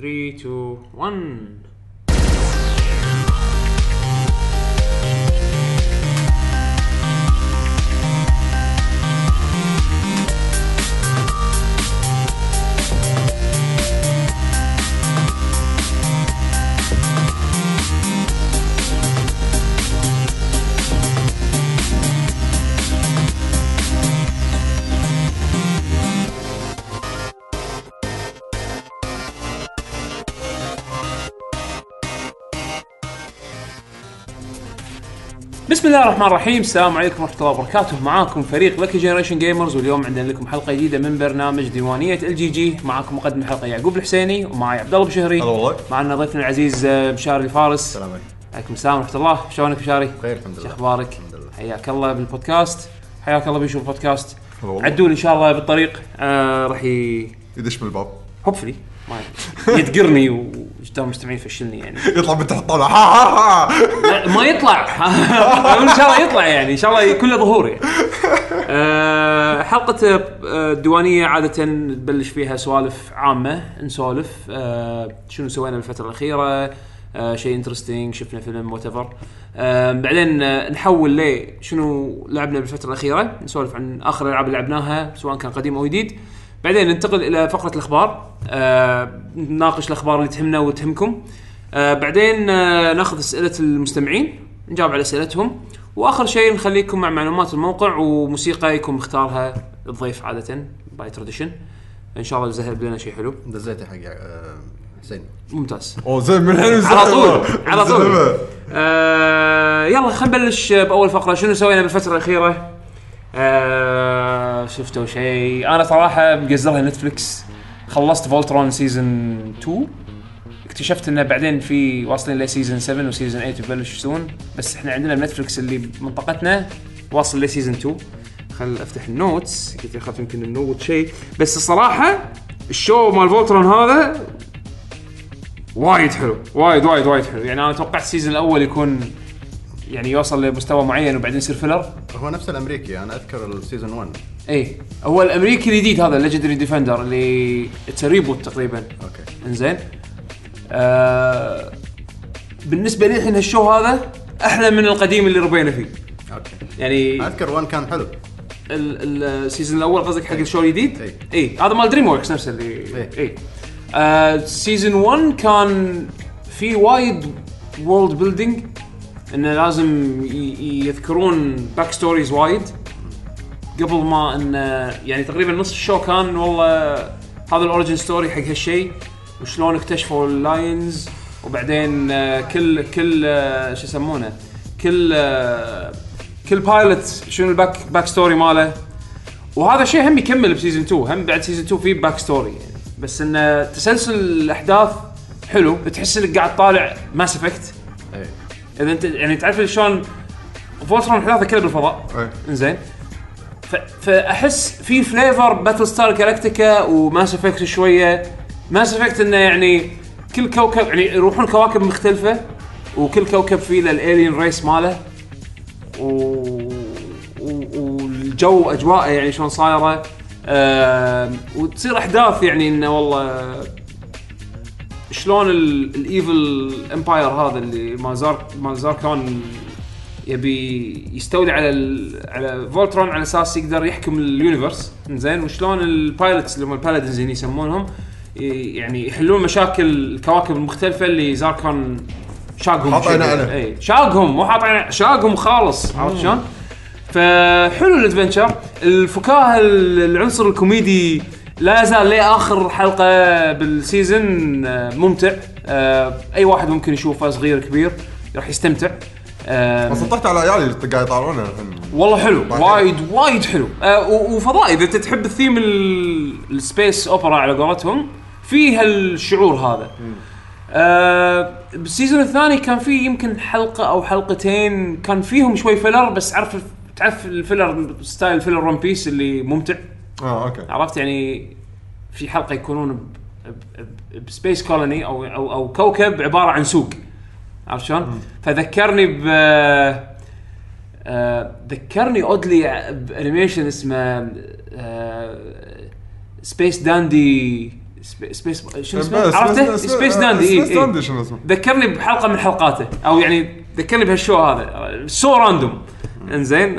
three, two, one. الله الرحمن الرحيم. السلام عليكم ورحمة الله وبركاته. معاكم فريق لكي Generation Gamers واليوم عندنا لكم حلقة جديدة من برنامج ديوانية ال GG معاكم مقدم الحلقة يعقوب الحسيني ومعي عبد الله بشهري. هلا والله. معنا ضيفنا العزيز آه، بشاري الفارس. السلام عليكم. عليكم السلام ورحمة الله. شلونك بشاري؟ بخير الحمد شو لله أخبارك؟ الحمد لله. حياك الله بالبودكاست. حياك الله بيشوف البودكاست. عدول إن شاء الله بالطريق آه راح ي... يدش من الباب hopefully ما يدقرني وقدام المستمعين يفشلني يعني. يطلع من تحت الطاوله ها ها ها. لا ما يطلع. إن شاء الله يطلع يعني. إن شاء الله يكون له ظهور يعني. أه حلقة آه، الديوانية عادة نبلش فيها سوالف عامة نسولف أه شنو سوينا بالفترة الأخيرة أه شيء interesting شفنا فيلم whatever أه بعدين آه، نحول ل شنو لعبنا بالفترة الأخيرة. نسولف عن آخر الالعاب اللي لعبناها سواء كان قديم أو جديد. بعدين ننتقل إلى فقرة الأخبار. أه نناقش الأخبار اللي تهمنا وتهمكم. آه بعدين آه ناخذ أسئلة المستمعين نجاوب على أسئلتهم. وآخر شيء نخليكم مع معلومات الموقع وموسيقى يكون مختارها الضيف عادة by tradition إن شاء الله يزهر لنا شيء حلو. دزيته حق آه، حسين. ممتاز. اوه زين من الحين على طول على طول. آه يلا خلينا نبلش بأول فقرة. شنو سوينا بالفترة الأخيرة؟ آه شفتوا شيء؟ أنا صراحة مقزرها Netflix خلصت Voltron season 2 اكتشفت إنه بعدين في واصلين ل season 7 و season 8 يبلش يسوون بس إحنا عندنا ب Netflix اللي بمنطقتنا واصل ل season 2 خل أفتح ال notes قلت اخاف يمكن ال note شيء. بس الصراحة ال show مال Voltron هذا وايد حلو. وايد وايد وايد حلو. يعني أنا توقعت ال season الأول يكون يعني يوصل لمستوى معين وبعدين يصير filler هو نفس الأمريكي أنا أذكر ال season 1 اي. هو الأمريكي الجديد هذا ال Legendary Defender اللي it's reboot تقريبا. okay. إنزين. آه بالنسبة لي الحين هال show هذا أحلى من القديم اللي ربينا فيه. okay. يعني أذكر 1 كان حلو. ال- ال season الأول قصدك حق ال show الجديد؟ إي. اي هذا مال DreamWorks نفسه اللي. اي season 1 كان في وايد world building انه لازم يذكرون backstories وايد. قبل ما انه يعني تقريبا نص ال show كان والله هذا ال origin story حق هالشيء وشلون اكتشفوا ال Lions وبعدين آه، كل كل آه، شو يسمونه؟ كل آه، كل pilot شنو ال back backstory ماله. وهذا شيء هم يكمل ب season 2 هم بعد season 2 في backstory يعني بس انه تسلسل الأحداث حلو تحس إنك قاعد طالع Mass Effect إذا أنت يعني تعرف شلون Voltron احداثه كلها بالفضاء. إيه. إنزين. ف... فأحس في flavor Battlestar Galactica و Mass Effect شوية. Mass Effect إنه يعني كل كوكب يعني يروحون كواكب مختلفة وكل كوكب فيه له ال alien race ماله. و... و... والجو أجواءه يعني شلون صايرة. آه... وتصير أحداث يعني إنه والله شلون ال- ال evil empire هذا اللي مال Zar مال Zarkon يبي يستولي على. على Voltron على أساس يقدر يحكم ال universe زين وشلون ال pilots اللي هم ال Paladins يسمونهم يعني يحلون مشاكل الكواكب المختلفة اللي Zarkon شاقهم حاط. إي شاقهم مو حاط شاقهم خالص عرفت شلون؟ فحلو ال adventure الفكاهة ال- العنصر الكوميدي لا يزال لاخر حلقة بال season آه، ممتع. آه، أي واحد ممكن يشوفه صغير كبير راح يستمتع. آه، سطحت على عيالي اللي قاعد يطالعونه والله حلو. وايد وايد حلو. وفضائي إذا انت تحب الثيم ال- ال space opera على قولتهم في هالشعور هذا. آه بال season الثاني كان في يمكن حلقة أو حلقتين كان فيهم شوي filler بس عارف تعرف ال filler style filler One Piece اللي ممتع. آه okay عرفت يعني في حلقة يكونون ب space colony أو أو أو كوكب عبارة عن سوق عرفت شلون؟ فذكرني ب آه، ذكرني oddly ب animation اسمه Space Dandy Spa- Space شنو اسمه؟ عرفته؟ Space Dandy Space. Dandy شنو اسمه؟ ذكرني بحلقة من حلقاته أو يعني ذكرني بهال show هذا so random إنزين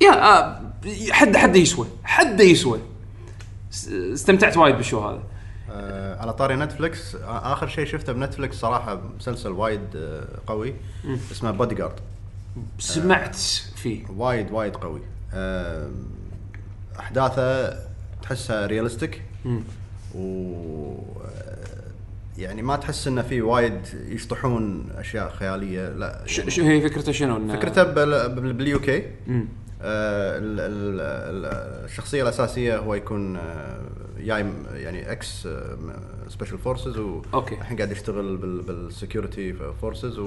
يا آه، حد حد يسوى. حد يسوى. استمتعت وايد بال show هذا. آه على طاري نتفلكس آه آخر شيء شفته بنتفلكس صراحة مسلسل وايد آه قوي. اسمه بودي جارد سمعت فيه. وايد وايد قوي. آه أحداثه تحسها realistic و آه، يعني ما تحس إنه في وايد يشطحون أشياء خيالية لا يعني شو هي فكرته شنو؟ فكرته بال- بال- بال UK. آه، ال- ال- ال- الشخصية الأساسية هو يكون آه، جاي م- يعني ex special forces okay. والحين قاعد يشتغل بال security forces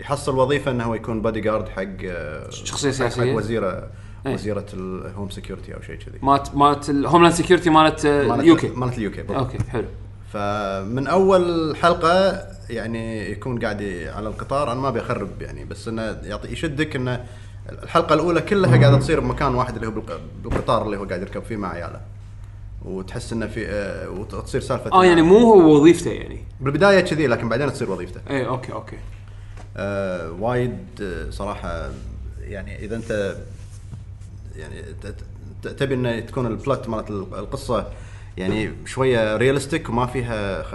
ويحصل وظيفة إنه هو يكون بادي جارد حق آه، شخصية حق- وزيرة أي. وزيرة ال home security أو شيء كذي مالت مالت ال homeland security مالت مالت- UK مالت ال UK بالضبط. okay حلو فمن أول حلقة يعني يكون قاعد على القطار أنا ما بيخرب يعني بس إنه يعطي يشدك إنه الحلقة الأولى كلها قاعدة تصير بمكان واحد اللي هو بالق- بالقطار اللي هو قاعد يركب فيه مع عياله. وتحس إنه في آه، وتصير سالفة آه يعني مو هو وظيفته يعني. بالبداية كذي لكن بعدين تصير وظيفته. اي okay okay. آه وايد آه، صراحة يعني إذا أنت يعني ت- ت- تبي إنه تكون ال plot مالت القصة يعني شوية realistic وما فيها خ-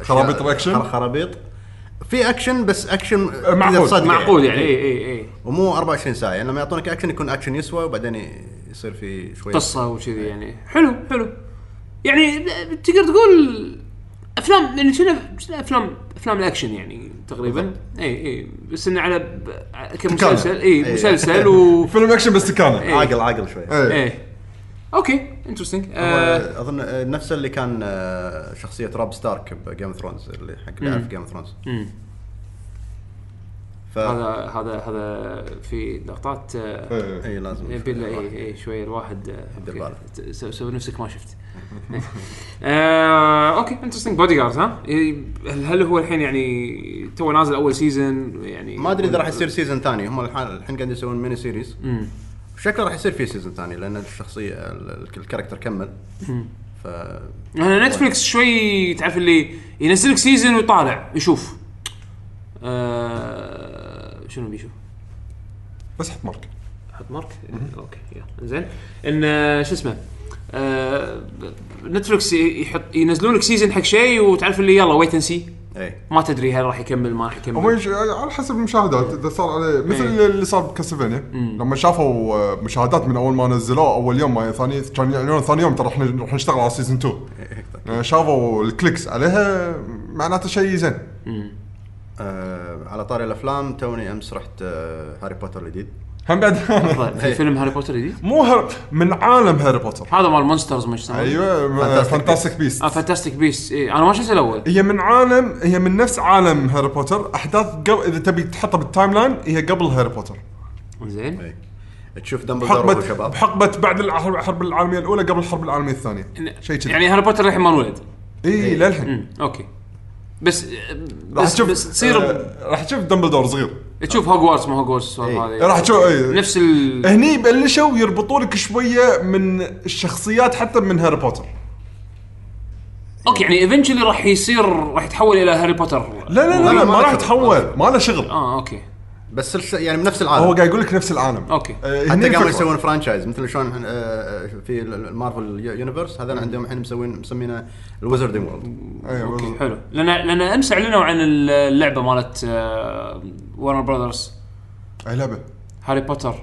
أشياء- خرابيط؟ خر- خرابيط. في اكشن بس اكشن معقول، تقدر تصدقه معقول يعني اي اي اي ومو 24 ساعة يعني لما يعطونك اكشن يكون اكشن يسوى وبعدين يصير في شوية قصة وكذي يعني. حلو حلو. يعني تقدر تقول أفلام يعني شنو أفلام أفلام الأكشن يعني تقريبا. اي اي بس إنه على كمسلسل. اي إي. مسلسل و فيلم أكشن بس إيه. عاقل عاقل شوية إيه. إيه. okay interesting هو أظن آه، نفس اللي كان آه، شخصية روب ستارك ب Game of Thrones اللي حق اللي يعرف Game of Thrones ف هذا هذا هذا في لقطات آه، إيه. اي لازم يبي له اي اي شوي الواحد آه، سوي نفسك ما شفت. آه، okay interesting Bodyguard ها؟ إيه، هل هو الحين يعني تو نازل أول season يعني ما أدري إذا راح يصير season ثاني. هم الحين قاعدين يسوون mini series. شكله راح يصير في season ثاني لأن الشخصية ال- ال- ال character كمل. ف أنا نتفلكس شوي تعرف اللي ينزل لك season ويطالع يشوف. آه شنو بيشوف؟ بس حط mark حط mark okay يلا زين. إن آه، شو اسمه؟ آه نتفلكس يحط ينزلون لك season حق شيء وتعرف اللي يلا wait see اي ما تدري هل راح يكمل ما راح هو يكمل يج- على حسب المشاهدات. إذا صار عليه مثل إيه. اللي صار ب Castlevania. لما شافوا آه، مشاهدات من أول ما نزلوه أول يوم ما ثاني كان يعلنون ثاني يوم ترى إحنا راح نشتغل على season 2 آه، شافوا ال clicks عليها معناته شيء زين. آه على طاري الأفلام توني أمس رحت آه هاري بوتر الجديد. هم بعد في فيلم هاري بوتر جديد؟ مو هر... من عالم هاري بوتر. هذا مال monsters ما يسمونه أيوه Fantastic Fantastic Beasts آه Fantastic Beasts إيه أنا ما شفت الأول. هي من عالم هي من نفس عالم هاري بوتر. أحداث قبل إذا تبي تحطها بال timeline هي قبل هاري بوتر. زين. اي تشوف دمبلدور شباب. بحقبه بعد الحرب الحرب العالمية الأولى قبل الحرب العالمية الثانية. شيء كذي. يعني هاري بوتر الحين ما انولد. إي للحين. امم okay. بس راح بس, تشوف بس تصير آه، راح تشوف دمبلدور صغير. تشوف هوجوارتس ما هوجوارتس إيه. هذه راح تشوف إيه. نفس ال هني بلشوا يربطوا لك شوية من الشخصيات حتى من هاري بوتر okay يعني eventually راح يصير راح يتحول إلى هاري بوتر لا لا لا, لا ما ما راح. يتحول ما له شغل آه okay بس الش... يعني بنفس العالم. هو قاعد يقول لك نفس العالم. okay. آه، حتى قاموا. يسوون franchise مثل شلون آه، آه، في ال- ال Marvel universe هذول عندهم الحين مسوين مسمينه ال Wizarding World أيوه okay. حلو. لأن لأن أمس أعلنوا عن اللعبة مالت Warner Brothers أي لعبة؟ هاري بوتر.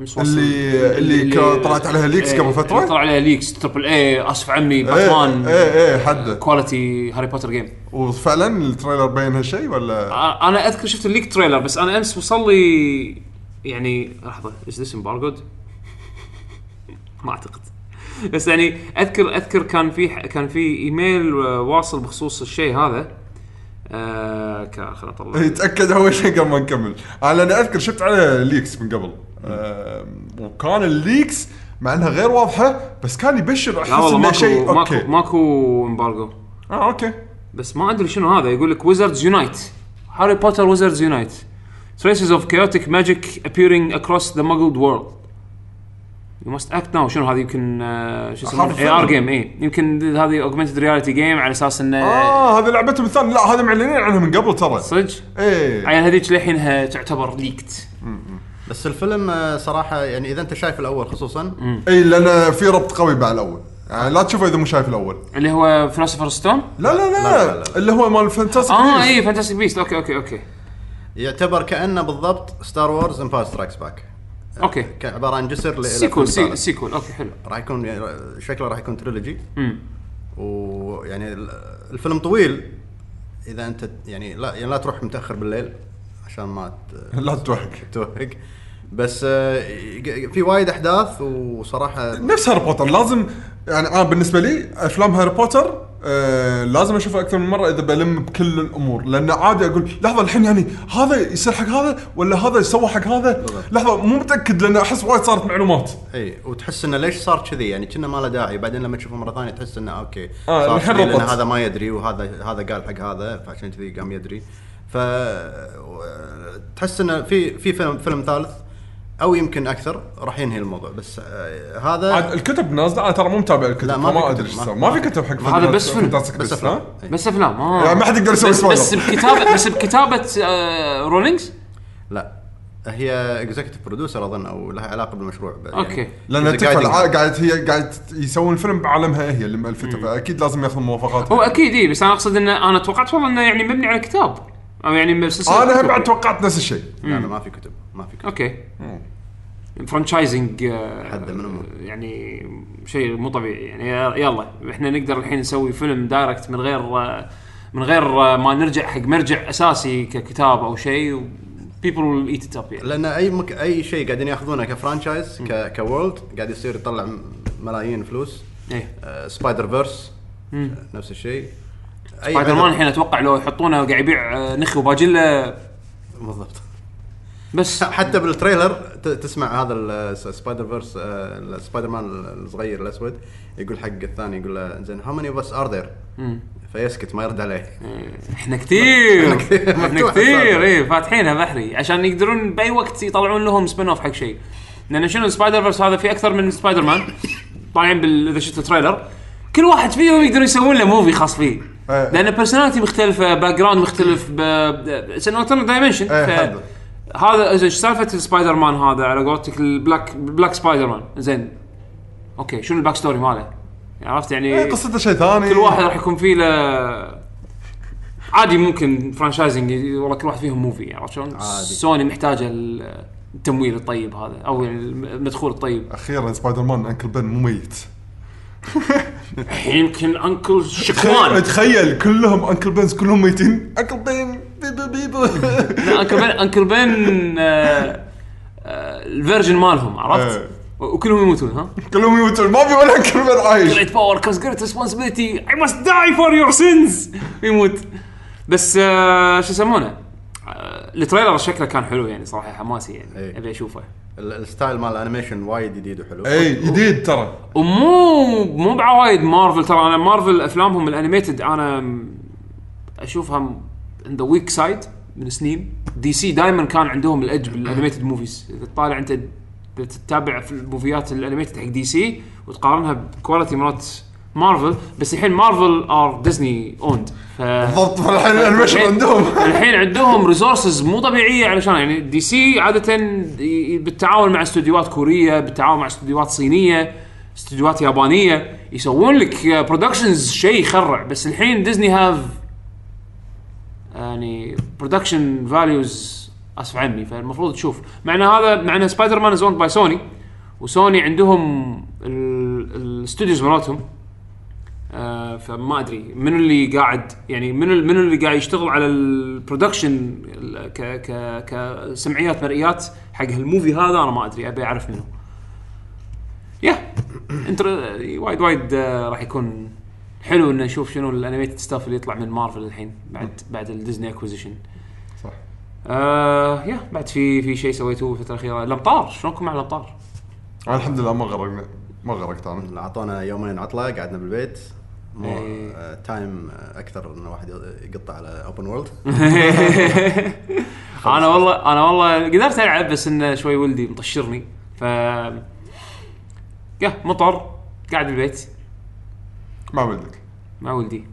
وصل- اللي- اللي كان طلعت عليها leaks إيه، قبل؟ اللي طلع عليها leaks terrible اي آسف عمي إيه باتمان. إيه إيه حد. quality Harry Potter game وفعلا ال trailer بين هالشيء ولا؟ أنا أذكر شفت ال leak trailer بس أنا أمس وصل لي يعني لحظة is this embargoed؟ ما أعتقد. بس يعني أذكر أذكر كان في كان في إيميل آه، واصل بخصوص الشيء هذا. آه خلنا أطلع. يتأكد أول شيء قبل ما نكمل. أنا أذكر شفت عليه leaks من قبل. آه وكان ال leaks مع إنها غير واضحة بس كان يبشر أحس إنه شيء ماكو ماكو okay. ماكو embargo آه okay. بس ما أدري شنو هذا يقول لك Wizards Unite Harry Potter Wizards Unite traces of chaotic magic appearing across the muggle world. you must act now شنو هذه؟ يمكن آه، شو اسمه AR. game اي يمكن هذه augmented reality game على أساس انه آه هذه لعبتهم الثانية. لا هذا معلنين عنها من قبل ترى. صدق؟ إيه. عيل هذيك للحينها تعتبر leaked بس الفيلم آه، صراحة يعني إذا أنت شايف الأول خصوصا. إي لأن في ربط قوي مع الأول. يعني لا تشوفه إذا مو شايف الأول. اللي هو Philosopher's Stone لا لا لا, لا، لا، لا. اللي هو مال Fantastic آه إي Fantastic Beasts okay okay okay. يعتبر كأنه بالضبط Star Wars Empire Strikes Back okay. عبارة عن جسر sequel سي. sequel okay حلو. راح يكون يعني شكله راح يكون trilogy ويعني ال- الفيلم طويل. إذا أنت يعني لا يعني لا تروح متأخر بالليل عشان ما ت- لا توهق. توهق. بس آه، في وايد أحداث وصراحة نفس هاري بوتر. لازم يعني أنا بالنسبة لي أفلام هاري بوتر آه لازم أشوفها أكثر من مرة إذا بلم بكل الأمور. لأن عادي أقول لحظة الحين يعني هذا يصير حق هذا ولا هذا يسوى حق هذا؟ لحظة مو متأكد لأن أحس وايد صارت معلومات. إي وتحس إنه ليش صار كذي؟ يعني كنا ما له داعي. بعدين لما تشوفه مرة ثانية تحس إنه okay آه، صار كذي لأن. هذا ما يدري وهذا هذا قال حق هذا فعشان كذي قام يدري. ف تحس إنه في في فيلم فيلم ثالث أو يمكن أكثر راح ينهي الموضوع بس آه، هذا عاد الكتب نازلة أنا ترى مو متابع الكتب لا، ما في فما كتب، ادري إيش ما- صار. ما في كتب حق هذا بس فيلم. بس أفلام ها؟ إي. بس أفلام آه يعني ما حد يقدر يسوي بس, spoiler. بس بكتابه بس بكتابة آه Rowling's لا هي executive producer أظن أو لها علاقة بالمشروع يعني أوكي. لأن She's a تكفى guiding- الع- قاعد هي قاعد يسوون الفيلم بعالمها هي اللي مالفته فأكيد لازم ياخذ موافقات هو أكيد اي بس أنا أقصد انه أنا توقعت والله إنه يعني مبني على كتاب أو يعني سلسلة أنا هم. بعد توقعت نفس الشيء. لا لا ما في كتب ما في كتب. okay. Franchising حد من أمور. يعني شيء مو طبيعي. يعني يلا إحنا نقدر الحين نسوي فيلم direct من غير آه، من غير آه، ما نرجع حق مرجع أساسي ككتاب أو شيء people will eat it up يعني. لأن أي مك... أي شيء قاعدين ياخذونه ك franchise ك... ك world قاعد يصير يطلع ملايين فلوس. إيه. آه Spider-Verse نفس الشيء. سبايدر مان الحين أتوقع لو يحطونه قاعد يبيع آه، نخي وباجله بالضبط. بس. حتى بال trailer. تسمع هذا ال Spider-Verse ال Spider-Man الصغير الأسود يقول حق الثاني يقول له زين how many of us are there فيسكت ما يرد عليه. إحنا كثير. إحنا كثير. اي فاتحينها بحري. عشان يقدرون بأي وقت يطلعون لهم spin-off حق شيء. لأن شنو Spider-Verse هذا في أكثر من سبايدر مان. طالعين بال إذا شفت ال trailer. كل واحد فيهم يقدرون يسوون له movie خاص فيه. إيه. لأن personality مختلفه background مختلف ب certain dimension إيه، حلو. هذا إيش سالفة السبايدر مان هذا على قولتك؟ ال black black Spider-Man. زين. okay شنو ال backstory ماله؟ عرفت يعني؟ إيه، قصته شيء ثاني. كل واحد راح يكون فيه له عادي ممكن franchising والله كل واحد فيهم movie عرفت شلون؟ سوني محتاجة ال- التمويل الطيب هذا أو المدخول الطيب. أخيرا Spider-Man Uncle Ben مو ميت يمكن Uncle شكوان تخيل كلهم Uncle Bens كلهم ميتين. Uncle Ben بيبو بيبو لا، Uncle Ben Uncle Ben آه، آه، ال version مالهم عرفت؟ إيه. وكلهم يموتون ها؟ كلهم يموتون. ما في ولا Uncle Ben عايش. Great power comes great responsibility. I must die for your sins. يموت. بس آه، شو يسمونه؟ ال trailer شكله كان حلو يعني صراحة حماسي يعني إيه. أبي أشوفه. ال- ال style مال ال animation وايد جديد وحلو. اي جديد ترى. ومو مو بعوايد مارفل ترى أنا مارفل أفلامهم ال animated أنا أشوفها on the weak side من سنين. DC دائما كان عندهم ال edge بال animated movies إذا تطالع أنت تتابع في الموفيات ال animated حق DC وتقارنها ب quality مرات مارفل بس الحين Marvel are Disney owned ف بالضبط ال animation الحين- عندهم. الحين عندهم resources مو طبيعية علشان يعني DC عادة بالتعاون مع استديوهات كورية بالتعاون مع استديوهات صينية استديوهات يابانية يسوون لك productions شيء يخرع. بس الحين Disney have يعني production values أسف عني فالمفروض تشوف. مع ان هذا مع ان Spider-Man is by Sony وسوني عندهم ال- ال studios مالتهم. فما أدري. منو اللي قاعد يعني منو منو اللي قاعد يشتغل على ال production ال- ك ك كسمعيات مرئيات حق هال movie هذا؟ أنا ما أدري. أبي أعرف منو. يا انت وايد وايد آه، راح يكون حلو إنه نشوف شنو ال animated stuff اللي يطلع من مارفل الحين بعد بعد ال Disney acquisition صح. آه يا بعد في في شيء سويتوه الفترة الأخيرة. الامطار شلونكم مع الامطار؟ أنا الحمد لله ما غرقنا ما غرقت أنا. أعطونا يومين عطلة قعدنا بالبيت. مو time آه، أكثر إن واحد يقطع على open world أنا والله أنا والله قدرت ألعب بس إنه شوي ولدي مطشرني. ف يا مطر قاعد بالبيت. ما ولدك. مع ولدي.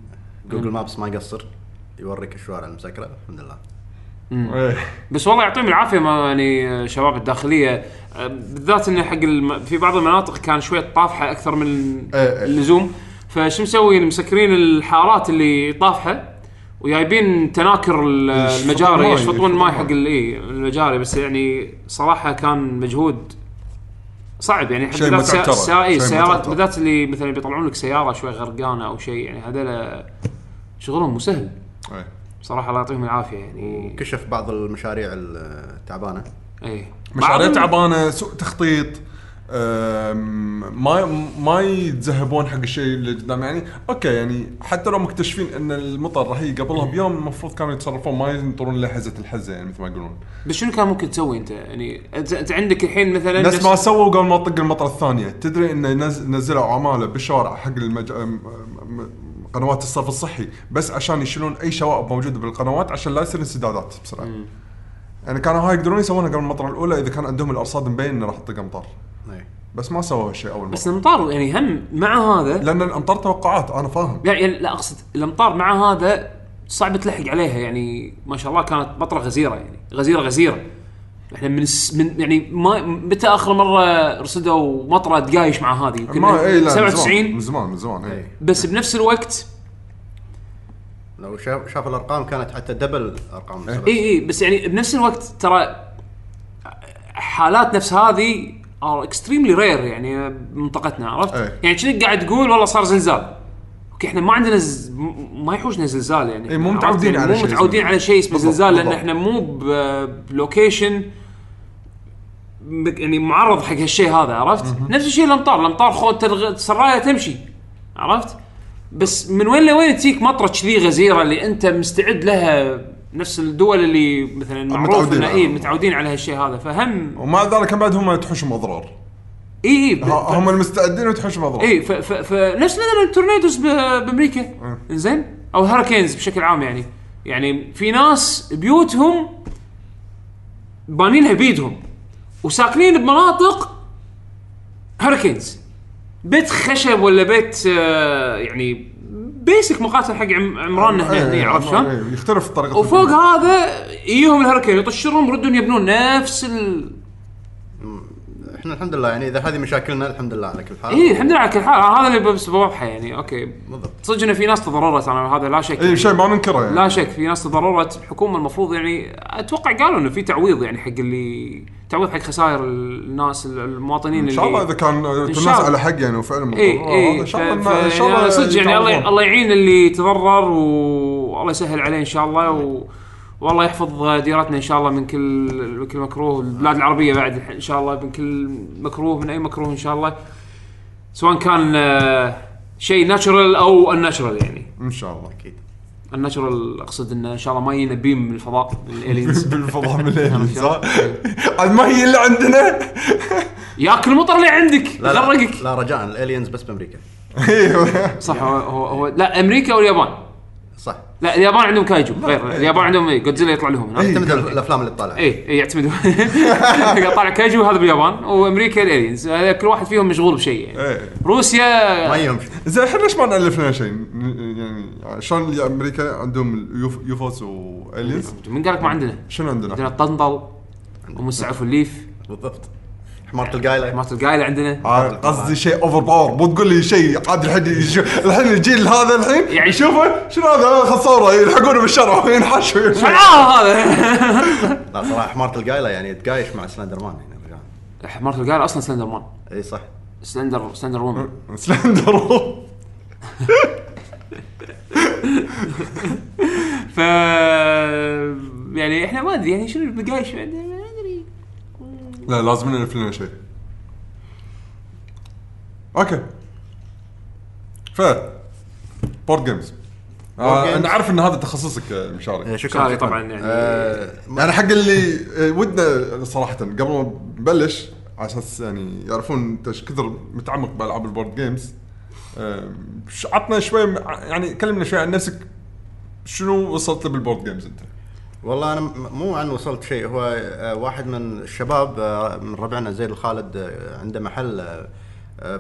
Google Maps ما يقصر يوريك الشوارع المسكرة الحمد لله. إيه. بس والله يعطيهم العافية ما يعني شباب الداخلية. آه، بالذات انه حق الم... في بعض المناطق كان شوية طافحة أكثر من إيه، إيه. اللزوم. فشو مسوي مسكرين الحارات اللي طافحة وجايبين تناكر المجاري يشفطون الماي حق إيه، المجاري. بس يعني صراحة كان مجهود صعب. يعني إيه، شيء السيارات ترى. بالذات اللي مثلا بيطلعون لك سيارة شوي غرقانة أو شيء يعني هذول شغلهم مو سهل. إيه. صراحة الله يعطيهم العافية يعني كشف بعض المشاريع التعبانه اي مشاريع تعبانة سوء تخطيط. ما ما يتذهبون حق الشيء اللي قدام يعني أوكي يعني حتى لو مكتشفين إن المطر راح يجي قبلها بيوم المفروض كانوا يتصرفون ما ينطرون لحزه الحزة يعني مثل ما يقولون. بس شنو كان ممكن تسوي أنت؟ يعني انت, عندك الحين مثلا نفس ما سووا قبل ما تطق المطره الثانية. تدري انه نزلوا عمالة بالشوارع حق المج... قنوات الصرف الصحي بس عشان يشيلون أي شوائب موجوده بالقنوات عشان لا يصير انسدادات بسرعة. يعني كانوا هاي يقدرون يسوونها قبل المطره الأولى إذا كان عندهم الأرصاد مبين انه راح تطق امطار. بس ما سووا هالشيء أول بس مرة. الأمطار يعني هم مع هذا لأن الأمطار توقعات أنا فاهم. يعني لا أقصد الأمطار مع هذا صعب تلحق عليها يعني ما شاء الله كانت مطره غزيرة يعني غزيرة غزيرة. إحنا من, الس من يعني ما متى آخر مرة رصدوا مطرة تقايش مع هذه؟ يمكن ما اي لا من زمان 97 من زمان من زمان اي إيه. بس بنفس الوقت لو شاف شاف الأرقام كانت حتى double أرقام إيه. اي اي بس يعني بنفس الوقت ترى حالات نفس هذه ار اكستريملي رير يعني بمنطقتنا عرفت؟ إيه. يعني كأنك قاعد تقول والله صار زلزال okay إحنا ما عندنا ز... ما يحوشنا زلزال يعني إيه، مو؟ متعودين يعني على مو شيء متعودين اسمه- على شيء اسمه زلزال لأن. إحنا مو ب location يعني معرض حق هالشيء هذا عرفت؟ نفس الشيء الأمطار، الأمطار خو ترغ... سرايه تمشي عرفت؟ بس من وين لوين تجيك مطرة كذي غزيرة اللي أنت مستعد لها نفس الدول اللي مثلا معروف متعودين إنه اي متعودين على هالشيء هذا. فهم ومع ذلك بعد هم تحوشهم أضرار. إي إي ب- هم المستعدين وتحوشهم أضرار. إي ف- ف- فنفس مثلا ال tornadoes ب- بأمريكا. زين أو hurricanes بشكل عام يعني. يعني في ناس بيوتهم بانينها بيدهم وساكنين بمناطق hurricanes بيت خشب ولا بيت آه، يعني بيسك مقاتل حق عم- عمراننا إحنا إيه، عرفت شلون؟ إيه، يختلف طريقه وفوق. هذا يجيهم ال hurricane يطشرهم يردون يبنون نفس ال إحنا الحمد لله يعني إذا هذه مشاكلنا الحمد لله على كل حال. اي الحمد لله على كل حال. هذا اللي بس بوضحه يعني okay. بالضبط. صدق انه في ناس تضررت أنا هذا لا شك اي شيء ما ننكره يعني. لا شك في ناس تضررت. الحكومة المفروض يعني أتوقع قالوا إنه في تعويض يعني حق اللي تعويض حق خسائر الناس المواطنين إن شاء الله إذا كان الناس. على حق يعني وفعلا اي اي إن شاء الله إن شاء ف- الله صدق يعني الله. الله يعين اللي تضرر والله يسهل عليه إن شاء الله و... والله يحفظ ديرتنا إن شاء الله من كل من كل مكروه. البلاد العربية بعد إن شاء الله من كل مكروه من أي مكروه إن شاء الله. سواء كان آه، شيء natural أو unnatural يعني. إن شاء الله. أكيد. unnatural أقصد إنه إن شاء الله ما يجينا beam من الفضاء من ال aliens بالفضاء من ال aliens؟ عاد ما هي اللي عندنا. ياكل المطر اللي عندك لا لا, يغرقك لا رجاء ال aliens بس بأمريكا. صح هو, هو, هو لا أمريكا واليابان. صح. لا اليابان عندهم kaiju. غير اليابان عندهم إيه، جودزيلا يطلع لهم. هنا يعتمد الأفلام اللي تطالع. اي اي يعتمدوا طالع kaiju هذا باليابان وأمريكا ال aliens هذا كل واحد فيهم مشغول بشيء يعني. إيه. روسيا ما يهم زين إحنا ليش ما نالف لنا شيء؟ يعني شلون اللي أمريكا عندهم UFOs و aliens من قال لك ما عندنا؟ شنو عندنا؟ عندنا؟ الطنطل وأم السعف والليف بالضبط. حمارة القايلة. مالت القايلة عندنا. آه، قصدي شيء overpower مو تقول لي شيء عاد الحين الحين الجيل هذا الحين؟ يعني- يشوفه شنو هذا؟ خل صوره يلحقونه بالشارع وينحشوا هذا. لا صراحة حمارة القايلة يعني تقايش مع Slender Man يعني رجاء مالت القايلة أصلا Slender Man. إي صح. Slender Slender Woman. Slender ف يعني إحنا ما أدري يعني شنو اللي يقايش عندنا؟ ما أدري. لا لازم نالف لنا شيء. okay. ف board games آه. أنا عارف إن هذا تخصصك آه، مشاري. إيه، شكرا. طبعا يعني آه، ما- يعني حق اللي آه، ودنا صراحة قبل ما نبلش على أساس يعني يعرفون أنت إيش كثر متعمق بألعاب ال board games آه، عطنا شوي يعني كلمنا شوي عن نفسك شنو وصلت له بال board games أنت؟ والله أنا مو عن وصلت شيء هو آه، واحد من الشباب آه، من ربعنا زيد الخالد آه، عنده محل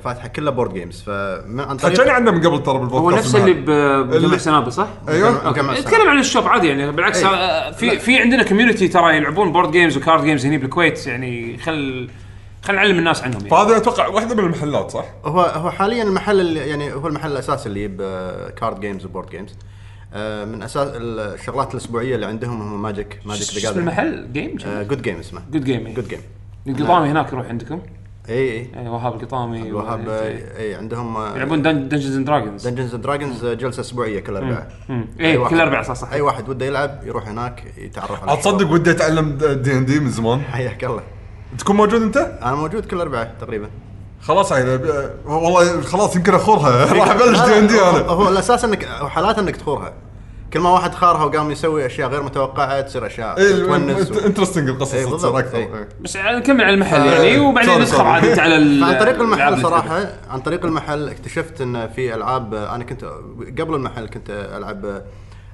فاتحة كلها board games فمن عن طريق حكينا عنه من قبل ترى بالبودكاست هو نفس اللي بجمع سنابل صح؟ أيوه. نتكلم عن ال shop عادي يعني بالعكس أي. آه، في في عندنا community ترى يلعبون board games و card games هني بالكويت يعني خل خل نعلم الناس عنهم يعني. فهذا أتوقع واحدة من المحلات صح؟ هو هو حاليا المحل اللي يعني هو المحل الأساسي اللي يجيب آه، card games و board games آه، من أساس الشغلات الأسبوعية اللي عندهم هم Magic Magic شو اسم المحل؟ Game؟ Good Game اسمه. Good Game Good Game القطامي هناك يروح عندكم؟ إي إي. إي وهاب القطامي الوهاب و- إي. عندهم يلعبون Dungeons and Dragons Dungeons and Dragons جلسة أسبوعية كل اربعاء إي كل اربعاء صح صح. أي واحد وده يلعب يروح هناك يتعرف على أتصدق ودي أتعلم دي ان دي من زمان. حياك الله. تكون موجود أنت؟ أنا موجود كل اربعاء تقريبا خلاص عيل والله خلاص يمكن أخورها راح أبلش دي ان دي هو- أنا هو الأساس انك حالات إنك تخورها كل ما واحد خارها وقام يسوي أشياء غير متوقعة تصير أشياء تونس و- interesting القصص إيه، تصير بالضبط، أكثر إيه. إيه. بس نكمل على المحل آه، يعني وبعدين sorry، ندخل sorry. عاد انت على ال- فعن طريق المحل صراحة عن طريق المحل اكتشفت إن في ألعاب أنا كنت قبل المحل كنت ألعب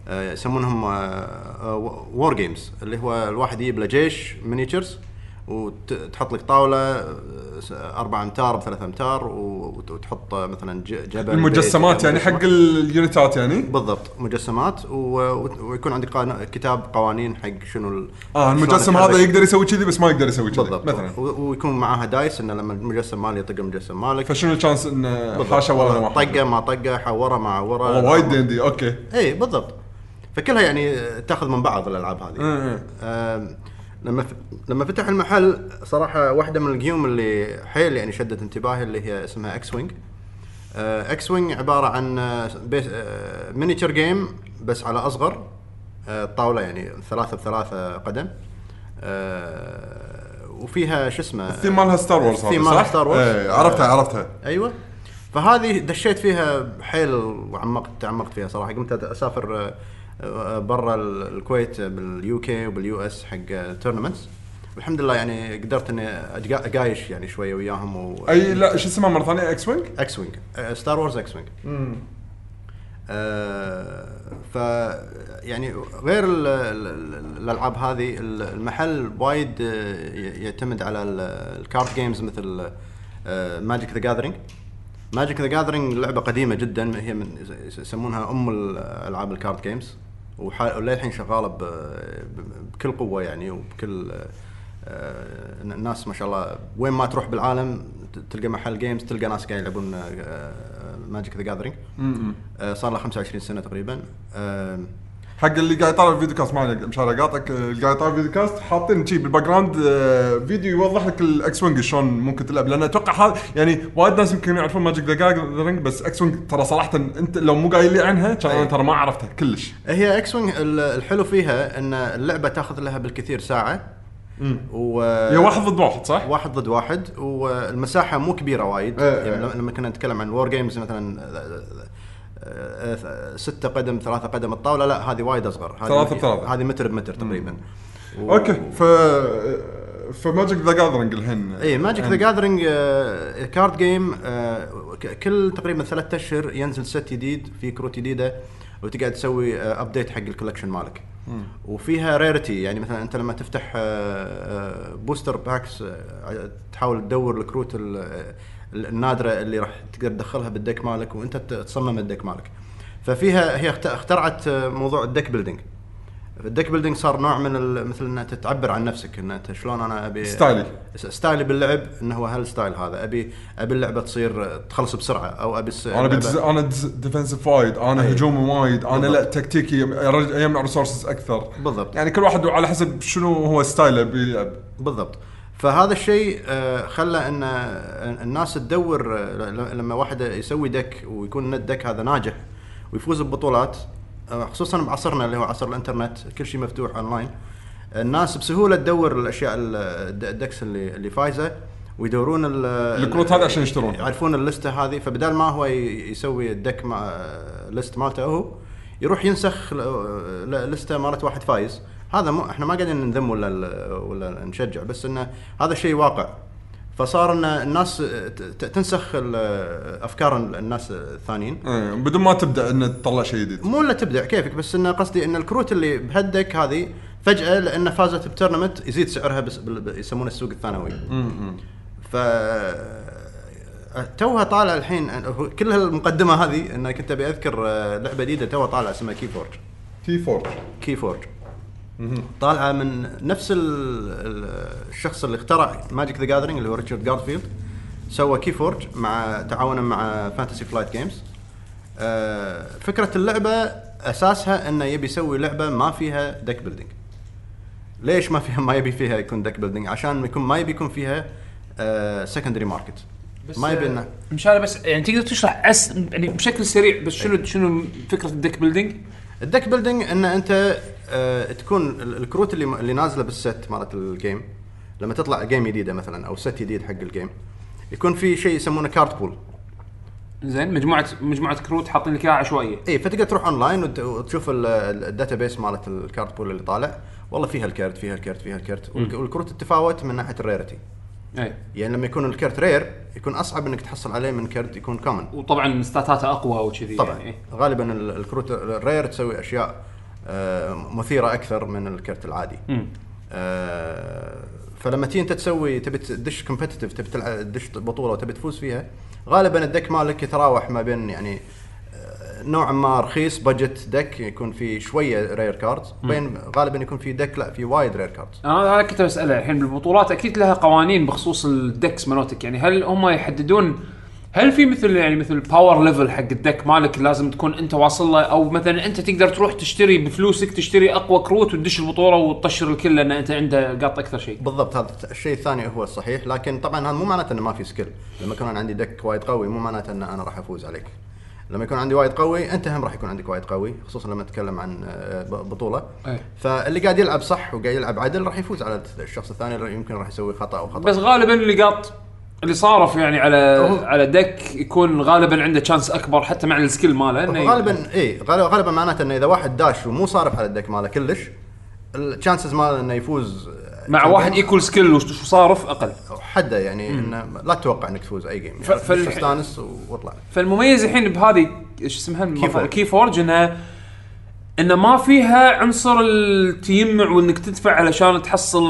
آه، يسمونهم war games اللي هو الواحد يجيب له جيش miniatures وتحط لك طاولة آه، أربع أمتار بثلاث أمتار وت- وتحط مثلا ج- جبل المجسمات يعني حق اليونتات يعني؟ بالضبط مجسمات ويكون قان- كتاب قوانين حق شنو آه المجسم. هذا يقدر يسوي كذي بس ما يقدر يسوي كذي بالضبط. مثلا. ويكون معاها dice إنه لما المجسم مالي يطق المجسم مالك. فشنو ال chance إنه. حاشا ولا واحد طقة ما طقة حوره ما عوره وايد دي ان دي okay. اي بالضبط. فكلها يعني تاخذ من بعض الألعاب هذه. إيه. آم، لما ف... لما فتح المحل صراحة واحدة من الجيوم اللي حيل يعني شدت انتباهي اللي هي اسمها X-Wing X-Wing عبارة عن آه، space آه، miniature game بس على أصغر آه، طاولة يعني ثلاثة بثلاثة قدم. آه، وفيها شو اسمه؟ الثيم مالها Star Wars الثيم مالها؟ Star Wars. إيه عرفتها عرفتها. أيوه. فهذه دشيت فيها حيل وعمقت تعمقت فيها صراحة. قمت أسافر آه، آه، برا ال- الكويت بال UK وبال US حق tournaments والحمد لله يعني قدرت إني أقايش يعني شوية وياهم و أي لا شو اسمها مرة ثانية؟ X-Wing؟ X-Wing Star Wars X-Wing آه، ف يعني غير ال- ال- ال- الألعاب هذه ال- المحل وايد يعتمد على ال- ال card games مثل Magic the Gathering Magic the Gathering لعبة قديمة جدا هي من يس- يسمونها أم الالعاب ال card games وللحين شغالة بكل قوة يعني وبكل آه، الناس ما شاء الله وين ما تروح بالعالم تلقى محل games تلقى ناس قاعد يلعبون Magic the Gathering صار له 25 سنة تقريبا. آه، حق اللي قاعد يطالع ال videocast ما مش على قاطعك اللي قاعد يطالع ال videocast حاطين شي بال background آه، فيديو يوضح لك ال X-Wing شلون ممكن تلعب لأن أتوقع هذا يعني وايد ناس يمكن يعرفون Magic the Gathering بس X-Wing ترى صراحة أنت لو مو قايل لي عنها كان أنا أي. ترى ما عرفتها كلش هي X-Wing الحلو فيها إن اللعبة تاخذ لها بالكثير ساعة و هي واحد ضد واحد صح؟ واحد ضد واحد والمساحة مو كبيرة وايد إيه، يعني إيه. لما- كنا نتكلم عن war games مثلا ستة قدم ثلاثة قدم الطاولة لا هذه وايد أصغر. ثلاثة بثلاثة. هذه متر بمتر تقريبا. و- okay ف ف Magic the Gathering الحين. اي ماجيك ذا يعني- جاذرينج كارد جيم كل تقريبا ثلاثة أشهر ينزل set جديد في كروت جديدة وتقعد تسوي update حق ال collection مالك. وفيها rarity يعني مثلا أنت لما تفتح booster packs تحاول تدور الكروت ال- آه، النادرة اللي راح تقدر تدخلها بال deck مالك وأنت تصمم ال deck مالك. ففيها هي اخت- اخترعت آه، موضوع ال deck building. ال deck building صار نوع من مثل ان انت تعبر عن نفسك ان أنت شلون أنا أبي style ي. style ي باللعب إنه هو هال style هذا؟ ابي أبي اللعبة تصير تخلص بسرعة أو أبي أنا بدز... أنا defensive وايد أنا أي. هجومي وايد أنا لا بالضبط. تكتيكي يرج- يجمع resources أكثر. بالضبط. يعني كل واحد على حسب شنو هو style ه بيلعب. بالضبط. فهذا الشيء آه، خلى إن آه، الناس تدور آه، لما واحد يسوي deck ويكون ال deck هذا ناجح ويفوز ببطولات خصوصا بعصرنا اللي هو عصر الإنترنت كل شيء مفتوح أونلاين الناس بسهولة تدور الأشياء ال- ال de- ال decks اللي اللي فايزة ويدورون ال- الكروت هذه عشان يشترون. يعرفون اللستة هذه فبدال ما هو يسوي الدك مع ليست مالته هو يروح ينسخ لستة مالت واحد فايز هذا مو إحنا ما قاعدين نذم ولا ولا نشجع بس إنه هذا شيء واقع. فصار إن الناس تنسخ أفكار الناس الثانيين. إيه، بدون ما تبدأ إن تطلع شيء جديد. مو إلا تبدع كيفك؟ بس انه قصدي إن الكروت اللي بهدك هذه فجأة لأن فازت ب tournament يزيد سعرها بس يسمونه السوق الثانوي. ف توها طالع الحين كل هالمقدمة هذه إنك كنت أبي أذكر آه، لعبة جديدة توها طالعه اسمها KeyForge تي فورج KeyForge طالعة من نفس ال- ال- الشخص اللي اخترع Magic the Gathering اللي هو ريتشارد جارفيلد سوى KeyForge مع تعاونا مع Fantasy Flight Games فكرة اللعبة أساسها إنه يبي يسوي لعبة ما فيها deck building ليش ما فيها ما يبي فيها يكون deck building عشان يكون ما يبي يكون فيها secondary market ما يبي انه مشان بس يعني تقدر تشرح أس يعني بشكل سريع بس شنو شنو فكرة ال deck building؟ ال deck building إن أنت آه تكون ال- الكروت اللي اللي نازلة بال set مالت ال game لما تطلع game جديدة مثلا أو set جديد حق ال game يكون في شيء يسمونه card pool زين مجموعه مجموعة كروت حاطين لك إياها عشوائيه اي فتقدر تروح اونلاين وت- وتشوف ال database مالت ال card pool اللي طالع. والله فيها الكارت فيها الكارت فيها الكارت والك- والكروت تتفاوت من ناحية ال rarity اي يعني لما يكون الكارت rare يكون أصعب إنك تحصل عليه من كارت يكون common وطبعا stat اته أقوى وكذي طبعا. يعني. غالبا ال- الكروت ال rare تسوي أشياء مثيرة أكثر من الكرت العادي. آه، فلما تيجي أنت تسوي تبي تدش competitive تبي تدش بطولة وتبي تفوز فيها غالبا ال deck مالك يتراوح ما بين يعني آه، نوعا ما رخيص budget deck يكون في شوية rare cards بين غالبا يكون في deck لا في وايد rare cards أنا هذا كنت بساله الحين بالبطولات أكيد لها قوانين بخصوص ال decks مالتك. يعني هل هم يحددون هل في مثل يعني مثل power level حق ال deck مالك لازم تكون انت واصل له؟ أو مثلا أنت تقدر تروح تشتري بفلوسك تشتري أقوى كروت وتدش البطولة وتطشر الكل لأن أنت عنده قاط أكثر شيء. بالضبط هذا الشيء الثاني هو الصحيح لكن طبعا هذا مو معناته إنه ما في skill لما يكون عندي deck وايد قوي مو معناته ان أنا راح أفوز عليك. لما يكون عندي وايد قوي أنت هم راح يكون عندك وايد قوي خصوصا لما نتكلم عن آه، بطولة. أي. فاللي قاعد يلعب صح وقاعد يلعب عدل راح يفوز على الشخص الثاني يمكن راح يسوي خطأ أو خطأ. بس غالبا اللي قاط اللي صارف يعني على هو- على deck يكون غالبا عنده chance أكبر حتى مع ال skill ماله إنه غالبا اي غالبا غالبا معناته إنه إذا واحد داش ومو صارف على ال deck ماله كلش ال chances ماله إنه يفوز مع واحد equal skill وصارف أقل. حده يعني إنه لا تتوقع إنك تفوز أي game ف- يعني فالح- دش استانس واطلع فالمميز الحين بهذه إيش اسمها. KeyForge انها انه ما فيها عنصر التيمع وإنك تدفع علشان تحصل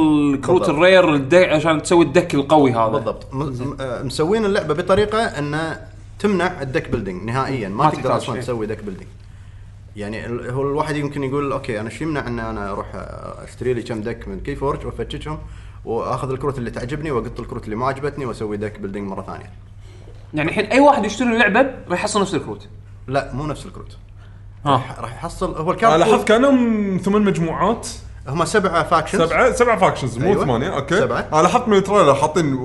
كروت بالضبط. ال rare عشان تسوي ال deck القوي هذا. بالضبط. م- م- آه، مسوين اللعبة بطريقة إنه تمنع ال deck building نهائيا. ما, ما تقدر أصلا. تسوي deck building يعني هو الواحد يمكن يقول okay أنا شو يمنع إن أنا أروح أشتري لي كم deck من KeyForge وأفتشهم وأخذ الكروت اللي تعجبني وأقط الكروت اللي ما عجبتني وأسوي deck building مرة ثانية. يعني الحين أي واحد يشتري اللعبة راح يحصل نفس الكروت. لا مو نفس الكروت. ها. راح راح يحصل. هو أنا الكارت لاحظت كانهم ثمان مجموعات. هم سبعة factions سبعه سبعة factions مو أيوة. ثمانية. okay. سبعة. أنا لاحظت من ال trailer حاطين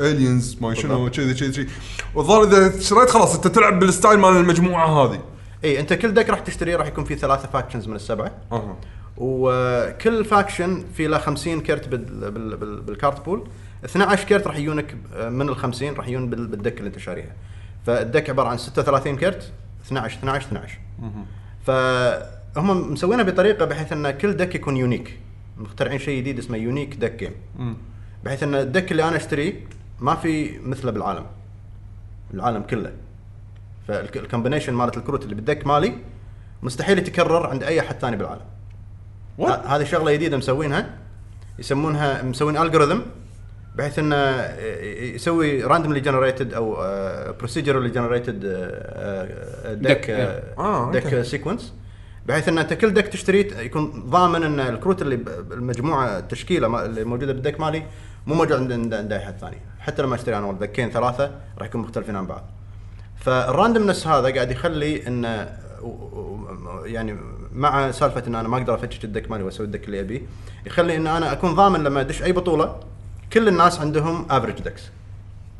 aliens ما شنو. كذي كذي كذي والظاهر إذا شريت خلاص أنت تلعب بال style مال المجموعة هذه. إي أنت كل deck راح تشتريه راح يكون فيه ثلاثة factions من السبعة. أها. وكل faction في له 50 كرت بال بال بال بال card pool 12 كرت راح يجونك من ال 50 راح يجون بال- بال deck اللي أنت شاريها. فال deck عبارة عن 36 كرت 12 12 12 فهم مسوينها بطريقة بحيث أن كل deck يكون unique مخترعين شيء جديد اسمه unique deck. game بحيث أن ال deck اللي أنا أشتريه ما في مثله بالعالم. العالم كله. فال combination مالت الكروت اللي بال deck مالي مستحيل يتكرر عند أي أحد ثاني بالعالم. هذه شغلة جديدة مسوينها. يسمونها مسوين algorithm بحيث إنه يسوي randomly generated أو procedurally generated deck، deck. آه،. sequence بحيث إن انت كل deck تشتريه يكون ضامن إن الكروت اللي المجموعة التشكيله ما- اللي موجودة بال deck مالي مو موجود عند عند أي حد ثاني حتى لما أشتري أنا deck ين ثلاثة راح يكون مختلفين عن بعض فال randomness هذا قاعد يخلي انه و- يعني مع سالفة إن أنا ما أقدر أفتش ال deck مالي وأسوي ال deck اللي أبيه يخلي إن أنا أكون ضامن لما أدش أي بطولة كل الناس عندهم average decks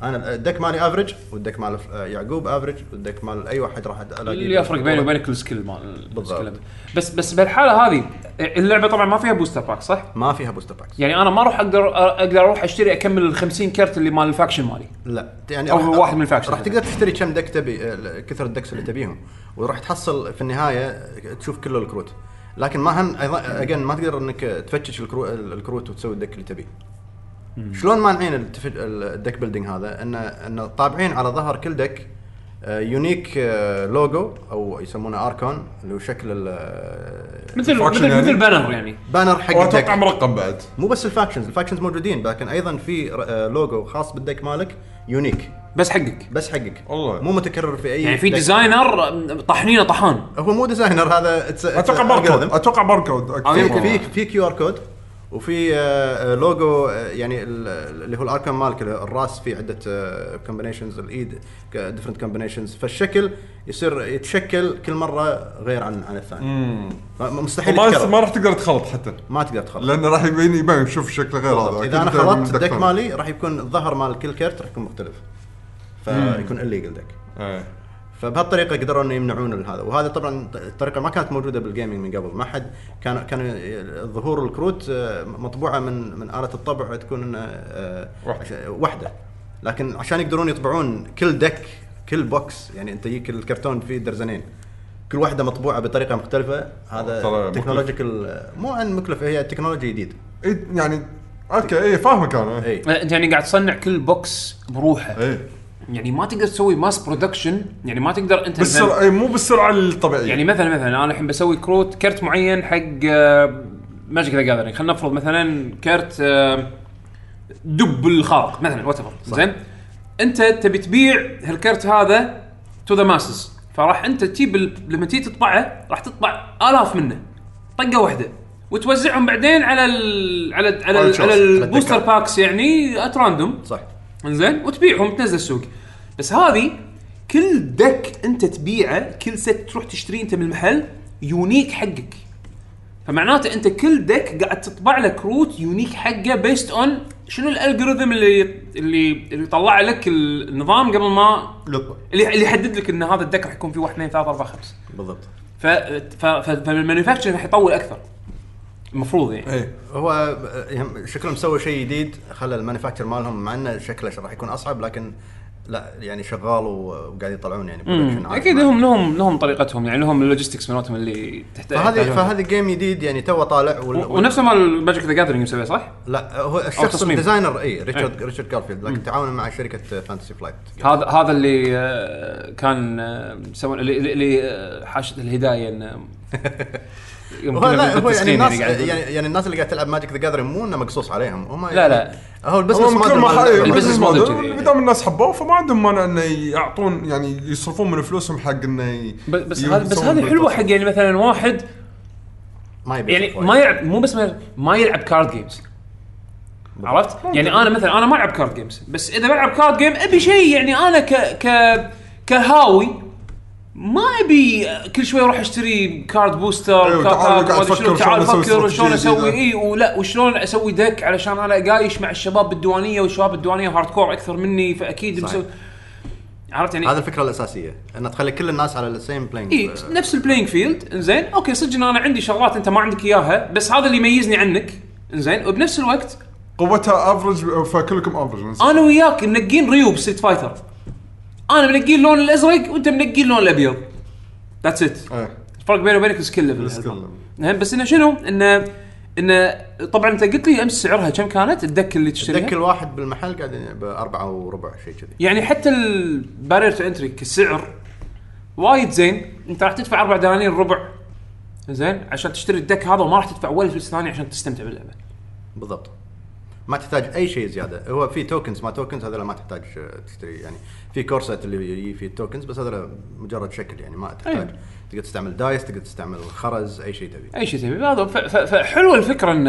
أنا ال deck مالي average وال deck مال آه، يعقوب average وال deck مال أي واحد راح الاقيه اللي يفرق بيني. وبينك ال skill مال بالضبط. بس بس بالحالة هذه اللعبة طبعا ما فيها booster pack صح؟ ما فيها booster packs يعني أنا ما أروح أقدر أقدر أروح أشتري أكمل ال 50 كرت اللي مال ال faction مالي لا يعني راح- واحد من ال faction. راح تقدر تشتري كم deck تبي آه، كثر ال decks اللي تبيهم وراح تحصل في النهاية تشوف كل الكروت لكن ما هم أيضا again ما تقدر إنك تفتش الكرو الكروت وتسوي ال deck اللي تبيه شلون مانعين التف- ال deck building هذا؟ انه انه طابعين على ظهر كل deck آه، unique آه، لوجو أو يسمونه archon اللي هو شكل ال- مثل مثل يعني؟ مثل banner يعني. banner حق واتوقع ال deck. مرقم بعد. مو بس ال factions ال factions موجودين لكن أيضا في آه، لوجو خاص بال deck مالك unique بس حقك. بس حقك. والله. مو متكرر في أي يعني في. designer طحنينه طحان هو مو designer هذا it's a- it's a أتوقع باركود. أتوقع باركود آه،. في في QR code وفي آه، آه، لوجو آه، يعني ال- اللي هو ال archon مالك الراس فيه عدة combinations الايد different combinations فالشكل يصير يتشكل كل مرة غير عن عن الثاني. مستحيل ما ما راح تقدر تخلط حتى. ما تقدر تخلط. لأن راح يبين يبين شوف شكله غير هذا. إذا أنا خلطت ثاني. مالي راح يكون الظهر مال كل كرت راح يكون مختلف. فيكون illegal إيه. فبهالطريقة قدروا انه يمنعون هذا. وهذا طبعا الطريقة ما كانت موجودة بال gaming من قبل. ما حد كان كان ظهور الكروت آه، مطبوعة من من آلة الطبع تكون انه آه، واحدة. لكن عشان يقدرون يطبعون كل deck كل box يعني أنت يجيك الكرتون فيه درزنين. كل واحدة مطبوعة بطريقة مختلفة. هذا technological مو عن مكلفه هي تكنولوجيا جديد. إيه، يعني okay اي فاهمك أنا. اي انت يعني قاعد تصنع كل box بروحه. اي يعني ما تقدر تسوي mass production يعني ما تقدر أنت بالسرعة إي مو بالسرعة الطبيعية. يعني مثلا مثلا أنا الحين بسوي كروت كرت معين حق Magic the Gathering خلينا نفرض مثلا كرت آه، دب الخارق مثلا what زين؟ أنت تبي تبيع هالكرت هذا to the masses فراح أنت تجيب لما تيجي تطبعه راح تطبع آلاف منه. طقة واحدة. وتوزعهم بعدين على ال على ال على, على ال ال booster. packs يعني at random صح. إنزين؟ وتبيعهم تنزل السوق. بس هذه كل deck أنت تبيعه كل set تروح تشتريه أنت من المحل unique حقك. فمعناته أنت كل deck قاعد تطبع له كروت unique حقه based on شنو ال algorithm اللي اللي اللي يطلع لك النظام قبل ما. اللي اللي يحدد لك إن هذا ال deck راح يكون فيه 1 2 3 4 5 بالضبط. ف ف- فال manufacture راح يطول أكثر. المفروض يعني اي هو آه، شكلهم سووا شيء جديد خلى ال manufacture مالهم مع إنه شكله راح يكون أصعب لكن لا يعني شغال وقاعد يطلعون يعني عالي. أكيد لهم لهم لهم طريقتهم يعني لهم ال logistics مالتهم اللي تحتاج فهذه. فهذا game جديد يعني تو طالع وال... ونفسه مال Magic the Gathering مسويه صح؟ لا هو الشخص. ال designer اي ريتشارد ريتشارد غارفيلد لكن تعاون مع شركة Fantasy Flight هذا هذا اللي آه، كان آه، سوى اللي, اللي- آه، حاشت الهداية انه لا هو يعني الناس يعني, يقول- يعني الناس اللي قاعد تلعب Magic the Gathering مو إنه مقصوص عليهم هم لا، لا. هو ال business هو كثر موديل ال business ال business model. ما دام الناس حبوه فما عندهم مانع إنه يعطون يعني يصرفون من فلوسهم حق إنه بس هذا بس هذه حلوة. حق يعني مثلا واحد ما يبي يعني ما. يلعب مو بس ما يلعب card games عرفت؟ يعني أنا مثلا أنا ما ألعب card games بس إذا بلعب card game أبي شيء يعني أنا ك ك كهاوي ما أبي كل شوي أروح أشتري card booster أيوة، card تعال شنو، تعال شلون أسوي أفكر شلون استراتيجية أسوي. اي ولا وشلون أسوي deck علشان أنا قايش مع الشباب بالديوانيه والشباب الديوانية hardcore أكثر مني فأكيد. مسوي عرفت يعني؟ هذا الفكرة الأساسية ان تخلي كل الناس على ال same playing اي نفس ال playing field إنزين. okay صدق إن أنا عندي شغلات أنت ما عندك إياها بس هذا اللي يميزني عنك إنزين. وبنفس الوقت قوتها average فكلكم average أنا وياك منقين ريوب Street Fighter أنا منقين اللون الأزرق وأنت منقين اللون الأبيض. that's it الفرق بيني وبينك ال skill level زين بس إنه شنو؟ إنه إنه طبعا أنت قلت لي أمس سعرها كم كانت؟ ال deck اللي تشتريها؟ ال deck الواحد بالمحل قاعد بأربعة وربع شيء كذي. يعني حتى ال barrier to entry كسعر وايد زين. أنت راح تدفع أربع دنانير ربع. زين عشان تشتري ال deck هذا وما راح تدفع ولا فلوس ثانية عشان تستمتع باللعبة. بالضبط. ما تحتاج أي شيء زيادة. هو في tokens ما tokens هذول ما تحتاج آه، تشتري يعني في كورسات اللي يجي فيه ال tokens بس هذول مجرد شكل يعني ما تحتاج. أيوة. تقدر تستعمل dice تقدر تستعمل خرز أي شيء تبي. أي شيء تبي. فحلوة الفكرة إن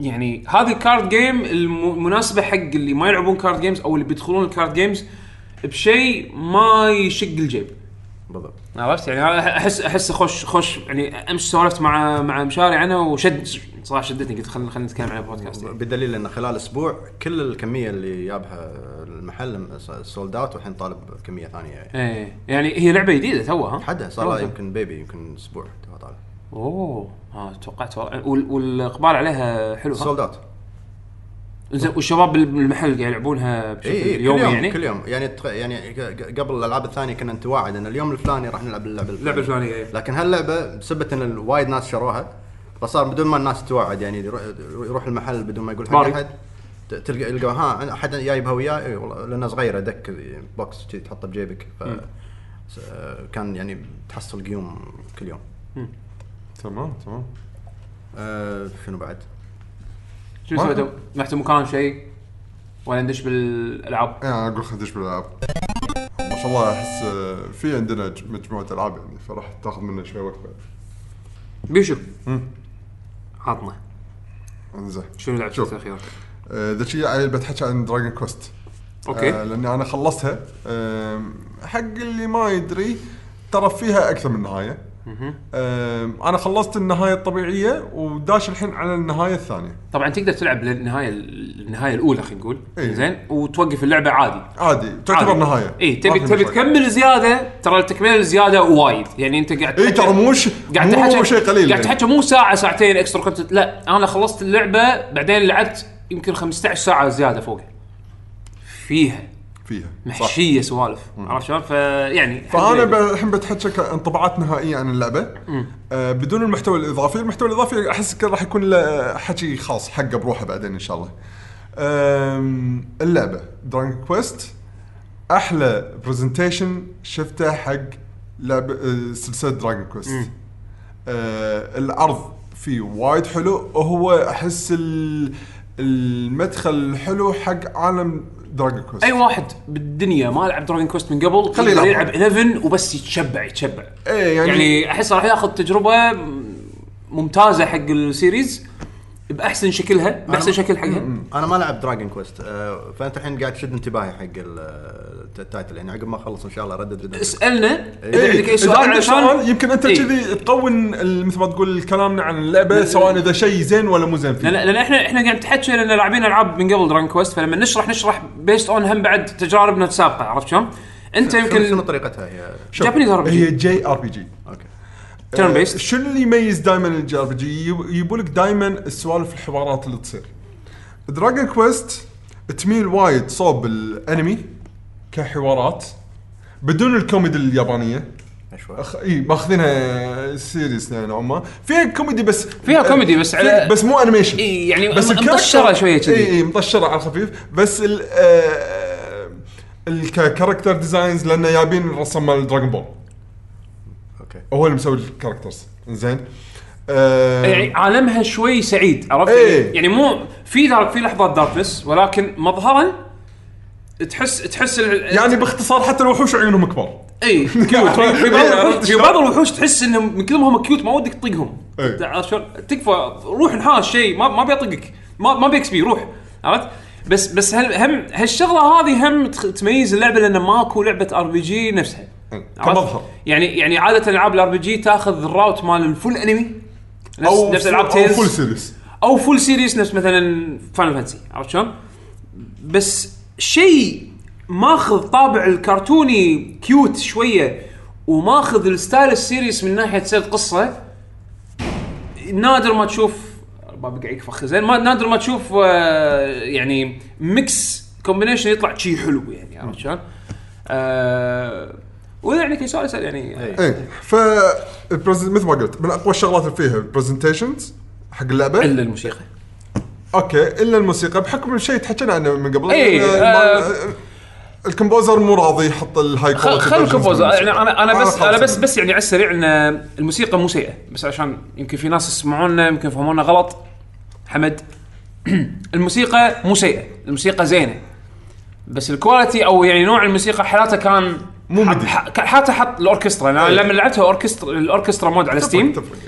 يعني هذه card game المناسبة حق اللي ما يلعبون card games أو اللي بيدخلون ال card games بشيء ما يشق الجيب. بالضبط. عرفت؟ يعني احس أحس خوش خوش يعني أمس سولفت مع مع مشاري عنها وشد صراحة شدتني قلت خلينا خلينا نتكلم عنها بودكاست يعني. بدليل إن خلال أسبوع كل الكمية اللي جابها المحل sold out والحين طالب كمية ثانية يعني. إيه يعني هي لعبة جديدة توها ها حدها صار يمكن بيبي يمكن أسبوع تو طالع أوه آه توقعت والله. وال- والإقبال عليها حلو ها؟ sold out زين والشباب بالمحل قاعد يلعبونها بشكل اي كل يومي يوم يعني كل يوم يعني. يعني قبل الألعاب الثانية كنا نتواعد إن اليوم الفلاني راح نلعب اللعبة الفلانيه اللعبة الفلانية إيه. لكن هاللعبة بسبه إن وايد ناس شروها فصار بدون ما الناس تتواعد يعني يروح- يروح المحل بدون ما يقول حق. أحد تلقى يلقى ها أنا أحد جايبها وياه إي والله لأنها صغيرة deck box كذي تحطه بجيبك. ف كان يعني تحصل game كل يوم. تمام تمام. أه شنو بعد؟ شنو ما- سويتوا؟ رحتوا مكان شيء ولا ندش بالألعاب؟ يعني أقول خلينا ندش بالألعاب. ما شاء الله أحس آه، في عندنا مجموعة ألعاب يعني فراح تاخذ منا شوي وقت بعد. بيشو عطنا. انزين. شنو لعبت شوف. الأخيرة؟ آه، ذا شيء بتحكي عن Dragon Quest okay. آه لأني أنا خلصتها. آم، حق اللي ما يدري ترى فيها أكثر من نهاية. أنا خلصت النهاية الطبيعية وداش الحين على النهاية الثانية طبعا تقدر تلعب للنهاية النهاية الأولى خلينا نقول إيه. زين وتوقف اللعبة عادي عادي تعتبر عادي. نهاية اي تبي تبي. تكمل زيادة ترى التكملة الزيادة وايد يعني أنت قاعد اي ترى مو. قاعد مو تحكي شيء قليل قاعد يعني. تحكي مو ساعة ساعتين اكسترا كنت لا أنا خلصت اللعبة بعدين لعبت يمكن 15 ساعة زيادة فوق فيها فيها. محشية سوالف. عرفت شلون؟ فيعني فانا الحين بتحكى كانطباعات نهائية عن اللعبة. آه بدون المحتوى الإضافي، المحتوى الإضافي أحس كان راح يكون له حكي خاص حقه بروحه بعدين إن شاء الله. اللعبة. Dragon Quest أحلى presentation شفته حق لعبه آه، سلسلة Dragon Quest. آه العرض فيه وايد حلو. وهو أحس ال- المدخل الحلو حق عالم Dragon Quest. أي واحد بالدنيا ما لعب Dragon Quest من قبل خليه يلعب. يلعب 11 وبس يتشبع يتشبع إيه يعني, يعني أحس راح ياخذ تجربة ممتازة حق ال series بأحسن شكلها بأحسن شكل حقها أنا ما لعب Dragon Quest آه، فأنت الحين قاعد تشد انتباهي حق ال- title يعني عقب ما اخلص ان شاء الله Red Dead Redemption اسألنا إذا إيه، عندك اي سؤال سؤال يمكن أنت إيه. كذي تقون ال- مثل ما تقول كلامنا عن اللعبة سواء إذا شيء زين ولا مو زين فيه. لأن إحنا إحنا قاعد نتحكى لأن لاعبين ألعاب من قبل Dragon Quest فلما نشرح نشرح based on هم بعد تجاربنا السابقة عرفت شلون؟ أنت شنو شنو يمكن طريقتها هي شوف، Japanese RPG. هي JRPG okay Turn based. شنو اللي يميز دائما ال JRPG يجيبوا لك دائما السوالف الحوارات اللي تصير Dragon Quest تميل وايد صوب الانمي كحوارات بدون الكوميدي اليابانية. أخ... إي ماخذينها serious نوعا ما فيها كوميدي بس فيها كوميدي بس على- بس مو animation إي يعني بس م- ال character- مطشرة شوية كذي. إي إي مطشرة على الخفيف بس ال آه، ال character designs لأنه جايبين الرسم مال Dragon Ball okay. هو اللي مسوي ال characters زين. آه يعني عالمها شوي سعيد عرفت؟ إيه. يعني مو في dark في لحظات darkness ولكن مظهرا تحس تحس ال- يعني باختصار حتى الوحوش عيونهم كبار إي cute في- في بعض في؟ بعض الوحوش تحس إنهم من كثر ما هم cute ما ودك تطقهم إيه. عرفت شلون؟ تكفى روح انحاش شيء ما ما بيطقك ما مابي XP روح عرفت؟ بس بس هل هم هالشغلة هذه هم تخ- تميز اللعبة لأن ماكو لعبة RPG نفسها. عرفت؟ كمظهر. يعني يعني عادة ألعاب ال RPG تاخذ ال route مال ال full anime نفس أو نفس ألعاب أو Tales full serious أو full serious نفس مثلا Final Fantasy عرفت شلون؟ بس شيء ماخذ طابع الكرتوني cute شوية وماخذ ال style ال serious من ناحية سرد قصة نادر ما تشوف ما بقى يكفخ زين ما نادر ما تشوف آه، يعني mix combination يطلع شيء حلو يعني عرفت شلون؟ آه عندك اي سؤال اسال يعني إيه. اي ف ال pres- مثل ما قلت من أقوى الشغلات اللي فيها ال presentations حق اللعبة إلا الموسيقى okay إلا الموسيقى. بحكم الشيء تحكينا عنه من قبل. إن آه. ال composer مو راضي يحط ال high quality خل ال composer يعني أنا أنا بس أنا بس. بس يعني على السريع إن الموسيقى مو سيئة. بس عشان يمكن في ناس يسمعونا يمكن يفهمونا غلط. حمد. الموسيقى مو سيئة. الموسيقى زينة. بس ال quality أو يعني نوع الموسيقى حالاته كان مو. ح- حالاته حط الأوركسترا. أنا إيه. لما لعبتها اوركسترا الأوركسترا mod على Steam تفرق تفرق.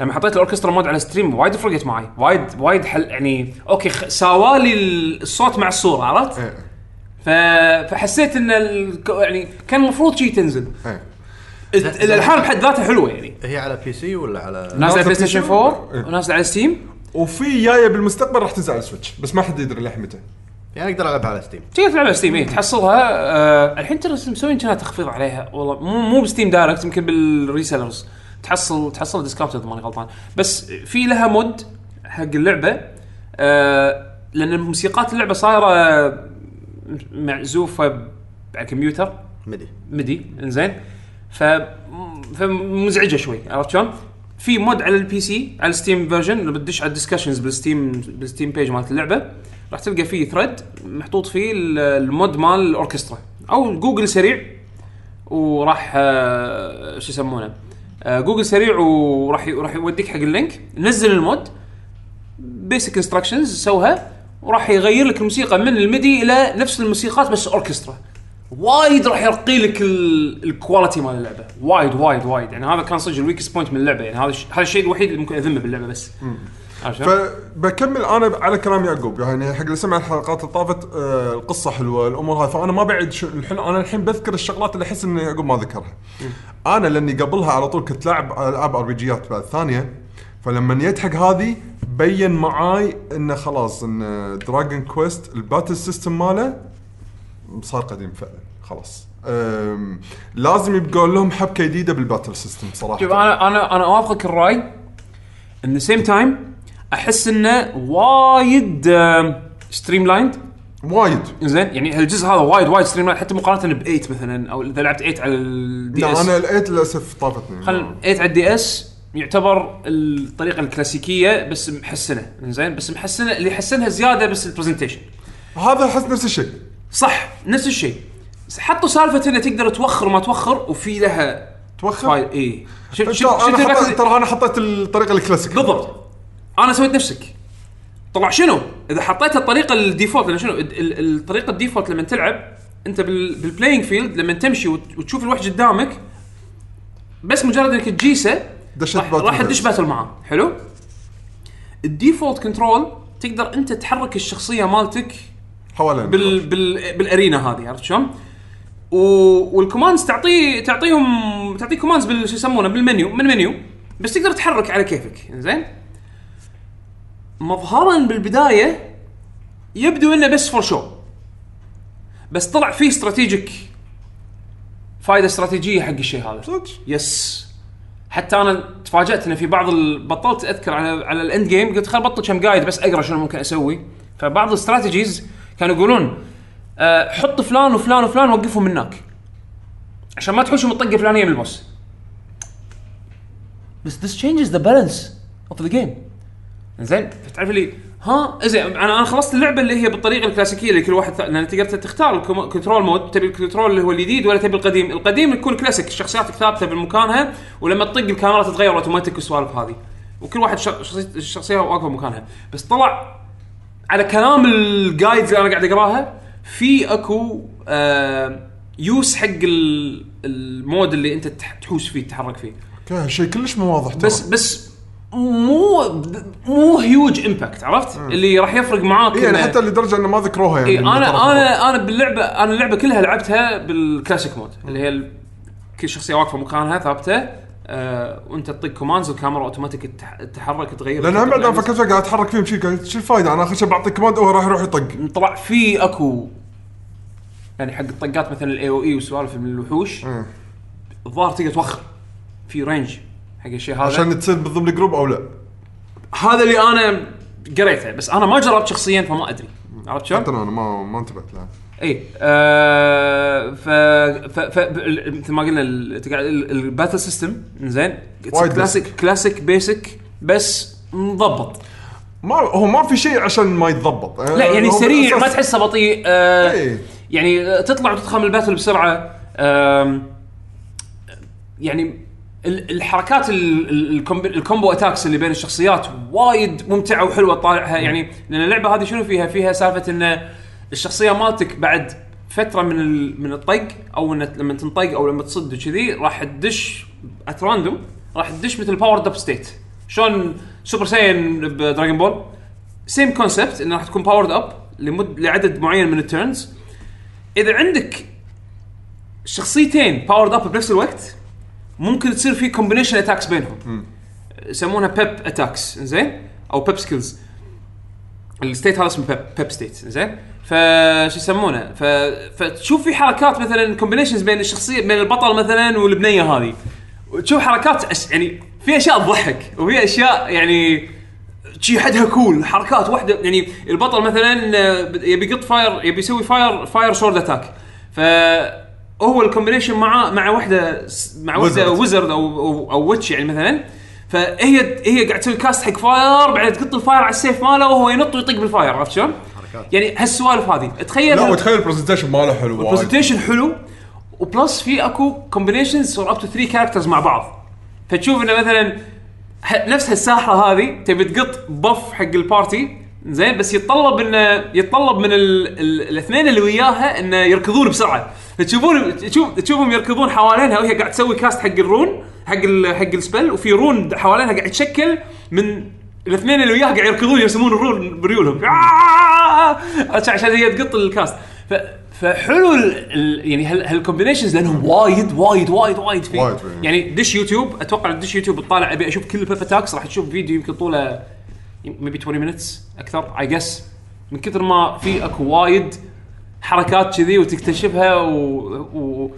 لما حطيت الأوركسترا mod على Steam وايد فرقت معي وايد وايد حل يعني okay خ- ساوالي الصوت مع الصورة عرفت؟ إيه. ف... فحسيت إن ال... يعني كان المفروض شيء تنزل إيه. الالحان بحد ذاتها حلوة يعني هي على PC ولا على نازلة على Play Station 4 إيه. ونازلة على Steam وفي جاية بالمستقبل راح تنزل على ال Switch بس ما حد يدري للحين متى يعني أقدر ألعبها على Steam تقدر تلعبها Steam إيه تحصلها آه الحين ترى مسوين كنا تخفيض عليها والله مو مو ب Steam direct يمكن بال resellers تحصل تحصل discount إذا ماني غلطان. بس في لها mod حق اللعبة آه لأن موسيقات اللعبة صايرة معزوفة على الكمبيوتر MIDI. MIDI. إنزين. ف فمزعجة شوي عرفت شلون؟ في mod على ال PC على ال Steam version لما بتدش على ال discussions بال Steam بال Steam page مالت اللعبة راح تلقى فيه thread محطوط فيه ال- ال mod مال الاوركسترا أو جوجل سريع وراح آه، شو يسمونه؟ جوجل سريع وراح راح يوديك حق ال link. نزل ال mod basic instructions سوها وراح يغير لك الموسيقى من ال MIDI إلى نفس الموسيقات بس اوركسترا وايد راح يرقي لك ال- ال quality مال اللعبة. وايد وايد وايد. يعني هذا كان صدق ال weakest point من اللعبة. يعني هذا هذا الشيء الوحيد اللي ممكن أذمه باللعبة بس؟ فبكمل أنا على كلام يعقوب يعني حق اللي سمع الحلقات اللي طافت آه القصة حلوة الأمور هاي فأنا ما بعد الحلو أنا الحين بذكر الشغلات اللي أحس إن يعقوب ما ذكرها. أنا لأني قبلها على طول كنت لاعب ألعاب RPG ات بعد ثانية فلما جيت حق هذه بين معاي إنه خلاص إن Dragon Quest ال battle system ماله صار قديم فعلا خلاص. لازم يبقى لهم حبكة جديدة بال battle system صراحة. شوف أنا أنا أنا أوافقك الرأي إن same time أحس إنه وايد streamlined وايد. زين يعني هالجزء هذا وايد وايد streamlined حتى مقارنة ب 8 مثلا أو إذا لعبت 8 على ال DS أنا ال eight للأسف طافتني خل 8 على ال DS يعتبر الطريقة الكلاسيكية بس محسنة. زين بس محسنة اللي حسنها زيادة بس ال presentation هذا أحس نفس الشيء. صح نفس الشيء. حطوا سالفة إنه تقدر توخر ما توخر وفي لها توخر؟ اي شفت ترى شفت حطيت الباك- ترى أنا حطيت الطريقة الكلاسيك بالضبط. أنا سويت نفسك طلع شنو؟ إذا حطيت الطريقة ال default لأن شنو؟ ال- ال- الطريقة ال default لما تلعب أنت بال- بال playing field لما تمشي وت- وتشوف الوحش قدامك بس مجرد إنك تجيسه راح. تدش battle معاه حلو؟ ال default control تقدر أنت تحرك الشخصية مالتك حوالين بال بال بال arena هذه عرفت شلون؟ و... وال commands تعطيه تعطيهم تعطيه commands بال شو يسمونه بالمنيو من منيو بس تقدر تحرك على كيفك زين؟ مظهرا بالبداية يبدو إنه بس for show بس طلع فيه strategic فائده استراتيجية حق الشيء هذا. صدق؟ yes حتى أنا تفاجأت ان في بعض ال... بطلت أذكر على على ال end game قلت خل بطل كم guide بس أقرأ شنو ممكن أسوي. فبعض ال strategies كانوا يقولون أه حط فلان وفلان وفلان وقفهم هناك. عشان ما تحوشهم الطقه الفلانية من ال boss بس this changes the balance of the game. زين. فتعرف لي ها؟ زين أنا أنا خلصت اللعبة اللي هي بالطريقة الكلاسيكية اللي كل واحد ث- لأن تقدر تختار ال control mode تبي ال control اللي هو الجديد ولا تبي القديم؟ القديم يكون كلاسيك الشخصيات ثابتة بمكانها ولما تطق الكاميرا تتغير اوتوماتيك والسوالف هذه. وكل واحد شخ- شخصية- الشخصية واقفه بمكانها. بس طلع على كلام ال guides اللي أنا قاعد أقراها في أكو آه use حق ال- ال mode اللي أنت تح- تحوس فيه تتحرك فيه. okay شيء كلش مو واضح ترى. بس بس مو مو huge impact عرفت؟ اللي راح يفرق معاك إيه يعني حتى لدرجه إنه ما ذكروها يعني إيه أنا أنا أنا باللعبة أنا اللعبة كلها لعبتها بال classic mode اللي هي كل شخصية واقفة مكانها ثابتة آه وأنت تطق commands والكاميرا اوتوماتيك تح- تتحرك تغير لأن هم بعد أنا فكرت قاعد أتحرك فيهم شيء قاعد شو الفائده أنا اخر شيء بعطيك command وهو راح يروح يطق. طلع في أكو يعني حق الطقات مثلا ال AOE وسوالف من الوحوش مم. الظاهر تقدر توخر في range حق الشيء هذا. عشان تصير بالضبط ال group أو لا. هذا اللي أنا قريته بس أنا ما جربت شخصيا فما أدري. عرفت شلون؟ حتى أنا ما ما انتبهت لها. اي آه ف ف ف مثل ما قلنا ال battle system زين؟ classic classic basic بس مضبط. ما هو ما في شيء عشان ما يتضبط. لا يعني سريع ما تحسه بطيء آه إيه. يعني تطلع وتدخل ال battle بسرعة يعني الحركات ال- ال- ال comb- ال combo attacks اللي بين الشخصيات وايد ممتعة وحلوة تطالعها يعني لأن اللعبة هذه شنو فيها؟ فيها سالفة إن الشخصية مالتك بعد فترة من من الطق أو لما تنطق أو لما تصد وكذي راح تدش at random راح تدش مثل power up state شلون Super Saiyan ب Dragon Ball same concept إنه راح تكون powered up لمد لعدد معين من ال turns إذا عندك شخصيتين powered up بنفس الوقت ممكن تصير في combination attacks بينهم. يسمونها pep attacks زين أو pep skills ال state هذا اسمه pep pep state زين فشو يسمونه؟ ف... فتشوف في حركات مثلا combinations بين الشخصية بين البطل مثلا والبنية هذه. وتشوف حركات أش... يعني في أشياء تضحك وفي أشياء يعني شي حدها cool حركات واحدة يعني البطل مثلا آه، يبي يقط fire يبي يسوي fire fire sword attack ف هو ال combination مع مع واحدة مع واحدة. wizard أو أو, أو witch يعني مثلا فهي هي قاعد تسوي cast حق fire بعدين تقط ال fire على السيف ماله وهو ينط ويطق بال fire عرفت شلون؟ يعني هالسوالف هذه تخيل لا وتخيل ال presentation ماله حلو. ال presentation حلو و plus في أكو combinations for up to 3 characters مع بعض فتشوف إنه مثلا نفس هالساحرة هذه تبي تقط buff حق ال party زين بس يتطلب انه يتطلب من ال... ال... الاثنين اللي وياها انه يركضون بسرعة فتشوفون تشوف تشوفهم يركضون حوالينها وهي قاعد تسوي cast حق ال rune حق ال... حق ال spell وفي rune حوالينها قاعد يتشكل من الاثنين اللي وياها قاعد يركضون يرسمون ال rune بريولهم آه! عشان هي تقط ال cast ف... فحلو ال... يعني هال... هال combinations لأنهم وايد وايد وايد وايد في وايد في. يعني دش يوتيوب أتوقع دش يوتيوب تطالع أبي أشوف كل ال pep attacks راح تشوف فيديو يمكن طوله maybe 20 minutes أكثر I guess من كثر ما في أكو وايد حركات كذي وتكتشفها و... و...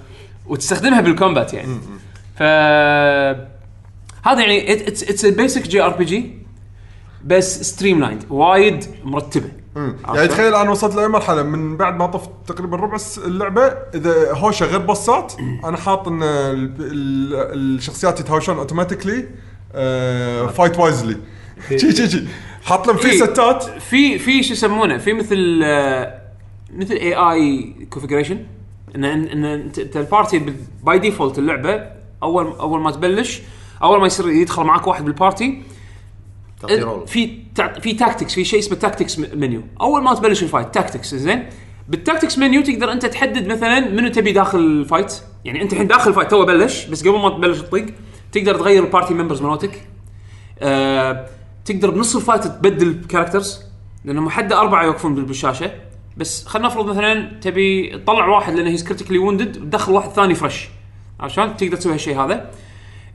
وتستخدمها بال combat يعني. ف هذا يعني it's basic JRPG بس streamlined وايد مرتبة. يعني تخيل أنا وصلت لاي مرحله من بعد ما طفت تقريبا ربع اللعبة إذا هوشة غير بوسات أنا حاط إن ال- ال- الشخصيات يتهاوشون automatically fight wisely شي شي شي. حاط لهم في إيه. stat. في في شو يسمونه؟ في مثل آه، مثل AI configuration ان ان إن انت أنت ال party by default اللعبة اول أول ما تبلش أول ما يصير يدخل معاك واحد بال party role في تع- في tactics في شيء اسمه tactics menu أول ما تبلش ال fight tactics زين؟ بال tactics menu تقدر أنت تحدد مثلا منو تبي داخل ال fight يعني أنت الحين داخل ال fight تو بلش بس قبل ما تبلش تطق تقدر تغير ال party members مالتك. آه تقدر بنص ال fight تبدل characters لأنهم حد أربعة يوقفون بال- بالشاشه بس خلينا نفرض مثلا تبي تطلع واحد لأنه he's critically wounded وتدخل واحد ثاني fresh عشان تقدر تسوي هالشيء هذا.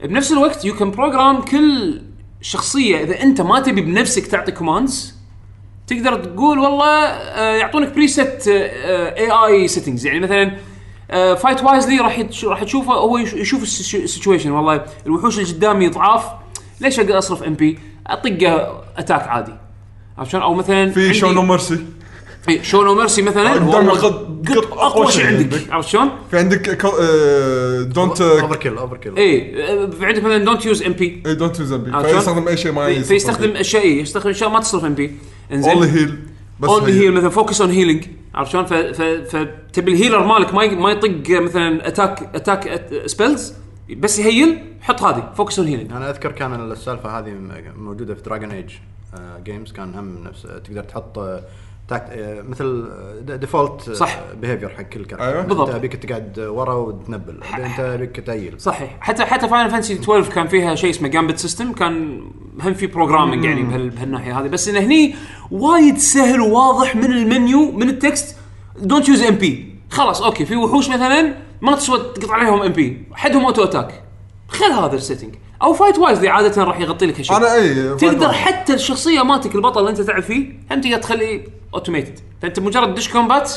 بنفس الوقت you can program كل شخصية إذا أنت ما تبي بنفسك تعطي commands تقدر تقول والله آه، يعطونك preset AI settings يعني مثلا fight wisely راح راح تشوفه هو يش- يشوف ال situation. والله الوحوش اللي قدامي ضعاف ليش أقدر أصرف MP أطقه attack عادي. عرفت شلون؟ أو مثلا في عندي- show no mercy إيه، show no mercy مثلا قط أقوى شيء عندك. عرفت شلون؟ في عندك don't overkill overkill إي آه، في عندك مثلا don't use MP إي don't use M شلون؟ فيستخدم أي شيء ما في- فيستخدم أشياء يستخدم أشياء ما تصرف MP إنزين. only heal بس only heal. مثلا focus on healing عرفت شلون؟ فتبي ال healer مالك ما ما يطق مثلا attack attack spells بس ي heal حط هذه focus on healing أنا أذكر كان السالفة هذه موجودة في Dragon Age games كان هم نفس تقدر تحط آه، آه، مثل default صح. behavior حق كل character أيوة. بالضبط. أنت أبيك تقعد ورا وتنبل أنت أبيك ت heal. صحيح. حتى حتى Final Fantasy 12 كان فيها شيء اسمه gambit system كان هم في programming يعني بهال- بهالناحية هذه. بس انه هني وايد سهل وواضح من المنيو من ال text don't use MP خلاص okay في وحوش مثلا ما تسوى تقط عليهم MP حدهم auto attack خل هذا ال setting أو fight wisely عادة راح يغطي لك هالشيء. أنا اي تقدر حتى الشخصية مالتك البطل اللي أنت تلعب فيه هم تقدر تخليه automated فأنت مجرد دش combat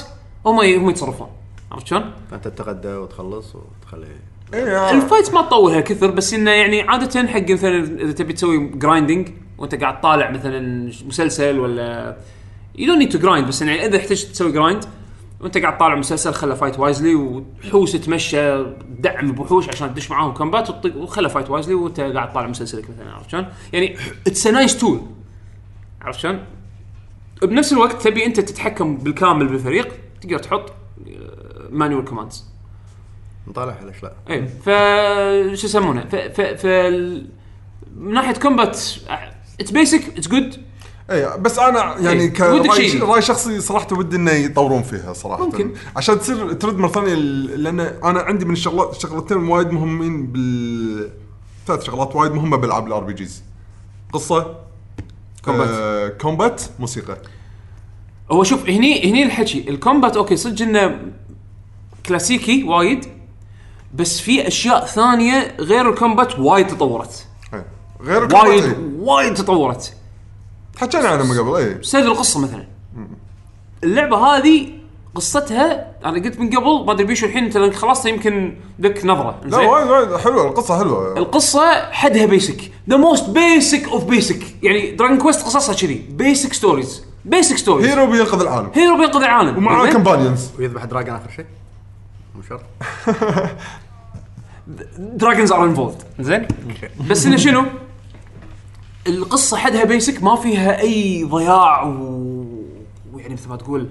هم هم يتصرفون. عرفت شلون؟ فأنت تتغدى وتخلص وتخلي إيه، ال fights ما تطولها كثر بس إنه يعني عادة حق مثلا إذا تبي تسوي grinding وأنت قاعد طالع مثلا مسلسل ولا you don't need to grind بس يعني إذا احتجت تسوي grind وانت قاعد طالع مسلسل خله fight wisely وحوس تمشى دعم بوحوش عشان تدش معاهم combat وخله fight wisely وانت قاعد طالع مسلسلك مثلا عرفت شلون؟ يعني it's nice tool عرفت شلون؟ بنفس الوقت تبي انت تتحكم بالكامل بالفريق تقدر تحط manual commands نطالعها ليش لا. اي ف شو يسمونه؟ ف ف ف من ناحية combat it's basic it's good اي بس أنا يعني إيه، كرأي. رأي شخصي صراحة ودي إنه يطورون فيها صراحة ممكن. عشان تصير ترد مرة ثانية لأن أنا عندي من الشغلات شغلتين وايد مهمين بال ثلاث شغلات وايد مهمة بالالعاب ال RPGs قصة combat. آه combat موسيقى هو شوف هني هني الحكي ال combat okay صدق إنه كلاسيكي وايد بس في أشياء ثانية غير ال combat وايد تطورت إيه. غير ال combat وايد إيه. وايد تطورت حكينا عنها من قبل اي سرد القصة مثلا. اللعبة هذه قصتها أنا قلت من قبل ما أدري بيشو الحين انت لأنك خلصتها يمكن لك نظرة. لا زين؟ وايد وايد حلوة القصة حلوة. القصة حدها basic the most basic of basic يعني Dragon Quest قصصها كذي. basic stories basic stories hero بينقذ العالم. hero بينقذ العالم. ومعاه زين؟ companions ويذبح dragon آخر شيء. مو شرط. dragons are involved زين. بس إنه شنو؟ القصة حدها basic ما فيها أي ضياع و... ويعني مثل ما تقول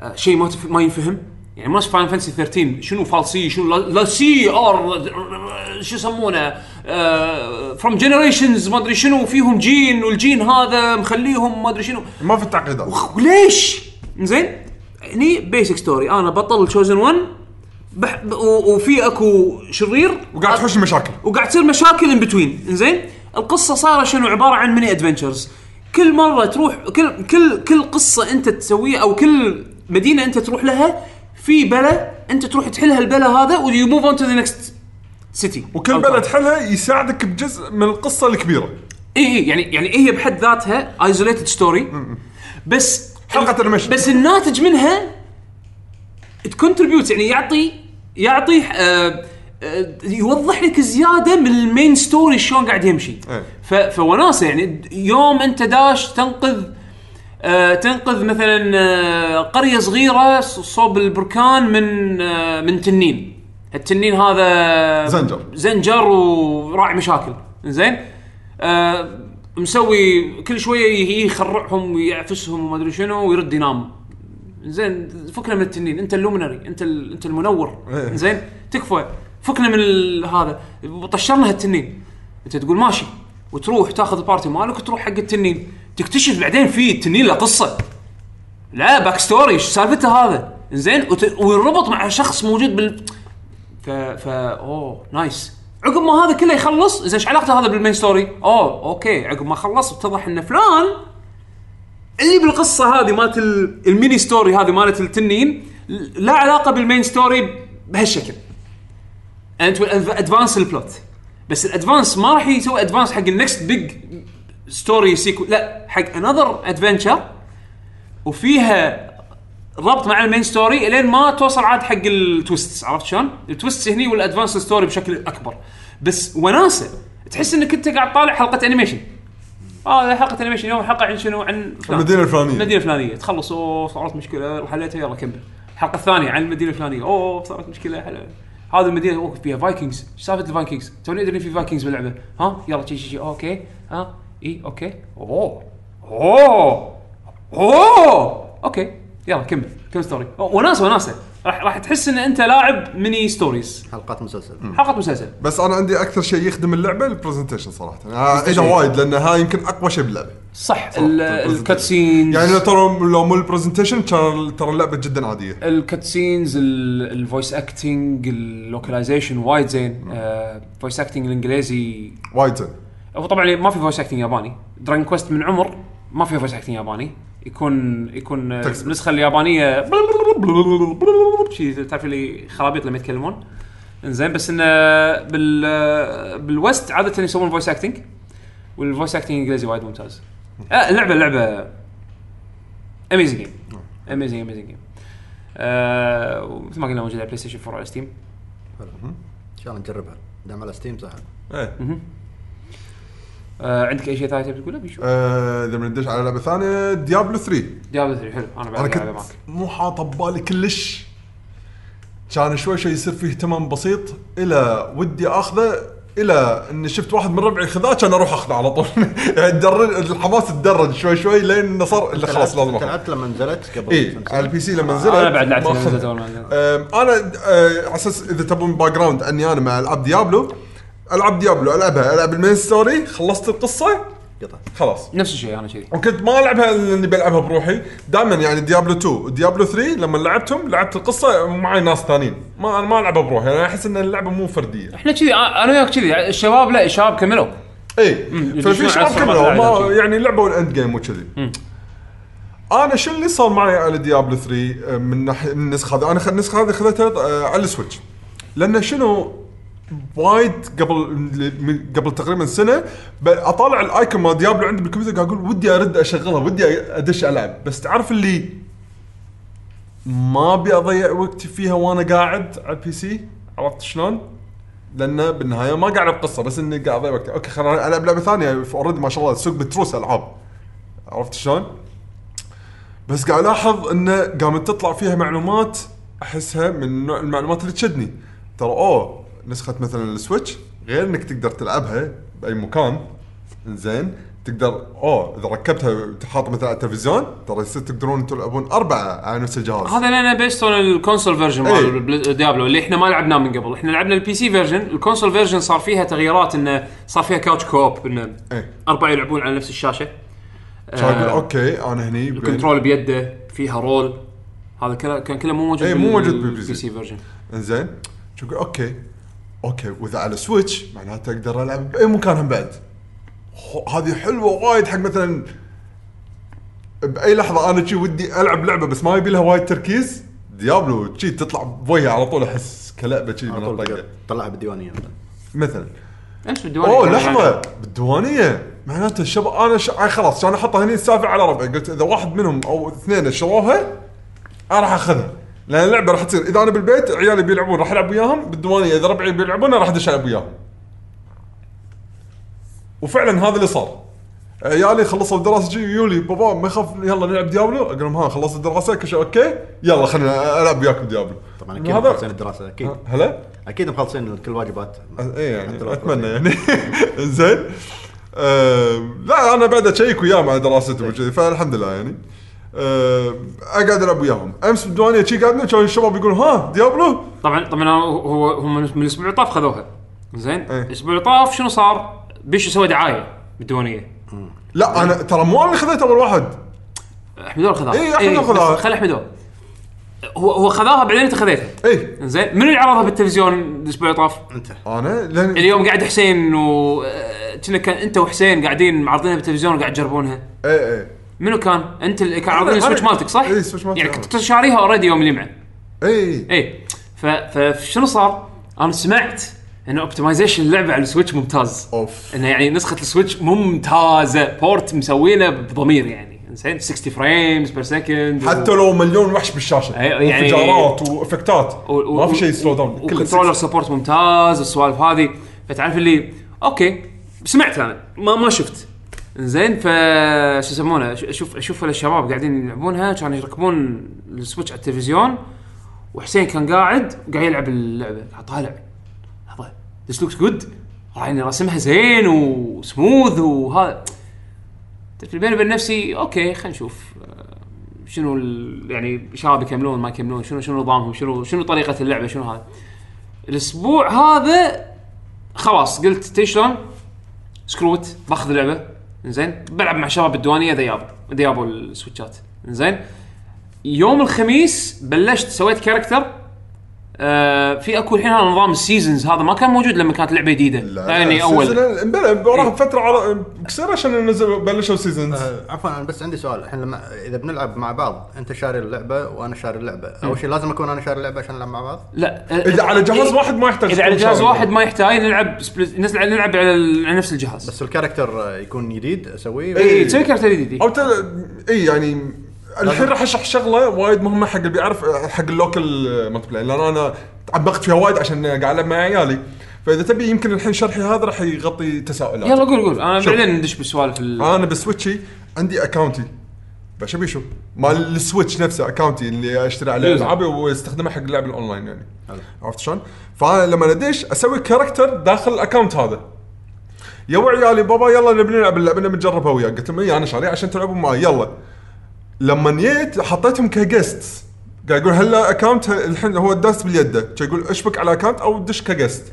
آه، شيء ما تف... ما ينفهم. يعني ماس فاين فانسي 13 شنو فالسي شنو لا- لا سي ار شو يسمونه فروم جنريشنز ما أدري شنو فيهم جين والجين هذا مخليهم ما أدري شنو. ما في تعقيدات وليش؟ زين هني بيسك ستوري أنا بطل تشوزن 1 بح... ب- و- وفي أكو شرير. وقاعد تحوش مشاكل. وقاعد تصير مشاكل ان بتوين زين القصة صارت شنو؟ عبارة عن ميني ادفنتشرز كل مرة تروح كل كل كل قصة أنت تسويها أو كل مدينة أنت تروح لها في بلا أنت تروح تحلها البلا هذا و you move on to the next city وكل بلد تحلها يساعدك بجزء من القصة الكبيرة. اي اي يعني يعني هي بحد ذاتها؟ isolated story بس حلقة animation. بس الناتج منها ت contribute يعني يعطي يعطي آه يوضح لك زيادة من ال main story شلون قاعد يمشي. إيه. ف فوناسة يعني يوم انت داش تنقذ آه تنقذ مثلا آه قرية صغيرة صوب البركان من آه من تنين. التنين هذا زنجر. زنجر وراعي مشاكل. زين آه مسوي كل شوية يخرعهم ويعفسهم وما أدري شنو ويرد ينام. زين فكنا من التنين. أنت ال Luminary أنت أنت المنور. إيه. زين تكفى. فكنا من هذا طشرنا هالتنين. انت تقول ماشي وتروح تاخذ ال party مالك وتروح حق التنين. تكتشف بعدين في التنين له قصة. لا back story إيش سالفته هذا؟ زين وت... ويربط مع شخص موجود بال ف ف أوه نايس عقب ما هذا كله يخلص زين إيش علاقته هذا بال main story؟ أوه أوكي عقب ما خلص اتضح إن فلان اللي بالقصة هذه مالت ال- ال mini story هذه مالت التنين لا علاقة بال main story بهالشكل. انت advance ال plot بس ال advance ما راح يسوي advance حق ال next big story sequel لا حق another adventure وفيها ربط مع ال main story إلين ما توصل عاد حق ال twists عرفت شلون؟ ال twists هني وال advance story بشكل أكبر. بس وناسة تحس إنك انت قاعد طالع حلقة animation آه حلقة animation يوم حلقة عن شنو؟ عن فلان. المدينة الفلانية. المدينة الفلانية. تخلص أوه صارت مشكلة حليتها يلا كمل. الحلقة الثانية عن المدينة الفلانية. أوه صارت مشكلة حلو. هذه المدينة أوه فيها Vikings إيش سالفة ال Vikings؟ توني ادري في Vikings باللعبة. ها؟ يلا شي شي شي. okay. ها؟ إي okay. أوه. أوه. أوه. okay. يلا كمل. كمل story وناسة وناسة. راح راح تحس إن أنت لاعب mini stories حلقات مسلسل. حلقه مسلسل. بس أنا عندي أكثر شيء يخدم اللعبة ال presentation صراحة. إذا. وايد لأن هاي يمكن أقوى شيء باللعبة. صح. صح، ال cutscenes يعني لو ترى لو مو ال presentation كان ترى اللعبة جدا عادية. ال cutscenes ال voice acting ال localization وايد زين. voice acting الإنجليزي وايد زين. هو طبعا ما في voice acting ياباني. Dragon Quest من عمر ما في voice acting ياباني. يكون يكون آه،. النسخة اليابانية شي تعرف اللي خرابيط لما يتكلمون. إنزين بس انه بال آه، بال West عادة يسوون voice acting وال voice acting الإنجليزي وايد ممتاز. آه اللعبه اللعبه amazing game amazing amazing game مثل ما قلنا موجودة على PlayStation 4 على Steam حلو. إن شاء الله نجربها. دام على Steam سهل إيه. آه عندك أي شيء ثاني تبي تقوله؟ بيشو؟ آه، إذا بندش على لعبة ثانية Diablo 3 Diablo 3 حلو. أنا أنا بعد كنت لعبه معك. مو حاطه ببالي كلش. كان شوي شوي يصير فيه اهتمام بسيط. إلى ودي أخذه إلى إني شفت واحد من ربعي خذاه كان أروح أخذه على طول يعني تدرج الحماس تدرج شوي شوي لين إنه صار اللي خلاص لازم انت اخذ لعبت لما نزلت قبل اي سنة؟ على ال PC لما نزلت أنا بعد لعبت ما لما أخذت. نزلت أول ما نزلت. أم، أنا أه، على أساس إذا تبون background عني أنا مع ألعاب Diablo العب Diablo ألعبها ألعب ال main story خلصت القصة قطع. خلاص. نفس الشيء أنا كذي وكنت ما العبها لاني بلعبها بروحي. دائما يعني Diablo 2 و Diablo 3 لما لعبتهم لعبت القصة معي ناس ثانيين. ما أنا ما ألعبها بروحي أنا أحس إن اللعبة مو فردية. إحنا كذي أنا وياك كذي الشباب لا الشباب كملوا. اي ففي شباب كملوا. يعني لعبوا ال end game وكذي. أنا شو اللي صار معي على Diablo 3 آه، من ناحيه النسخة هذه. أنا النسخة هذه خذيتها آه، على ال Switch. لأن شنو؟ وايد قبل قبل تقريبا سنة أطالع ال icon مال Diablo عندي بالكمبيوتر قاعد أقول ودي أرد أشغلها ودي أدش ألعب. بس تعرف اللي ما أبي أضيع وقتي فيها وأنا قاعد على ال PC؟ عرفت شلون؟ لأنه بالنهاية ما قاعد العب قصه بس إني قاعد أضيع وقتي okay خليني العب لعبة ثانية. already ما شاء الله السوق متروس ألعاب. عرفت شلون؟ بس قاعد ألاحظ انه قامت تطلع فيها معلومات أحسها من نوع المعلومات اللي تشدني. ترى أوه نسخة مثلا ال Switch غير إنك تقدر تلعبها بأي مكان. زين تقدر اوه إذا ركبتها حاط مثلا على التلفزيون ترى يصير تقدرون تلعبون أربعة على نفس الجهاز. هذا لأنه based on ال console version إيه. مال بل- Diablo اللي إحنا ما لعبناه من قبل. إحنا لعبنا ال PC version ال console version صار فيها تغييرات إنه صار فيها couch co-op إنه إيه. أربعة يلعبون على نفس الشاشة. آه، okay أنا هني ال control بيده فيها roll هذا كله كان كله مو موجود إيه، مو موجود بال P C. version إنزين okay. okay وإذا على Switch معناته أقدر ألعب بأي مكان هم بعد. هذه حلوة وايد حق مثلا بأي لحظة أنا شي ودي ألعب لعبة بس ما يبي لها وايد تركيز Diablo شي تطلع بوجهي على طول أحس كلعبة شي من الطقه تقدر تطلعها بالديوانية مثلا. مثلا. امس بالديوان أوه كان لحظة. يعني- بالديوانية؟ معناته الشباب أنا ش... آه خلاص كان أحطها هني السالفه على ربعي. قلت إذا واحد منهم أو اثنين شروها أنا راح أخذها. لأن اللعبة راح تصير. إذا أنا بالبيت عيالي بيلعبون راح العب وياهم. بالديوانيه إذا ربعي بيلعبون راح أدش ألعب وياهم. وفعلا هذا اللي صار. عيالي خلصوا الدراسة جي يولي بابا ما يخاف يلا نلعب ديابلو؟ أقول لهم ها خلصت الدراسة كل شيء okay يلا خلينا ألعب وياكم ديابلو طبعا أكيد هذا مخلصين الدراسة أكيد. هلا؟ أكيد مخلصين كل واجبات. اي يعني أتمنى يعني. زين. آم، لا أنا بعد اشيك وياه مع دراستهم وكذي فالحمد لله يعني. اقعد العب وياهم امس بالديوانيه شي قاعدين كانوا الشباب يقولون ها ديابلو طبعا طبعا هو هو هم من الأسبوع اللي طاف خذوها زين؟ إيه. الأسبوع اللي طاف شنو صار؟ بيشو سوى دعاية بالديوانية. لا أنا ترى مو أنا اللي خذيت أول واحد. احمدون خذاها إيه، أحمدون خذاها. بس خلي احمدون هو هو خذاها بعدين أنت خذيتها اي زين؟ منو اللي عرضها بالتلفزيون الأسبوع اللي طاف؟ أنت. أنا؟ لأن اليوم قاعد حسين و آه، كنا كان أنت وحسين قاعدين معرضينها بالتلفزيون وقاعد تجربونها. اي اي منو كان؟ أنت اللي كان عارضين ال Switch مالتك صح؟ إيه، ال Switch مالتي يعني. كنت شاريها already يوم الجمعة. إي. إي. فشنو صار؟ أنا سمعت انه optimization اللعبه على ال Switch ممتاز. أوف. انه يعني نسخة ال Switch ممتازة. port مسوينه بضمير يعني. زين 60 frames per second حتى لو مليون وحش بالشاشة. يعني- وانفجارات و effectات. ما في شيء slow down كله وكنترولر سبورت ممتاز السوالف هذه. فتعرف اللي okay سمعت أنا. ما ما شفت. زين ف شو يسمونه أشوف أشوف الشباب قاعدين يلعبونها. كانوا يركبون ال Switch على التلفزيون وحسين كان قاعد قاعد يلعب اللعبة. قاعد طالع. لحظه this looks good يعني رسمها زين وسموث وهذا بيني وبين نفسي okay خلينا نشوف. شنو يعني شباب يكملون ما يكملون شنو شنو نظامهم شنو شنو طريقة اللعبة شنو هذا. الأسبوع هذا خلاص قلت تدري شلون؟ screw it باخذ اللعبة. زين؟ بلعب مع شباب الديوانية اذا يابوا ال Switchات زين؟ يوم الخميس بلشت سويت character آه في أكو الحين هذا نظام ال seasons هذا ما كان موجود لما كانت لعبة جديدة. يعني أول. بلا وراها فترة على كسر عشان نزل بلشوا seasons آه، عفوا أنا بس عندي سؤال. الحين لما إذا بنلعب مع بعض أنت شاري اللعبة وأنا شاري اللعبة. أول شيء لازم أكون أنا شاري اللعبة عشان نلعب مع بعض؟ لا آه، إذا على جهاز إيه، واحد ما يحتاج إذا على جهاز. واحد ما يحتاج نلعب split نلعب نلعب على نفس الجهاز. بس ال character يكون جديد أسويه؟ اي تسوي character جديد. أو. اي يعني الحين راح اشرح شغلة وايد مهمة حق اللي بيعرف حق ال local multiplayer لأن أنا علقت فيها وايد عشان قاعد ألعب مع عيالي. فإذا تبي يمكن الحين شرحي هذا راح يغطي تساؤلات يلا قول قول. أنا. بعدين ندش بالسوالف ال- أنا بال Switchي عندي accountي بس ابي شو مال ال Switch نفسه accountي اللي أشتري عليه user. ألعابي واستخدمها حق اللعب الأونلاين يعني. عرفت شلون؟ فانا لما ادش أسوي character داخل ال account هذا. يو عيالي بابا يلا نبي نلعب اللعبة نبي نجربها وياك قلت لهم اي أنا شاري عشان تلعبون معي يلا. لما جيت حطيتهم ك guest. قاعد يقول هلا account الحين هو داس باليده كان يقول اشبك على account أو دش ك guest.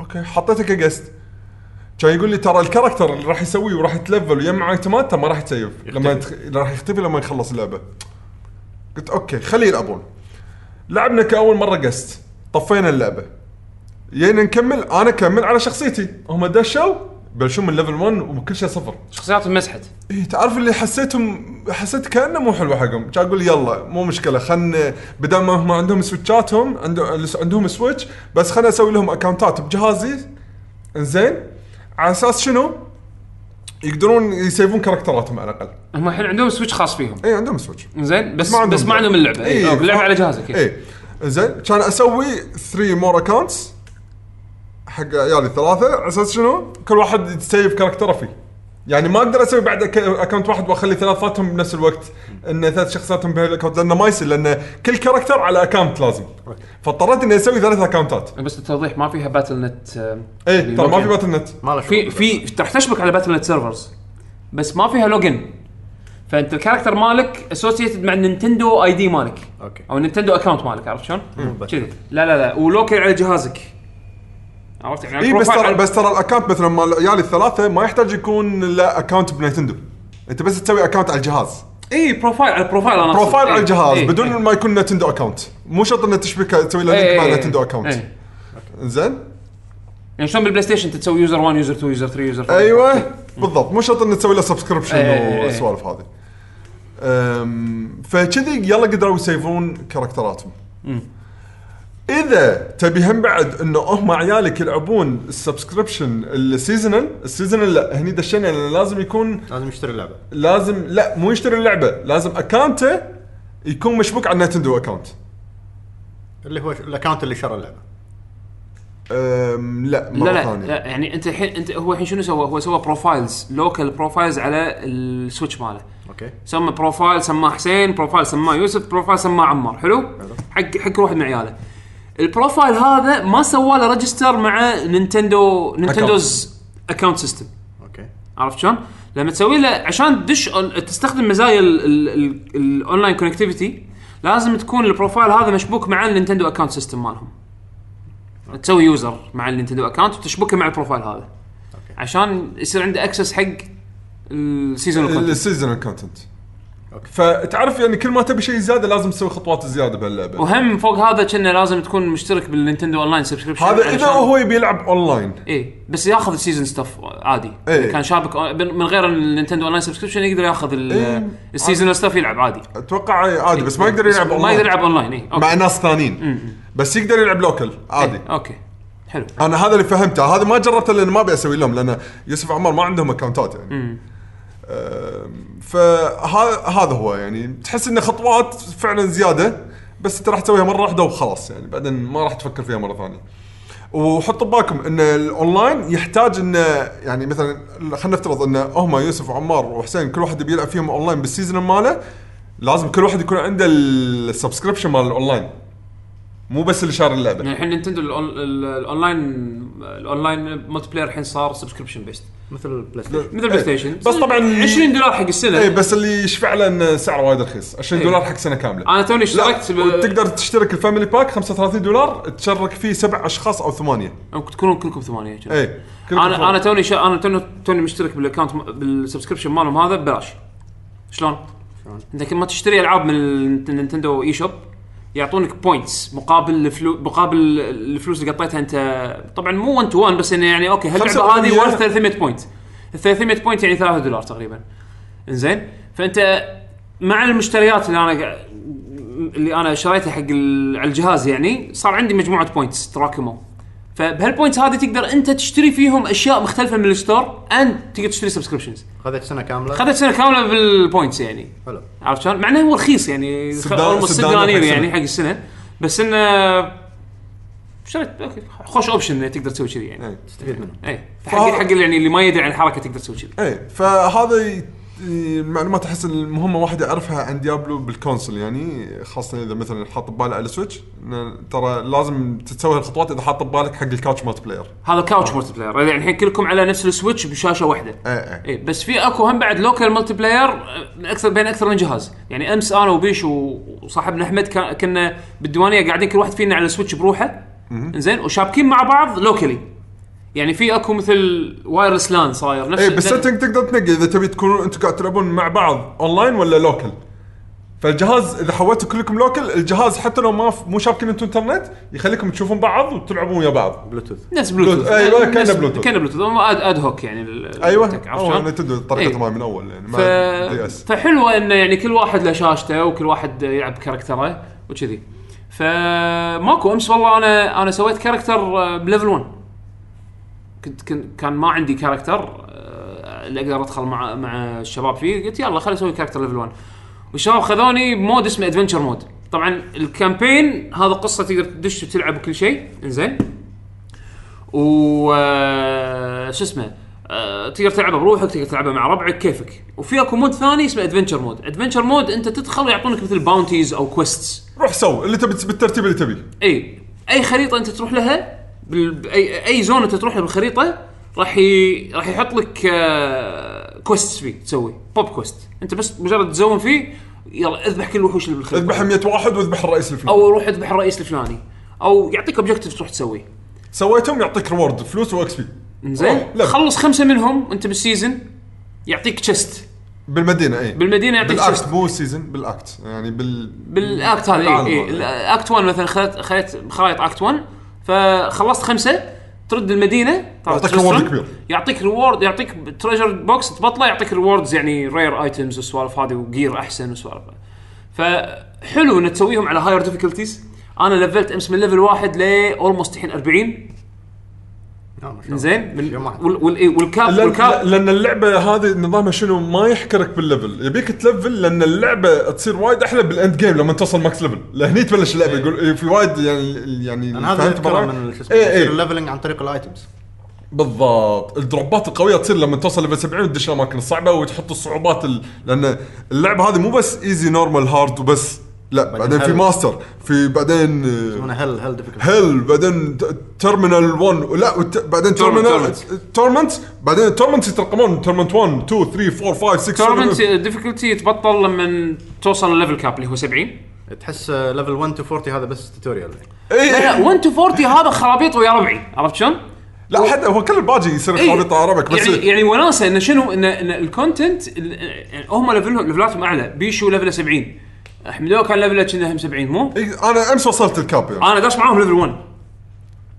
Okay حطيته ك guest. كان يقول لي ترى ال character اللي راح يسويه وراح يت level ويجمع itemات ما راح يت save. لما يتخ... راح يختفي لما يخلص اللعبة. قلت okay خليه يلعبون لعبنا كأول مرة guest طفينا اللعبة. جينا نكمل أنا أكمل على شخصيتي. هم دشوا بلشوا من level 1 وكل شيء صفر. شخصيات مسحت. إيه تعرف اللي حسيتهم حسيت كأنه مو حلوة حقهم. كان أقول يلا مو مشكلة خلنا بدل ما هم عندهم Switchاتهم عندهم عندهم Switch بس خلنا أسوي لهم accountات بجهازي. إنزين. على أساس شنو؟ يقدرون يsaveون characterاتهم على الأقل. هم الحين عندهم Switch خاص فيهم. اي عندهم Switch. زين بس ما عندهم بس ما عندهم اللعبة. اي. اللعبة على جهازك. اي زين كان أسوي 3 more accounts حق عيالي ثلاثة على أساس شنو؟ كل واحد يsave characterه فيه. يعني ما أقدر أسوي بعد account واحد وأخلي ثلاثاتهم بنفس الوقت إن ثلاث شخصياتهم بهال account لأنه ما يصير لأن كل character على account لازم. فاضطريت إني أسوي ثلاث accountات بس للتوضيح ما فيها باتل نت اي يعني ترى ما في. Battle.net ما في. في راح تشبك على Battle.net servers بس ما فيها login فأنت ال character مالك associated مع ال Nintendo ID مالك. Okay. أو ال Nintendo account مالك عرفت شلون؟ كذي لا لا لا. و local على جهازك. عرفت يعني إي بس ترى بس ترى ال account مثلا مال عيالي الثلاثة ما يحتاج يكون له account ب Nintendo. أنت بس تسوي account على الجهاز. إي profile على ال profile أنا. profile على الجهاز إي، بدون إي. ما يكون Nintendo account مو شرط إنه تشبكه تسوي له link مع Nintendo. account. زين؟ يعني شلون بال PlayStation انت تسوي user 1 user 2 user 3 user 4 أيوه بالضبط. مو شرط إنه تسوي له subscription. والسوالف هذه. فكذي يلا قدروا يsaveون characterاتهم. إذا تبي هم بعد إنه هم عيالك يلعبون ال subscription ال seasonal ال seasonal لا هني دشينا لأنه لازم يكون لازم يشتري اللعبة. لازم لا مو يشتري اللعبة لازم accountه يكون مشبوك على Nintendo account اللي هو ال account اللي شرى اللعبة. أم، لا لا لا, ثانية. لا يعني أنت الحين أنت هو الحين شنو سوى؟ هو سوى profiles local profiles على ال Switch ماله. Okay. سمى profile سماه حسين profile سماه يوسف profile سماه عمار. حلو. حق حق واحد من عياله. ال profile هذا ما سوى له register مع Nintendo Nintendo's account system okay. عرفت شلون؟ لما تسوي له عشان تدش تستخدم مزايا ال online connectivity لازم تكون ال profile هذا مشبوك مع ال Nintendo account system مالهم. تسوي user مع ال Nintendo account وتشبكه مع ال profile هذا. عشان يصير عنده access حق ال season content ال seasonal content okay. فتعرف يعني كل ما تبي شيء زيادة لازم تسوي خطوات زيادة بهاللعبة. وهم فوق هذا كنا لازم تكون مشترك بال Nintendo Online subscription هذا إذا هو يبي يلعب أونلاين. اي بس ياخذ ال season stuff عادي. إيه. إيه. كان شابك من غير ال Nintendo Online subscription يقدر ياخذ إيه. ال season stuff يلعب عادي. أتوقع عادي بس ما يقدر يلعب ما أونلاين. يقدر يلعب أونلاين اي مع okay ناس ثانيين. بس يقدر يلعب local عادي. إيه. okay. حلو. أنا هذا اللي فهمته. هذا ما جربته لأن ما أبي أسوي لهم لأن يوسف عمار ما عندهم اكونتات يعني. فهذا هذا هو يعني. تحس انه خطوات فعلا زيادة بس أنت راح تسويها مرة واحدة وخلاص يعني. بعدين ما راح تفكر فيها مرة ثانية. وحطوا ببالكم إن الأونلاين يحتاج إنه يعني مثلا خلينا نفترض إن هم يوسف وعمار وحسين كل واحد بيلعب فيهم online بال season ماله لازم كل واحد يكون عنده ال subscription مال الأونلاين. مو بس اللي شار اللعبة. يعني الحين ال- ال online ال online multiplayer الحين صار subscription based مثل ال PlayStation مثل PlayStation بس طبعاً- 20 دولار حق السنة. اي بس اللي يشفع له إنه سعره وايد رخيص. 20 إيه. دولار حق سنة كاملة. أنا توني اشتركت ب- تقدر تشترك ال family pack 35 دولار تشارك فيه سبع أشخاص أو ثمانية. ممكن تكونون كلكم ثمانية. اي كلكم أنا فوق. أنا توني شا... أنا توني توني مشترك بال account بال subscription مالهم هذا ببلاش. شلون؟ شلون؟ إنت كل ما تشتري ألعاب من ال Nintendo eShop يعطونك points مقابل الفلو مقابل الفلوس اللي قطيتها انت. طبعا مو 1 to 1 بس إنه يعني okay هاللعبة 5% هذه ورث 300 point ال 300 point يعني 3 دولار تقريبا. إنزين؟ فأنت مع المشتريات اللي أنا اللي أنا شريتها حق على الجهاز يعني صار عندي مجموعة points تراكموا فبهال points هذه تقدر أنت تشتري فيهم أشياء مختلفة من ال store and تقدر تشتري subscriptions خذت سنة كاملة. خذت سنة كاملة بال points يعني. حلو. عرفت شلون؟ مع إنه هو رخيص يعني. سدان- 6 سدان دنانير حق يعني. حق السنة. بس إنه شريت okay. خوش option تقدر تسوي كذي يعني. إيه. تستفيد منه. اي حق حق اللي يعني اللي ما يدري عن الحركة تقدر تسوي كذي. اي فهذا المعلومات أحس المهمة واحد يعرفها عن Diablo بال console يعني خاصة إذا مثلا حاط بباله على Switch ترى لازم تسوي هالخطوات إذا حاط ببالك حق ال couch multiplayer. هذا couch multiplayer. يعني الحين كلكم على نفس ال Switch بشاشة واحدة. اي اي اي بس في أكو هم بعد local multiplayer من أكثر بين أكثر من جهاز. يعني أمس أنا وبيش وصاحبنا أحمد كنا بالديوانية قاعدين كل واحد فينا على ال Switch بروحه. زين وشابكين مع بعض locally. يعني في اكو مثل wireless لأن صاير نفس اي بال setting تقدر تنقي إذا تبي تكونوا أنتم قاعد تلعبون مع بعض اونلاين ولا local فالجهاز إذا حولتوا كلكم local الجهاز حتى لو ما مو شابكين أنتم انترنت يخليكم تشوفون بعض وتلعبون ويا بعض. بلوتوث نفس بلوتوث أيوة، كأنه نفس- بلوتوث. كأنه بلوتوث هم ad ad hoc يعني أيوه. عرفت شلون؟ Nintendo طريقته إيه. من أول يعني ف... فحلوة انه يعني كل واحد له شاشته وكل واحد يلعب character ه وكذي. فماكو أمس والله أنا أنا سويت character آه، ب level 1 كنت كن- كان ما عندي character آه، اللي أقدر أدخل مع مع الشباب فيه. قلت يلا خليني أسوي character level 1 والشباب خذوني ب mode اسمه adventure mode طبعا ال campaign هذا قصة تقدر تدش وتلعب وكل شيء. إنزين. و آه، شو اسمه؟ آه، تقدر تلعبها بروحك تقدر تلعبها مع ربعك كيفك. وفي أكو mode ثاني اسمه adventure mode adventure mode أنت تدخل ويعطونك مثل bounties أو quests روح سو اللي تبي بالترتيب اللي تبي اي أي خريطة أنت تروح لها بال... اي zone انت تروح بالخريطه راح ي... راح يحط لك آه... quest فيه تسوي pop quest أنت بس مجرد تزوم فيه يلا اذبح كل الوحوش اللي بالخريطة. اذبح 100 واحد واذبح الرئيس الفلاني. أو روح اذبح الرئيس الفلاني. أو يعطيك objective تروح تسويه. سويتهم يعطيك reward فلوس و XP زين خلص خمسة منهم أنت بال season يعطيك chest بالمدينة اي بالمدينة يعطيك بال act مو season بال act يعني بال بال act هذا اي هذا. اي act 1 مثلا خليت خليت خرائط act 1 فخلصت خمسة ترد المدينة يعطيك reward كبير. يعطيك reward يعطيك treasure box تبطله يعطيك rewards يعني rare items والسوالف هذه و gear أحسن وسوالف. فحلو ان تسويهم على higher difficulties أنا لفلت أمس من level واحد ل almost الحين 40 آه، ما شاء الله. زين من يوم واحد. وال- وال- إيه، وال cap لأن, وال cap لأن اللعبة هذه نظامها شنو؟ ما يحكرك بال level. يبيك تلفل لأن اللعبة تصير وايد أحلى بال end game لما توصل max level لهني تبلش اللعبة يقول إيه، في وايد يعني يعني لأن هذا مرة؟ من شو اسمه ال leveling عن طريق ال items بالضبط. الدروبات القوية تصير لما توصل level 70 وتدش الأماكن الصعبة وتحط الصعوبات ال... لأن اللعبة هذه مو بس easy normal hard وبس. لا بعدين في hell. master في بعدين يسمونه hell hell. hell بعدين torment 1 لا بعدين torment torment بعدين torment يترقمون. torment 1 2 3 4 5 6 torment 7 difficulty يتبطل لما توصل ال level cap اللي هو 70 تحس level 1 to 40 هذا بس tutorial لا اي لا 1 to 40 هذا خرابيط ويا ربعي. عرفت شلون؟ لا حد هو كل الباجي يصير إيه. خرابيط عربك بس يعني يعني وناسة انه شنو إن, إن ال content ال- هم level هم ليفلاتهم أعلى. بيشو level ه 70 حمدوه كان level ه كنا هم 70 مو؟ إي، أنا أمس وصلت ال cap يعني. أنا داش معاهم level 1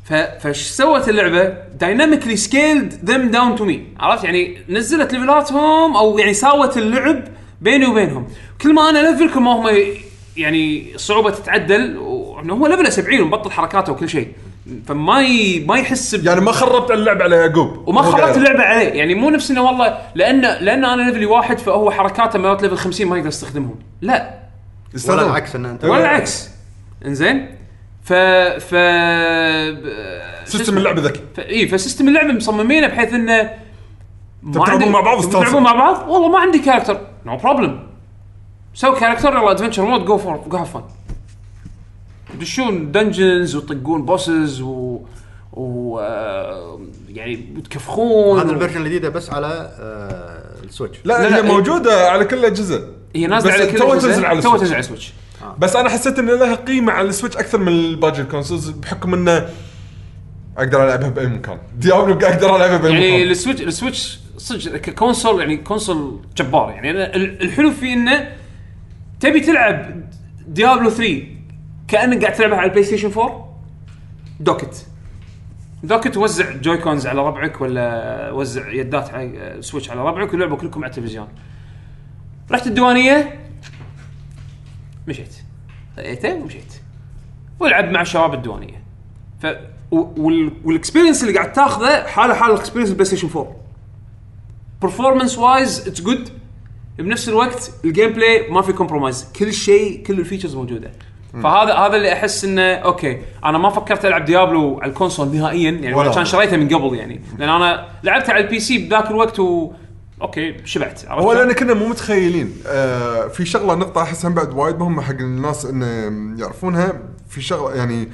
ف فش سوت اللعبة؟ dynamically scaled them down to me عرفت؟ يعني نزلت ليفلاتهم أو يعني ساوت اللعب بيني وبينهم. كل ما أنا level كل ما هم ي- يعني الصعوبه تتعدل وإنه هو level ه 70 ومبطل حركاته وكل شيء. فما ي... ما يحس ب... يعني ما خربت اللعبة على يعقوب. وما هو خربت قاعد. اللعبة عليه. يعني مو نفس إنه والله لأن لأن أنا level ي واحد فهو حركاته مالت level 50 ما يقدر يستخدمهم. لا. ولا. العكس إن انت ولا العكس. إنزين. ف ف system اللعبه ذكي. ف... اي ف system اللعبه مصممينه بحيث إنه ما تلعبون عندي- مع بعض تلعبون. مع بعض؟ والله ما عندي character no problem سوي character يلا adventure mode go for go have fun تدشون dungeons وتطقون bosses و و آه، يعني بتكفخون هذا ال version الجديدة بس على آه، ال Switch. لا, لا، هي لا، موجودة على كل الأجهزة. هي نازلة بس على كل تو الأجهزة، تنزل على تو ال Switch. تنزل على ال Switch بس أنا حسيت إن لها قيمة على ال Switch أكثر من باقي ال consoles بحكم إنه أقدر ألعبها بأي مكان. ديابلو أقدر ألعبها بأي يعني مكان. ال Switch ال Switch صدق ك console يعني console جبار. يعني أنا ال- الحلو فيه إنه تبي تلعب ديابلو 3 كأنك قاعد تلعبها على ال PlayStation 4 docked docked وزع Joy-Cons على ربعك ولا وزع يدات على Switch على ربعك ولعبوا كلكم على التلفزيون. رحت الديوانية؟ مشيت. خذيته ومشيت. والعب مع الشباب الديوانية. ف. وال experience اللي قاعد تاخذه حاله حال ال experience ال PlayStation 4 performance wise it's good بنفس الوقت ال gameplay ما في compromise كل شيء كل ال features موجودة. فهذا هذا اللي أحس إنه okay أنا ما فكرت ألعب ديابلو على ال console نهائيا يعني كان. شريته من قبل يعني. لأن أنا لعبته على ال PC بذاك الوقت و okay شبعت عرفت هو؟ لأن كنا مو متخيلين آه في شغلة نقطة أحس بعد وايد مهمة حق الناس انه يعرفونها في شغلة يعني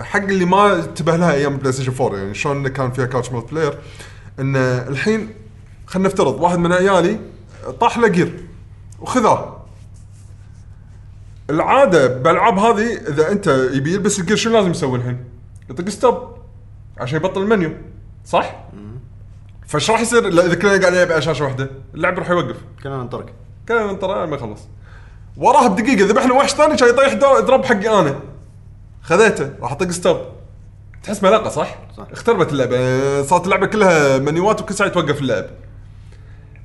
حق اللي ما انتبه لها أيام ال PlayStation 4 يعني شلون كان فيها couch multiplayer إن الحين خلينا نفترض واحد من عيالي طاح له gear وخذاه العادة بالالعاب هذه إذا أنت يبي يلبس ال gear شنو لازم يسوي الحين؟ يطق stop عشان يبطل المنيو صح؟ فايش راح يصير؟ إذا كنا قاعد نلعب على شاشة واحدة اللاعب راح يوقف. كنا ننطر. كان ننطر ما يخلص. وراها بدقيقة ذبحنا وحش ثاني كان يطيح drop حقي أنا. خذيته راح أطق stop. تحس ملاقة صح؟ صح. اختربت اللعبة. صارت اللعبة كلها منيوات وكل ساعة يتوقف اللعب.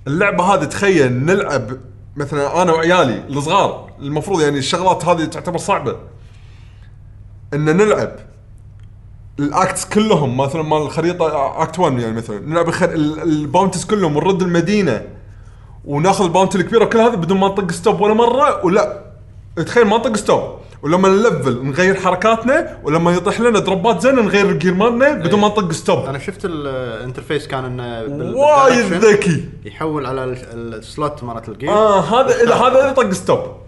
اللعبة هذه تخيل نلعب مثلا أنا وعيالي الصغار. المفروض يعني الشغلات هذه تعتبر صعبة. إن نلعب ال acts كلهم مثلا مال الخريطة act 1 يعني مثلا نلعب الخر... ال bounties كلهم ونرد المدينة وناخذ ال bounty الكبيرة وكل هذا بدون ما نطق stop ولا مرة ولا تخيل ما نطق stop ولما نلفل نغير حركاتنا ولما يطيح لنا drop ات زين نغير ال gear مالنا بدون ما نطق stop أنا شفت ال interface كان إنه وايد ذكي. يحول على ال- ال slot مالت ال game آه هذا هذا إذا طق stop إيه.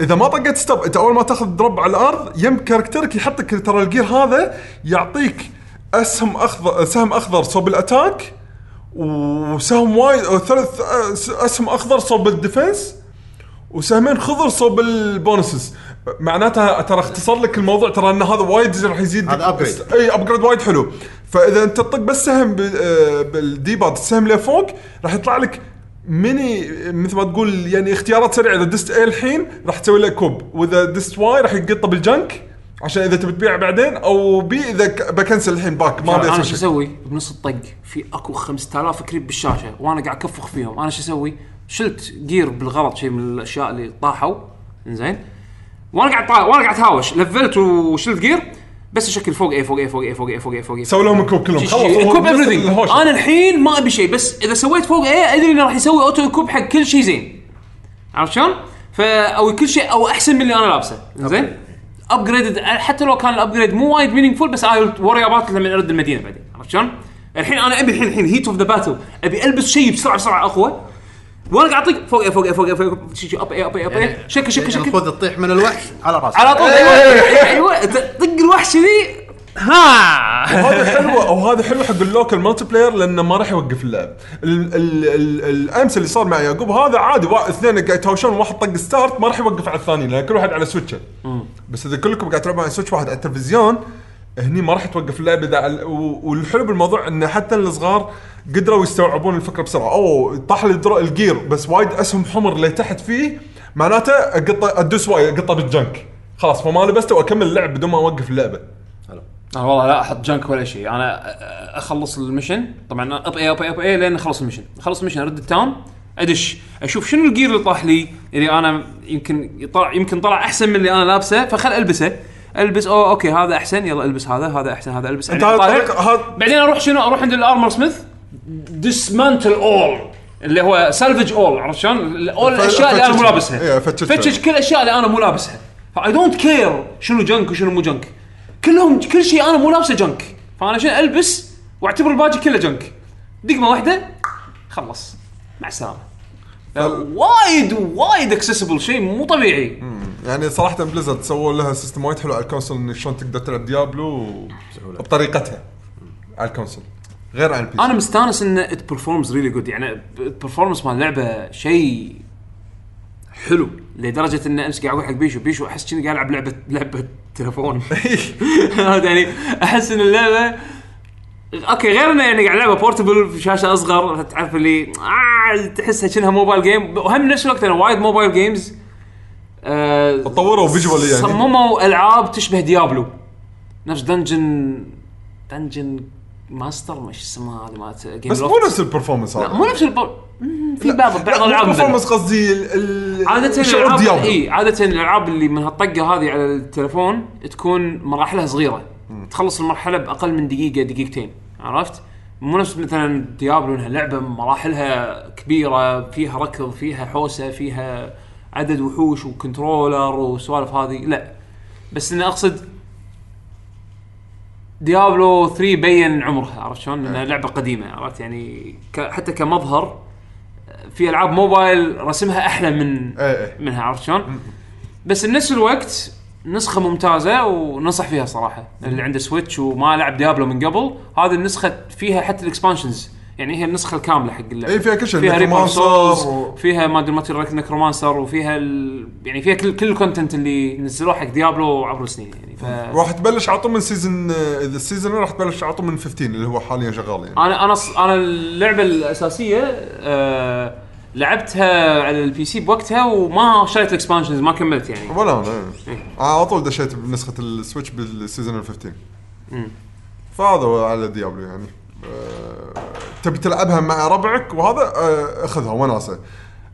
إذا ما طقت ستوب إنت أول ما تأخذ drop على الأرض يم character ك يحطك ترى ال gear هذا يعطيك أسهم اخضر سهم أخضر صوب ال attack وسهم وايد ثلاث أسهم أخضر صوب ال defense وسهمين خضر صوب ال bonuses. معناتها ترى اختصر لك الموضوع ترى إن هذا وايد راح يزيد. هذا upgrade. إي upgrade وايد حلو. فإذا أنت تطق بس سهم آه، بال D-pad السهم لفوق راح يطلع لك ميني مثل ما تقول يعني اختيارات سريعة. إذا دست اي الحين راح تسوي له كوب. وإذا دست واي راح يقطه بالجنك عشان إذا تبي تبيع بعدين. أو بي إذا ك- بكنسل الحين باك ما أبي أنا شو شيء. أسوي؟ بنص الطق في أكو 5000 كريب بالشاشة وأنا قاعد أكفخ فيهم، أنا شو أسوي؟ شلت جير بالغلط شيء من الأشياء اللي طاحوا. زين وأنا قاعد طا... وأنا قاعد هاوش لفلت وشلت جير بس اشكل فوق اي فوق اي فوق اي فوق اي فوق اي فوق اي سوي لهم كوب كلهم. خلاص كوب ايفريثينج. أنا الحين ما أبي شيء بس إذا سويت فوق اي أدري إنه راح يسوي اوتو كوب حق كل شيء زين. عرفت شلون؟ فا أو كل شيء أو أحسن من اللي أنا لابسه. زين؟ upgraded حتى لو كان ال upgrade مو وايد meaningful بس I worry about لما ارد المدينة بعدين. عرفت شلون؟ الحين أنا أبي الحين الحين heat of the battle أبي ألبس شيء بسرعة بسرعة أقوى. وأنا قاعد اطق فوق فوق فوق فوق up up up شكل شكل شكل. الخوذه تطيح من الوحش على راسك. على طول. أيوه أيوه طق الوحش ذي. ها. وهذا حلو أو هذا حلو حق ال local multiplayer لأنه ما راح يوقف اللعب. ال- ال- ال- الامس اللي صار مع يعقوب هذا عادي اثنين قاعد يتهاوشون واحد طق start ما راح يوقف على الثاني لأن كل واحد على Switch ه بس إذا كلكم قاعد تلعبون على Switch واحد على التلفزيون هني ما راح توقف اللعب إذا على- و- والحلو بالموضوع انه حتى الصغار قدروا يستوعبون الفكرة بسرعة. أوه طاح لي ال gear بس وايد أسهم حمر اللي تحت فيه معناته اقطه أدوس وايد أقطة بال junk. خلاص فما لبسته وأكمل اللعب بدون ما أوقف اللعبة. أنا والله لا أحط junk ولا شيء. أنا أخلص ال mission. طبعا up A up A up A لين أخلص ال mission. أخلص ال mission أرد ال town أدش. أشوف شنو ال gear اللي طاح لي. اللي أنا يمكن يطلع يمكن طلع أحسن من اللي أنا لابسه فخل ألبسه. ألبس اوه okay هذا أحسن يلا ألبس هذا هذا أحسن هذا ألبس. أنت هذا هذا بعدين أروح شنو؟ أروح عند ال armor smith. dismantle all اللي هو salvage all عرفت شلون؟ all الأشياء اللي أنا مو فتش- لابسها. إيه،. فتش كل الأشياء اللي أنا مو لابسها. ف I don't care شنو junk وشنو مو junk كلهم كل شيء أنا مو لابسه junk فأنا شنو ألبس؟ وأعتبر الباقي كله junk دقمة واحدة. خلص. مع السلامة. وايد وايد accessible شيء مو طبيعي. يعني صراحة Blizzard سووا لها system وايد حلو على ال console انك شلون تقدر تلعب ديابلو بطريقتها على ال console غير عن ال P أنا مستانس إن it performs really good يعني ال performance مال اللعبه شيء حلو لدرجة إن أمس قاعد أقول حق بيشو بيشو أحس كني قاعد ألعب لعبه لعبة تلفون. عرفت يعني؟ أحس إن اللعبة أوكي غير إنه يعني قاعد لعبه portable في شاشة أصغر تعرف اللي آه تحسها كأنها mobile game وهم نفس الوقت أنا وايد mobile games آه تطوروا visually يعني. صمموا ألعاب تشبه ديابلو نفس dungeon dungeon master ما شو اسمها هذه مالت game بس مو. نفس ال performance هذا. مو نفس في بعض بعض الألعاب البرفورمانس قصدي ال- عادة الالعاب إي عادة الألعاب اللي من هالطقة هذه على التليفون تكون مراحلها صغيرة. تخلص المرحلة بأقل من دقيقة دقيقتين عرفت؟ مو نفس مثلا ديابلو إنها لعبة مراحلها كبيرة فيها ركض فيها حوسة فيها عدد وحوش و controller وسوالف هذه لا بس اني أقصد ديابلو 3 بين عمرها عرفت شلون؟ لانها لعبة قديمة عرفت يعني. حتى كمظهر في ألعاب موبايل رسمها أحلى من إيه إيه. منها عرفت شلون؟ بس بنفس الوقت نسخة ممتازة وننصح فيها صراحة. اللي عنده سويتش وما لعب ديابلو من قبل هذه النسخة فيها حتى ال expansions يعني هي النسخة الكاملة حق اللعبة. إي فيها كل شيء. فيها Reaper Necromancer souls و- فيها ما أدري ما تدري Necromancer وفيها ال... يعني فيها كل كل ال content اللي نزلوه حق ديابلو عبر السنين يعني. ف راح تبلش على طول من season إذا ال season راح تبلش على طول من 15 اللي هو حاليا شغال يعني. أنا أنا أنا اللعبة الأساسية آه لعبتها على ال PC بوقتها وما شريت ال expansions ما كملت يعني. ولا أنا إيه. على طول دشيت بنسخة السويتش بال season ال 15 فهذا هو على ديابلو يعني. آه، تبي تلعبها مع ربعك؟ وهذا آه، أخذها وناسه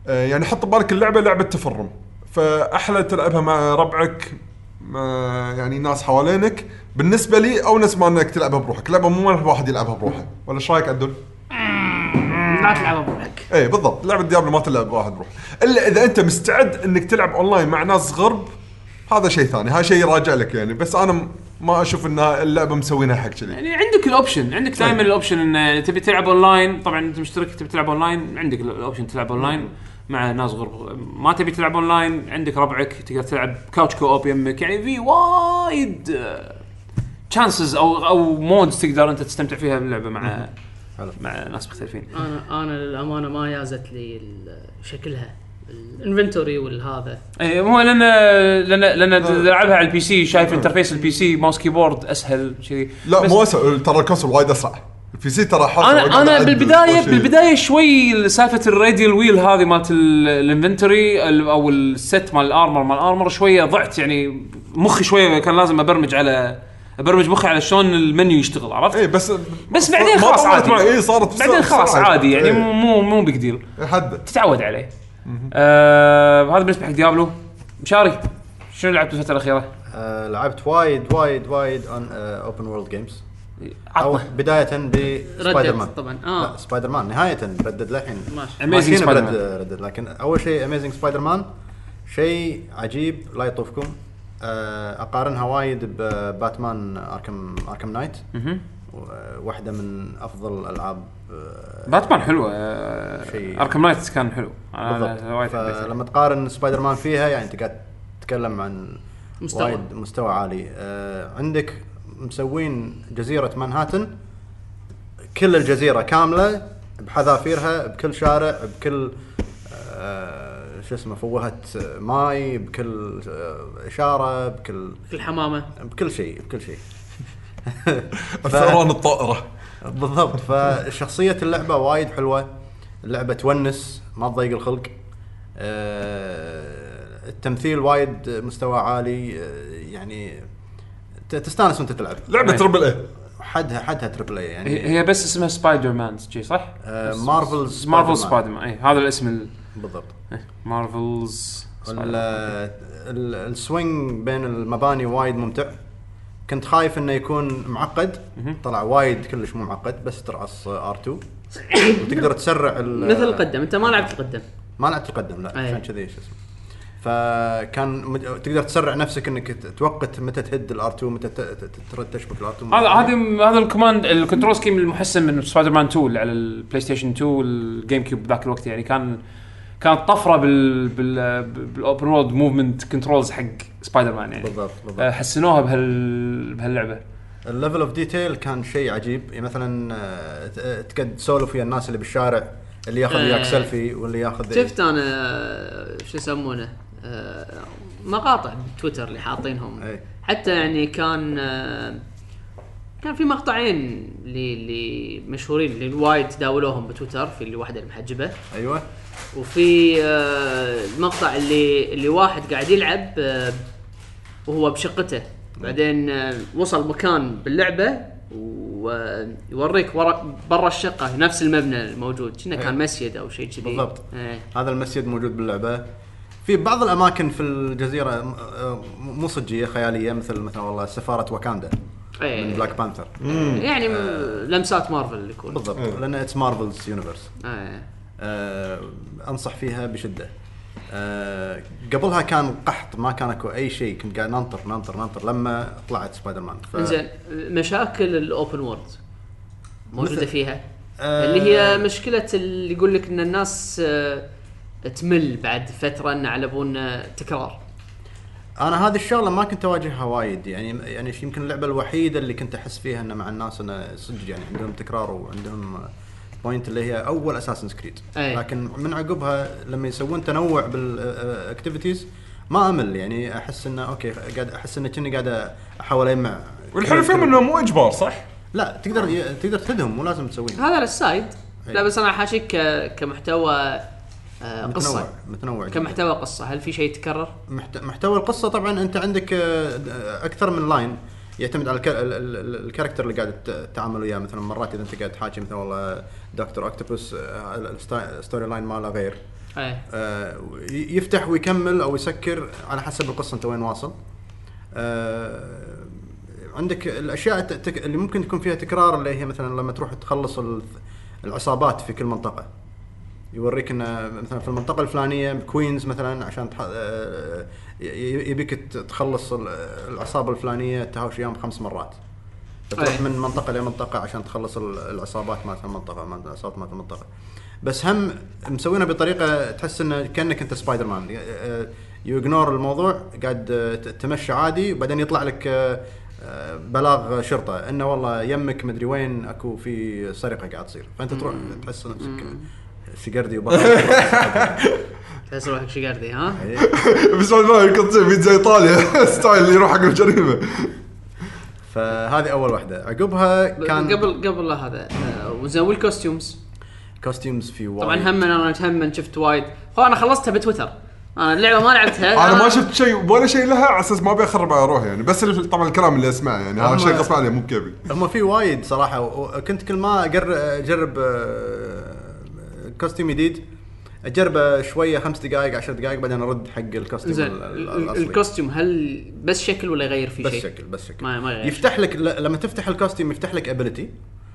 آه، يعني حط ببالك اللعبة لعبة تفرم. فأحلى تلعبها مع ربعك آه، يعني ناس حوالينك بالنسبة لي أو نفس ما إنك تلعبها بروحك. لعبة مو واحد يلعبها بروحه. ولا إيش رأيك عدل؟ لا تلعبها بروحك اي بالضبط. لعبة ديابلو ما تلعب واحد بروح إلا إذا أنت مستعد إنك تلعب اونلاين مع ناس غرب هذا شيء ثاني. هذا شيء راجع لك يعني. بس أنا ما أشوف إن اللعبة مسوينها حق كذي يعني عندك ال option عندك دائما ال option إن تبي تلعب اونلاين طبعا أنت مشترك تبي تلعب اونلاين عندك ال option تلعب اونلاين مع ناس غرب. ما تبي تلعب اونلاين عندك ربعك تقدر تلعب couch co-op يمك. يعني في وايد آه، chances أو أو modes تقدر أنت تستمتع فيها باللعبة مع حلو. مع ناس مختلفين. أنا أنا للأمانة ما يازت لي شكلها. ال inventory والهذا. اي مو لأن لأن لأن تلعبها على ال PC شايف interface ال PC mouse keyboard أسهل كذي لا مو أسهل ترى ال console وايد أسرع. البي سي ترى حرفيا أنا أنا بالبدايه. بالبداية شوي سالفة ال radial wheel هذه مالت ال- ال inventory ال- أو ال set مال ال armor مال ال armor شوية ضعت يعني مخي شوية كان لازم أبرمج على ابرمج مخي على شلون المنيو يشتغل عرفت؟ اي بس بس بعدين خلاص عادي. اي صارت بعدين. خلاص عادي يعني إيه. مو مو مو big deal حد. تتعود عليه. آه هذا بالنسبة حق ديابلو. مشاري شنو لعبت بالفترة الأخيرة؟ آه لعبت وايد وايد وايد عن open world games أو بداية بسبايدر مان طبعا. آه لا سبايدر مان نهاية ردد للحين. ماشي. Spider-Man. برد ردد لكن أول شيء amazing سبايدر مان شيء عجيب لا يطوفكم. أقارنها وايد بباتمان اركم آركم نايت. واحدة من أفضل الألعاب آه، باتمان حلوة آه شيء- آركم نايت كان حلو. بالضبط. فلما تقارن سبايدر مان فيها يعني أنت قاعد تتكلم عن مستوى. وايد مستوى عالي. آه عندك مسوين جزيرة مانهاتن. كل الجزيرة كاملة بحذافيرها بكل شارع بكل آه شو اسمه فوهه ماي بكل آه إشارة بكل في الحمامه بكل شيء بكل شيء. الثوران الطائرة. بالضبط. فشخصية اللعبة وايد حلوة. اللعبة تونس ما تضيق الخلق. آه، التمثيل وايد مستوى عالي. آه، يعني ت- تستانس وانت تلعب. لعبة. travel اي حدها حدها تربل اي يعني. هي بس اسمها سبايدر مان شي صح؟ آه، مارفلز مارفل سبايدر سبايدر مان اي هذا الاسم ال- بالضبط. مارفلز ال swing بين المباني وايد ممتع. كنت خايف إنه يكون معقد. طلع وايد كلش مو معقد بس ترأس R2 وتقدر تسرع ال- مثل القدم. أنت ما لعبت القدم. ما لعبت القدم لا. عشان كذي شو اسمه. فكان مد... تقدر تسرع نفسك إنك ت- توقت متى تهد ال R 2 متى ت- ت- ترد تشبك الار 2 هذا هذا هذا ال command ال control scheme المحسن من سبايدر مان 2 اللي على البلاي ستيشن 2 والجيم كيوب ذاك الوقت يعني كان كانت طفرة بال بال بال open world movement controls حق سبايدر مان يعني. بالضبط آه، بالضبط حسنوها بهال بهاللعبة. ال level of detail كان شيء عجيب. يعني مثلا آه، ت- تقعد تسولف ويا الناس اللي بالشارع اللي ياخذ وياك إيه. سيلفي واللي ياخذ شفت أنا آه، شو يسمونه آه، مقاطع بتويتر اللي حاطينهم. أي. حتى يعني كان آه، كان في مقطعين اللي اللي مشهورين اللي وايد تداولوهم بتويتر في اللي واحدة المحجبة. أيوه. وفي آه، المقطع اللي اللي واحد قاعد يلعب آه، وهو بشقته. بعدين آه، وصل مكان باللعبة ويوريك ورا برا الشقة نفس المبنى الموجود. كنا كان مسجد أو شيء كذي. بالضبط. إيه. هذا المسجد موجود باللعبة. في بعض الأماكن في الجزيرة آه، مو صجية خيالية مثل مثلا والله سفارة واكاندا إيه. من Black Panther يعني م- لمسات مارفل يكون. بالضبط. لأن it's Marvel's Universe إيه. آه أنصح فيها بشدة. آه قبلها كان قحط ما كان أكو أي شيء كنت قاعد ننطر ننطر ننطر لما طلعت سبايدر مان ف... إنزين مشاكل ال open world موجودة مثل- فيها؟ آه، اللي هي مشكلة اللي يقول لك إن الناس آه، تمل بعد فترة إن على بون آه، تكرار. أنا هذه الشغلة ما كنت أواجهها وايد يعني يعني يمكن اللعبة الوحيدة اللي كنت أحس فيها إن مع الناس انه صدق يعني عندهم تكرار وعندهم point اللي هي أول Assassin's Creed. لكن من عقبها لما يسوون تنوع بال activities ما أمل يعني أحس إنه okay قاعد أحس إنه كني قاعد أحاول اجمع والحلو فيهم إنه مو إجبار صح؟ لا تقدر تقدر تهدهم مو لازم تسويهم هذا لل side أي. لا بس أنا حاشيك ك- كمحتوى آه، متنوع قصة متنوع جداً. كمحتوى قصة هل في شيء يتكرر؟ محت... محتوى القصة طبعا أنت عندك آه، أكثر من line يعتمد على الك... ال- ال- ال- ال character اللي قاعد تتعامل وياه. مثلا مرات إذا أنت قاعد تحاكي مثلا والله Doctor Octopus ال story line ماله غير. إيه. آه، يفتح ويكمل أو يسكر على حسب القصة أنت وين واصل. آه، عندك الأشياء تك- اللي ممكن تكون فيها تكرار اللي هي مثلا لما تروح تخلص ال- العصابات في كل منطقة. يوريك انه مثلا في المنطقة الفلانية Queens مثلا عشان تح... آه، يبيك تخلص ال- العصابة الفلانية تهاوش اياهم خمس مرات. فتروح أي. من منطقة لمنطقه عشان تخلص ال- العصابات مالت المنطقة مالت العصابات مالت المنطقة. بس هم مسوينها بطريقة تحس انه كأنك أنت Spider-Man you ignore الموضوع قاعد آه، تمشي عادي وبعدين يطلع لك آه، آه، بلاغ شرطة. إنه والله يمك مدري وين أكو في سرقة قاعد تصير. فأنت تروح تحس نفسك شقردي وبطل. تحس روحك شقردي ها؟ إيه. بس ما يكون زي فيتزا إيطاليا. style اللي يروح حق الجريمة. فهذه أول واحدة. عقبها كان قبل قبل لا هذا. آه، وزين وال costumes costumes في وايد. طبعا هم أنا هم شفت وايد. هو أنا خلصتها بتويتر. أنا اللعبة ما لعبتها. أنا ما شفت شيء ولا شيء لها على أساس ما أبي أخرب على روحي يعني. بس طبعا الكلام اللي أسمعه يعني. هذا شيء غصب علي مو بكيفي. هم في وايد صراحة وكنت كل ما أجرب آه، costume جديد. أجربه شوية خمس دقائق عشر دقائق بعدين أرد حق ال costume زين ال costume هل بس شكل ولا يغير فيه بس شيء؟ شكل بس شكل ما- ما يغير يفتح لك ل- لما تفتح ال costume يفتح لك ability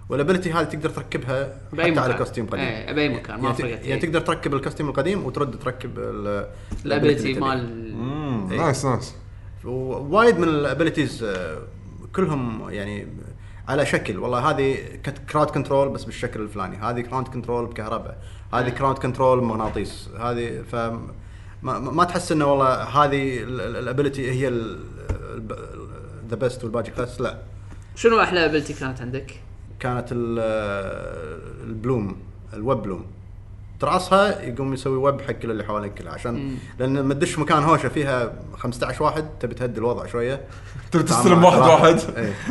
وال ability هذه تقدر تركبها بأي حتى على مكان. costume قديم إيه، بأي مكان، ما يعني, ت- فرقت يعني إيه. تقدر تركب ال costume القديم وترد تركب ال- ال ability. مال. nice nice وايد من ال abilities كلهم يعني على شكل والله هذه crowd control بس بالشكل الفلاني هذه crowd control بكهرباء هذه crowd control بمغناطيس هذه ف ما, ما ما تحس إنه والله هذه ال ability هي the best والباقي بس لا. شنو أحلى ability كانت عندك؟ كانت ال- ال bloom ال web bloom ترعصها يقوم يسوي ويب حق كل اللي حواليك كلها عشان لأن لما تدش مكان هوشة فيها 15 واحد تبي تهدي الوضع شوية. تبي تستلم واحد واحد. إيه.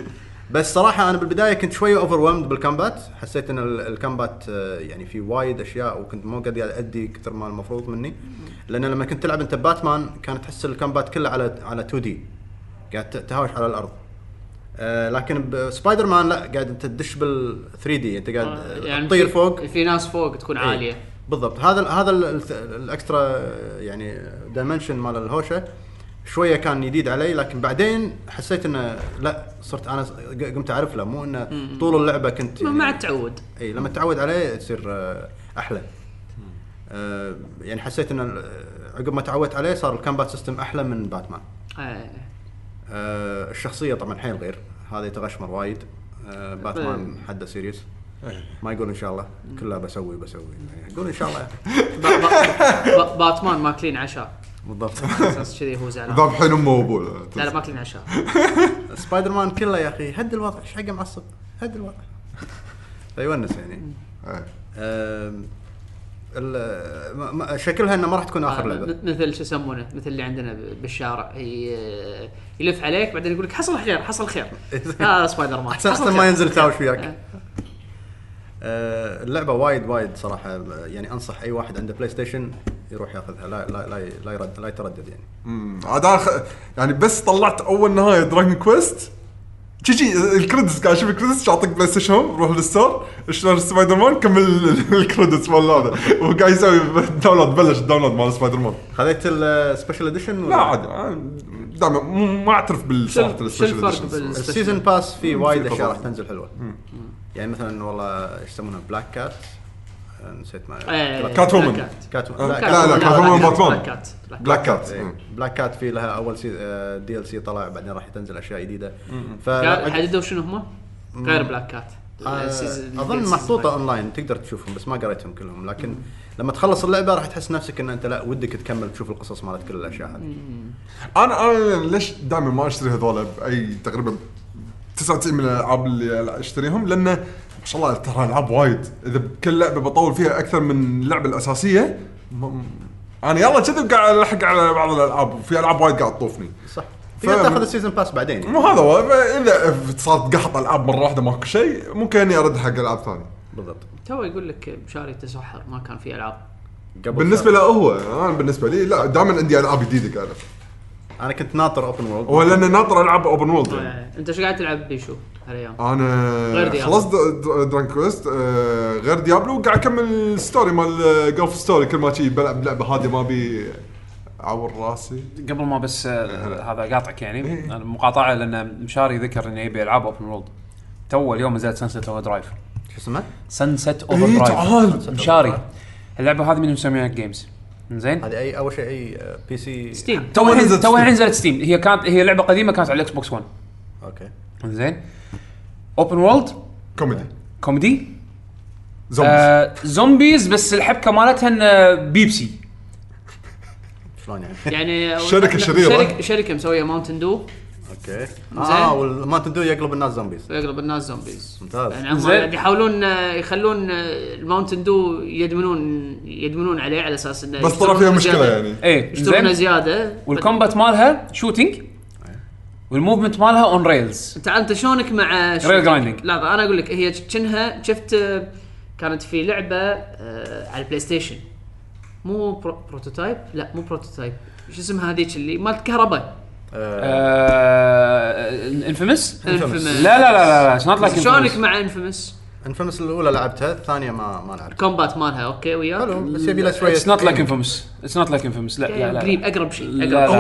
بس صراحة أنا بالبداية كنت شوية over بال combat. حسيت إن ال- ال combat آه، يعني في وايد أشياء وكنت مو قاعد أدي كثر ما المفروض مني. لأن لما كنت تلعب أنت باتمان كانت تحس ال combat كلها على على 2D قاعد تهاوش على الأرض. آه لكن بسبايدر مان لا قاعد أنت تدش بال 3D أنت قاعد آه، يعني تطير فوق. في ناس فوق تكون إيه. عالية. بالضبط. هذا هذا ال- ال- ال extra يعني dimension مال الهوشة. شوية كان جديد علي لكن بعدين حسيت إنه لا صرت أنا قمت أعرف له مو إنه طول اللعبة كنت مع التعود إي لما تعود عليه تصير آه، أحلى. آه، يعني حسيت ان ال- عقب ما تعودت عليه صار ال combat system أحلى من باتمان. آه. آه، الشخصية طبعا حيل غير هذا يتغشمر وايد. آه، باتمان حده serious. ما يقول إن شاء الله كلها بسوي. بسوي يقول إن شاء الله. با- با- با- باتمان ماكلين عشاء. بالضبط. أساس كذي هو زعلان. ذابحين امه وابوه لا لا ماكلين عشاء. سبايدر مان كله يا أخي هد الوضع إيش حقه معصب؟ هد الوضع. فيونس يعني. آم، ال- ما- ما- شكلها إنه ما راح تكون آخر آه، لعبة. مثل شو يسمونه مثل اللي عندنا بالشارع ي- يلف عليك بعدين يقول لك حصل خير حصل خير. هذا سبايدر مان أحسن. ما ينزل يتهاوش آه. وياك. آه، اللعبة وايد وايد صراحة يعني أنصح أي واحد عنده PlayStation يروح ياخذها. لا لا لا لا يرد لا يتردد يعني. أمم، عاد أنا خ- يعني بس طلعت أول نهاية Dragon Quest شي ال credits قاعد أشوف ال credits اعطيك PlayStation home روح لل store اشتري سبايدر مان كمل ال credits مال هذا. وقاعد يسوي download بلش ال download مال سبايدر مان خذيت ال special edition لا عادي دائما مو- ما أعترف بالصراحه شو ال special. بال- ال season pass في وايد أشياء راح. تنزل حلوة. يعني مثلا والله إيش يسمونها Black Cat نسيت ما إيه، Catwoman. Cat لا لا، Catwoman Batman. Black Cat Black Cat. أمم. Black Cat في لها اول سي DLC طلع بعدين راح تنزل اشياء جديده ف حددوا شنو هم؟ غير Black Cat اظن محطوطه. اونلاين تقدر تشوفهم بس ما قريتهم كلهم لكن لما تخلص اللعبه راح تحس نفسك ان انت لا ودك تكمل تشوف القصص مالت كل الاشياء هذه أنا أنا ليش دائما ما اشتري هذول buy تقريبا 99 من الالعاب اللي اشتريهم لأنه ما شاء الله ترى ألعاب وايد. إذا بكل لعبة بطول فيها أكثر من اللعبه الأساسية م- أنا يلا كذا قاعد ألحق على بعض الألعاب. وفي ألعاب وايد قاعد تطوفني. صح. ف- تقدر تاخذ ال season pass بعدين. مو هذا هو. إذا صارت قحط ألعاب مرة واحدة ماكو شيء ممكن إني أرد حق ألعاب ثانية. بالضبط. تو يقول لك مشاري تسحر ما كان في ألعاب. قبل بالنسبة. له هو أنا بالنسبة لي لا دائما عندي ألعاب جديدة قاعدة. أنا كنت ناطر open world هو لأن ناطر ألعاب open world يعني. آه، أنت إيش قاعد تلعب بيشو؟ أنا غير ديابلو. خلصت Dragon Quest آه غير ديابلو. قاعد أكمل story مال Golf Story كل ما شي بلعب لعبه هاديه ما بي اعور راسي. قبل ما بس آه، هذا قاطعك يعني أنا مقاطعة لأن مشاري ذكر إنه يبي العاب open world تو اليوم نزلت Sunset Overdrive شو اسمه؟ Sunset Over إيه، drive تعال. مشاري. اللعبة هذه من مسميها games زين؟ هذه اي أول شيء أي آه، PC Steam تو تو الحين نزلت تو Steam. الحين نزلت Steam هي كانت هي لعبة قديمة كانت على ال Xbox 1 Okay. زين؟ open world كوميدي. كوميدي؟ Zombies. آه zombies بس الحبكة مالتها انه بيبسي. شلون يعني؟ يعني؟ شركة شريرة. شركه شركة مسوية Mountain Dew okay. آه وال Mountain Dew يقلب الناس zombies. يقلب الناس zombies. ممتاز. يعني هم. قاعد يحاولون آه، يخلون آه، ال Mountain Dew يدمنون يدمنون عليه على أساس إنه بس طلع فيها مشكلة. يعني. إيه يشترونه زين. زيادة. وال combat مالها؟ shooting وال movement مالها on rails انت انت شلونك مع Rail grinding. لا أنا أقول لك هي كأنها شفت آه، كانت في لعبه آه، على ال PlayStation مو برو Prototype لا مو Prototype شو اسمها هذيك اللي مالت كهرباء Infamous Infamous. لا لا لا لا it's not like شلونك مع Infamous Infamous الأولى لعبتها الثانية ما ما لعبتها. combat مالها okay وياك حلو بس يبي له شوية it's not like Infamous it's not like Infamous لا لا لا قريب أقرب شيء لا، أقرب.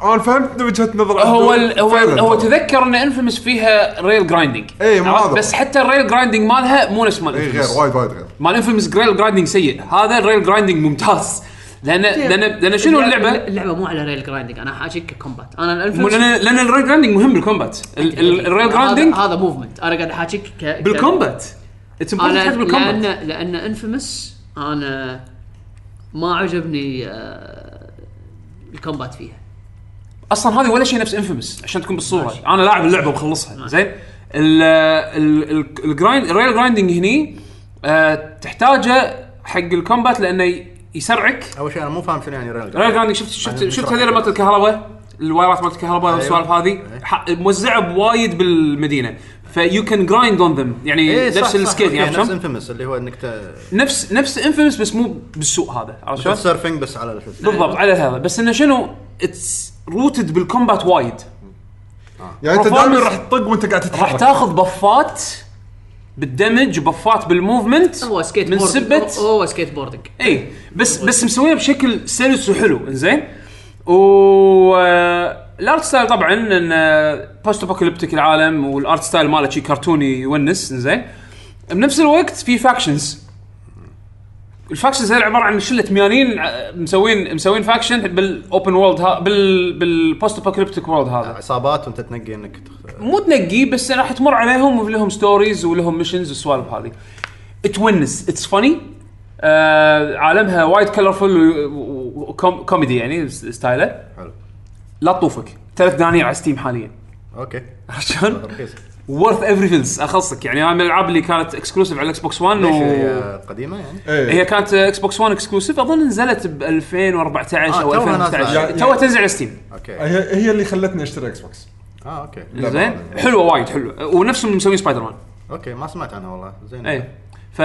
هو أنا فهمت وجهة نظر هو. ال هو فعلاً. هو تذكر إن Infamous فيها rail grinding إيه، مو هذا. بس حتى ال rail grinding مالها مو نفس مال اي غير Infamous. وايد وايد غير. مال Infamous rail grinding سيء. هذا ال rail grinding ممتاز. لأن لأن لأن شنو اللعبة؟ اللعبه مو على rail grinding أنا حاجيك combat أنا مو لأن لأن ال rail grinding مهم بال combat ال- ال- ال rail هذا- grinding هذا movement أنا قاعد احاكيك ك- ك- بال combat It's لأن لأن Infamous أنا ما عجبني آه، ال combat فيها. أصلا هذه ولا شيء نفس Infamous عشان تكون بالصورة. أنا لاعب اللعبة ومخلصها. زين؟ ال- ال- ال- ال grind ال rail grinding هني آه، تحتاجه حق ال combat لأنه ي- يسرعك. أول شيء أنا مو فاهم شنو يعني rail rail grinding شفت شفت بعدين شفت هذول. مالت الكهرباء؟ ال wireات مالت الكهرباء والسوالف هذه ح- موزعة بوايد بالمدينة. You can grind on them يعني إيه نفس ال skate يعني نفس؟ Infamous اللي هو إنك ت- نفس نفس Infamous بس مو بالسوء هذا عرفت شلون؟ ال surfing بس على اسمه. بالضبط على هذا. بس إنه شنو؟ it's rooted بال combat وايد يعني أنت دائما راح تطق وأنت قاعد تتحرك. راح تاخذ بفات بالدمج وبفات بالموفمنت هو skate من هو هو skateboarding اي بس بس مسويها بشكل سلس وحلو إنزين؟ و آه، ال art style طبعا انه post apocalyptic العالم وال art style ماله شي كرتوني يونس إنزين. بنفس الوقت في factions ال factions هذول عبارة عن شلة ميانين ع- مسوين مسوين faction بال open world ها بال بال post apocalyptic world هذا. عصابات وأنت تنقي إنك تخ... مو تنقي بس راح تمر عليهم ولهم stories ولهم missions والسوالف هذه. تونس it's funny آه عالمها وايد colorful وكوميدي يعني styleه. حلو. لا تطوفك. ثلاث دنانير على Steam حاليا. Okay. عرفت شلون؟ worth every fils اخلصك يعني أنا من الالعاب اللي كانت exclusive على ال Xbox 1 ليش و... هي قديمة يعني؟ إيه. هي كانت Xbox 1 exclusive أظن نزلت ب 2014 آه، أو توها نازلة. 2015 يعني- توها تنزل على Steam Okay. هي هي اللي خلتني أشتري Xbox آه okay. زين. حلوة وايد حلوة. ونفسهم مسوين Spider-Man Okay ما سمعت عنها والله. زين. اي ف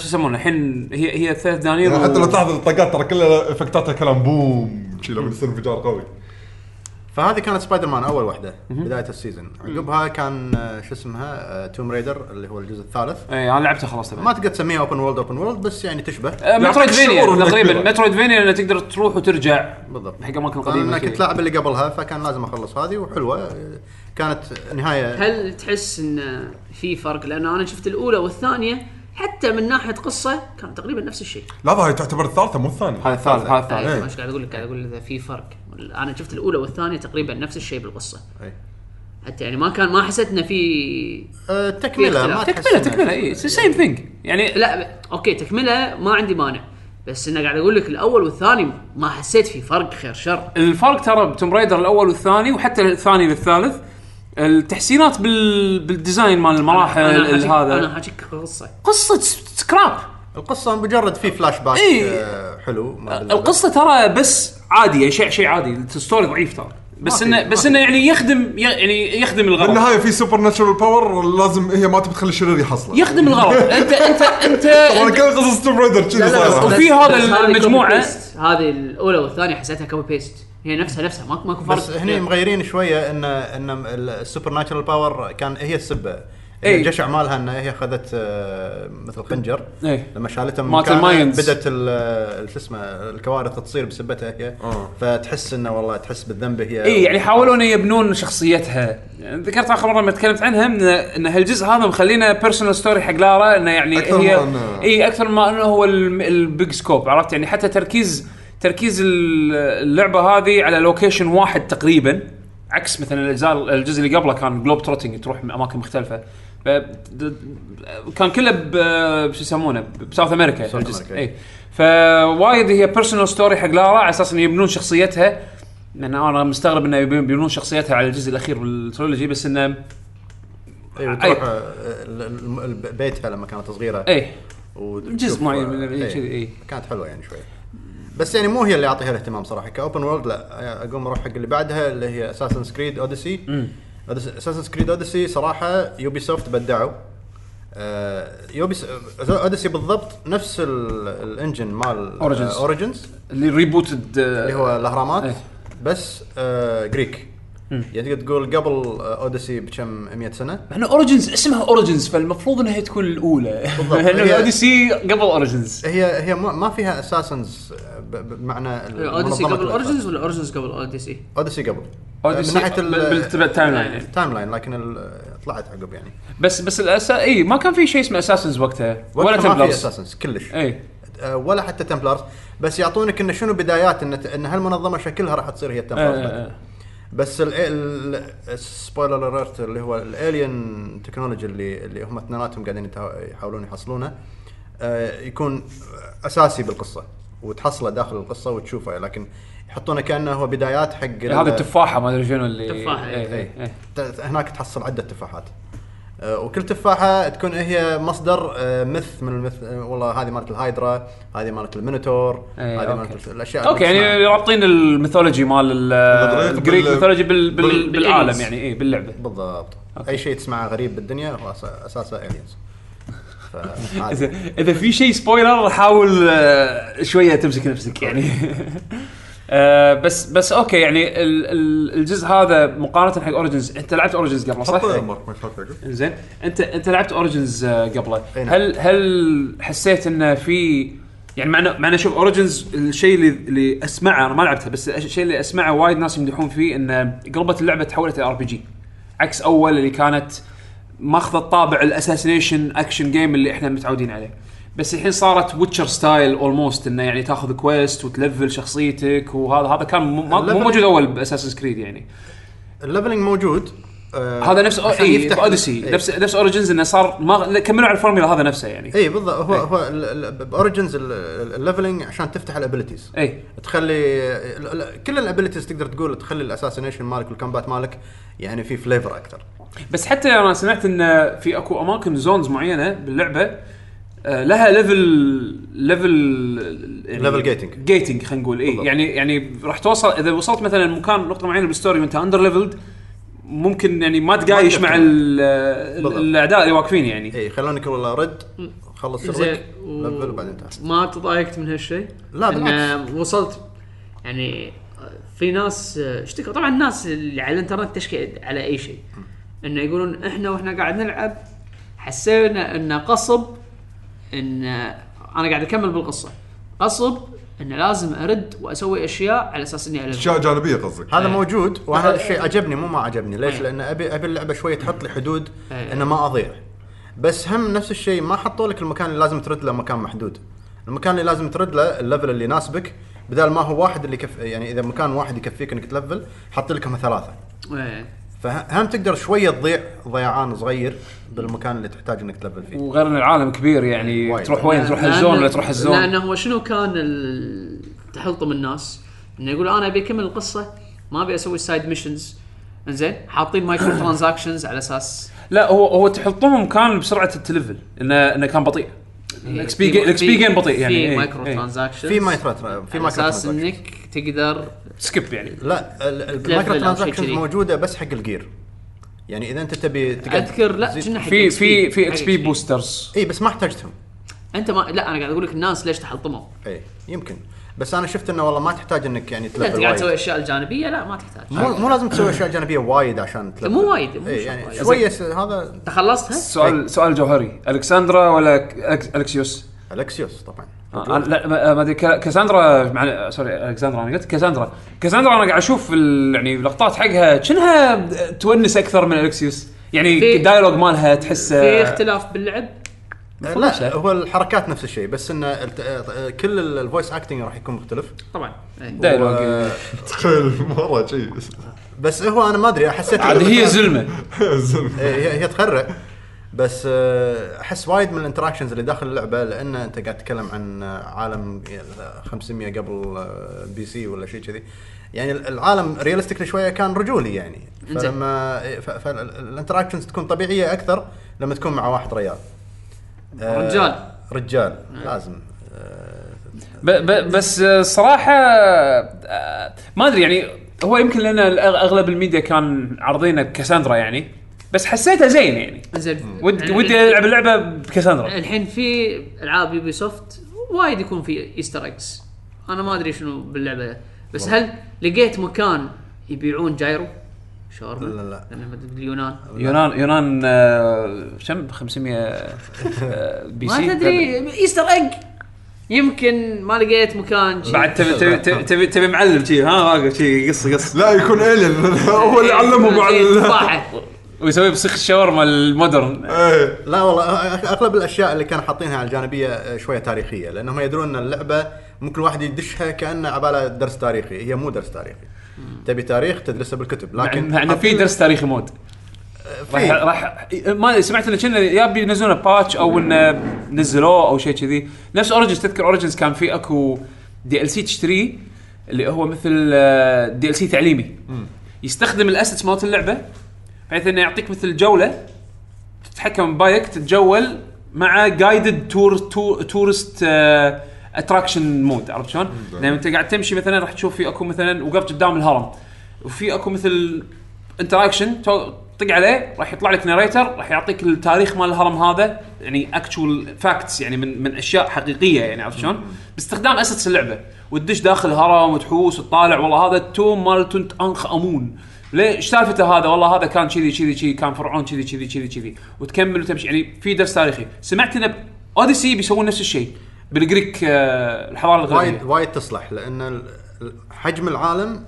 شو يسمونه الحين هي هي ثلاث دنانير يعني حتى لو تلاحظ الطقات ترى كلها effectاتها كلام boom شي لما يصير انفجار قوي. فهذه كانت سبايدر مان أول وحدة بداية ال season. عقبها كان آه، شو اسمها Tomb Raider اللي هو الجزء الثالث. اي أنا لعبتها خلصتها ما تقدر تسميها open world open world بس يعني تشبه. آه، Metroid شعور vania تقريبا. Metroidvania لأن تقدر تروح وترجع. بالضبط. حق اماكن أنا قديمه كنت كذي. لاعب اللي قبلها فكان لازم أخلص هذه وحلوة. آه، كانت نهايه هل تحس إن في فرق؟ لأن أنا شفت الأولى والثانية حتى من ناحية قصة كان تقريبا نفس الشيء. لا هاي تعتبر الثالثة مو الثانية. هذا الثالث هذا الثالث أي، إيه. مش قاعد أقول لك قاعد أقول إذا في فرق. أنا شفت الأولى والثانية تقريبا نفس الشيء بالقصة. أي. حتى يعني ما كان ما حسيت انه في تكملة ما تكملة تكملة. اي it's same thing يعني لا. Okay تكملة ما عندي مانع. بس إنه قاعد أقول لك الأول والثاني ما حسيت في فرق خير شر. الفرق ترى ب Tomb Raider الأول والثاني وحتى الثاني للثالث التحسينات بال... بال design مال المراحل أنا ال- حاجيك- أنا هذا حاجيك قصه قصة سكراب. القصة مجرد في فلاش باك إيه. حلو. القصة ترى بس عادي شيء شيء عادي. ال story ضعيف ترى. بس انه بس إنه يعني يخدم ي- يعني يخدم الغرض. بالنهايه في supernatural power لازم هي ما تبي تخلي الشرير يحصله. يخدم الغرض. انت انت انت, طبعا انت كل قصص Tomb Raider كذي صايرة. وفي هذا paste. هذه الأولى والثانية حسيتها copy paste هي نفسها نفسها ماكو ماكو فرق بس هني مغيرين شوية ان إن ال supernatural power كان هي السبه إيه. الجشع مالها إن هي أخذت آه، مثل خنجر إيه. لما شالتها من ال mines. بدأت ال- شو اسمه الكوارث تصير بسبتها هي آه. فتحس إنه والله تحس بالذنب هي اي يعني حاولوا انه يبنون شخصيتها يعني ذكرت آخر مرة لما تكلمت عنها ان إن هالجزء هذا مخلينا personal story حق لارا إنه يعني أكثر هي ما إنه- اي أكثر ما إنه هو ال big scope عرفت يعني حتى تركيز تركيز ال- اللعبة هذه على location واحد تقريبا عكس مثلا الاجزاء الجزء اللي قبله كان globe trotting تروح من أماكن مختلفة. كان كله ب- شو يسمونه؟ ب South America South الجزء. America. اي فوايد هي personal story حق لارا على أساس إنه يبنون شخصيتها. لأن أنا مستغرب إنه يبنون شخصيتها على الجزء الأخير بال trilogy بس إنه اي وتروح آه، بيتها لما كانت صغيرة. وتشوف- جزء معين من- إيه، كذي، إيه. كانت حلوة يعني شوي. بس يعني مو هي اللي اعطيها الاهتمام صراحة. ك open world لا أقوم أروح حق اللي بعدها اللي هي Assassin's Creed Odyssey Assassin's Creed Odyssey صراحة Ubisoft بدعوا. آه يوبي Odyssey بالضبط نفس ال- ال engine مال Origins. Origins اللي rebooted اللي هو الأهرامات. إيه. بس آه Greek يعني تقدر تقول قبل آه، Odyssey بكم 100 سنة. مع إنه Origins اسمها Origins فالمفروض إنها هي تكون الأولى. بالضبط. اوديسي قبل اوريجنز هي هي ما ما فيها Assassins بمعنى Odyssey منظمة قبل. اوريجنز ولا اوريجنز قبل اوديسي؟ اوديسي قبل أوديسي من ناحية بالتايم لاين. التايم لاين لكن ال- طلعت عقب يعني بس بس الاساس اي ما كان في شيء اسمه Assassins وقتها ولا وقتها ما في Templars Assassins كلش اي آه، ولا حتى Templars بس يعطونك انه شنو بدايات إن إن هالمنظمة شكلها راح تصير هي ال Templars آه، بعدين. آه. بس ال spoiler alert اللي هو ال alien technology اللي اللي هم اثنيناتهم قاعدين يحاولون يحصلونه آه، يكون أساسي بالقصة وتحصله داخل القصة وتشوفه لكن يحطونه كأنه هو بدايات حق ال- هذه التفاحة ما أدري شنو اللي تفاحة، إيه، إيه. إيه، إيه. هناك تحصل عدة تفاحات آه، وكل تفاحة تكون هي مصدر آه، myth من ال myth آه، والله هذه مالت الهايدرا هذه مالت ال Minotaur إيه، هذه. مالت الأشياء okay يعني. رابطين ال mythology مال ال Greek mythology بال- بال- بال- بالعالم. يعني اي باللعبة بالضبط أي شيء تسمعه غريب بالدنيا هو أساسه aliens اذا إذا في شيء spoiler حاول آه، شوية تمسك نفسك يعني. آه، بس بس okay يعني ال- ال- الجزء هذا مقارنة حق Origins أنت لعبت Origins قبل صح؟ زين. انت أنت لعبت Origins قبله. أي نعم. هل هل حسيت انه في يعني معنا معنا شوف اوريجنز الشيء اللي اللي أسمعه أنا ما لعبتها بس الشيء اللي أسمعه وايد ناس يمدحون فيه انه قلبت اللعبة تحولت إلى RPG عكس أول اللي كانت ماخذه الطابع ال assassination action game اللي إحنا متعودين عليه. بس الحين صارت Witcher style almost إنه يعني تاخذ quest وتلفل شخصيتك وهذا هذا كان مو, موجود أول ب Assassin's Creed يعني. ال leveling موجود. آه، هذا نفس عشان إي Odyssey إيه. نفس نفس Origins إنه صار ما كملوا على الفورمولا هذا نفسه يعني. إي بالضبط. هو إيه. هو ب Origins ال leveling عشان تفتح ال abilities إي. تخلي كل ال abilities تقدر تقول تخلي ال assassination مالك وال combat مالك يعني في flavor أكثر. بس حتى أنا سمعت إن في أكو أماكن zones معينة باللعبة آه، لها level level Level gating. gating خلينا نقول اي بالضبط. يعني يعني راح توصل إذا وصلت مثلا مكان نقطة معينة بال story وأنت under leveled ممكن يعني ما تقايش مع ال- ال- بالضبط. الأعداء اللي واقفين يعني اي خلونك والله رد خلص زين سرك و- لفل وبعدين تعال ما تضايقت من هالشيء؟ لا، إن بالعكس. وصلت يعني في ناس اشتكوا طبعا الناس اللي على الإنترنت تشكي على أي شيء إنه يقولون إحنا وإحنا قاعد نلعب حسينا انه قصب إن أنا قاعد أكمل بالقصة قصب انه لازم أرد وأسوي أشياء على أساس إني الف أشياء جانبية قصدك هذا إيه. موجود وهذا الشيء عجبني مو ما عجبني ليش؟ إيه. لأن أبي أبي اللعبة شوية تحط لي حدود إيه. ان ما أضيع بس هم نفس الشيء ما حطوا لك المكان اللي لازم ترد له مكان محدود المكان اللي لازم ترد له ال level اللي يناسبك بدل ما هو واحد اللي يكف يعني إذا مكان واحد يكفيك إنك تلفل حط لك هم ثلاثة إيه. فهم تقدر شوية تضيع ضيعان صغير بالمكان اللي تحتاج إنك تلفل فيه؟ وغير إن العالم كبير يعني وايد. تروح وين؟ تروح ال zone ولا تروح ال zone؟ لأنه هو شنو كان تحلطم الناس؟ إنه يقول أنا أبي أكمل القصة ما أبي أسوي side missions إنزين حاطين microtransactions على أساس لا هو هو تحطمهم كان بسرعة التلفل. انه إنه كان بطيء. الاكس بي في- الاكس بي جيم بطيء يعني. في إيه، مايكرو إيه. ترانزاكشنز في مايكرو في على مايكرو أساس. إنك تقدر سكيب يعني لا ال- ال- تلفل المايكرو ترانزاكشنز كذي. موجودة بس حق الجير يعني إذا أنت تبي تقعد أذكر لا كنا حق في. في في إكس بي. بوسترز إي بس ما احتاجتهم أنت ما لا أنا قاعد أقول لك الناس ليش تحلطموا إي يمكن بس أنا شفت إنه والله ما تحتاج إنك يعني اذا أنت تلفل قاعد تسوي أشياء الجانبية لا ما تحتاج مو مو لازم تسوي أشياء جانبية وايد عشان تلفل مو وايد، مو يعني. شوية هذا أنت خلصتها؟ سؤال سؤال جوهري ألكسندرا ولا ألكسيوس؟ ألكسيوس طبعا آه، لا ما- ما أدري كا- كاساندرا مع sorry الكسندرا أنا قلت كاساندرا. كاساندرا أنا قاعد أشوف ال- يعني لقطات حقها كأنها تونس أكثر من ألكسيوس. يعني ال dialogue مالها تحس في اختلاف باللعب؟ لا هو الحركات نفس الشيء بس انه الت- آه، كل ال- ال voice acting راح يكون مختلف. طبعا. إيه. dialogue تخيل مرة شيء. بس هو أنا ما أدري حسيت عاد هي زلمة. زلمة. إيه، هي هي تخرع. بس آه، أحس وايد من ال interactions اللي داخل اللعبة لأن أنت قاعد تتكلم عن آه، عالم 500 قبل آه، BC ولا شيء كذي. يعني العالم realistically شوية كان رجولي يعني. فلما فال interactions تكون طبيعية أكثر لما تكون مع واحد ريال. رجال. رجال لازم. ب ب بس صراحة ما أدري يعني هو يمكن لأن أغلب الميديا كان عارضينه بكاساندرا يعني. بس حسيته زين يعني. زين. ود يعني ودي ألعب اللعبة بكاساندرا الحين في ألعاب Ubisoft وايد يكون في Easter eggs أنا ما أدري شنو باللعبة. بس هل لقيت مكان يبيعون gyro؟ شاورما؟ لا، لا. لأن باليونان يونان يونان آه، كم 500 آه، BC؟ ما تدري. Easter egg يمكن ما لقيت مكان شي. بعد تبي تبي تبي تبي, تبي معلم شي ها؟ واقف شي قص قص لا يكون alien هو اللي علمه بعد شي ال- تفاحه ويسوي بسيخ الشاورما ال modern. إيه. لا والله أغلب الأشياء اللي كانوا حاطينها على الجانبية آه، شوية تاريخية لأنهم يدرون إن اللعبة ممكن الواحد يدشها كأنه عبالة درس تاريخي هي مو درس تاريخي. تبي تاريخ تدرسه بالكتب مع لكن مع إنه في درس تاريخي mode. راح في. راح ما سمعت إنه كانوا بينزلونه patch أو إنه نزلوه أو شيء كذي. نفس Origins تذكر Origins كان في أكو DLC تشتريه اللي هو مثل آه، DLC تعليمي. يستخدم ال assets مالت اللعبة بحيث إنه يعطيك مثل جولة تتحكم Bayek تتجول مع guided tour tourist attraction mode عرفت شلون؟ لما أنت قاعد تمشي مثلا راح تشوف في أكو مثلا وقفت قدام الهرم وفي أكو مثل interaction طق عليه راح يطلع لك narrator راح يعطيك التاريخ مال الهرم هذا يعني actual facts يعني من من أشياء حقيقية يعني عرفت شلون؟ باستخدام assets اللعبة وتدش داخل الهرم وتحوس وتطالع والله هذا ال tomb مال توت عنخ آمون ليه؟ إيش سالفته هذا؟ والله هذا كان كذي كذي كذي كان فرعون كذي كذي كذي كذي. وتكمل وتمشي. يعني في درس تاريخي. سمعت انه Odyssey بيسوون نفس الشيء. بال Greek آه، الحضارة وايد الإغريقية. وايد تصلح. لأن حجم العالم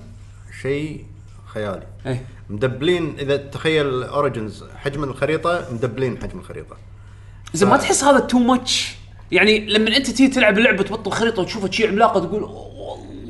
شيء خيالي. إيه. مدبلين إذا تخيل Origins حجم الخريطة مدبلين حجم الخريطة. زين ما تحس هذا too much يعني لما أنت تيجي تلعب اللعبه تبطل خريطة وتشوفها شيء عملاقة تقول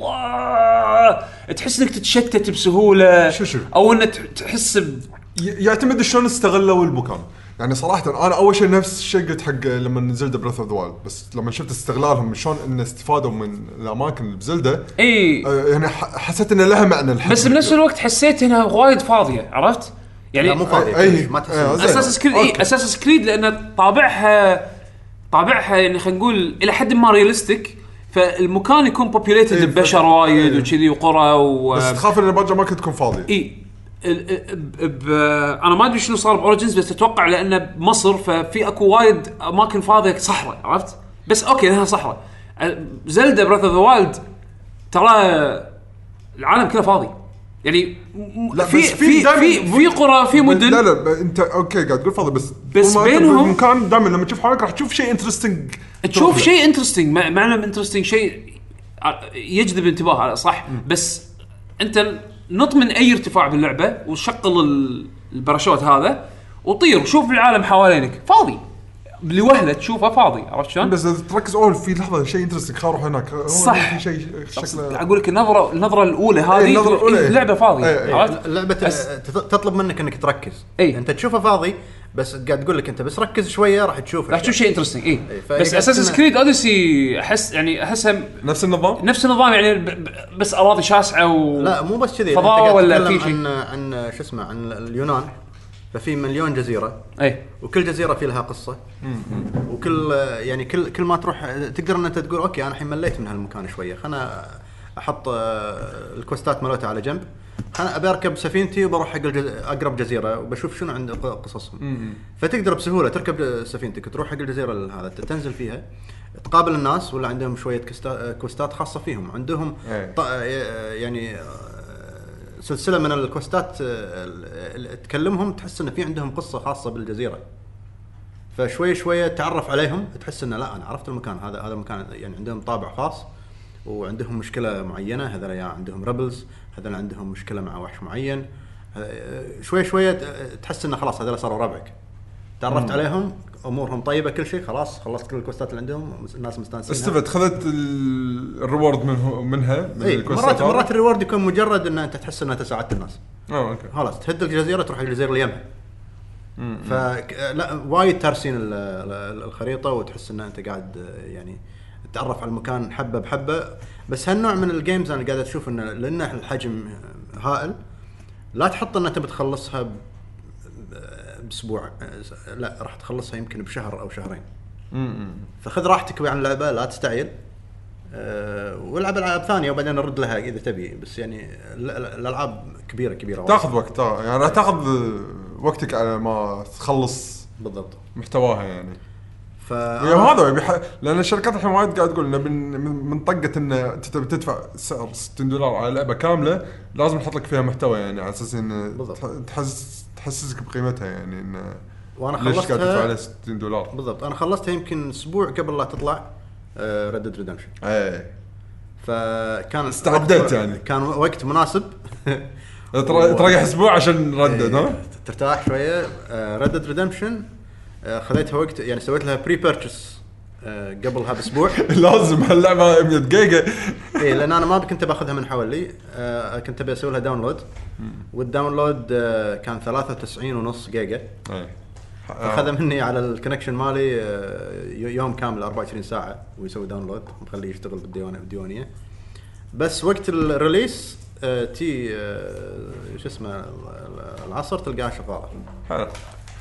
"أوه والله تحس إنك تتشتت بسهولة شو شو؟ أو انك تحس ب... يعتمد شلون استغلوا المكان يعني صراحة أنا أول شيء نفس الشيء قلت حق لما نزلت Breath of the Wild بس لما شفت استغلالهم شلون إن استفادوا من الأماكن اللي ب Zelda إي آه، يعني ح- حسيت إنه لها معنى الحين بس بنفس الوقت حسيت إنها وايد فاضية عرفت؟ يعني لا مو فاضي أي- كلش، ما أي- تحس آه، زين. Assassin's Creed إي. Assassin's Creed لأن طابعها طابعها يعني خلينا نقول إلى حد ما realistic فالمكان يكون إيه، populated ف- ببشر وايد إيه. وكذي وقرى و بس تخاف إن باقي اماكن تكون فاضيه إي. ال- ب- ب- أنا ما أدري شنو صار ب Origins بس أتوقع لأنه بمصر ففي أكو وايد أماكن فاضية صحراء عرفت؟ بس okay لأنها صحراء. Zelda Breath of the Wild ترى العالم كله فاضي. يعني لا، في بس في في دايماً- في قرى في مدن. لا لا انت okay قاعد تقول فاضي بس بس طول ما أنت بينهم- بالمكان دائما لما تشوف حولك راح تشوف شيء interesting تشوف شيء interesting معنى interesting شيء يجذب انتباه صح؟ بس أنت نط من أي ارتفاع باللعبه وشغل ال- الباراشوت هذا وطير وشوف العالم حوالينك. فاضي. لوهلة تشوفه فاضي عرفت شلون؟ بس تركز أول في لحظة شيء interesting خل أروح هناك هو صح. في شيء شكله أقول لك النظره النظرة الأولى هذه النظرة تقول الأولى، إيه، إيه. اللعبه فاضية إيه، إيه. عرفت؟ اللعبه بس- تت- تطلب منك إنك تركز إي. أنت تشوفه فاضي بس قاعد تقول لك أنت بس ركز شوية راح تشوف راح تشوف شيء interesting إي إيه، بس أساس تسمع- Creed Odyssey احس يعني أحسها نفس النظام نفس النظام يعني ب- ب- بس أراضي شاسعة و لا مو بس كذي فضاء أنت قاعد ولا في شيء؟ عن عن شو اسمه عن اليونان ففي مليون جزيرة. أي. وكل جزيرة في لها قصه وكل يعني كل كل ما تروح تقدر ان أنت تقول okay أنا الحين مليت من هالمكان شوية. خلنا أحط آه، الكوستات مالته على جنب. خلنا ابي اركب سفينتي وبروح حق الجز... أقرب جزيرة وبشوف شنو عند قصصهم. فتقدر بسهولة تركب سفينتك تروح حق الجزيره هذا تنزل فيها. تقابل الناس ولا عندهم شوية كوستات خاصة فيهم. عندهم. ط... يعني آه، سلسلة من الكوستات آه، تكلمهم تحس إن في عندهم قصة خاصة بالجزيرة. فشوي شوية تعرف عليهم تحس انه لا أنا عرفت المكان. هذا هذا المكان يعني عندهم طابع خاص وعندهم مشكلة معينة. هذول يا عندهم ريبلز هذول عندهم مشكلة مع وحش معين. آه، شوي شوية ت- تحس انه خلاص هذول صاروا ربعك. تعرفت عليهم أمورهم طيبة كل شيء خلاص خلصت كل الكوستات اللي عندهم الناس مستانسين استفدت خذت ال- ال reward منه منها من إي الكوستات مرات؟ مرات ال reward يكون مجرد إن أنت تحس ان انت ساعدت الناس. آه okay. خلاص تهد الجزيرة تروح الجزيرة اللي يمها ف لا وايد تارسين ال- ال- الخريطة وتحس إن أنت قاعد يعني تتعرف على المكان حبة بحبة. بس هالنوع من ال games أنا قاعد أشوف انه لأن الحجم هائل لا تحط انك تبي تخلصها ب- بأسبوع لا راح تخلصها يمكن بشهر أو شهرين. فخذ راحتك عن اللعبة لا تستعجل. أه والعب ألعاب ثانية وبعدين رد لها إذا تبي. بس يعني ال- ال- الألعاب كبيرة كبيرة. تاخذ وقت تا- يعني راح تاخذ وقتك على ما تخلص بالضبط. محتواها يعني. ف يعني هذا يبي ح- لأن الشركات الحين وايد قاعد تقول انه من من طقة إن أنت تبي تدفع سعر 60 دولار على لعبة كاملة لازم نحط لك فيها محتوى يعني على أساس انه بالضبط. تح- تحسس تحسسك بقيمتها يعني انه وأنا ليش قاعد تدفع خلصتها عليها 60 دولار؟ بالضبط أنا خلصتها يمكن أسبوع قبل لا تطلع Red Redemption إيه فكان استعديت وقت- يعني. كان وقت مناسب تر- تريح أسبوع عشان Red Dead ها؟ إيه، ترتاح شوية Red Redemption خذيتها وقت يعني سويت لها pre-purchase قبلها باسبوع لازم هاللعبه 100 جيجا اي لأن أنا ما كنت بأخذها من حولي. آه، كنت أبي أسوي لها download وال download آه، كان 93 ونص جيجا. إيه. اخذ مني على ال connection مالي آه، يوم كامل 24 ساعة ويسوي download مخليه يشتغل بالديوانيه بالديوانية. بس وقت ال release آه، تي آه، شو اسمه ال- العصر تلقاها شغاله حلو.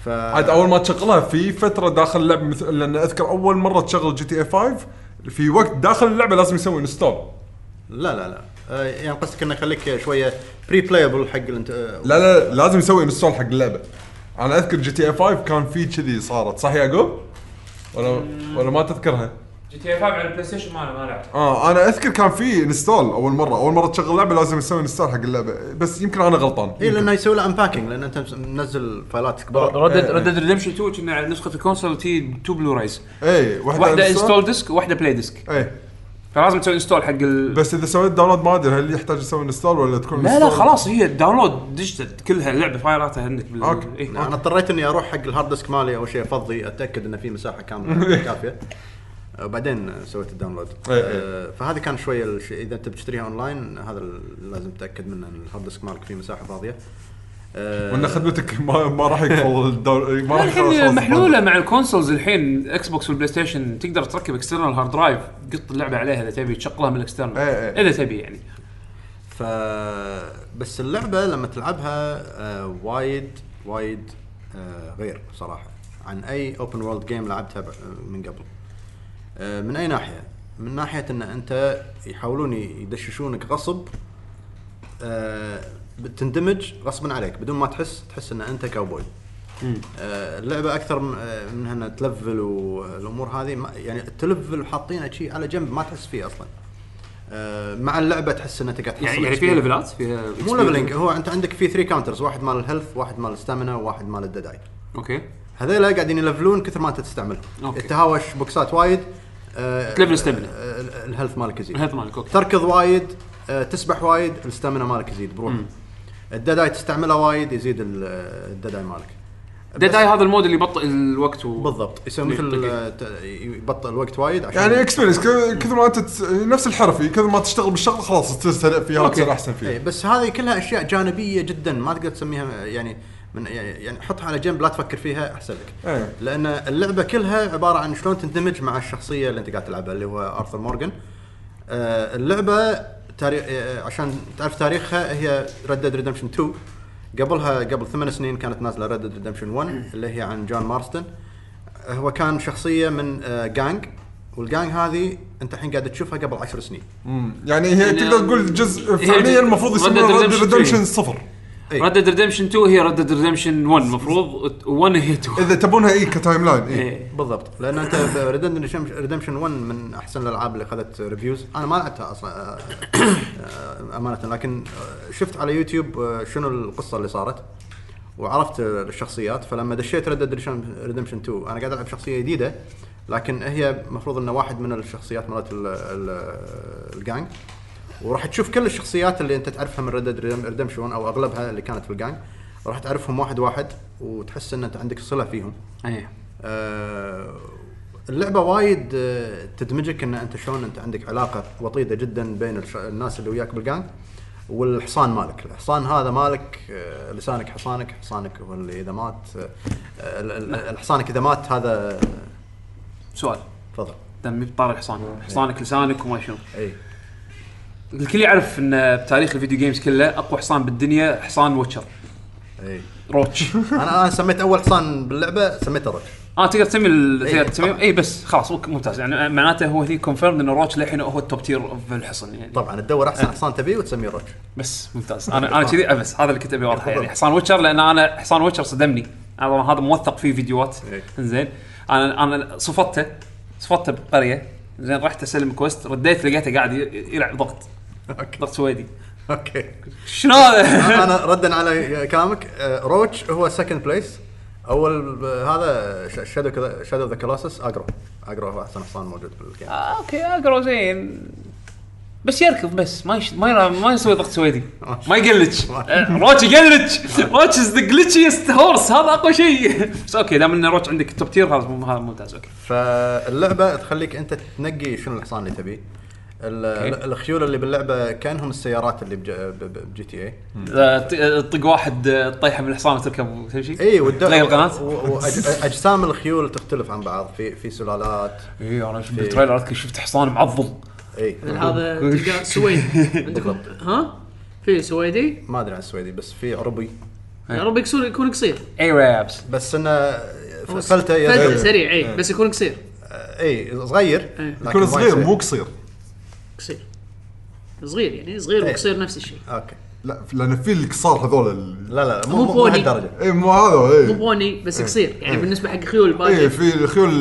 ف عاد أول ما تشغلها في فترة داخل اللعبة مثل لأن أذكر أول مرة تشغل GTA 5 في وقت داخل اللعبة لازم يسوي install لا لا لا آه، يعني قصدك إنه يخليك شوية pre playable حق انت آه، لا لا لازم يسوي install حق اللعبة أنا أذكر GTA 5 كان في كذي صارت صح يعقوب؟ ولا ولا ما تذكرها؟ GTA 5 على ال PlayStation ما ما لعبت آه أنا أذكر كان في install أول مرة. أول مرة تشغل لعبة لازم يسوي install حق اللعبة. بس يمكن أنا غلطان. اي لأنه يسوي له unpacking لأن أنت منزل فايلات كبار. Red Dead إيه. Red Dead Redemption 2 كنا على نسخة ال console تي two Blu-rays اي واحدة, واحدة install disc وواحدة play disc اي فلازم تسوي install حق ال... بس إذا سويت download ما أدري هل يحتاج يسوي install ولا تكون لا لا؟ خلاص هي download digital كلها اللعبه فايلاتها عندك بال أوكي. إيه. أنا اضطريت إني أروح حق ال hard disk مالي أول شيء أفضي أتأكد انه في مساحة كاملة كافية. وبعدين سويت ال download. إيه، إيه. آه، فهذه كان شوية الشيء إذا أنت بتشتريها أونلاين هذا لازم تتاكد منه إن ال hard disk مالك فيه مساحة فاضية. آه، وإن خدمتك ما, ما راح يكفل الدور ما راح يخلص الحين محلولة مع ال consoles الحين Xbox وال PlayStation تقدر تركب external hard drive تحط اللعبة عليها إذا تبي تشغلها من ال external إيه، إيه. إذا تبي يعني. ف بس اللعبة لما تلعبها آه وايد وايد آه غير صراحة. عن أي open world game لعبتها من قبل. آه من أي ناحية؟ من ناحية إن أنت يحاولون يدششونك غصب آه بتندمج غصبا عليك بدون ما تحس تحس إن أنت كاوبوي آه اللعبة أكثر آه، من إنها تلفل والأمور هذه يعني التلفل حاطينه شيء على جنب ما تحس فيه أصلا. آه مع اللعبة تحس ان انت قاعد تحصل يعني يعني فيها. ليفلات فيها مو leveling هو أنت عندك في 3 counters واحد مال ال health واحد مال ال stamina وواحد مال ال Dead Eye. أوكي. هذيلا قاعدين يلفلون كثر ما أنت تستعمل. أوكي. تهاوش بوكسات وايد آه تلفل stamina. آه، ال- ال health مالك يزيد. ال health مالك أوكي. تركض وايد آه تسبح وايد ال stamina مالك يزيد بروح. ال Dead Eye تستعملها وايد يزيد ال- ال Dead Eye مالك. Dead Eye هذا ال mode اللي يبطئ الوقت و... بالضبط. يسوي مثل آه، ت- يبطئ الوقت وايد عشان يعني experience كثر ما انت تس- نفس الحرفي كثر ما تشتغل بالشغل خلاص تصير سريع فيها أوكي. وتصير أحسن اي فيها بس هذه كلها أشياء جانبية جدا ما تقدر تسميها يعني من يعني يعني حطها على جنب لا تفكر فيها أحسن لك. إيه. لأن اللعبة كلها عبارة عن شلون تندمج مع الشخصية اللي أنت قاعد تلعبها اللي هو أرثر مورغان. آه اللعبة تاريخ آه عشان تعرف تاريخها هي Red Dead Redemption 2 قبلها قبل ثمان سنين كانت نازلة Red Dead Redemption 1 اللي هي عن جون مارستن. هو كان شخصية من آه gang وال gang هذه أنت الحين قاعد تشوفها قبل عشر سنين. مم. يعني هي يعني تقدر تقول جزء فعليا المفروض يسمونه Redemption ريدمشن 3. صفر. إيه. Red Dead Redemption 2 هي Red Dead Redemption 1 المفروض 1 هي 2 إذا تبونها اي ك timeline اي إيه. بالضبط. لأن أنت Redemption 1 من أحسن الألعاب اللي اخذت reviews أنا ما لعبتها أصلا آه، آه، أمانة. لكن آه، شفت على يوتيوب شنو القصة اللي صارت وعرفت الشخصيات. فلما دشيت Red Redemption 2 أنا قاعد ألعب شخصية جديدة لكن هي المفروض إنه واحد من الشخصيات مالت ال- ال- الجانج وراح تشوف كل الشخصيات اللي انت تعرفها من Red Redemption 1 أو أغلبها اللي كانت في الجانج راح تعرفهم واحد واحد وتحس إن أنت عندك صلة فيهم. إيه آه، اللعبة وايد آه، تدمجك إن أنت شلون أنت عندك علاقة وطيدة جدا بين الناس اللي وياك بالجانج والحصان مالك، الحصان هذا مالك آه، لسانك حصانك، حصانك هو اللي إذا مات آه، ال- ال- الحصانك إذا مات هذا سؤال. تفضل. دام بطاري الحصان. حصانك لسانك وما شنو. إي. الكل يعرف إن بتاريخ ال video games كله أقوى حصان بالدنيا حصان Witcher إي. روتش. أنا أنا سميت أول حصان باللعبة سميته Roach. آه تقدر تسمي إيه، تقدر تسمي. إي بس خلاص ممتاز. يعني معناته هو هي confirm إنه Roach للحين هو التوب تير في الحصن يعني. طبعا تدور أحسن حصان تبيه وتسميه Roach. بس ممتاز. أنا أنا كذي بس هذا اللي كنت أبي أوضحه. يعني حصان Witcher لأن أنا حصان Witcher صدمني. هذا هذا موثق فيه فيديوهات. إيه. زين. أنا أنا صفطته صفطته بقرية. زين رحت أسلم quest رديت لقيته قاعد يلعب ضغط. أوكي. ضغط سويدي. أوكي. شنو؟ هذا؟ أنا ردا على كلامك. آه، روتش هو سكند بليس أول آه، هذا شادو شادو ذا كلاسس اجرو اجرو هو أحسن حصان موجود بالجيم آه أوكي أقرأ زين. بس يركض بس. ما يش... ما يرا... ما يسوي ضغط سويدي. ما يقلج. آه، روتش يقلج. روتش از ذا جلتشيست هورس هذا أقوى شيء. بس أوكي دام إن روتش عندك توب تير هذا ممتاز. أوكي. فاللعبة تخليك أنت تنقي شنو الحصان اللي تبيه. الخيول اللي باللعبة كانهم السيارات اللي بجي تي اي آه، ط- آه، طق واحد آه، تطيحه من الحصان وتركب وتمشي؟ اي تغير القناة؟ أجسام الخيول تختلف عن بعض. في في سلالات اي أنا شفت بالتريلر اذكر شفت حصان معضل اي هذا تلقى سويد عندكم ها؟ في سويدي؟ ما أدري عن السويدي بس في عربي. يا رب يكسر يكون قصير. اي رابس بس إنه فلتة سريع اي بس يكون قصير. اي صغير إيه. يكون صغير. مو قصير. قصير صغير يعني صغير إيه. وقصير نفس الشيء. أوكي. لا لأن في القصار هذول ال- لا لا مو مو مو pony. اي مو هذا مو اي pony بس قصير يعني بالنسبة حق خيول اي الباقي في الخيول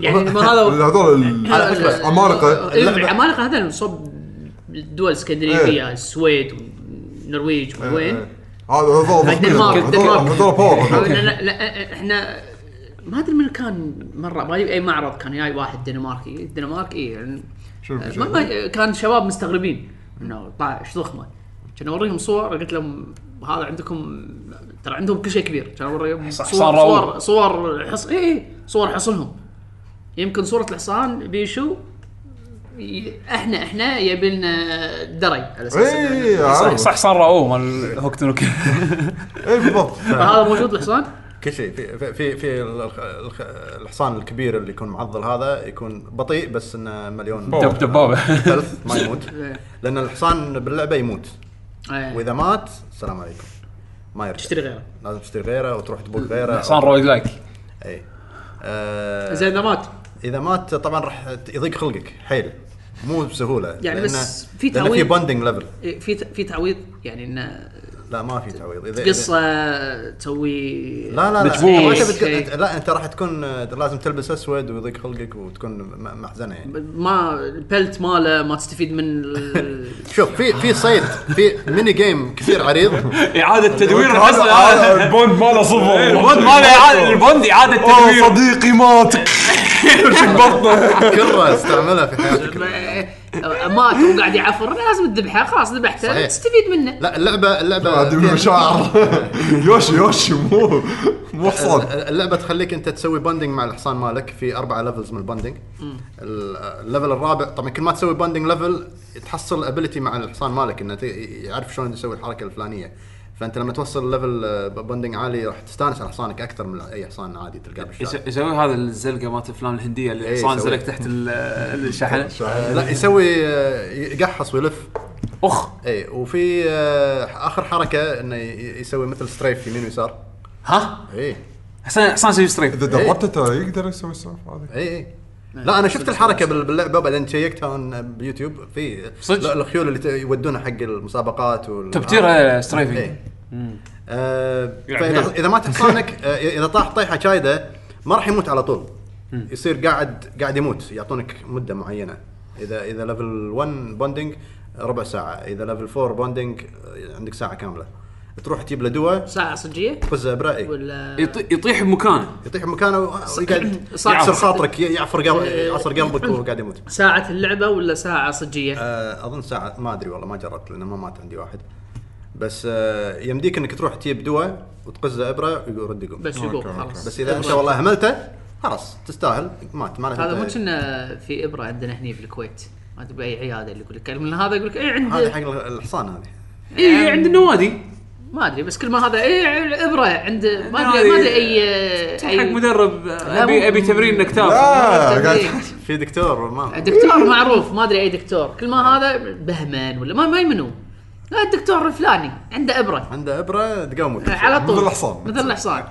يعني ما هذا- هذول ال- على فكرة، عمالقه إيه، العمالقه هذول صوب الدول الاسكندنافيه السويد والنرويج إيه، وين؟ إيه. هذا هذول الدنمارك، هذول الدنمارك. هذول power لا هذول. لا لا إحنا ما أدري من كان مرة. ما أي معرض كان. جاي واحد دنماركي. الدنمارك اي يعني شنو كان شباب مستغربين. إنه طالع إيش ضخمة؟ كان أوريهم صور قلت لهم هذا عندكم ترى عندهم كل شيء كبير. كان أوريهم صور. صور صور حص اي اي صور حصنهم. يمكن صورة الحصان بيشو إحنا إحنا يبي لنا دري. على أساس اي صح. صح حصان راوه مال هوك نوك اي بالضبط. فهذا موجود الحصان؟ كل شيء. في في في, في الخ- الخ- الحصان الكبير اللي يكون معضل هذا يكون بطيء بس إنه مليون دب دبابه ثلث ما يموت. إيه. لأن الحصان باللعبة يموت. إيه. وإذا مات السلام عليكم. ما يرجع. تشتري غيره. لازم تشتري غيره وتروح تبوق غيره. حصان رويد like اي آه زين إذا مات. إذا مات طبعا راح يضيق خلقك. حيل. مو بسهولة. يعني بس في لأن في تعويض. bonding level إيه، في في تعويض. يعني إنه لا ما في تعويض. اذا قصه تسوي لا لا لا. مجبور. إيه، إيه. لا أنت راح تكون آه، لازم تلبس أسود ويضيق خلقك وتكون محزنة. يعني ما البلت ماله ما تستفيد من ال- شوف في في صيد في mini game كثير عريض. إعادة تدوير ال bond ماله صفر. ال bond ماله اعاده ال bond إعادة تدوير. صديقي مات كرة استعملها في حياتك. مات وقاعد يعفر لازم تذبحه خلاص ذبحته. تستفيد منه. لا اللعبه اللعبة المشاعر يوشي يوشي مو مو حصان اللعبة تخليك أنت تسوي bonding مع الحصان مالك في أربع levels من ال bonding ال- ال level الرابع طبعا كل ما تسوي bonding level تحصل ability مع الحصان مالك إنه يعرف شلون يسوي الحركة الفلانية. فأنت لما توصل level bonding عالي راح تستانس على حصانك أكثر من أي حصان عادي تلقاه بالشارع. يس- يسوي هذا الزلقة مالت الافلام الهندية اللي إيه، الحصان يسوي. زلق تحت ال- الشحن آه، لا يسوي آه، يقحص ويلف. أخ! اي وفي آه، آخر حركة إنه يسوي مثل strafe يمين ويسار. ها؟ اي حصان يسوي strafe إذا دربته ترى يقدر يسوي السالفه هذه. اي اي لا أنا شفت الحركة بال- باللعبة بعدين شيكتها on YouTube في صدق؟ الخيول اللي يودونها حق المسابقات وال top tier آه، strafing إيه. آه فاذا هيل. إذا مات حصانك آه إذا طاح طيحه شايدة ما راح يموت على طول. يصير قاعد قاعد يموت يعطونك مدة معينة. اذا إذا level 1 bonding ربع ساعة. إذا level 4 bonding آه، عندك ساعة كاملة. تروح تجيب له دواء ساعة صجية؟ تقز ابره إيه. ولا يط- يطيح بمكانه. يطيح بمكانه ويقعد صح. يعصر خاطرك يعفر قلب يعصر قلبك وهو قاعد يموت. ساعة اللعبة ولا ساعة صجية؟ آه، أظن ساعة ما أدري والله ما جربت لأنه ما مات عندي واحد. بس آه، يمديك إنك تروح تجيب دواء وتقزه إبره ويرد يقوم. بس يقوم أوكي، خلاص. بس إذا انت والله هملته خلاص تستاهل. مات معناته هذا مو كنا في إبرة عندنا هني في الكويت. ما أدري بأي عيادة اللي يقول لك. من هذا يقول لك اي هذا عند حق الحصان هذه. اي عند النوادي. ما أدري بس كل ما هذا اي ابره عند ما ادري ما أدري أي حق مدرب ابي أبي تمرين لا. قاعد في دكتور ما دكتور معروف ما أدري أي دكتور. كل ما هذا بهمان ولا ما ما منو لا الدكتور الفلاني عنده إبرة. عنده إبرة تقوم على طول. مثل الحصان. مثل الحصان.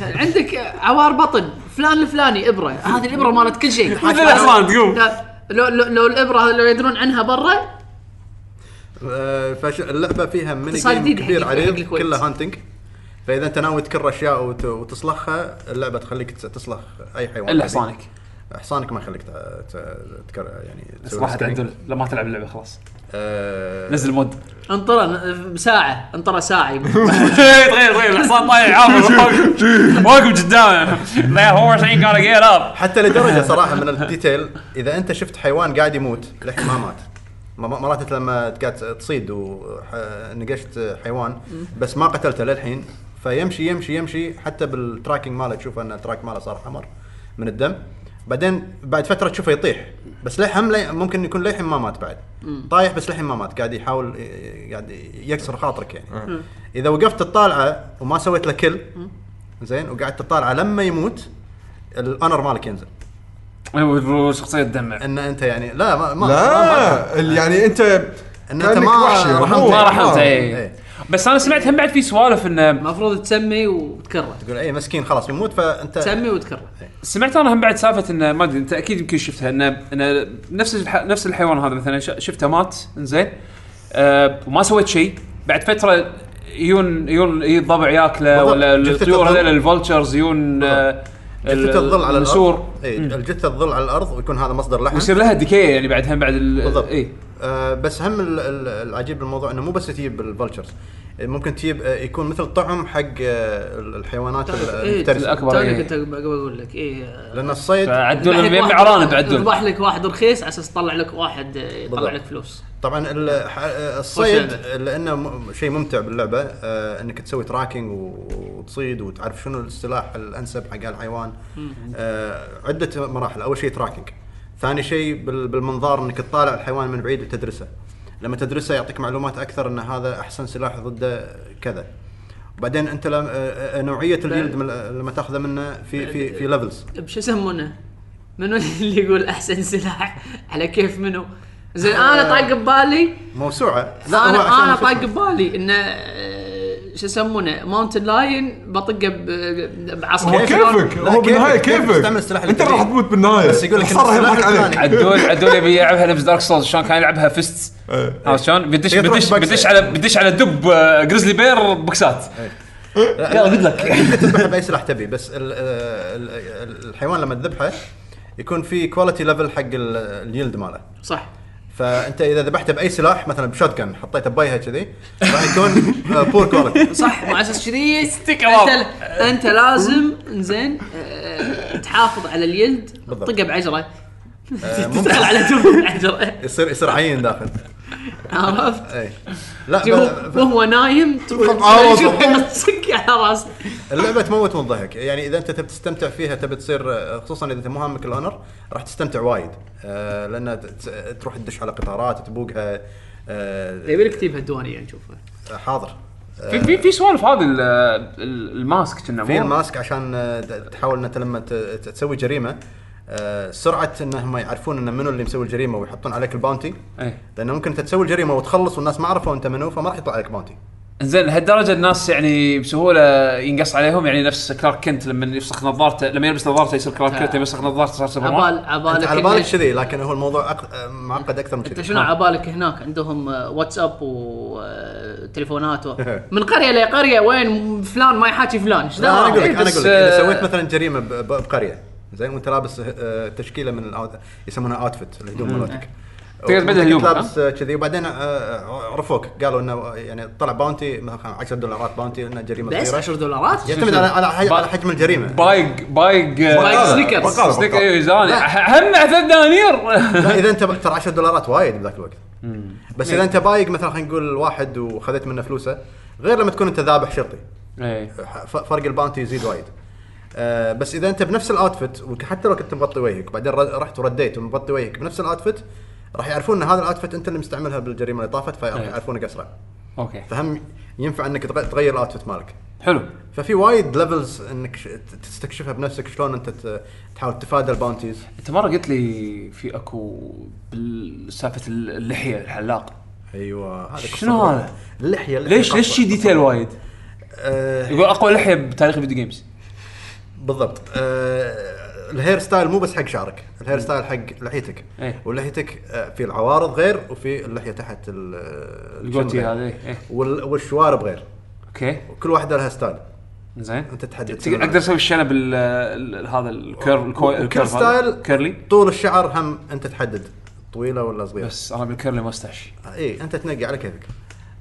عندك عوار بطن فلان الفلاني إبرة. هذه الإبرة مالت كل شيء. مثل الحصان تقوم. لو, لو الإبرة لو يدرون عنها برا آه، فش اللعبة فيها mini game كبير عريض. كله hunting فإذا أنت ناوي تكر أشياء وت- وتصلخها اللعبة تخليك تصلخ أي حيوان إلا. حصانك. حصانك ما يخليك ت- ت- تكر يعني تسوي صراحة. عدل لا ما تلعب اللعبة خلاص. آه، نزل mod. انطره ساعة. انطره ساعه تغير تغير. الحصان طايح. عارف واقف قدامه. لا هو ain't gonna get up. حتى لدرجة صراحة من ال detail إذا أنت شفت حيوان قاعد يموت للحين ما مات. مرات لما قاعد تصيد ونقشت حيوان بس ما قتلته للحين فيمشي يمشي يمشي حتى بال tracking ماله تشوف أن ال track ماله صار حمر من الدم. بعدين بعد فترة تشوفه يطيح بس لي- ممكن يكون للحين ما مات بعد. طايح بس للحين ما مات قاعد يحاول قاعد يكسر خاطرك يعني. إذا وقفت تطالعه وما سويت له كل زين وقعدت تطالعه لما يموت ال honor مالك ينزل. والشخصيه تدمع إن أنت يعني لا ما ما ما- لا ال- يعني أنت إن أنت كأنك ما وحشي، رحمت رحمت. ما رحمت آه. اي إيه. بس أنا سمعت هم بعد في سوالف انه المفروض تسمي وتكبر تقول اي مسكين خلاص يموت فانت تسمي وتكبر سمعت أنا هم بعد سالفة انه ما أدري أنت أكيد يمكن شفتها انه انه نفس الح... نفس الحيوان هذا مثلا ش... شفته مات إنزين أه وما سويت شيء بعد فترة يجون يجي الضبع ياكله بالضبط. ولا جثة الطيور. هذول ال vultures يجون آه، جثة الظل على النسور الأرض اي الجثة تظل على الأرض ويكون هذا مصدر لحم. ويصير لها decay يعني بعد هم بعد ال... بالضبط. اي آه بس هم ال- ال- العجيب بالموضوع إنه مو بس تجيب ال vultures ممكن تجيب آه، يكون مثل طعم حق آه، الحيوانات إيه، المفترسه الأكبر. توني إيه. كنت قبل أقول لك إيه لأن الصيد واحد- عرانب عدول يذبح لك واحد رخيص على أساس يطلع لك واحد آه، يطلع بالضبط. لك فلوس طبعا الصيد. لأنه شيء ممتع باللعبة آه إنك تسوي tracking وتصيد وتعرف شنو السلاح الأنسب حق الحيوان آه عدة مراحل أول شيء tracking ثاني شيء بال- بالمنظار إنك تطالع الحيوان من بعيد وتدرسه لما تدرسه يعطيك معلومات أكثر إن هذا أحسن سلاح ضده كذا وبعدين أنت آه، آه، نوعية الجلد لما تأخذه منه في في في levels بشو يسمونه؟ منو اللي يقول أحسن سلاح على كيف منو؟ زين أنا طاق ببالي موسوعة لا أنا أنا طاق. ببالي إنه آه، شو يسمونه mountain lion بطقه ب- بعصا هو؟ كيفك هو بالنهاية كيفك، اللي أنت راح. تموت بالنهاية بس يقول لك السلاح يضحك عليك. عدول عدول يبي يلعبها نفس Dark Souls شلون كان يلعبها fist إيه. عرفت شلون؟ بدش هي تروح بدش بقسة. بدش على بدش على دب آه، grizzly bear بوكسات يلا good luck. تقدر تذبحه بأي سلاح تبي بس ال ال ال الحيوان لما تذبحه يكون في quality level حق ال- اليلد ماله صح فأنت إذا ذبحته بأي سلاح مثلا ب shotgun حطيته ببيها كذي راح يكون poor quality صح مع أساس كذي. ستيك أنت أنت لازم إنزين آه، تحافظ على اليلد بالضبط. طقه بعجرة. آه، ممكن. تدخل على دب بعجره يصير يصير عين داخل. عرفت؟ اي لا وهو- نايم تروح. تشوفه تصك على راسه اللعبة تموت من الضحك يعني إذا أنت تبي تستمتع فيها تبي تصير خصوصا إذا أنت مو هامك ال honor راح تستمتع وايد. آه لأن ت- ت- تروح تدش على قطارات تبوقها آه يبي لك تجيبها الديوانيه نشوفها. حاضر. في في في سوالف هذه ال- ال- ال mask كنا في؟ ال mask عشان آه، تحاول ان انت لما ت- ت- تسوي جريمة. آه، سرعة انهم يعرفون إن منو اللي مسوي الجريمة ويحطون عليك ال bounty. إيه. لأنه ممكن أنت تسوي الجريمة وتخلص والناس ما عرفوا أنت منو فما راح يطلع عليك bounty زين لهالدرجة الناس يعني بسهولة ينقص عليهم؟ يعني نفس كلارك كنت لما يفسخ نظارته لما يلبس نظارته يصير كلارك كنت لما يفسخ نظارته صار سوبرمان؟ عبال عبالك انت على بالك كذي لكن هو الموضوع أق... آه، معقد أكثر من أنت كذي. شنو عبالك هناك؟ عندهم آه، واتساب وتليفونات و... من قرية لقرية وين فلان ما يحاكي فلان؟ إيش لا أنا أقول؟ لك أنا أقول لك إذا آه، سويت مثلا جريمة بقرية زين وانت لابس آه، تشكيلة من ال out- يسمونها outfit الهدوم مالتك. تقدر تبدل هدومك، لابس آه، كذي. وبعدين آه، عرفوك. قالوا إنه يعني طلع bounty مثلا 10 دولارات bounty إنه جريمة بس صغيره 10 دولارات؟ يعتمد على على حج- على حجم الجريمة. بايق بايق بايق Snickers. بقالة، Snicker بقالة. أيوه زاني. لا. هم ثلاث دنانير. لا إذا أنت ترى 10 دولارات وايد بذاك الوقت. بس إذا أنت بايق مثلا خلينا نقول واحد وخذيت منه فلوسه غير لما تكون أنت ذابح شرطي. إيه. ف- فرق ال bounty يزيد وايد. آه بس إذا أنت بنفس ال outfit وحتى لو كنت مغطي وجهك وبعدين ر- رحت ورديت ومغطي وجهك بنفس ال outfit راح يعرفون إن هذا ال outfit أنت اللي مستعملها بالجريمة اللي طافت فراح أيه. يعرفونك أسرع. أوكي. فهم ينفع إنك تغ- تغير ال outfit مالك. حلو. ففي وايد levels إنك تستكشفها بنفسك شلون أنت تحاول تفادى ال bounties أنت مرة قلت لي في أكو بالسالفة اللحية الحلاق. أيوه هذا شنو هذا؟ اللحية ليش ليش شي detail وايد؟ آه. يقول أقوى لحية بتاريخ ال video games بالضبط. آه ال hairstyle مو بس حق شعرك ال hairstyle حق لحيتك. إيه. ولحيتك آه في العوارض غير وفي اللحية تحت ال chin ال goatee. هذه إيه. وال- والشوارب غير. أوكي. وكل واحدة لها style. زين. أنت تحدد أقدر أسوي الشنب ال- ال- هذا ال curve هذا. style curly طول الشعر هم أنت تحدد طويلة ولا صغيرة. بس أنا بال curly mustache اي أنت تنقي على كيفك.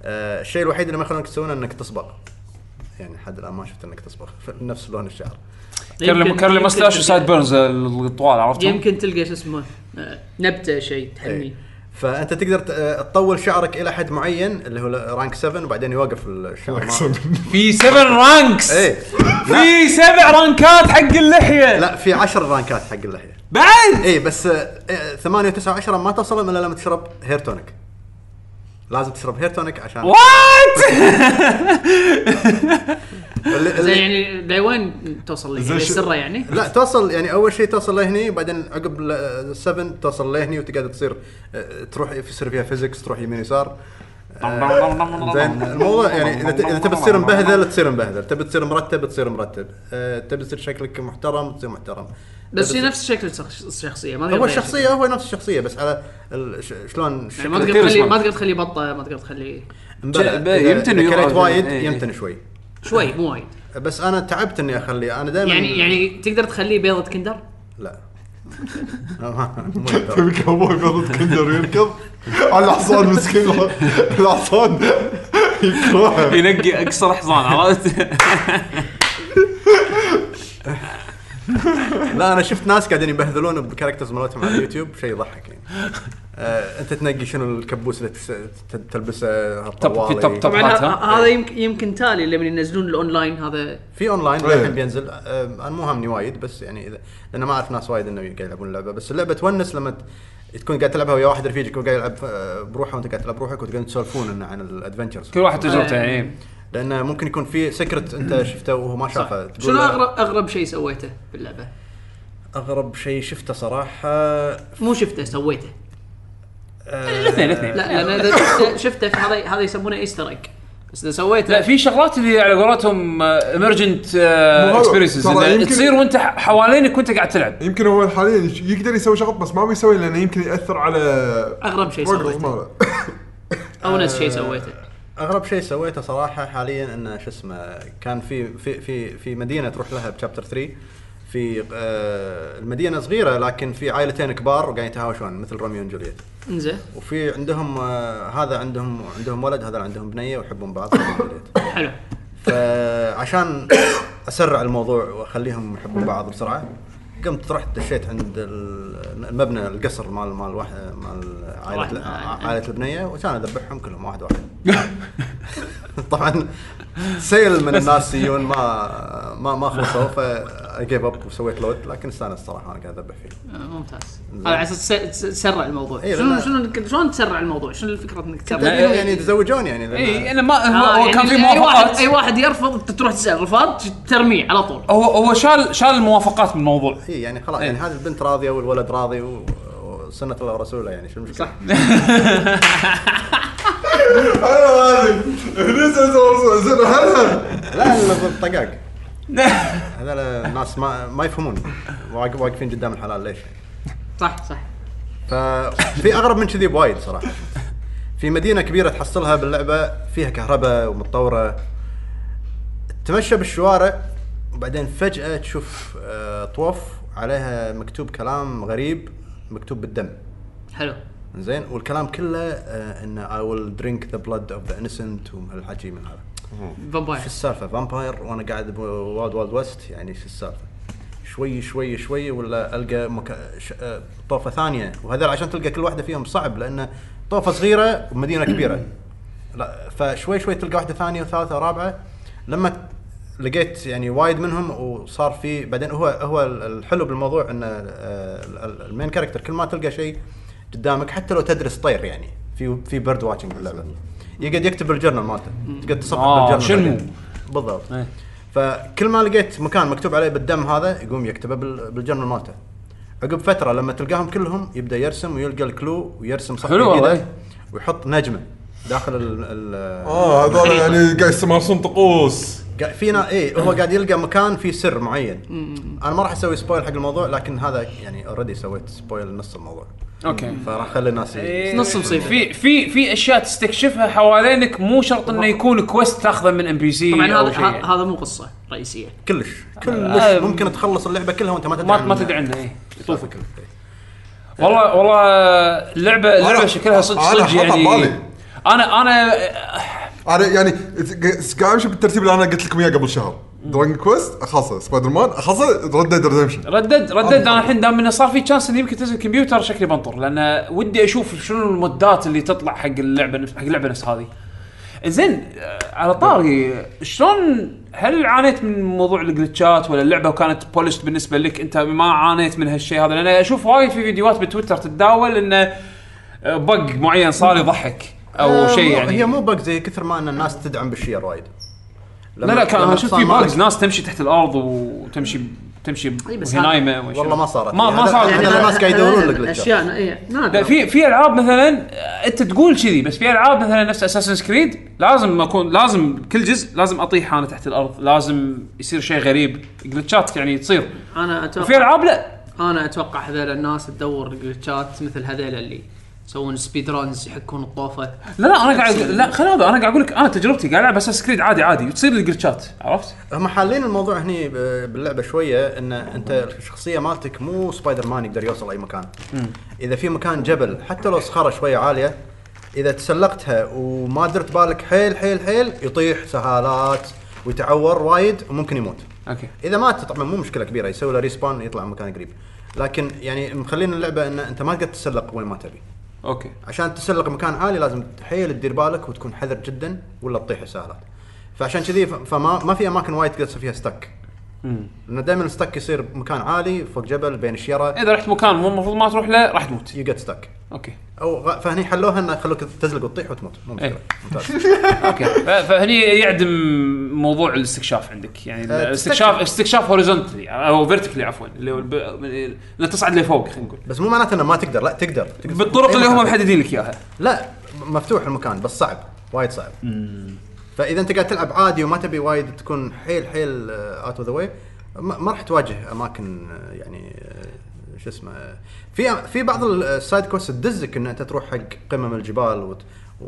آه الشيء الوحيد اللي ما يخلونك تسوونه إنك تصبغ يعني لحد الآن ما شفت إنك تصبغ نفس لون الشعر. curly يمكن mustache و sideburns الطوال عرفتهم؟ يمكن تلقى شو اسمه آه، نبتة شيء تحميه إيه. فأنت تقدر آه، تطول شعرك إلى حد معين اللي هو rank 7 وبعدين يوقف الشعر في 7 ranks إيه. في سبع رانكات حق اللحية! لا في 10 رانكات حق اللحية. بعد! اي بس آه، 8 و9 و10 ما توصلهم إلا لما تشرب hair tonic لازم تشرب hair tonic عشان what زين يعني لوين توصل لي يعني؟ لا توصل يعني أول شيء توصل لهني بعدين عقب ال seven توصل لهني وتقعد تصير آه، تروح يصير فيها physics تروح يمين يسار. آه، زين الموضوع يعني إذا تبي تصير مبهذل تصير مبهذل تبي تصير مرتب تصير مرتب. آه، تبي تصير شكلك محترم تصير محترم. بس هي نفس شكل الشخص- الشخصية ما هو الشخصية هو نفس الشخصية بس على ال- ش- شلون يعني ما تقدر تخلي. ما تقدر تخليه بطة ما تقدر إذا- يمتن كليت يقعد- وايد إيه، إيه. يمتن شوي. شوي مو وايد. بس أنا تعبت إني أخليه. أنا دائما يعني يعني تقدر تخليه بيضة كندر؟ لا. مو للدرجة. تبي كاوبوي بيضة كندر يركض؟ على الحصان مسكين. الحصان يكرهه. ينقي اقصر حصان عرفت؟ لا أنا شفت ناس قاعدين يبهذلون ب characters مالتهم على اليوتيوب شيء يضحك يعني آه أنت تنقي شنو الكبوس اللي تس- ت- تلبسه طب- في طب- طب. طبعا ه-؟ هذا يمكن يمكن تالي لما ينزلون الأونلاين هذا في أونلاين إيه. للحين بينزل آه أنا مو همني وايد بس يعني إذا لأن ما أعرف ناس وايد إنه قاعد يلعبون اللعبة بس اللعبة تونس لما ت- تكون قاعد تلعبها ويا واحد رفيجك وقاعد يلعب آه، بروحه وأنت قاعد تلعب بروحك وتقعدون تسولفون إنه عن ال adventures كل واحد تجربته يعني لأنه ممكن يكون في secret أنت شفته وهو ما شافه تقول شنو له اغرب أغرب شيء سويته باللعبة؟ أغرب شيء شفته صراحة مو شفته سويته الاثنين الاثنين. لا لأن اذا شفته شفته في هذا هذا يسمونه Easter egg بس إذا سويته لا في شغلات اللي على قولتهم emergent هذا. experiences ترى يمكن- تصير وأنت حوالينك وأنت قاعد تلعب. يمكن هو حاليا يقدر يسوي شغلات بس ما بيسوي لأنه يمكن يأثر على أغرب شيء سويته. أو نفس شيء سويته. أغرب شيء سويته صراحة حاليا إنه شو اسمه كان في في في في مدينة تروح لها ب chapter 3 في آه المدينة صغيرة لكن في عائلتين كبار وقاعدين يتهاوشون مثل روميو وجولييت إنزين وفي عندهم آه هذا عندهم عندهم ولد هذا عندهم بنية ويحبون بعض. حلو فعشان أسرع الموضوع وأخليهم يحبون بعض بسرعة قمت رحت دشيت عند ال- المبنى القصر مال مال واحد مال عائلة. عائلة البنية وكان أذبحهم كلهم واحد واحد طبعا سيل من الناس يجون ما ما ما خلصوا ف give up وسويت load لكن استانست الصراحه أنا قاعد أذبح فيه. آه، ممتاز. على أساس تس- تسرع الموضوع. إيه، شنو لأن- شنو شلون تسرع الموضوع؟ شنو الفكرة إنك تسرع؟ يعني يتزوجون يعني اي أنا ما هو, آه، هو يعني كان في أي واحد موافقات. أي واحد يرفض تروح تسأل رفض ترميه على طول. هو هو شال شال الموافقات من الموضوع. اي يعني خلاص إيه. يعني هذه البنت راضية والولد راضي وسنة الله ورسوله يعني شو المشكلة؟ صح. هذه نزل زين هلا لا الطقاق هذول الناس ما ما يفهمون. واقف- واقفين قدام الحلال ليش؟ صح صح. ففي أغرب من كذي بوايد صراحة. في مدينة كبيرة تحصلها باللعبة فيها كهرباء ومتطورة. تمشى بالشوارع وبعدين فجأة تشوف آه، طوف عليها مكتوب كلام غريب مكتوب بالدم. حلو. زين والكلام كله آه انه I will drink the blood of the innocent وهالحكي من هذا. Vampire شو السالفة؟ Vampire وأنا قاعد ب wild wild west يعني شو السالفة؟ شوي شوي شوي ولا ألقى مك... ش... آه، طوفة ثانية. وهذول عشان تلقى كل واحدة فيهم صعب لأن طوفة صغيرة ومدينة كبيرة. لا فشوي شوي تلقى واحدة ثانية وثالثة ورابعة. لما لقيت يعني وايد منهم وصار في بعدين هو هو الحلو بالموضوع انه آه، ال- ال- ال main character كل ما تلقى شيء قدامك حتى لو تدرس طير يعني. في في bird watching باللعبه يقعد يكتب ال journal مالته. تقدر تصفح آه بال journal شنو. بالضبط. إيه. فكل ما لقيت مكان مكتوب عليه بالدم هذا يقوم يكتبه بال- بال journal مالته. عقب فترة لما تلقاهم كلهم يبدأ يرسم ويلقى ال clue ويرسم صفحة حلو والله،. ويحط نجمة داخل ال ال آه هذول يعني قاعد يمارسون طقوس. فينا إيه هو قاعد يلقى مكان فيه سر معين. أنا ما راح أسوي spoil حق الموضوع لكن هذا يعني already سويت spoil نص الموضوع. okay. فراح أخلي الناس إيه، نص مصيبة. في في في أشياء تستكشفها حوالينك مو شرط إنه يكون quest تاخذه من NPC طبعا هذا يعني. هذا مو قصة رئيسية. كلش. كلش. آه، ممكن تخلص اللعبة كلها وأنت ما تدري ما تدري عنه اي يطوفك. والله والله اللعبه اللعبه أنا- شكلها صدق أنا صدق يعني. أنا أنا أنا يعني قاعد أمشي بالترتيب اللي أنا قلت لكم إياه قبل شهر. Dragon Quest اخلصه سبايدر مان اخلصه Red Dead Redemption Red Dead Red Dead أنا الحين دام إنه صار في chance إني يمكن تنزل كمبيوتر شكلي بنطر لأن ودي أشوف شنو ال mods ات اللي تطلع حق اللعبة نفس- حق اللعبة نفس هذه. زين آه، على طاري شلون هل عانيت من موضوع ال glitch ات ولا اللعبة كانت polished بالنسبة لك؟ أنت ما عانيت من هالشيء هذا؟ لأن أشوف وايد في فيديوهات بتويتر تتداول إنه آه، bug معين صار يضحك. أو آه، شيء يعني. هي مو bug زي كثر ما أن الناس تدعم بالشير وايد لا لا كان صار في bugs ناس تمشي تحت الأرض وتمشي تمشي وهي نايمة. والله ما صارت. ما ما صارت. هذا الناس قاعد يدورون لك. أشياء إي نادر لا في في ألعاب مثلا أنت تقول كذي بس في ألعاب مثلا نفس Assassin's Creed لازم اكون لازم كل جزء لازم أطيح أنا تحت الأرض. لازم يصير شيء غريب. glitch ات يعني تصير. أنا وفي أتوقع ألعاب لا. أنا أتوقع هذول الناس تدور glitch ات مثل هذول اللي يسوون speed runs يحكون الطوفه لا لا أنا قاعد لا خل هذا أنا قاعد أقول لك أنا تجربتي قاعد ألعب Assassin's Creed عادي عادي وتصير لي glitch ات عرفت؟ هم حالين الموضوع هني ب- باللعبة شوية إن أنت الشخصية مالتك مو سبايدر مان يقدر يوصل أي مكان. إذا في مكان جبل حتى لو صخرة شوية عالية إذا تسلقتها وما درت بالك حيل حيل حيل يطيح سهالات ويتعور وايد وممكن يموت. okay. إذا مات طبعا مو مشكلة كبيرة يسوي له respawn يطلع مكان قريب. لكن يعني مخلين اللعبة إن أنت ما تقدر تتسلق وين ما تبي. okay. عشان تسلق مكان عالي لازم حيل تدير بالك وتكون حذر جدا ولا تطيح السهالات فعشان كذي فما ما في أماكن وايد تقدر فيها stuck لأن دائما ال stuck يصير بمكان عالي فوق جبل بين الشيرة. إذا رحت مكان مو المفروض ما تروح له راح تموت. you get stuck okay. أو غ- فهني حلوها إنه خلوك تزلق وتطيح وتموت. مو مشكلة. إيه. ممتاز. okay. ف- فهني يعدم موضوع الاستكشاف عندك. يعني آه، الاستكشاف تستكشف. استكشاف horizontally أو vertically عفوا. اللي هو الب- اللي تصعد لفوق خلينا نقول. بس مو معناته إنه ما تقدر. لا تقدر, تقدر. بالطرق أي اللي هم مكان. محددين لك إياها. لا مفتوح المكان بس صعب. وايد صعب. فإذا أنت قاعد تلعب عادي وما تبي وايد تكون حيل حيل out of the way ما راح تواجه أماكن آه، يعني آه، شو اسمه آه، في في بعض ال side quests تدزك إن أنت تروح حق قمم الجبال وت... و...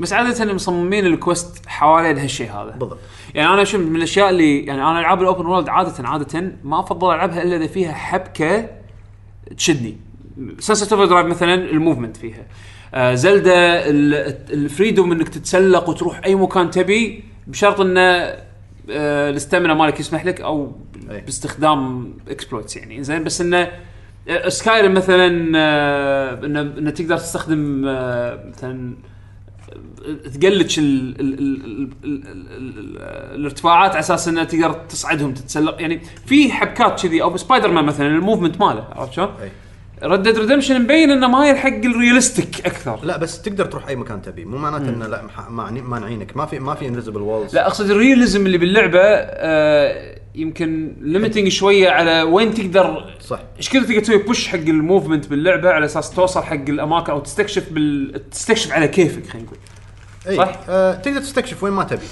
بس عادة مصممين ال quest حوالين هالشيء هذا. بالضبط. يعني أنا أشوف من الأشياء اللي يعني أنا ألعاب ال open world عاده عادة ما أفضل ألعبها إلا إذا فيها حبكة تشدني. Sunset Overdrive مثلا ال movement فيها. آه Zelda ال freedom إنك تتسلق وتروح أي مكان تبي بشرط إنه آه مالك يسمح لك أو أي. باستخدام exploits يعني زين بس إنه آه، Skyrim مثلا انه انه تقدر تستخدم آه، مثلا آه، تglitch الارتفاعات على أساس إنه تقدر تصعدهم تتسلق يعني في حبكات كذي أو سبايدر مان مثلا ال movement ماله عرفت شلون؟ إيه. Red Dead Redemption مبين إنه مايل حق ال realistic أكثر. لا بس تقدر تروح أي مكان تبي. مو معناته إنه لا مانعينك. ما في ما في invisible walls لا أقصد ال realism اللي باللعبة آه يمكن limiting شوية على وين تقدر صح. إيش كذا تقدر تسوي؟ push حق ال movement باللعبة على أساس توصل حق الاماكن أو تستكشف بال... تستكشف على كيفك خلينا نقول. اي صح؟ آه تقدر تستكشف وين ما تبي.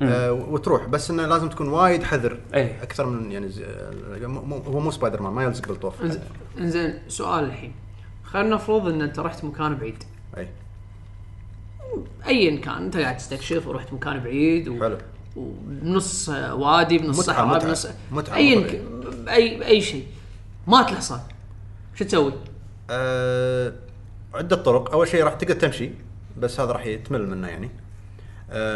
آه وتروح. بس إنه لازم تكون وايد حذر. إيه. أكثر من يعني زي مو- مو- هو مو سبايدر مان ما يلزق بالطوف. إنزين سؤال الحين. خلينا نفرض إن أنت رحت مكان بعيد. إي. ايا كان أنت قاعد تستكشف ورحت مكان بعيد و... حلو. وبنص وادي بنص متعة، صحراء متعة. بنص متعة مو ك... اي أي شيء. مات الحصان شو تسوي؟ آه عدة طرق. أول شيء راح تقدر تمشي بس هذا راح تمل منه يعني.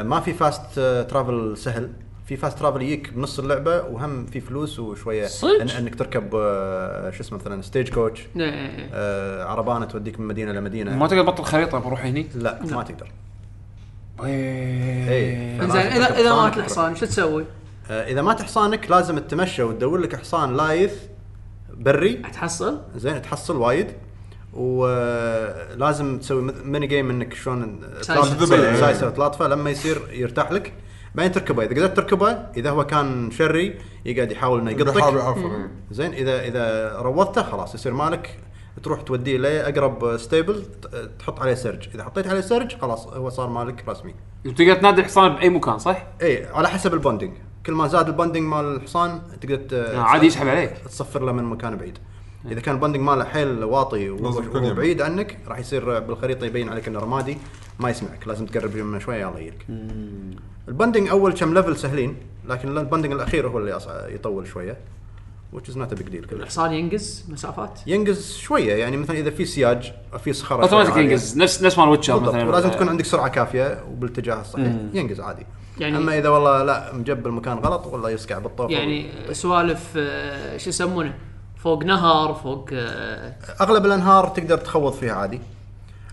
ما في fast آه travel سهل في fast travel يجيك بنص اللعبة وهم في فلوس وشوية صدق؟ إن إنك تركب آه شو اسمه مثلا stagecoach. آه عربانة توديك من مدينة لمدينة ما تقدر تبطل خريطة بروح هني لا ما تقدر إيه. إيه. إنزين اذا إذا حصان مات. الحصان شو تسوي؟ آه إذا مات حصانك لازم تتمشى وتدور لك حصان لايف بري تحصل؟ زين تحصل وايد ولازم تسوي mini game إنك شلون سايسة. تلاطف- تسوي سايسه وتلاطفه لما يصير يرتاح لك بعدين تركبه. إذا قدرت تركبه إذا هو كان شرس يقعد يحاول إنه يقطك. زين اذا إذا روضته خلاص يصير مالك. تروح توديه لأقرب stable تحط عليه سرج إذا حطيت عليه سرج خلاص هو صار مالك رسمي. تقدر تنادي الحصان بأي مكان صح؟ اي على حسب ال bonding كل ما زاد ال bonding مال الحصان تقدر آه، عادي يسحب عليك. تصفر له من مكان بعيد. إذا كان ال bonding ماله حيل واطي. وبعيد عنك راح يصير بالخريطة يبين عليك إنه رمادي ما يسمعك لازم تقرب منه شوية يلا يجيك ال bonding أول كم level سهلين لكن ال bonding الأخير هو اللي يطول شوية which is not a big deal. كله الحصان ينقز مسافات؟ ينقز شوية يعني مثلا إذا في سياج أو في صخرة اوتوماتيك. ينقز. نفس نفس مال ويتشر مثلا. ولازم تكون عندك سرعة كافية وبالاتجاه الصحيح. ينقز عادي. يعني- أما إذا والله لا مجبل مكان غلط ولا يسقع بالطوف يعني سوالف آه، شو يسمونه؟ فوق نهر فوق آه، أغلب الأنهار تقدر تخوض فيها عادي.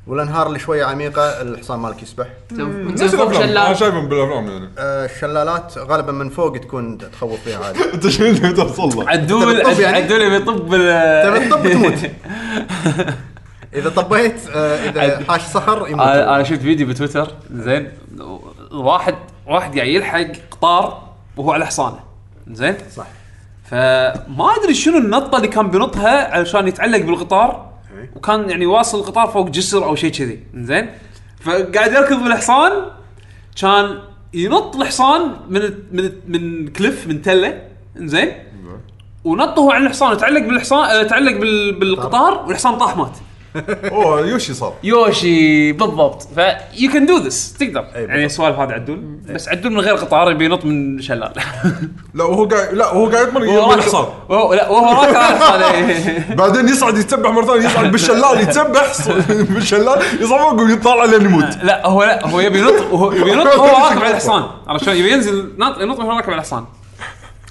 والأنهار اللي شوية عميقة الحصان مالك يسبح. نفس فوق الافلام أنا شايفهم بالأفلام يعني. آه، الشلالات غالبا من فوق تكون تخوض فيها عادي. أنت شو اللي توصل له؟ عدول يعني؟ عدول بيطب ال- تبي تطب تموت إذا طبيت آه، إذا حاش صخر يموت. أنا أنا شفت فيديو بتويتر زين واحد واحد قاعد يلحق قطار وهو على حصانه. زين؟ صح. فما أدري شنو النطة اللي كان بينطها علشان يتعلق بالقطار. وكان يعني واصل القطار فوق جسر أو شيء كذي. زين؟ فقاعد يركض بالحصان كان ينط الحصان من من من كليف من تلة. زين؟ ونط هو على الحصان وتعلق بالحصان تعلق بال- بالقطار والحصان طاح مات. اوه يوشي صار. يوشي بالضبط. ف يو كان دو ذس تقدر. أي يعني. السوالف هذه عدول؟ بس عدول من غير قطار يبي ينط من شلال. لا وهو قاعد لا وهو قاعد يطمر يرمي الحصان. وهو لا وهو راكب على الحصان إيه. بعدين يصعد يتسبح مرة ثانية يصعد بالشلال يتسبح بالشلال يصعد فوق ويطلع لين يموت. لا هو لا هو يبي ينط هو يبي ينط وهو راكب على الحصان. عرفت شلون؟ يبي ينزل نط ينط وهو راكب على الحصان.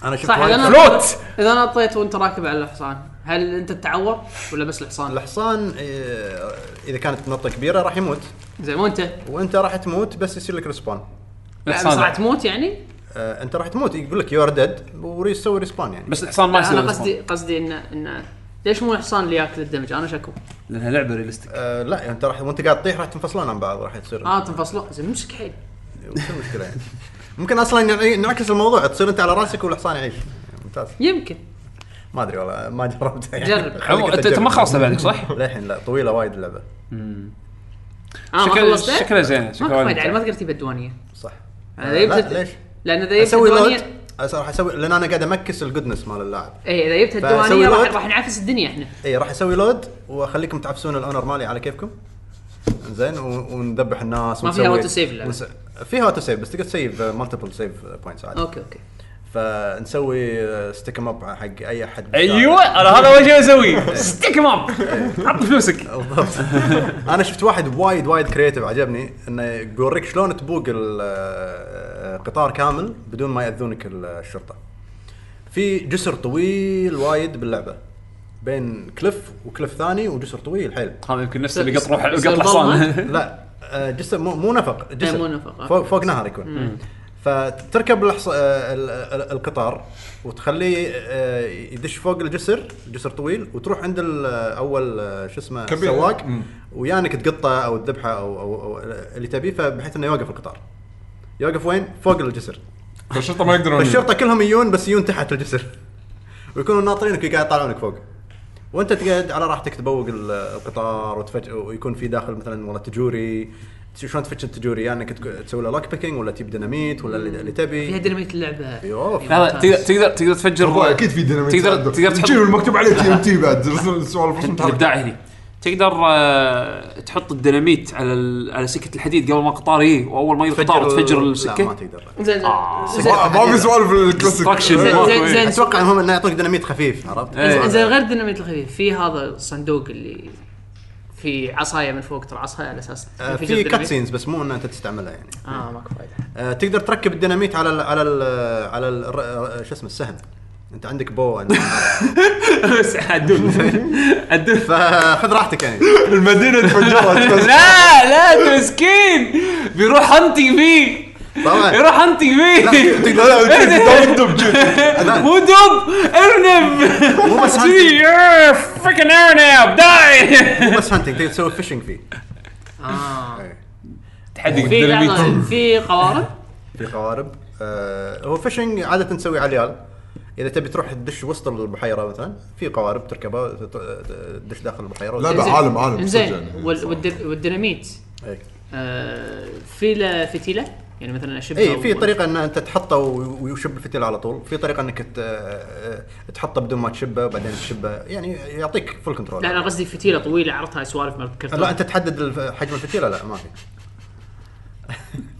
أنا شفت فلوت. إذا نطيت وأنت راكب على الحصان. هل انت تتعور ولا بس الحصان؟ الحصان آه، إذا كانت نطة كبيرة راح يموت. زين مو انت وانت راح تموت بس يصير لك respawn لا بس الحصان. راح لا. تموت يعني؟ آه، انت راح تموت يقول لك you're dead ويسوي respawn يعني. بس الحصان ما لا يصير أنا. قصدي قصدي انه انه ليش مو الحصان اللي ياكل ال damage؟ أنا شكو. لأنها لعبة realistic آه لا يعني انت راح وانت قاعد تطيح راح تنفصلون عن بعض راح تصير آه تنفصلوا زين مشك حيل وش المشكلة يعني؟ ممكن أصلا نعكس الموضوع تصير أنت على رأسك والحصان يعيش. ممتاز. يمكن. ما أدري والله ما جربتها يعني جرب. عمو، انت أنت أنت ما تجرب. خلصت بعدك صح؟ للحين لا طويلة وايد اللعبة آه ما شكل- خلصت شكلها زين ما شكلها وايد يعني ما. تقدر تجيب الديوانية صح لا ليش؟ لأن إذا جبت الديوانيه راح أسوي لأن أنا قاعد أmax ال goodness مال اللاعب اي إذا جبت الديوانية راح. راح نعفس الدنيا إحنا اي راح أسوي load وأخليكم تعفسون ال honor مالي على كيفكم زين وندبح الناس ما فيها save اللعبة. ونس... فيها auto save بس تقدر تsave multiple save points عادي okay okay فنسوي stick up حق أي أحد أيوه أنا هذا أول شيء أسويه. ستيك اب حط فلوسك. بالضبط. أنا شفت واحد وايد وايد creative عجبني إنه بيوريك شلون تبوق القطار كامل بدون ما يأذونك الشرطة. في جسر طويل وايد باللعبة بين كليف وكليف ثاني وجسر طويل حيل. هذا يمكن نفس اللي قط روح قط ظلمة؟ لا آه، جسر مو, مو نفق جسر. مو نفق، آه. فوق, فوق نهر يكون. فتركب الحص... آه، ال- ال- القطار وتخليه آه، يدش فوق الجسر جسر طويل وتروح عند أول آه، شو اسمه. السواق. ويانك تقطه أو تذبحه أو, أو, أو اللي تبيه فبحيث إنه يوقف القطار. يوقف وين؟ فوق الجسر. فالشرطة ما يقدرون فالشرطة كلهم يجون بس يجون تحت الجسر. ويكونوا ناطرينك قاعد يطالعونك فوق. وأنت تقعد على راحتك تبوق ال- القطار وتفج... ويكون في داخل مثلا والله تجوري. شلون تفتش التجوري يا انك تسوي له lock picking ولا تجيب ديناميت ولا اللي, اللي فيها تبي ديناميت اللعبه أيوه لا تقدر تقدر تقدر تفجر أكيد في ديناميت تقدر. تقدر تحط المكتوب عليه TNT بعد سوالف رسم تحرك. الإبداع هني تقدر آه، تحط الديناميت على على سكة الحديد قبل ما القطار يجي. وأول ما يجي القطار تفجر لا ما السكه تقدر. زين آه. زين. ما في سوالف الكلاسيك. زين زين أتوقع المهم إنه يعطونك ديناميت خفيف عرفت؟ إيه. زين غير الديناميت الخفيف. في هذا الصندوق اللي في عصاية من فوق ترعصها على أساس. آه، في الديناميت. cutscenes بس مو ان أنت تستعملها يعني. آه ماكو فايدة. آه، تقدر تركب الديناميت على ال على ال على ال شو اسمه السهم. أنت عندك بو عندك بس عدول. عدول. فخذ راحتك يعني. المدينة تفجرت. لا لا أنت مسكين. بيروح hunting فيه يروح hunting فيه لا لا دب مو دب ارنب مو بس hunting freaking ارنب داي مو بس hunting تقدر تسوي fishing فيه آه إيه. تحدي في في قوارب في قوارب آه هو fishing عاده تسوي على اليال اذا تبي تروح تدش وسط البحيره مثلا في قوارب تركبها ت- تدش داخل البحيره لا، لا. عالم- عالم، يعني. والد- والديناميت إيه. آه، في له فتيله يعني مثلا اشبها اي في طريقة إن أنت تحطه و- ويشب الفتيل على طول. في طريقة إنك آه، تحطه بدون ما تشبه وبعدين تشبه. يعني يعطيك full control لا أنا قصدي فتيله طويلة عرضها سوالف مال كرتون. لا أنت تحدد حجم الفتيله لا ما في.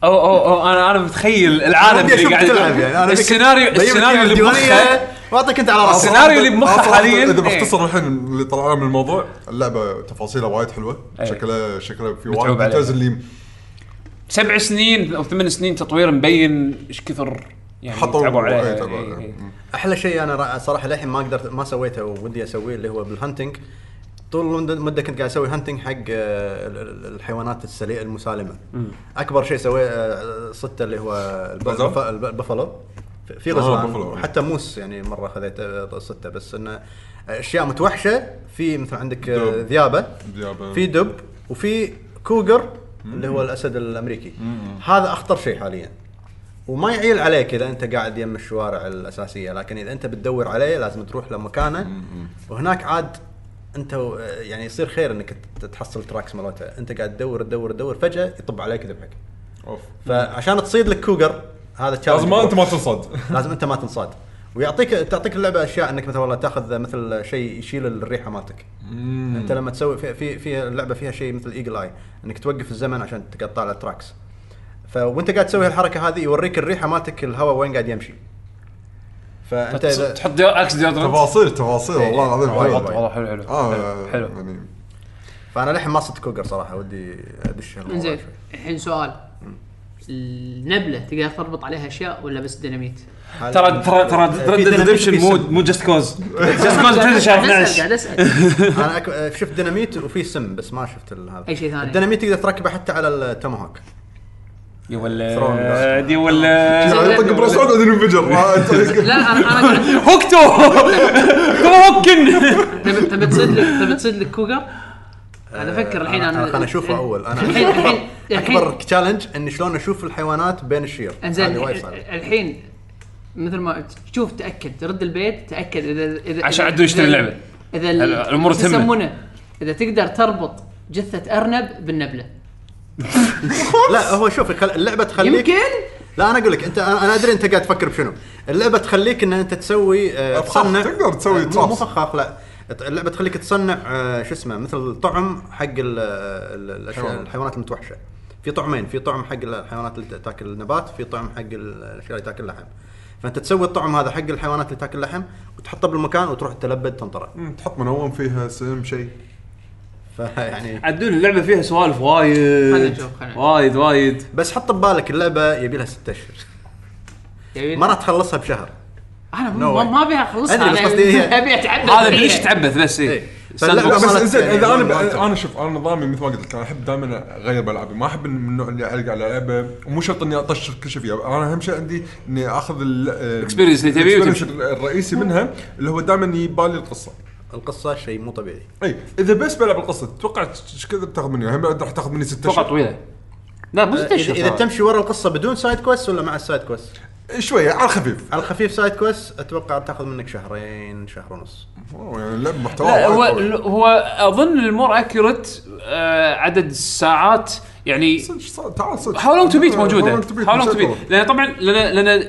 أو أو أو أنا أنا متخيل العالم اللي قاعد تلعب يعني. أنا السيناريو السيناريو اللي بمخه وأعطيك أنت على رأسك. السيناريو اللي بمخه حالياً، إذا إيه. بختصر الحين اللي طلعنا من الموضوع اللعبة تفاصيلها وايد حلوة إيه. شكلها شكلها في وايد. details اللي سبع سنين أو ثمان سنين تطوير مبين إيش كثر يعني حطوا- تعبوا عليها إيه، تعبوا إيه،. إيه. أحلى شيء أنا را- صراحة للحين ما قدرت ما سويته ودي أسويه اللي هو بال hunting طول المده كنت قاعد أسوي hunting حق آه، ال- ال- الحيوانات الأليفة المسالمة. أكبر شيء سويه آه، صدته اللي هو البفلو. في- آه، غزلان بفلو. وحتى moose يعني مرة خذيت آه، صدته. بس إنه أشياء متوحشة. في مثل عندك آه، دب. ذيابة. ذيابة. في دب وفي cougar اللي هو الأسد الأمريكي. هذا أخطر شيء حاليا. وما يعدي عليك اذا أنت قاعد يم الشوارع الأساسية. لكن إذا أنت بتدور عليه لازم تروح لمكانه. وهناك عاد أنت يعني يصير خير إنك تحصل tracks مالته. أنت قاعد تدور تدور تدور فجأة يطب عليك يذبحك أوف. فعشان تصيد لك cougar هذا لازم ما أنت ما تنصد. لازم أنت ما تنصاد. ويعطيك تعطيك اللعبة أشياء إنك مثلا والله تاخذ مثل شيء يشيل الريحة مالتك أنت لما تسوي في في, في اللعبة فيها شيء مثل eagle eye إنك توقف الزمن عشان تقطع له tracks فوانت قاعد تسوي الحركه هذه يوريك الريحة مالتك الهواء وين قاعد يمشي فانت اذا تحط deo- إكس deodorant تفاصيل تفاصيل إيه. والله العظيم. والله حلو حلو آه حلو. يعني فأنا للحين ما صدت cougar صراحة ودي أدش شوي. الحين سؤال النبلة تقدر تربط عليها أشياء ولا بس ديناميت؟ ترى ترى ترى Red Redemption مو. مو Just Cause Just Cause تنزل شهر قاعد أسأل 12 قاعد أسأل. أنا أك... شفت ديناميت وفي سم بس ما شفت هذا. أي شيء ثاني. الديناميت تقدر تركبه حتى على ال tomahawk. يا ولد يا زين. ولد يطق براس عود بعدين ينفجر. لا أنا أنا هوكتو! كوكن تبي تصيد لك تبي تصيد لك كوجر؟ أنا أفكر الحين أنا خليني أشوفه أول. أنا الحين الحين أكبر تشالنج إني شلون أشوف الحيوانات بين الشير. إنزين. الحين مثل ما تشوف تأكد. ترد البيت تأكد. اذا اذا عشان عدو يشتري اللعبة. إذا ال- الأمور شو تهمه. يسمونه؟ إذا تقدر تربط جثة أرنب بالنبلة. لا هو شوف اللعبة تخليك يمكن؟ لا أنا أقول لك انت أنا أنا أدري أنت قاعد تفكر بشنو. اللعبة تخليك إن أنت تسوي آه، تصنع تقدر تسوي آه، مو- فخاخ لا. اللعبة تخليك تصنع آه، شو اسمه مثل طعم حق الأشياء. الحيوانات المتوحشة. في طعمين في طعم حق الحيوانات اللي تاكل النبات في طعم حق الأشياء اللي تاكل لحم فأنت تسوي الطعم هذا حق الحيوانات اللي تاكل لحم وتحطه بالمكان وتروح تلبد تنطره تحط منوم فيها سم شيء فيعني عدول اللعبة فيها سوالف وايد خلنا نشوف، خلنا نشوف. وايد وايد بس حط ببالك اللعبة يبي لها ست أشهر يبي- ما راح تخلصها بشهر أنا No ما, way. ما أبي أخلصها أدري، بس أنا قصدي هي- أبي اتعبد هذا فيها. ليش تعبث بس إيه. فاللعبة لا بس زين يعني إذا أنا. أنا شوف أنا نظامي مثل ما قلت لك أنا أحب دائما أغير بالعابي ما أحب من النوع اللي اعلق على لعبة ومو شرط إني أطشر كل شيء فيها أنا أهم شيء عندي إني أخذ ال Experience اللي تبيه. الرئيسي منها اللي هو دائما يبالي القصة القصة شيء مو طبيعي إي إذا بس بلعب القصة تتوقع إيش كذا بتاخذ مني هم راح تاخذ مني ست أتوقع اشهر طويلة لا مو ست اشهر إذا. تمشي ورا القصة بدون side quest ولا مع ال side quest؟ شوية على الخفيف على الخفيف side quest أتوقع تاخذ منك شهرين شهر ونص أوه، يعني اللعبه محتوى لا هو. هو اظن ال more accurate عدد الساعات يعني صدق صدق- تعال صدق How long to beat موجوده How long to beat How long to beat مسيطرة. لأن طبعا لأن لأن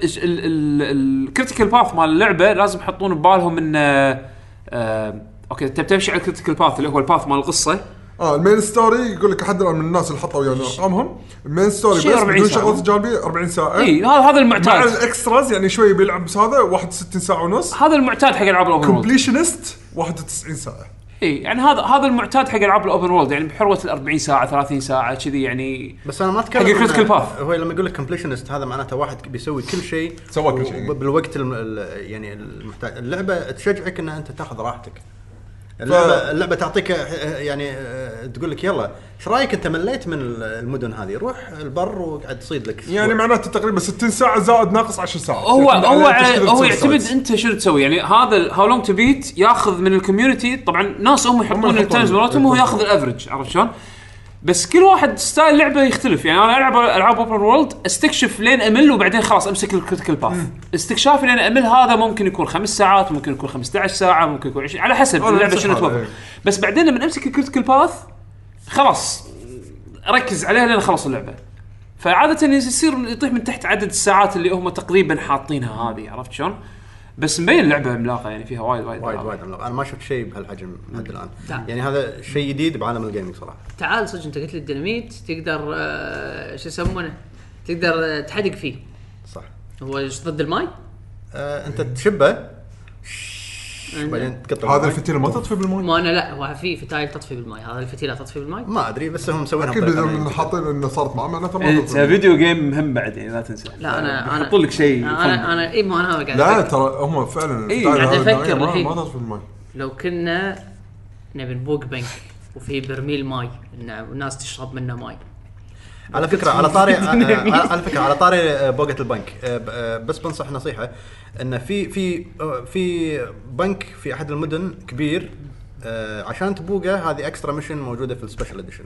ال critical path مال اللعبه لازم يحطون ببالهم ان آه، آه، أوكي انت بتمشي على ال critical path اللي هو ال path مال القصة آه ال main story يقول لك أحد من الناس اللي حطوا ويانا ارقامهم ال main story بس شي 40 بدون ساعة. شغلات جانبيه 40 ساعة. إي هذا هذا مع المعتاد ال extras يعني شوي بيلعب بس هذا 61 ساعة ونص. هذا المعتاد حق ألعاب ال open world. completionist 91 ساعة. إي يعني هذا هذا المعتاد حق ألعاب ال open world يعني بحروة ال 40 ساعة 30 ساعة كذي يعني بس أنا ما أتكلم حق ال critical إنه- path. هو لما يقول لك completionist هذا معناته واحد بيسوي كل شيء سوى كل شيء. وب- بالوقت الم... ال- يعني المحتاج اللعبة تشجعك ان أنت تاخذ راحتك. اللعبه اللعبة تعطيك آه، يعني آه، تقول لك يلا إيش رأيك أنت مليت من المدن هذه روح البر وقعد تصيد لك يعني معناته تقريبا 60 ساعة زائد ناقص 10 ساعات هو يعتمد هو هو تسوي يعتمد. أنت شنو تسوي يعني هذا How long to beat ياخذ من ال community طبعا ناس هم يحطون. ال times مالتهم وهو. ياخذ ال average عرفت شلون؟ بس كل واحد style لعبة يختلف. يعني أنا ألعب ألعاب open world أستكشف لين أمل وبعدين خلاص أمسك ال critical path استكشافي لين أمل هذا ممكن يكون خمس ساعات ممكن يكون 15 ساعة ممكن يكون 20 على حسب اللعبة شنو توفر إيه. بس بعدين لما امسك ال critical path خلاص ركز عليها لين اخلص اللعبة. فعادة يصير يطيح من تحت عدد الساعات اللي هم تقريبا حاطينها هذه عرفت شلون؟ بس مبين اللعبة عملاقه يعني فيها وايد وايد وايد. وايد عملاق أنا ما شفت شيء بهالحجم لحد الآن. يعني هذا شيء جديد بعالم الجيمنج صراحة. تعال صدق أنت قلت لي الديناميت تقدر آه، شو يسمونه؟ تقدر آه، تحدق فيه. صح. هو ضد الماي؟ آه أنت تشبه؟ بعدين تقطع هذا. الفتيلة ما تطفي بالماء ما أنا لا هو في فتايل تطفي بالماي هذا الفتيلة تطفي بالماي ما أدري بس هم مسوينها أكيد اذا. حاطين إنه صارت معاه معناته ما انت تطفي بالماء. فيديو جيم مهم بعد يعني لا تنسى لا أنا أنا يحطون لك شيء أنا أنا اي ما أنا قاعد لا. ترى هم فعلا إيه، الفتايل قاعد الحين. ما تطفي بالماء لو كنا نبي نبوق بنك وفي برميل ماي إن الناس تشرب منه ماي على فكرة على طاري آه، على فكرة على طاري آه، بوقة البنك. آه، آه، بس بنصح نصيحة إن في في آه، في بنك في أحد المدن كبير آه، عشان تبوقه هذه extra mission موجودة في ال special edition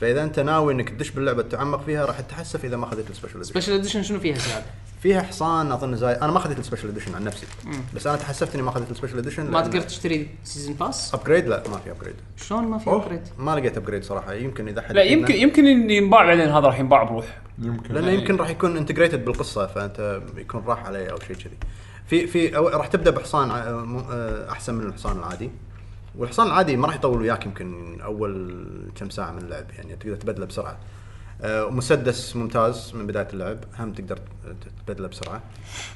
فإذا أنت ناوي إنك تدش باللعبة تتعمق فيها راح تتحسف إذا ما أخذت السبيشل اديشن سبيشل اديشن شنو فيها زياده؟ فيها حصان أظن زاي أنا ما أخذت ال special edition عن نفسي. بس أنا تحسفت إني ما أخذت ال special edition ما تقدر تشتري season pass؟ upgrade لا ما في upgrade شلون ما في. upgrade؟ ما لقيت upgrade صراحة. يمكن إذا حد لا يمكن يمكن إن ينباع بعدين هذا راح ينباع بروح يمكن. لأنه يمكن راح يكون integrated بالقصة فأنت يكون راح عليه أو شيء كذي. في في راح تبدأ بحصان م- آه، أحسن من الحصان العادي. والحصان العادي ما راح يطول وياك يمكن أول كم ساعة من اللعب يعني تقدر تبدله بسرعة. آه، مسدس ممتاز من بداية اللعب هم تقدر تبدله بسرعة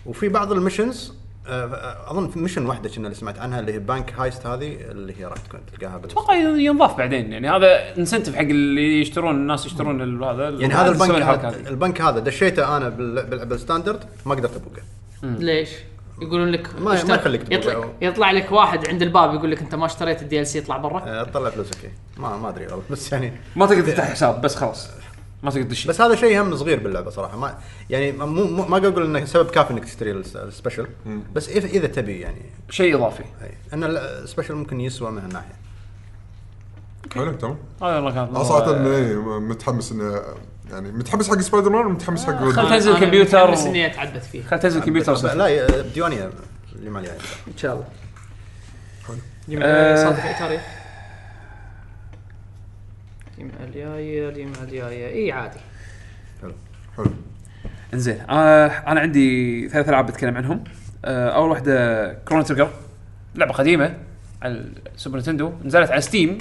وفي بعض ال missions آه، أظن في mission واحدة كنا اللي سمعت عنها اللي هي bank heist هذه اللي هي راح تكون تلقاها أتوقع ينضاف بعدين يعني هذا incentive حق اللي يشترون الناس يشترون هذا يعني هذا البنك هذا. البنك هذا دشيته أنا بال- بال- بال standard ما قدرت أبوقه ليش؟ يقولون لك ما- يخليك. يطلع, يطلع لك واحد عند الباب يقول لك أنت ما اشتريت ال DLC يطلع برا آه، تطلع فلوسك. ما ما أدري والله بس يعني ما تقدر تفتح حساب بس خلاص ما تقدر تدش بس هذا شيء هم صغير باللعبة صراحة. ما يعني مو مو- ما أقول انه سبب كافي إنك تشتري الس- ال special بس اذا إذا تبي يعني. شيء إضافي. أي. ان ال special ممكن يسوى من هالناحية. حلو تمام. هذا والله كانت أنا صراحة إيه، متحمس انه يعني متحمس حق سبايدر مان ومتحمس حق خل رود- تنزل أنا كمبيوتر متحمس و- إني اتعبث فيه. خل تنزل كمبيوتر ب- لا ي- بديوانيه اللي ما عليها إن شاء الله. آه. صادق تاريخ الجمعة الجاية الجمعة الجاية اي عادي حلو انزين آه أنا عندي ثلاث العاب بتكلم عنهم آه اول واحدة Chrono Trigger لعبه قديمه على ال Super Nintendo نزلت على Steam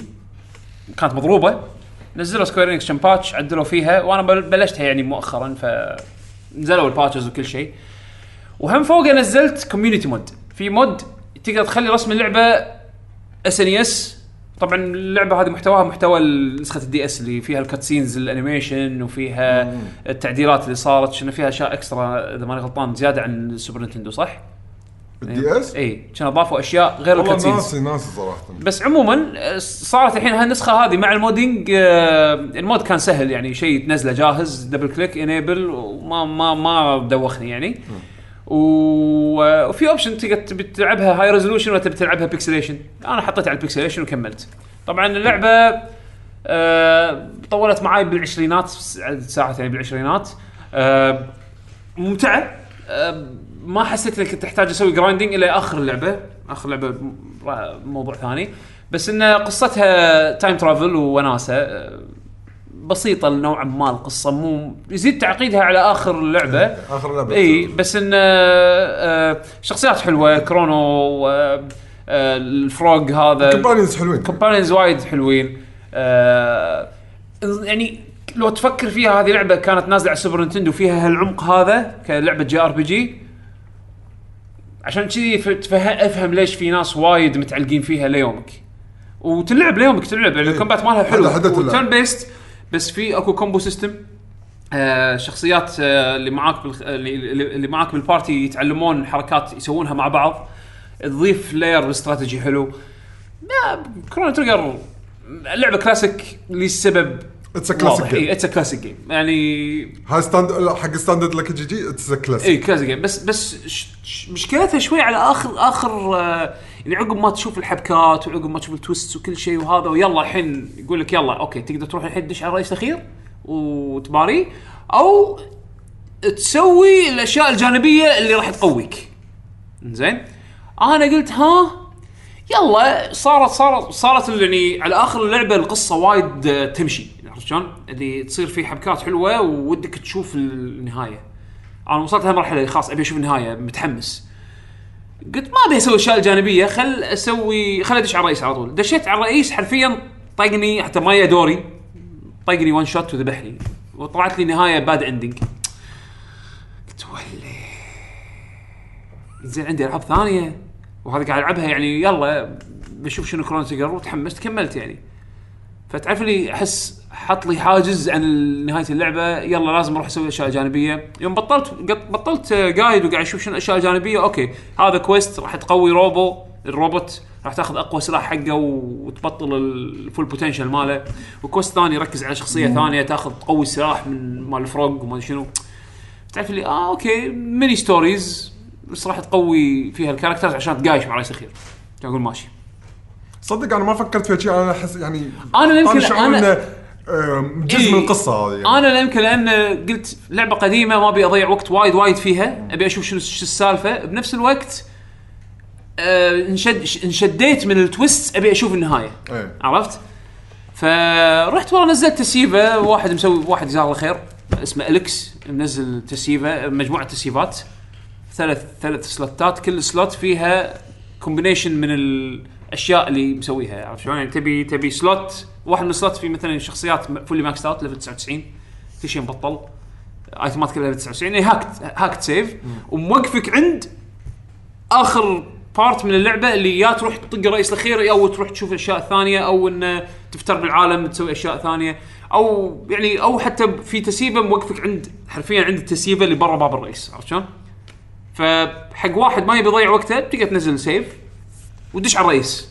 كانت مضروبه نزلوا Square Enix كم patch عدلوا فيها وأنا بل- بلشتها يعني مؤخرا ف نزلوا ال patches وكل شيء وهم فوقه نزلت community mod في mod تقدر تخلي رسم اللعبه SNES طبعا اللعبة هذه محتواها محتوى نسخة ال DS اللي فيها ال cutscenes ال animation وفيها التعديلات اللي صارت شنو فيها أشياء extra إذا ماني غلطان زيادة عن ال Super Nintendo صح؟ ال DS اي كانوا اضافوا أشياء غير والله ال cutscenes ناسي ناسي صراحة. بس عموما صارت الحين هالنسخة هذه مع ال modding آه، ال mod كان سهل يعني شيء تنزله جاهز double click enable وما ما ما دوخني يعني. آه، وفي option تقدر تبي تلعبها high resolution ولا تبي تلعبها pixelation أنا حطيت على ال pixelation وكملت. طبعا اللعبة آه، طولت معاي بالعشرينات ساعات يعني بالعشرينات. آه، ممتعة. آه، ما حسيت انك تحتاج أسوي grinding إلى آخر اللعبه آخر لعبة موضوع ثاني. بس إن قصتها time travel ووناسه بسيطة نوعا ما القصة مو يزيد تعقيدها على آخر اللعبة. آخر لعبه إي بس إن آه، آه، شخصيات حلوة Crono آه، ال Frog هذا. companions حلوين. companions وايد حلوين. يعني لو تفكر فيها هذه لعبة كانت نازلة على ال Super Nintendo فيها هالعمق هذا كلعبة JRPG. عشان كذي أفهم ليش في ناس وايد متعلقين فيها ليومك. وتلعب ليومك تلعب يعني. ال combat مالها حلو. و turn-based بس في اكو combo system آه شخصيات آه اللي معاك بالخ... اللي, اللي معاك بال party يتعلمون حركات يسوونها مع بعض. تضيف layer strategy حلو. Chrono Trigger لعبة كلاسيك لسبب it's classic game it's classic game يعني هاي stand حق standard لك جي جي it's classic إي classic game بس بس ش... ش... مشكلتها شوي على آخر آخر آه يعني عقب ما تشوف الحبكات وعقب ما تشوف ال twist وكل شيء وهذا ويلا الحين يقول لك يلا okay تقدر تروح الحين تدش على الرئيس الأخير وتباريه أو تسوي الأشياء الجانبية اللي راح تقويك زين أنا قلت ها يلا صارت صارت صارت يعني على آخر اللعبة القصة وايد تمشي عرفت شلون؟ اللي تصير في حبكات حلوة ودك تشوف النهاية. أنا وصلت لهالمرحله خلاص أبي أشوف النهاية متحمس. قلت ما أبي أسوي الاشياء الجانبية خل أسوي خل أدش على الرئيس على طول، دشيت على الرئيس حرفيا طقني حتى ما دوري طقني one shot وذبحني وطلعت لي نهاية bad ending. قلت ولي. زين عندي ألعاب ثانية. وهذا قاعد ألعبها يعني يلا بشوف شنو Chrono Trigger وتحمست كملت يعني. فتعرف لي أحس حط لي حاجز عن نهاية اللعبة يلا لازم أروح أسوي أشياء جانبية. يوم بطلت بطلت guide وقاعد أشوف شنو الأشياء الجانبية okay. هذا quest راح تقوي Robo الروبوت راح تاخذ أقوى سلاح حقه وتبطل ال full potential ماله. و quest ثاني يركز على شخصية ثانية تاخذ تقوي السلاح من مال ال Frog وما شنو. تعرف لي آه okay. mini stories بس راح تقوي فيها ال characters عشان تقايش مع رئيس الاخير أقول ماشي. صدق أنا ما فكرت فيها شيء أنا أحس يعني أنا يمكن- شعور أنا- جزء إيه. من القصة هذه يعني. أنا يمكن لأن قلت لعبة قديمة ما أبي أضيع وقت وايد وايد فيها أبي أشوف شنو شو السالفة بنفس الوقت آه انشد انشديت من ال twist أبي أشوف النهاية إيه. عرفت؟ فرحت والله نزلت تسييفة واحد مسوي واحد جزاه الله خير اسمه الكس منزل تسييفة مجموعة تسييفات ثلاث ثلاث slotات كل slot فيها combination من الاشياء اللي مسويها عرفت شلون؟ يعني تبي تبي slot واحد من ال slot في مثلا شخصيات fully max out level 99 كل شيء مبطل itemات كلها level 99 يعني hacked hacked save وموقفك عند آخر part من اللعبة اللي يا تروح تطق الرئيس الأخير أو تروح تشوف الاشياء الثانية أو ان تفتر بالعالم تسوي أشياء ثانية أو يعني أو حتى في تسييفه موقفك عند حرفيا عند التسييفه اللي برا باب الرئيس عرفت شلون؟ فحق واحد ما يبي يضيع وقته تقدر تنزل save ودش على الرئيس.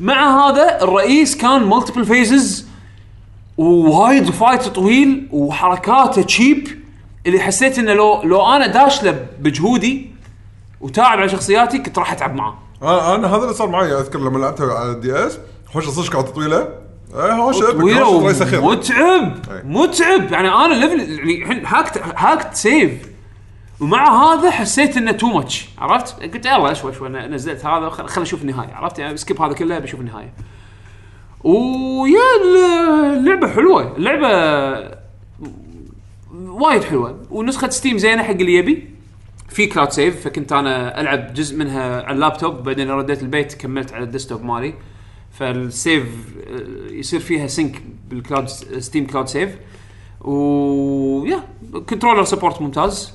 مع هذا الرئيس كان multiple phases ووايد fight طويل وحركاته تشيب اللي حسيت إنه لو لو أنا داش له بجهودي وتاعب على شخصياتي كنت راح أتعب معاه. أنا أنا هذا اللي صار معي. أذكر لما لعبتها على ال DS هوشة صدق كانت طويلة. إيه هوشة طويلة ومتعب. أي. متعب. يعني أنا level يعني الحين hacked hacked save ومع هذا حسيت إنه too much عرفت؟ قلت يلا شوي شوي نزلت هذا خل أشوف النهاية عرفت؟ يعني skip هذا كله بشوف النهاية. ويا اللعبه حلوة اللعبه وايد حلوة ونسخة Steam زينة حق اللي يبي في cloud save فكنت أنا ألعب جزء منها على اللابتوب بعدين رديت البيت كملت على ال desktop مالي فال save آه، يصير فيها sync بال cloud Steam cloud save ويا controller support ممتاز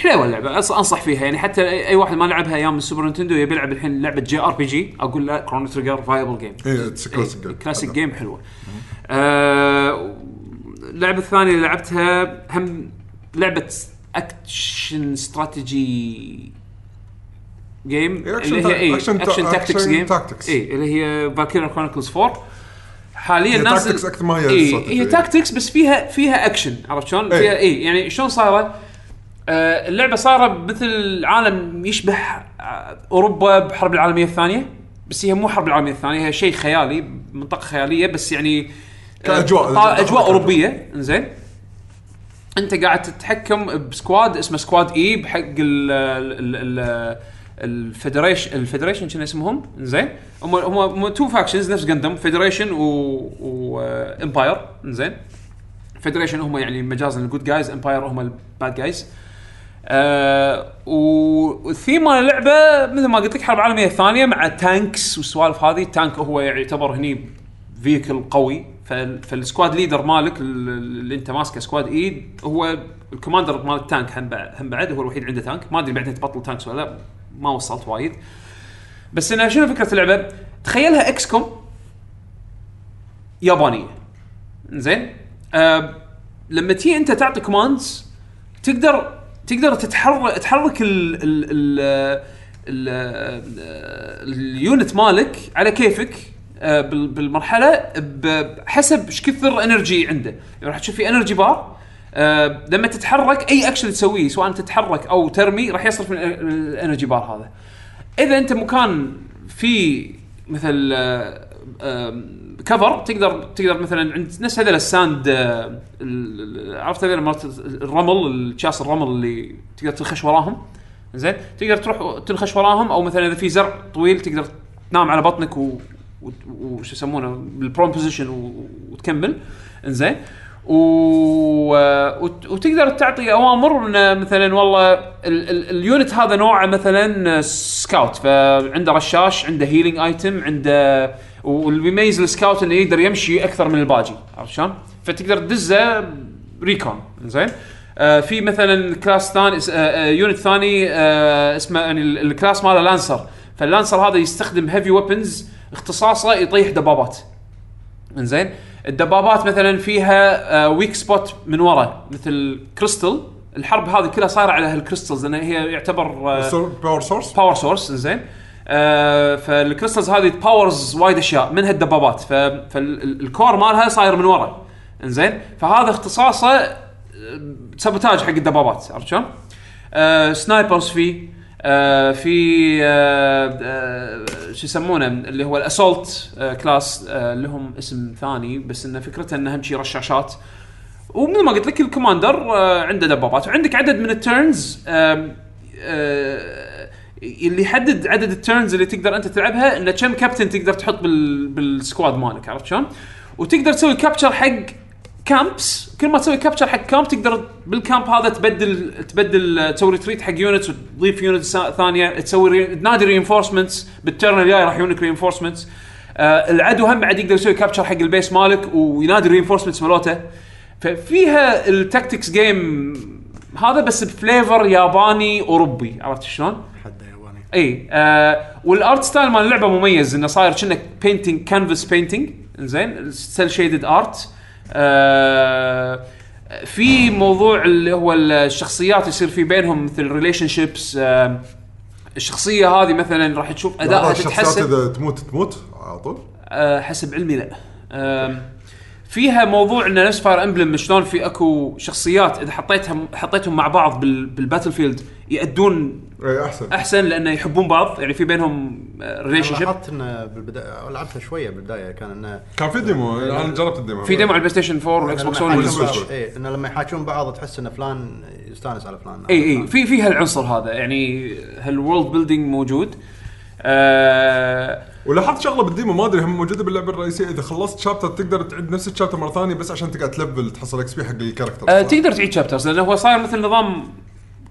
حلوة اللعبه أنصح فيها يعني حتى اي واحد ما لعبها أيام ال Super Nintendo يبي يلعب الحين لعبة JRPG أقول له Chrono Trigger viable game classic game. classic game حلوة آه اللعبة الثانية اللي لعبتها هم لعبة action strategy game اللي هي اي action tactics game. اي اللي هي Valkyria Chronicles 4 حاليا هي نازل tactics أكثر ما هي إيه. هي tactics بس فيها فيها اكشن عرفت شلون؟ إيه. فيها اي يعني شلون صايرة؟ آه اللعبة صايره مثل عالم يشبه آه أوروبا بحرب العالمية الثانية بس هي مو حرب العالمية الثانية هي شيء خيالي منطقة خيالية بس يعني آه، كأجواء. طا- أجواء أوروبية. إنزين. أنت قاعد تتحكم ب squad اسمه squad E بحق ال ال ال ال federation ال federation شنو اسمهم؟ زين هم هم two factions نفس Gundam federation و, empire زين federation هم يعني مجازا ال good guys empire هم ال bad guys آه والثيم مال اللعبة مثل ما قلت لك حرب عالمية ثانية مع tanks والسوالف هذه. ال tank هو يعتبر هني vehicle قوي. فال- فال squad leader مالك ال- اللي انت ماسكه squad E هو ال commander مال ال tank هم بعد, هم بعد هو الوحيد عنده tank. ما أدري بعدين تبطل tanks ولا لا ما وصلت وايد. بس انها شنو فكرة اللعبة؟ تخيلها XCOM يابانية. زين؟ آه لما تيجي أنت تعطي commands تقدر تقدر تتحرك تحرك ال ال ال ال ال unit مالك على كيفك آه، بال- بالمرحلة بحسب إيش كثر energy عنده. يعني راح تشوف في energy bar آه، لما تتحرك أي اكشن تسويه سواء تتحرك أو ترمي راح يصرف من ال- ال energy bar هذا. إذا أنت مكان في مثل آه، cover. تقدر تقدر مثلا عند نفس هذول ال sand آه، عرفت هذول مالت الرمل الشاس الرمل اللي تقدر تنخش وراهم؟ زين. تقدر تروح تنخش وراهم أو مثلا إذا في زرع طويل تقدر تنام على بطنك و وش يسمونه بال prone position وتكمل. إنزين. و... وت- وتقدر تعطي أوامر مثلا والله ال... ال... ال unit هذا نوعه مثلا scout. فعنده رشاش عنده healing item عنده واللي بيميز ال scout إنه يقدر يمشي أكثر من الباجي عرفت شلون؟ فتقدر تدزه recon. زين؟ آه في مثلا class ثاني آه آه unit ثاني آه اسمه يعني ال- ال class ماله lancer فال lancer هذا يستخدم heavy weapons اختصاصه يطيح دبابات. انزين الدبابات مثلا فيها weak spot من ورا مثل كريستال الحرب هذه كلها صايرة على هال crystals لأن هي يعتبر آه، power source power source زين؟ آه فال crystals هذه powers وايد أشياء منها الدبابات فال core مالها صاير من ورا إنزين؟ فهذا اختصاصه آه، sabotage حق الدبابات. عرفت شلون؟ آه snipers فيه آه في آه آه شو يسمونه؟ اللي هو ال assault class لهم اسم ثاني بس انه فكرته انه اهم شيء رشاشات. ومثل ما قلت لك ال commander آه عنده دبابات. وعندك عدد من آه اللي يحدد عدد ال turns اللي تقدر أنت تلعبها انه كم كابتن تقدر تحط بال بال squad مالك عرفت شلون؟ وتقدر تسوي capture حق camps كل ما تسوي capture حق camp تقدر بال camp هذا تبدل تبدل تسوي retreat حق units وتضيف units ثانية. تسوي re... تنادي reinforcements بال turn الجاي راح يجونك reinforcements آه العدو هم بعد يقدر يسوي capture حق ال base مالك وينادي ال reinforcements مالوته. ففيها ال tactics game هذا بس ب flavor ياباني أوروبي عرفت شلون؟ اي آه وال art style مال اللعبة مميز إنه صاير كأنه painting canvas painting زين cel shaded art آه في موضوع اللي هو الشخصيات يصير في بينهم مثل relationships آه الشخصية هذه مثلا راح تشوف أدائها الشخصيات تتحسن إذا تموت تموت على طول؟ آه حسب علمي لا. آم، فيها موضوع انه نفس Fire Emblem شلون في أكو شخصيات إذا حطيتها حطيتهم مع بعض بال بال battlefield يأدون اي أحسن. أحسن لأنه يحبون بعض يعني في بينهم relationship لاحظت إنه بالبدايه لعبتها شوية بالبداية كان إنه كان في demo أنا جربت ال demo. في demo على ال PlayStation 4 وال Xbox 1 لما وال Switch. اي إنه لما يحاكون بعض تحس إن فلان يستانس على فلان. اي اي في في هالعنصر هذا يعني هال world building موجود. آه ولاحظت شغلة بال demo ما أدري هم موجودة باللعبة الرئيسية. إذا خلصت chapter تقدر تعيد نفس ال chapter مرة ثانية بس عشان تقعد ت level تحصل XP حق ال character آه تقدر تعيد chapters لأنه هو صاير مثل نظام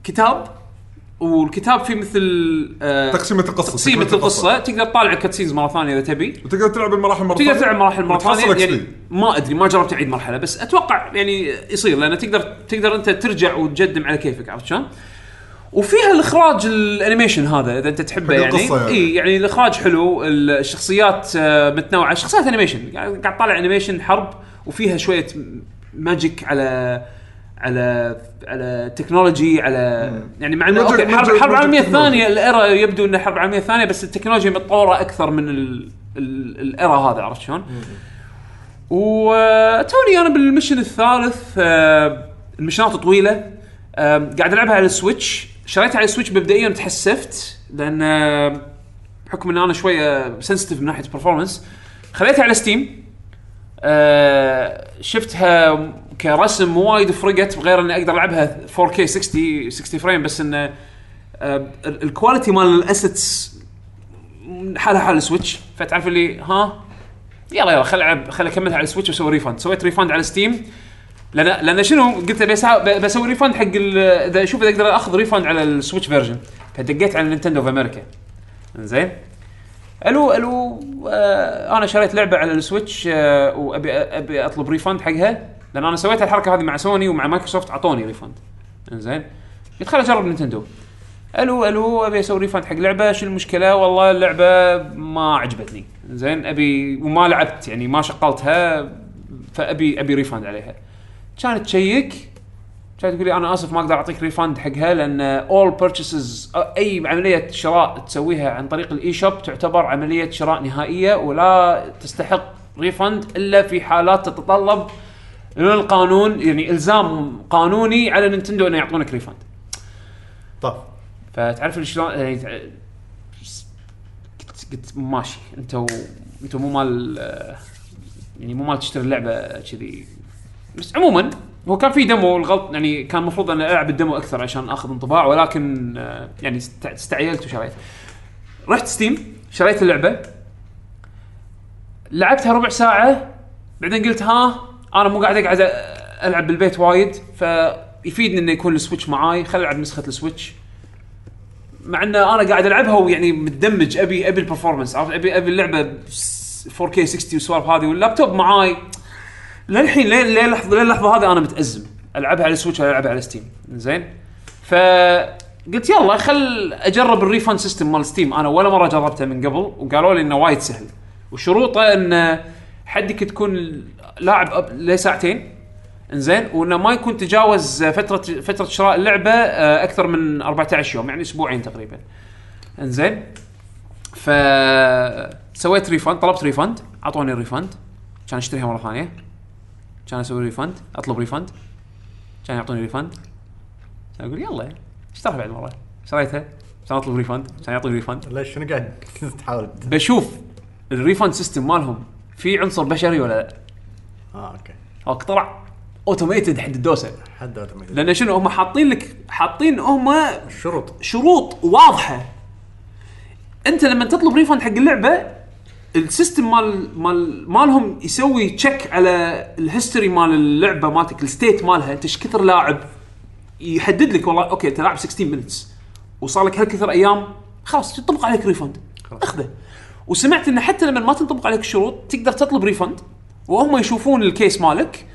كتاب والكتاب فيه مثل آه تقسيمة القصة تقسيمة القصة. تقدر تطالع ال cutscenes مرة ثانية إذا تبي. وتقدر تلعب المراحل مرة تقدر تلعب مراحل مرة ثانية. يعني ما أدري ما جربت أعيد مرحلة بس أتوقع يعني يصير لأن تقدر تقدر أنت ترجع وتجدم على كيفك عرفت شلون؟ وفيها الإخراج ال animation هذا إذا أنت تحبه يعني يعني. إي يعني الإخراج حلو الشخصيات آه، متنوعة شخصيات animation قاعد قاعد طالع animation حرب وفيها شوية magic على على على technology على يعني مع إنه أوكي حرب الحرب العالميه. الثانية ال era يبدو ان الحرب العالميه الثانية بس التكنولوجيا متطورة أكثر من ال- ال- ال era هذا عرفت شلون؟ وتوني أنا بال mission الثالث آه، ال missionات طويلة آه، قاعد ألعبها على السويتش شريتها على السويتش مبدئيا تحسفت لأن آه، بحكم إن أنا شوية sensitive من ناحية ال performance خليتها على ستيم آه، شفتها كرسم وايد فرقت بغير إني أقدر ألعبها 4K 60 60 frame بس انه ال- ال quality مال ال assets حالها حال السويتش فتعرف اللي ها؟ يلا يلا خل ألعب خل أكملها على السويتش وأسوي refund سويت refund على ستيم لأن لأن شنو قلت بس بسوي refund حق إذا أشوف إذا أقدر أخذ refund على السويتش version فدقيت على نينتندو في أمريكا زين hello hello آه أنا شريت لعبة على السويتش آه وابي أبي أطلب refund حقها. لأن أنا سويت الحركة هذه مع سوني ومع مايكروسوفت اعطوني refund زين قلت خل اجرب نينتندو hello hello أبي أسوي refund حق لعبة. شو المشكلة؟ والله اللعبة ما عجبتني. زين ابي وما لعبت يعني ما شغلتها فابي أبي refund عليها. كانت تشيك. كانت تقول لي أنا آسف ما أقدر أعطيك refund حقها لأن all purchases أي عملية شراء تسويها عن طريق ال eShop تعتبر عملية شراء نهائية ولا تستحق refund إلا في حالات تتطلب من القانون يعني إلزام قانوني على نينتندو انه يعطونك refund طف فتعرف شلون؟ يعني قلت ماشي أنتوا أنتوا مو مال يعني مو مال تشتري اللعبة كذي. بس عموما هو كان في demo الغلط يعني كان المفروض أن ألعب ال demo أكثر عشان أخذ انطباع ولكن آه، يعني است- استعجلت وشريت. رحت ستيم شريت اللعبة. لعبتها ربع ساعة بعدين قلت ها أنا مو قاعد أقعد ألعب بالبيت وايد فيفيدني إنه يكون السويتش معاي. خل ألعب نسخة السويتش. مع ان أنا قاعد ألعبها ويعني متدمج ابي أبي ال performance عرفت؟ ابي أبي اللعبة س- 4K 60 والسوالف هذه واللابتوب معاي. للحين لين لين اللحظه لين اللحظة هذه أنا متأزم. ألعبها على السويتش ولا ألعبها على ستيم زين؟ فقلت يلا خل أجرب ال refund system مال ستيم أنا ولا مرة جربته من قبل وقالوا لي إنه وايد سهل. وشروطه إن حدك تكون لاعب لساعتين إنزين؟ وإنه ما يكون تجاوز فتره فترة شراء اللعبة آه، أكثر من 14 يوم يعني أسبوعين تقريبا. إنزين؟ ف سويت refund طلبت refund أعطوني ال refund كان أشتريها مرة ثانية. كان أسوي refund أطلب refund كان يعطوني refund كان أقول يلا اشتريها بعد مرة. شريتها كان أطلب refund كان يعطوني refund ليش شنو قاعد تحاول؟ بشوف ال refund system مالهم في عنصر بشري ولا لا. آه okay. هو طلع automated حد الدوسة. حد automated لأن شنو هم حاطين لك حاطين هم الشروط شروط واضحة. أنت لما تطلب refund حق اللعبة ال system مال مال مالهم يسوي check على ال history مال اللعبة مالتك ال state مالها انت إيش كثر لاعب يحدد لك والله okay أنت لاعب 16 minutes وصار لك هالكثر أيام خلاص تطبق عليك refund أخذه. وسمعت انه حتى لما ما تنطبق عليك الشروط تقدر تطلب refund وهم يشوفون ال case مالك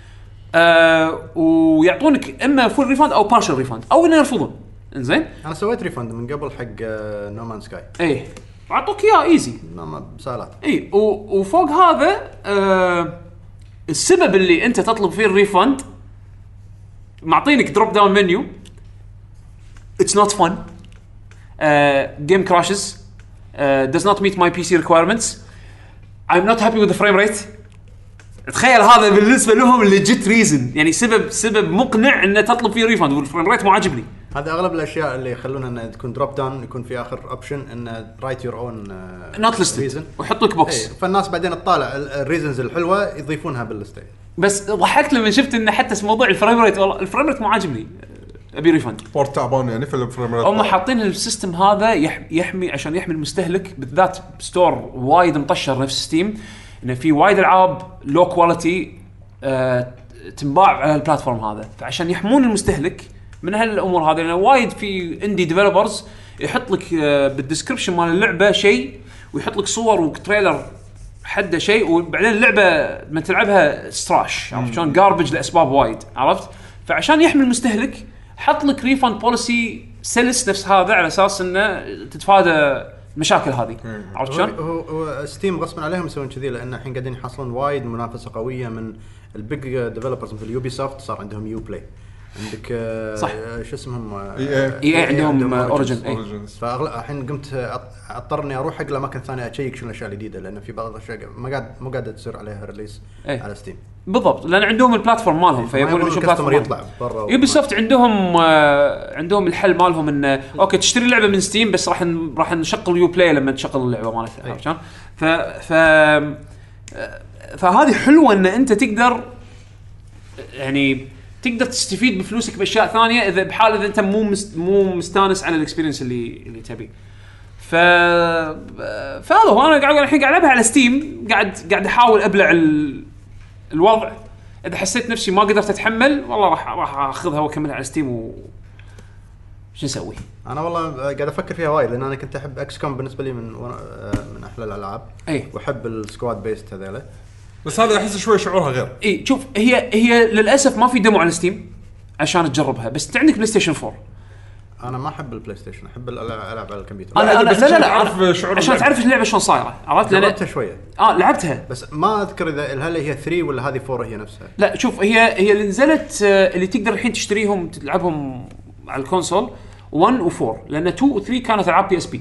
آه ويعطونك إما full refund أو partial refund أو إنه يرفضون. إنزين؟ أنا سويت refund من قبل حق آه، نومان سكاي إيه. اعطوك اياه easy. ما بسالات إي وفوق هذا آه السبب اللي أنت تطلب فيه ال refund معطينك drop down menu it's not fun game crashes does not meet my PC requirements. I'm not happy with the frame rate. تخيل هذا بالنسبة لهم legit reason يعني سبب سبب مقنع إنه تطلب فيه ريفند والفريم ريت مو عاجبني. هذا أغلب الأشياء اللي يخلونها إنها تكون drop down يكون في آخر option إنه write your own not listed ويحط لك box اي فالناس بعدين تطالع ال reasons الحلوة يضيفونها بال listه بس ضحكت لما شفت انه حتى موضوع ال frame rate والله ال frame rate مو عاجبني. أبي refund port تعبان يعني في ال frame rate هم حاطين ال system هذا يح- يحمي عشان يحمي المستهلك بالذات store وايد مطشر نفس ستيم إنه في وايد ألعاب low quality آه تنباع على ال platform هذا. فعشان يحمون المستهلك من هالامور هذه لأن وايد في indie developers يحط لك آه بال description مال اللعبة شيء ويحط لك صور و trailer حده شيء وبعدين اللعبة لما تلعبها its trash عرفت شلون؟ garbage لأسباب وايد عرفت؟ فعشان يحمي المستهلك حط لك refund policy سلس نفس هذا على أساس إنه تتفادى المشاكل هذه عرفت شلون؟ هو, هو ستيم غصبا عليهم يسوون كذي لأن الحين قاعدين يحصلون وايد منافسة قوية من ال big developers مثل يوبي سوفت صار عندهم Uplay عندك آه، صح. آه، شو اسمهم آه، EA. EA عندهم آه، Origins. Origin. إيه. Origins. فأغلب الحين قمت اضطر اني أروح حق الأماكن الثانية أشيك شنو الأشياء الجديدة لأن في بعض الأشياء ما قاعد مو قاعدة تصير عليها release. على ستيم بالضبط لأن عندهم ال platform مالهم ما فيبون يبون يشوفون platform يطلع برا يوبي سوفت عندهم آه عندهم الحل مالهم انه okay تشتري اللعبه من ستيم بس راح راح نشغل Uplay لما تشغل اللعبة مالتها عرفت شلون؟ ف ف آه، فهذه حلوة إن أنت تقدر يعني تقدر تستفيد بفلوسك بأشياء ثانية إذا بحال إذا أنت مو مست مو مستانس على ال experience اللي اللي تبيه. ف فهذا هو. أنا قاعد الحين قاعد ألعبها على ستيم قاعد قاعد أحاول أبلع ال... الوضع. إذا حسيت نفسي ما قدرت أتحمل والله راح راح أخذها وأكملها على ستيم و شو نسوي؟ أنا والله قاعد أفكر فيها وايد لأن أنا كنت أحب إكس كوم بالنسبة لي من من أحلى الألعاب. اي وأحب ال squad based هذيلا. بس هذا أحس شوي شعورها غير. إي شوف هي هي للأسف ما في demo على ستيم عشان تجربها بس أنت عندك بلاي ستيشن 4 أنا ما أحب البلاي ستيشن أحب الألعاب العب على الكمبيوتر. أنا أنا بس لا لا عشان لا تعرف أنا- شعور عشان. تعرف اللعبة شلون صايرة عرفت؟ لأن جربتها شوية. آه لعبتها. بس ما أذكر إذا هل هي 3 ولا هذه 4 هي نفسها. لا شوف هي هي اللي نزلت آه، اللي تقدر الحين تشتريهم تلعبهم على ال console 1 و4 لأن 2 و 3 كانت العاب PSP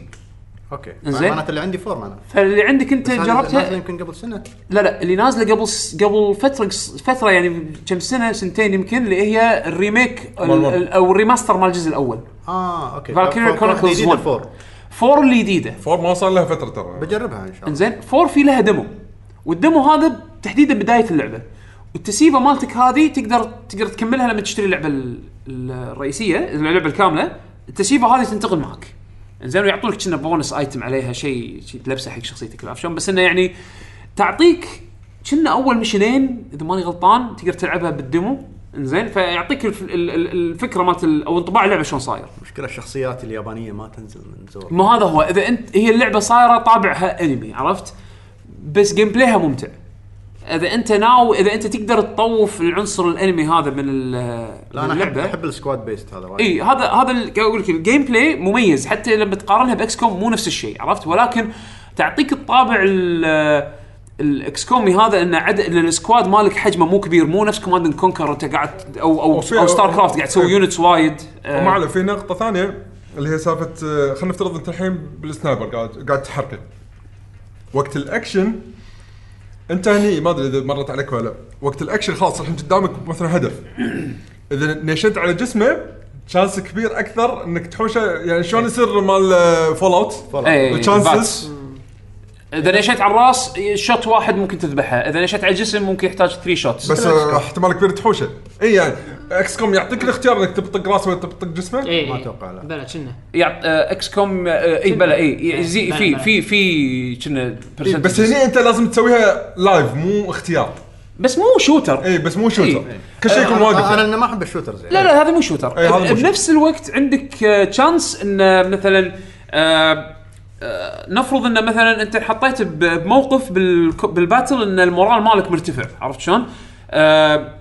okay. إنزين. معناته اللي عندي 4 معناته فاللي عندك أنت جربتها يمكن قبل سنة. لا لا اللي نازله قبل س- قبل فترة فترة يعني كم سنة سنتين يمكن اللي هي ال remake ال-. ال- أو ال remaster مال الجزء الأول. آه okay. Valkyria ف- ف- Chronicles جديدة 1. ال four four اللي جديدة. four ما صار لها فترة ترى. بجربها إن شاء الله. إنزين four في لها demo وال demo هذا تحديدا بداية اللعبة. وال save مالتك هذه تقدر تقدر تكملها لما تشتري اللعبة ال- ال- الرئيسية اللعبة الكاملة. ال save هذه تنتقل معك. انزين ويعطونك كنا bonus item عليها شيء شيء تلبسه حق شخصيتك عرفت شلون بس إنه يعني تعطيك كنا أول mission ين إذا ماني غلطان تقدر تلعبها بال demo. إنزين فيعطيك الف- ال- ال- الفكرة مالت ال- أو انطباع اللعبة شلون صاير. مشكلة الشخصيات اليابانية ما تنزل من زور. ما هذا هو. إذا انت هي اللعبة صايرة طابعها أنمي عرفت؟ بس gameplay ها ممتع. إذا أنت now إذا أنت تقدر تطوف العنصر الأنمي هذا من لا من أنا احب أحب ال squad based هذا وايد إي هذا هذا أقول لك ال gameplay مميز. حتى لما تقارنها باكس كوم مو نفس الشيء عرفت؟ ولكن تعطيك الطابع ال- الاكس كومي هذا ان عدد إن ال squad مالك حجمه مو كبير مو نفس كوماند اند كونكر أنت قاعد أو أو, أو ستار كرافت قاعد تسوي إيه. units وايد. آه، وما عليه في نقطة ثانية اللي هي سالفة آه، خلينا نفترض أنت الحين بال sniper قاعد قاعد تحركه. وقت الأكشن انت هني ما أدري إذا مرت عليك ولا لا. وقت الأكشن خلاص الحين قدامك مثلا هدف. إذا نشنت على جسمه chance كبير أكثر إنك تحوشه يعني شلون يصير مال Fallout إيه، VATS. إذا نشنت على الراس shot واحد ممكن تذبحه. إذا نشنت على الجسم ممكن يحتاج 3 shots بس آه، احتمال كبير تحوشه. إي يعني إكس كوم يعطيك الاختيار إنك تبطق راسه ولا تبطق جسمه؟ إي. ما أتوقع، لا. بلا كنا. يعط آه، إكس كوم آه، إي بلا إي يزي بلا، في بلا. في في كنا بس هني أنت لازم تسويها لايف مو اختيار. بس مو شوتر إي بس مو شوتر إيه. كل شيء يكون أنا واقف أنا يعني. أنا ما أحب الشوترز يعني. لا لا هذا مو شوتر هذا مو شوتر. بنفس الوقت عندك تشانس إن آه، مثلا آه، آه، نفرض إن مثلا أنت حطيت بموقف بال battle إن ال morale مالك مرتفع عرفت شلون؟ آه،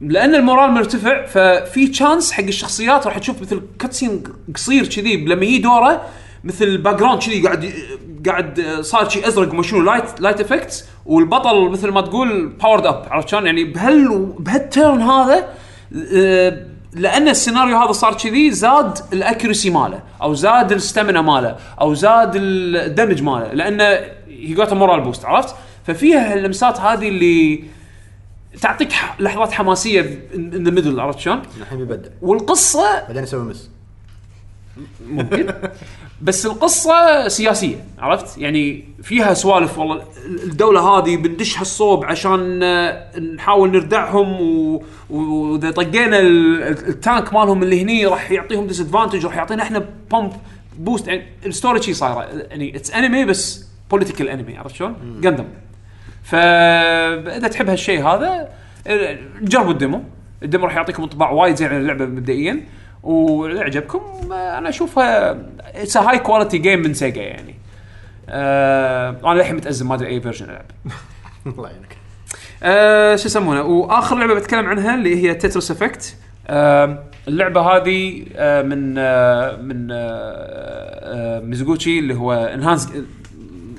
لأن ال morale مرتفع ففي chance حق الشخصيات راح تشوف مثل cutscene قصير كذي لما يجي دوره مثل background كذي قاعد قاعد صار شيء أزرق وما شنو light light effects والبطل مثل ما تقول powered up عرفت شلون؟ يعني بهال بهال turn هذا آه، لأن السيناريو هذا صار كذي زاد ال accuracy ماله أو زاد ال stamina ماله أو زاد ال damage ماله لأنه هي got morale boost عرفت؟ ففيها اللمسات هذه اللي تعطيك لحظات حماسية in the middle عرفت شلون؟ الحين بيبدع والقصة بعدين يسوي miss ممكن. بس القصة سياسية عرفت؟ يعني فيها سوالف والله. الدولة هذه بندش هالصوب عشان آه، نحاول نردعهم و- وإذا طقينا ال- ال tank مالهم اللي هني راح يعطيهم disadvantage راح يعطينا إحنا bump boost يعني ال story شي صايرة. يعني it's anime بس political anime عرفت شلون؟ جندم فاذا تحب هالشيء هذا آه، جربوا ال demo. ال demo راح يعطيكم انطباع وايد زين عن اللعبة مبدئيا. واذا عجبكم أنا أشوفها it's high quality game من سيجا يعني. آه أنا للحين متأزم ما أدري أي version العب الله يعينك. آه شو يسمونه؟ وآخر لعبة بتكلم عنها اللي هي تترس افكت آه اللعبة هذه آه من آه من آه آه ميزوغوتشي اللي هو انهانس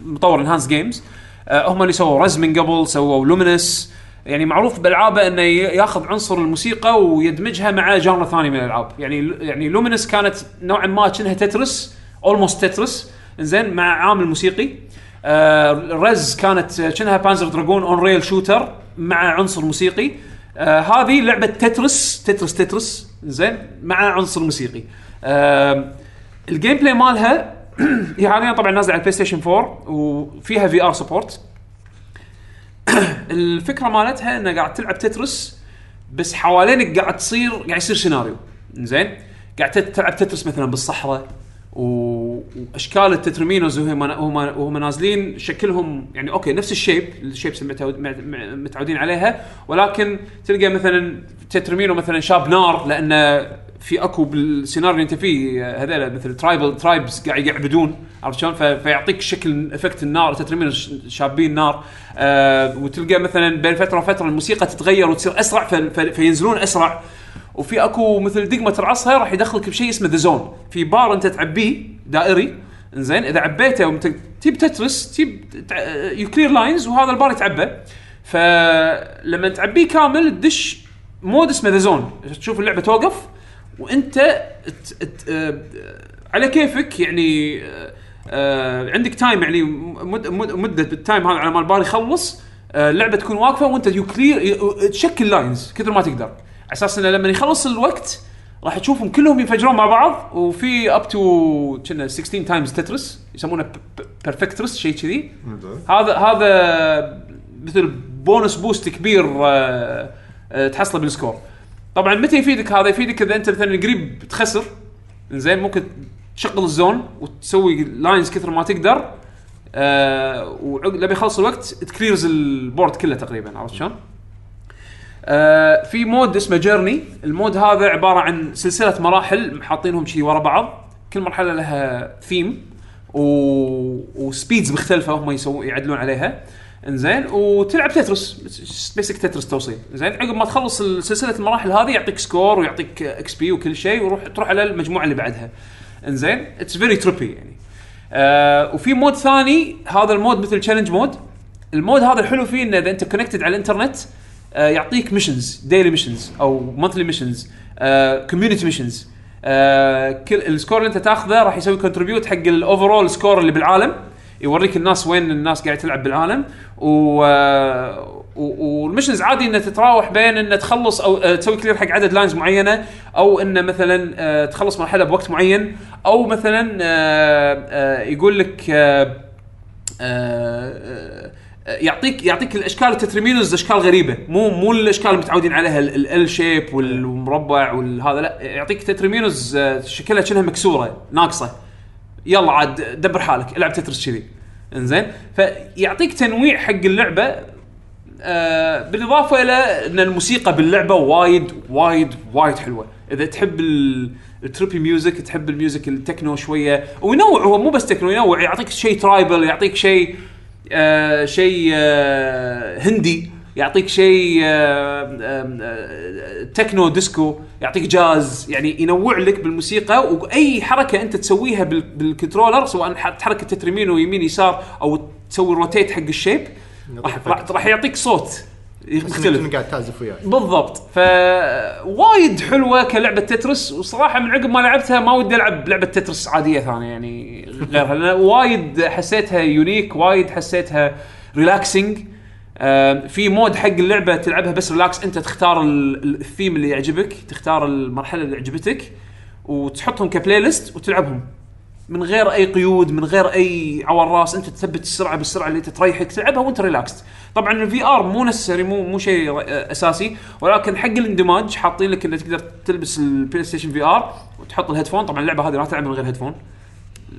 مطور انهانس جيمز آه هم اللي سووا Rez من قبل سووا لومينس يعني معروف بالعابة إنه ياخذ عنصر الموسيقى ويدمجها مع genre ثاني من الألعاب. يعني يعني لومينس كانت نوعا ما كأنها تترس almost تترس إنزين مع عامل موسيقي. آه Rez كانت كأنها بانزر دراجون on-rail shooter مع عنصر موسيقي. آه هذه لعبة تترس تترس تترس زين مع عنصر موسيقي. آه ال gameplay مالها هي حاليا طبعا نازلة على البلاي ستيشن 4 وفيها VR support الفكرة مالتها إنه قاعد تلعب تترس بس حوالينك قاعد تصير قاعد يصير سيناريو زين قاعد تلعب تترس مثلا بالصحراء وأشكال ال tetrominoes وهم وهم وهم نازلين شكلهم يعني okay نفس ال shape ال shapes مع- متعودين عليها ولكن تلقى مثلا Tetrimino مثلا شاب نار لأنه في اكو بالسيناريو اللي انت فيه هذول مثل tribal tribes قاعد يعبدون عرفت شلون؟ فيعطيك شكل effect النار Tetrimino ش- شابين نار. آه وتلقى مثلا بين فترة وفترة الموسيقى تتغير وتصير أسرع فينزلون أسرع. وفي اكو مثل دقمة ترعصها راح يدخلك بشيء اسمه the zone في بار انت تعبيه دائري إنزين إذا عبيته تجيب Tetris تجيب you clear lines وهذا البار يتعبى. فلما تعبيه كامل تدش mode اسمه the zone تشوف اللعبة توقف وانت ت- ت- آه، على كيفك يعني آه، آه، عندك time يعني مد مد مدة ال time هذا على ما البار يخلص آه، اللعبة تكون واقفة وانت you clear تشكل lines كثر ما تقدر. على أساس إنه لما يخلص الوقت راح تشوفهم كلهم ينفجرون مع بعض وفي up to كنا 16 times Tetris يسمونه Perfectris شيء كذي. هذا هذا مثل bonus boost كبير آه، آه، تحصله بال score طبعا متى يفيدك هذا؟ يفيدك إذا أنت مثلا قريب تخسر. زين ممكن تشغل ال zone وتسوي lines كثر ما تقدر. آه وعقب لما يخلص الوقت ت clear ال board كله تقريبا عرفت شلون؟ آه في mode اسمه Journey ال mode هذا عبارة عن سلسلة مراحل حاطينهم شي ورا بعض. كل مرحلة لها ثيم و... و speeds مختلفة هم يسوون يعدلون عليها. إنزين وتلعب Tetris basic Tetris توصيل. زين عقب ما تخلص سلسلة المراحل هذه يعطيك score ويعطيك XP وكل شيء وروح تروح على المجموعة اللي بعدها. إنزين it's very trippy يعني. آه وفي mode ثاني هذا ال mode مثل challenge mode ال mode هذا الحلو فيه إنه إذا أنت connected على الانترنت آه يعطيك missions daily missions أو monthly missions community missions كل ال score اللي أنت تاخذه راح يسوي contribute حق ال overall score اللي بالعالم. يوريك الناس وين الناس قاعدة تلعب بالعالم و وال missions عادي انها تتراوح بين ان تخلص أو آه، تسوي clear حق عدد lines معينة أو إنه مثلا آه، تخلص مرحلة بوقت معين أو مثلا آه، يقول لك يعطيك يعطيك الأشكال ال Tetriminos اشكال غريبة. مو مو الأشكال اللي متعودين عليها L shape والمربع والهذا لا يعطيك Tetriminos شكلها كأنها مكسورة ناقصة. يلا عاد دبر حالك العب Tetris كذي. إنزين؟ فيعطيك تنويع حق اللعبة آه بالإضافة إلى إن الموسيقى باللعبة وايد وايد وايد حلوة. إذا تحب ال- ال trippy music تحب ال music ال techno شوية وينوع هو مو بس تكنو ينوع يعطيك شيء tribal يعطيك شيء آه شيء آه هندي. يعطيك شيء آه techno disco يعطيك جاز يعني ينوع لك بالموسيقى وأي حركة أنت تسويها بال- بال controller سواء تحرك ال Tetrimino يمين يسار أو تسوي rotate حق ال shape راح يعطيك صوت يختلف. قاعد تعزف وياي. بالضبط. ف وايد حلوة كلعبة Tetris وصراحة من عقب ما لعبتها ما ودي ألعب لعبة Tetris عادية ثانية يعني غيرها. لأن وايد حسيتها unique وايد حسيتها relaxing في mode حق اللعبة تلعبها بس relax انت تختار ال- ال- الثيم اللي يعجبك تختار المرحلة اللي عجبتك وتحطهم ك playlist وتلعبهم. من غير أي قيود من غير أي عور راس انت تثبت السرعة بالسرعة اللي تريحك تلعبها وانت relaxed طبعا ال VR مو necessary مو مو شيء أساسي ولكن حق الاندماج حاطين لك إنك تقدر تلبس ال PlayStation VR وتحط ال headphone. طبعا اللعبة هذه ما تلعب من غير headphone.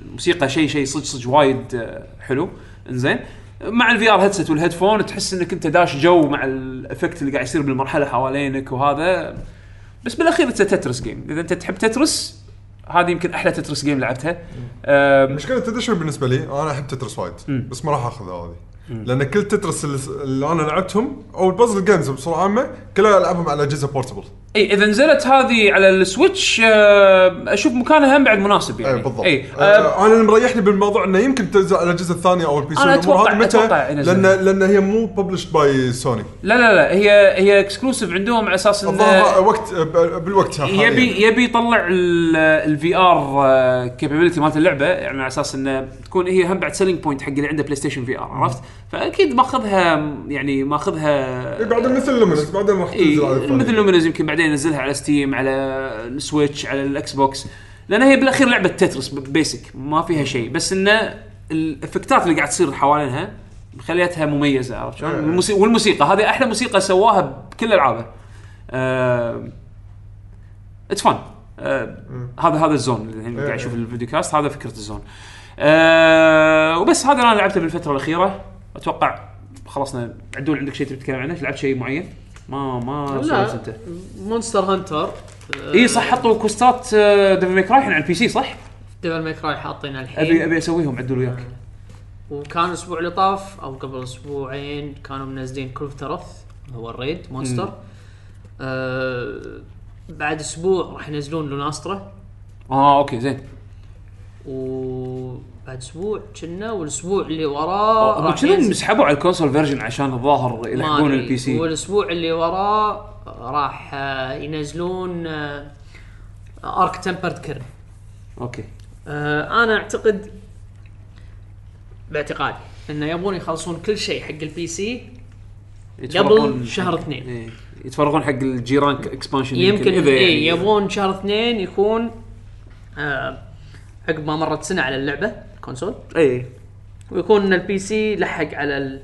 الموسيقى شيء شيء صدق صدق وايد آه، حلو. إنزين. مع ال VR headset وال headphone تحس إنك أنت داش جو مع ال effect اللي قاعد يصير بالمرحلة حوالينك وهذا. بس بالأخير it's Tetris game إذا أنت تحب Tetris هذه يمكن أحلى Tetris game لعبتها. المشكلة تدري شو بالنسبة لي؟ أنا أحب Tetris وايد بس ما راح أخذها هذه. لأن كل Tetris اللي, اللي أنا لعبتهم أو ال puzzle games بصوره عامة كلها ألعبهم على أجهزة portable إي إذا نزلت هذه على ال Switch آه، أشوف مكانها هم بعد مناسب يعني اي بالضبط إي آه، آه أنا اللي مريحني بالموضوع إنه يمكن تنزل على الاجهزه الثانية أو ال PC أنا والأمور أتوقع- هذه متى؟ أتوقع ينزلون. لأن لأن هي مو published by Sony لا لا لا هي هي exclusive عندهم على أساس الظاهر انه وقت ب- بالوقت حاليا يبي يبي يطلع ال VR capability مالت اللعبة يعني على أساس انه تكون هي هم بعد selling point حق اللي عنده PlayStation VR عرفت؟ فأكيد ماخذها يعني ماخذها إي بعدين مثل Lumines بعدين راح إي تنزل على. مثل Lumines يمكن بعدين ينزلها على Steam على ال Switch على ال Xbox. لأن هي بالأخير لعبة Tetris basic ما فيها شيء. بس انه ال effect ات اللي قاعد تصير حوالينها خليتها مميزة عرفت شلون؟ والموسي- والموسيقى. هذه أحلى موسيقى سواها بكل ألعابه. it's fun هذا هذا ال zone اللي الحين قاعد أشوف ال video cast هذا فكرة ال zone. آه، وبس هذا اللي أنا لعبته بالفترة الأخيرة. أتوقع خلصنا. عدول عندك شيء تبي تتكلم عنه؟ لعبت شيء معين؟ ما ما لا انت. مونستر هانتر اي صح حطوا كوستات ديفل ميك راي الحين على البي سي صح؟ ديفل ميك راي حاطينه ابي الحين. ابي أسويهم عدول وياك. وكان الأسبوع اللي طاف أو قبل أسبوعين كانوا منزلين كل ترث هو الريد مونستر آه بعد أسبوع راح ينزلون لوناسترا آه أوكي زين. وبعد أسبوع كنا والأسبوع اللي وراه راح كلهم ينزل- سحبوا على ال console version عشان الظاهر يلحقون. ال PC والأسبوع اللي وراه راح آه، ينزلون Arch Tempered Kirin okay آه أنا أعتقد باعتقادي إنه يبون يخلصون كل شيء حق ال PC قبل شهر اثنين. إيه. يتفرغون حق ال G Rank expansion يمكن إذا اي يعني يبون شهر اثنين يكون آه عقب ما مرت سنة على اللعبة console إي ويكون ال PC لحق على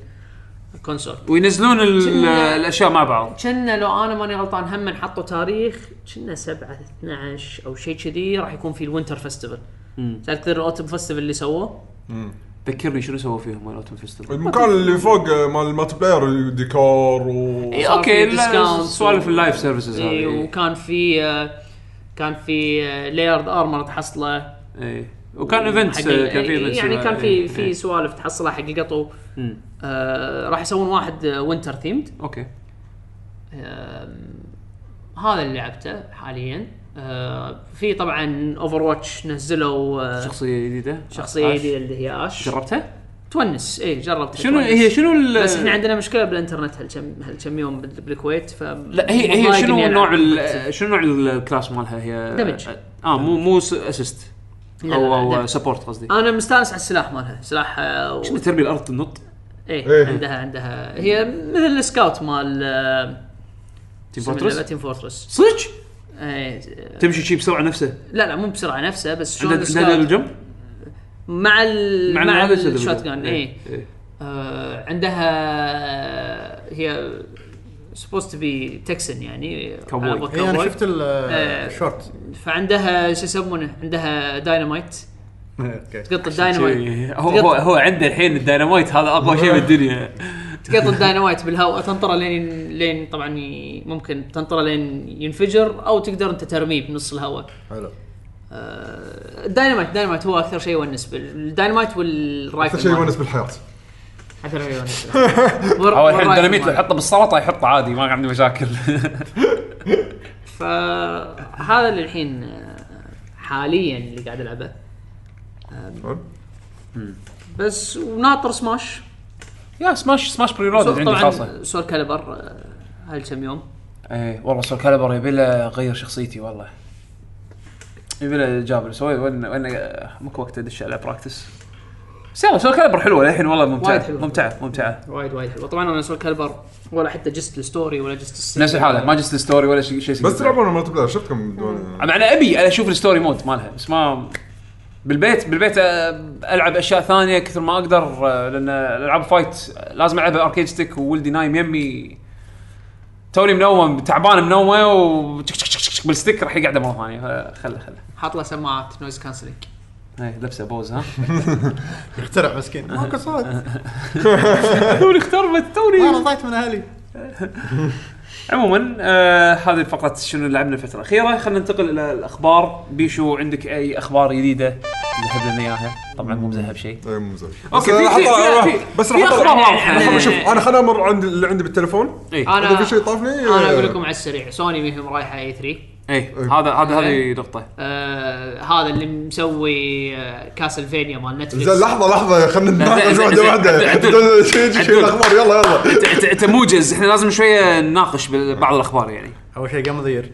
ال console. وينزلون ال- كنا- الأشياء مع بعض. كنا لو أنا ماني غلطان هم حطوا تاريخ كنا 7 12 أو شيء كذي راح يكون في ال Winter Festival تذكر ال Autumn Festival اللي سووه؟ ذكرني شنو سووا فيهم مال Autumn Festival المكان اللي فوق آه، مال ال multiplayer ديكور و إي، صار أوكي في لا، discounts سوالف و- ال live services إي هذه وكان في آه، كان في layered armor تحصله. إي وكان event حق كان في ايفنت يعني كان في في سوالف تحصلها حق آه راح يسوون واحد winter themed okay. هذا اللي لعبته حاليا. آه في طبعا Overwatch نزلوا آه شخصية جديدة. شخصية. جديدة اللي هي Ashe جربتها؟ تونس. إي جربتها شنو تونس. هي شنو بس إحنا عندنا مشكلة بالإنترنت هالكم هالكم يوم بال- بالكويت ف لا هي هي شنو نوع شنو نوع ال class مالها؟ هي damage. آه مو مو assist أو أو. support قصدي. أنا مستانس على السلاح مالها. سلاح آه، و- شنو تضرب الأرض تنط إيه إيه. عندها عندها هي مثل ال Scout مال آه، Team Fortress Team Fortress صدق؟ إيه تمشي شي بسرعة نفسه؟ لا لا مو بسرعة نفسها بس شلون عندها ال jump مع ال مع مع, ال shotgun إيه، إيه. إيه. آه عندها هي supposed to be Texan يعني كاوبوي. على إي أنا كاوبوي. شفت آه. الشورت فعندها شو يسمونه عندها داينامايت تقط الداينامايت هو هو هو عنده الحين الديناميت هذا أقوى شيء بالدنيا تقط الداينامايت بالهواء تنطره لين لين طبعا ممكن تنطره لين ينفجر أو تقدر أنت ترميه بنص الهواء حلو آه، ال dynamite ال dynamite هو أكثر شيء يونس بال- ال dynamite وال rifle أكثر شيء. يونس بالحياة أكثر شيء يونس. هو الحين الديناميت لو. يحطه بالسلطة يحطه عادي ما عندي مشاكل. فهذا اللي الحين آه، حاليا اللي قاعد ألعبه. بس وناطر Smash. يا Smash Smash preload عندي خاصة. Soulcalibur آه، هاي الكم يوم. إيه والله Soulcalibur يبي له غير شخصيتي والله. يبي له جابر سوي وين وين ماكو وقت أدش على practice بس يلا Soulcalibur حلوة للحين والله وايد ممتعه حلوة. ممتعة ممتعة. وايد وايد حلو طبعا أنا Soulcalibur ولا حتى جست ال story ولا جست نفس الحالة. ما جست ال story ولا شيء شيء بس تلعبون multiplayer. شفتكم دون- مع أنا أبي أشوف ال story mode مالها. بس ما بالبيت بالبيت آه، ألعب أشياء ثانية كثر ما أقدر آه، لأن الالعاب fight لازم ألعبها. arcade stick وولدي نايم يمي. توني منوم تعبان منومة و بال stick راح يقعد مرة ثانية. خله خله. حاط له سماعات noise cancelling هاي لبسه Bose ها؟ يخترع مسكين. ماكو صوت توني اختربت أنا توني. ضايت من أهلي. عموما آه هذه فقرة شنو لعبنا الفترة الأخيرة. خلينا ننتقل إلى الأخبار. بيشو عندك أي أخبار جديدة ذهب لنا إياها؟ طبعا مو مذهب شيء. إي مو زين okay، بس في- راح بس راح اطلع شوف أنا خلنا أمر عند اللي عندي بالتليفون إي أنا اذا في شيء طافني؟ أنا أقول لكم على السريع. سوني ماهم رايحة E3 إي هذا هذا هذه نقطة. آه هذا اللي مسوي آه Castlevania مال Netflix زين لحظة لحظة خلينا نتناقش زين، واحدة واحدة. الأخبار؟ يلا يلا. انت موجز إحنا لازم شوية نناقش بعض الأخبار يعني. أول شيء the year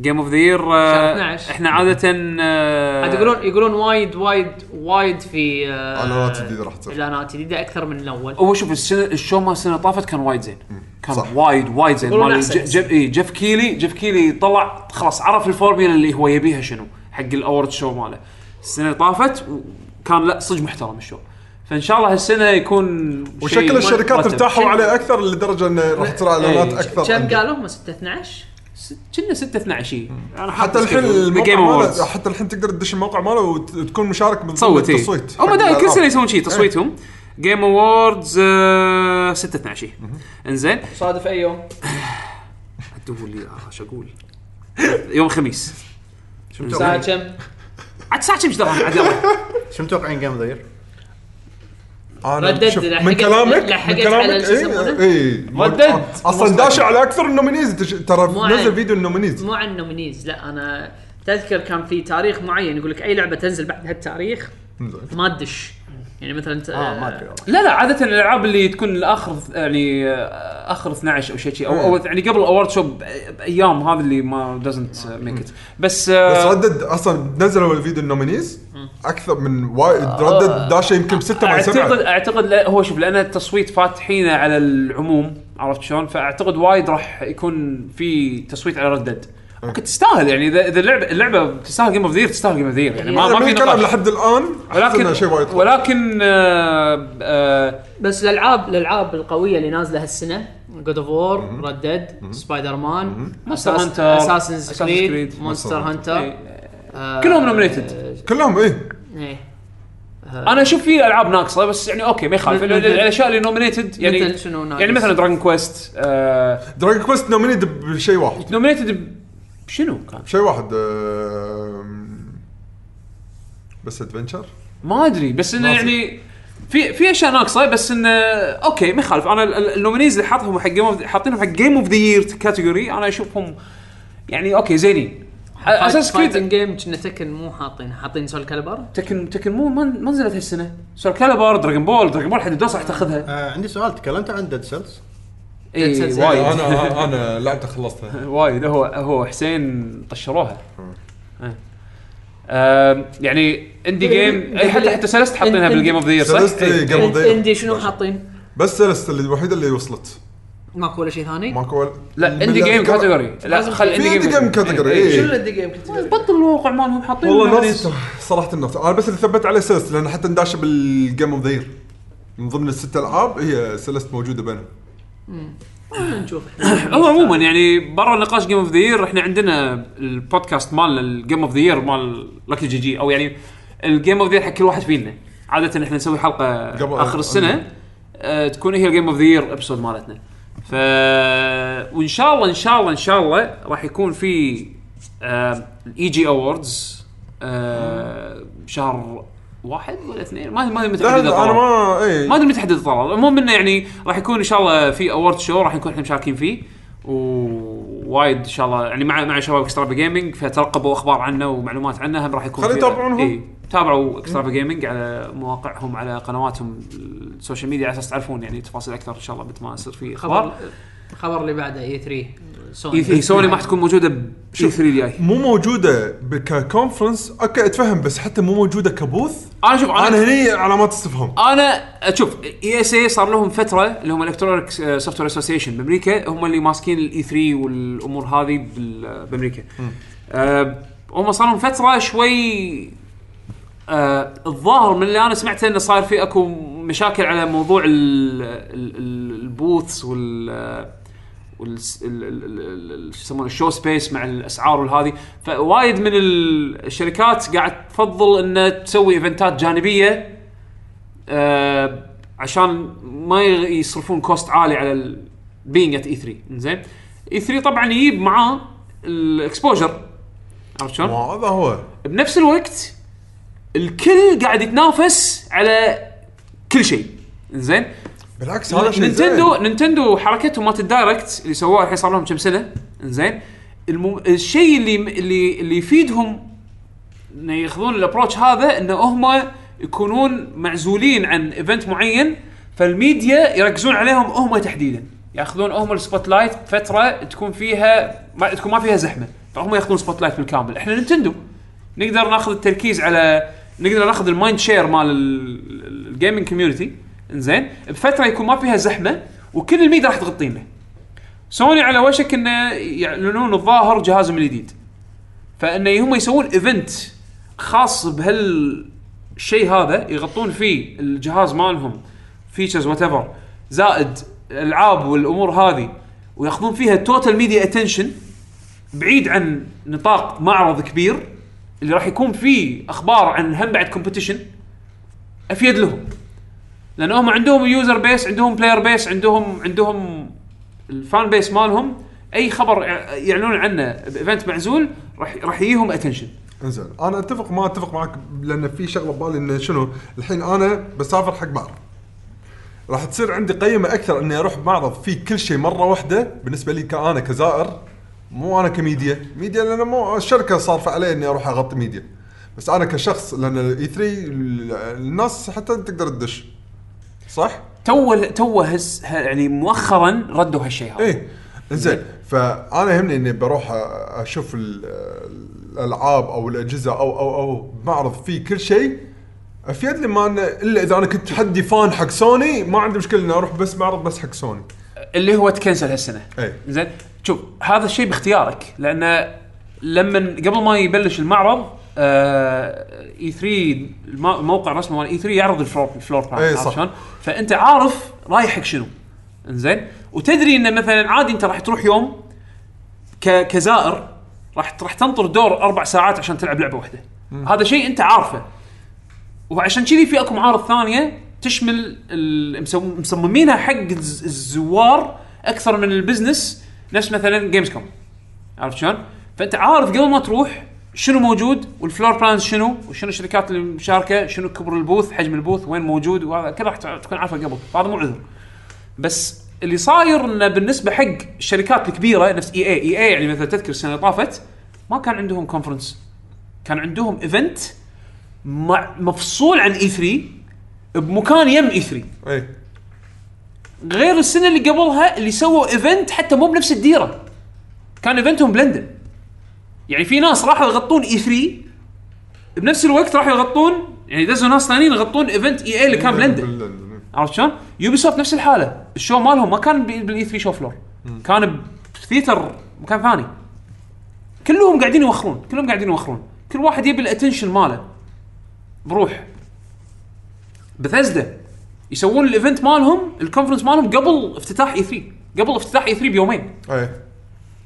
game of the year شهر 12. إحنا عادة آه، عاد يقولون يقولون وايد وايد وايد في آه اعلانات جديده راح تصير. اعلانات جديده أكثر من الأول. هو شوف السنة ال show مال السنة اللي طافت كان وايد زين. كان صح. وايد وايد زين. مال Geoff إي Geoff Keighley Geoff Keighley طلع خلاص عرف الفورميلا اللي هو يبيها شنو حق ال award show ماله. السنة اللي طافت كان لا صدق محترم ال show. فإن شاء الله هالسنة يكون شيء وشكل الشركات. ارتاحوا عليه أكثر لدرجة إنه راح تصير إعلانات. أكثر كم. قالوا؟ هم 6 12 س- كنا 6 12 أنا حتى الحين الموقع Game ماله Awards حتى الحين تقدر تدش الموقع ماله وتكون مشارك من تصوت إي التصويت هم دائما كل. سنة يسوون شيء تصويتهم. Game Awards 6 12 إنزين. صادف أي يوم؟ عدوا لي آه، إيش أقول؟ يوم الخميس شو الساعة كم؟ عاد ساعة كم درهم عاد يلا شو متوقعين game of the year؟ أنا Red Dead، شوف من كلامك من لحقت كلامك على يسمونه؟ اي اي ردد. أصلا داش على أكثر ال nominees. تش- ترى نزل. فيديو ال nominees. مو عن nominees لا أنا تذكر كان في تاريخ معين يقول لك أي لعبة تنزل بعد هالتاريخ ما تدش. يعني مثلا انت آه ما أدري والله. لا لا عادة الألعاب اللي تكون الأخر يعني آه، أخر 12 أو شيء شيء أو, أو يعني قبل ال award show بايام هذا اللي ما doesn't make it بس بس آه، Red Dead أصلا نزلوا الفيديو ال nominees. أكثر من وايد. Red Dead داشه يمكن بستة مع اعتقد سبعة. اعتقد لا هو شوف لأن التصويت فاتحينه على العموم عرفت شلون؟ فأعتقد وايد راح يكون في تصويت على Red Dead ممكن تستاهل يعني اذا إذا اللعبه اللعبة تستاهل game of the year تستاهل game of the year يعني ما, ما في نقاش. لحد الآن ولكن ولكن شيء وايد. ولكن آه آه بس الالعاب الألعاب القوية اللي نازلة هالسنة God of War Red Dead Spider-Man Monster Hunter، Assassin's Creed Monster. Hunter كلهم nominated. كلهم إيه إيه أنا أشوف في ألعاب ناقصة بس يعني okay ما يخالف مثل- الأشياء اللي nominated يعني مثل شنو ناقص؟ يعني مثلا Dragon Quest آه Dragon Quest nominated بشيء واحد nominated شنو كان؟ شيء واحد آم، بس adventure ما أدري بس إنه ما. يعني في في أشياء ناقصة بس إنه okay ما يخالف أنا ال- ال- ال nominees اللي حاطهم حق حاطينهم حق Game of the Year category أنا أشوفهم يعني okay زينين Assassin's Creed جيم كنا Tekken مو حاطين. حاطين سول كاليبر تكن تكن مو ما نزلت هالسنة. Soulcalibur Dragon Ball Dragon Ball حد راح تاخذها. آه عندي سؤال. تكلمت عن Dead Cells اي. وايد. أنا أنا لعبته خلصتها. وايد. هو هو حسين طشروها. إيه. يعني اندي جيم أي حتى حتى سلست حاطينها بالجيم اوف ذا يير صح؟ إيه. إندي شنو حاطين؟ بس سلست اللي الوحيدة اللي وصلت. ماكو ولا شيء ثاني؟ ماكو ولا لا اندي جيم كاتيجوري لا لازم خل في اندي category، إيه. شنو الدي جيم كاتيجوري؟ بطل الموقع مالهم حاطين والله ناس صراحة الناس أنا بس اللي ثبت عليه سلست لأن حتى نداشه بالجيم اوف ذا يير من ضمن الست ألعاب هي Celeste موجودة بينهم. نشوف. هو عموما يعني برا نقاش Game of the Year إحنا عندنا البودكاست مالنا ال Game of the Year مال Lucky GG أو يعني ال Game of the Year حق كل واحد فينا. عادة إحنا نسوي حلقة آخر السنة آه تكون هي ال Game of the Year episode مالتنا. ف وإن شاء الله إن شاء الله إن شاء الله راح يكون في ال EG Awards شهر واحد ولا اثنين؟ ما ما متى حدد أنا. ما اي ما أدري متى حدد القرار المهم إنه يعني راح يكون إن شاء الله في award show راح نكون إحنا مشاركين فيه. ووايد إن شاء الله يعني مع مع شباب Extrava Gaming فترقبوا أخبار عنه ومعلومات عنه هم راح يكون خلي يتابعونهم. اي تابعوا Extrava Gaming على مواقعهم على قنواتهم ال social media على أساس تعرفون يعني تفاصيل أكثر إن شاء الله but ما يصير في خبر الخبر اللي بعده E3 سوني E3 سوني ما راح تكون موجودة ب E3 الجاي مو موجودة ك conference okay أتفهم بس حتى مو موجودة ك booth. أنا شوف أنا أنا هني علامات استفهام أنا شوف ESA صار لهم فترة اللي هم Electronic Software Association بأمريكا هم اللي ماسكين ال E3 والأمور هذه بأمريكا. آه هم صار لهم فترة شوي آه الظاهر من اللي أنا سمعته إنه صار في أكو مشاكل على موضوع ال- ال- ال- ال booths وال وال ال- ال- ال- ال- شو يسمونه ال show space مع الأسعار والهذه فوايد من ال- الشركات قاعد تفضل إنها تسوي event ات جانبية آه عشان ما يصرفون cost عالي على ال being at E3 زين E3 طبعا يجيب معاه ال exposure عرفت شلون؟ هذا هو. بنفس الوقت الكل قاعد يتنافس على كل شيء. زين؟ بالعكس هذا شيء نينتندو. نينتندو حركتهم مالت ال Direct اللي سووها الحين صار لهم كم سنة؟ زين؟ المم... الشيء اللي اللي اللي يفيدهم إنه ياخذون ال approach هذا إنه هم يكونون معزولين عن event معين فالميديا يركزون عليهم هم تحديدا. ياخذون هم ال spotlight فترة تكون فيها ما تكون ما فيها زحمة فهم ياخذون spotlight بالكامل. إحنا نينتندو نقدر ناخذ التركيز على نقدر ناخذ ال mind share مال ال gaming community إنزين. بفترة يكون ما فيها زحمة وكل الميديا راح تغطينا سوني على وشك إنه يعلنون الظاهر جهازهم الجديد. فانه هم يسوون event خاص بهالشيء هذا يغطون فيه الجهاز مالهم features whatever زائد الألعاب والأمور هذه وياخذون فيها total media attention بعيد عن نطاق معرض كبير. اللي راح يكون فيه أخبار عن هم بعد competition أفيد لهم. لأن هم عندهم user base عندهم player base عندهم عندهم ال fan base مالهم. أي خبر يع- يعلنون عنه ب event معزول راح راح يجيهم attention إنزين أنا أتفق ما أتفق معك لأن في شغلة ببالي إنه شنو الحين أنا بسافر حق معرض راح تصير عندي قيمة أكثر إني أروح معرض فيه كل شيء مرة واحدة بالنسبة لي كأنا كزائر. مو أنا كميديا. ميديا لأن مو الشركة صارفة علي إني أروح أغطي ميديا. بس أنا كشخص لأن ال E3 الناس حتى تقدر تدش. صح؟ تو تو هس يعني مؤخرا ردوا هالشيء هذا. إيه. زين فأنا يهمني إني بروح أشوف ال- الألعاب أو الأجهزة أو أو أو معرض فيه كل شيء. أفيد لي ما إلا إذا أنا كنت حدي fan حق سوني ما عندي مشكلة إني أروح بس معرض بس حق سوني اللي هو ت cancel هالسنة. أي. زين؟ شوف هذا الشيء باختيارك لأن لما قبل ما يبلش المعرض E3 الموقع الرسمي مال E3 يعرض ال floor ال floor plan عرفت. شلون؟ فأنت عارف رايح حق شنو. إنزين؟ وتدري انه مثلا عادي أنت راح تروح يوم ك كزائر راح راح تنطر دور أربع ساعات عشان تلعب لعبة واحدة. هذا شيء أنت عارفه. وعشان كذي في أكو معارض ثانية تشمل مصممينها حق الز- الزوار أكثر من ال business نفس مثلا Gamescom عرفت شلون؟ فأنت عارف قبل ما تروح شنو موجود وال floor plans شنو وشنو الشركات اللي مشاركة شنو كبر ال booth حجم البوث وين موجود وهذا كله راح تكون عارفه قبل. فهذا مو عذر. بس اللي صاير إنه بالنسبة حق الشركات الكبيرة نفس EA EA يعني مثلا تذكر السنة اللي طافت ما كان عندهم conference كان عندهم event مفصول عن E3 بمكان يم E3 إي. غير السنة اللي قبلها اللي سووا event حتى مو بنفس الديرة. كان event هم بلندن يعني في ناس راحوا يغطون E3 بنفس الوقت راحوا يغطون يعني دزوا ناس ثانيين يغطون event EA اللي كان بلندن بلندن عرفت شلون؟ Ubisoft نفس الحالة. ال show مالهم ما كان بال E3 show floor كان ب theater مكان ثاني. كلهم قاعدين يوخرون كلهم قاعدين يوخرون. كل واحد يبي ال attention ماله. بروح. بثزدا يسوون ال event مالهم ال conference مالهم قبل افتتاح E3 قبل افتتاح E3 بيومين. أي.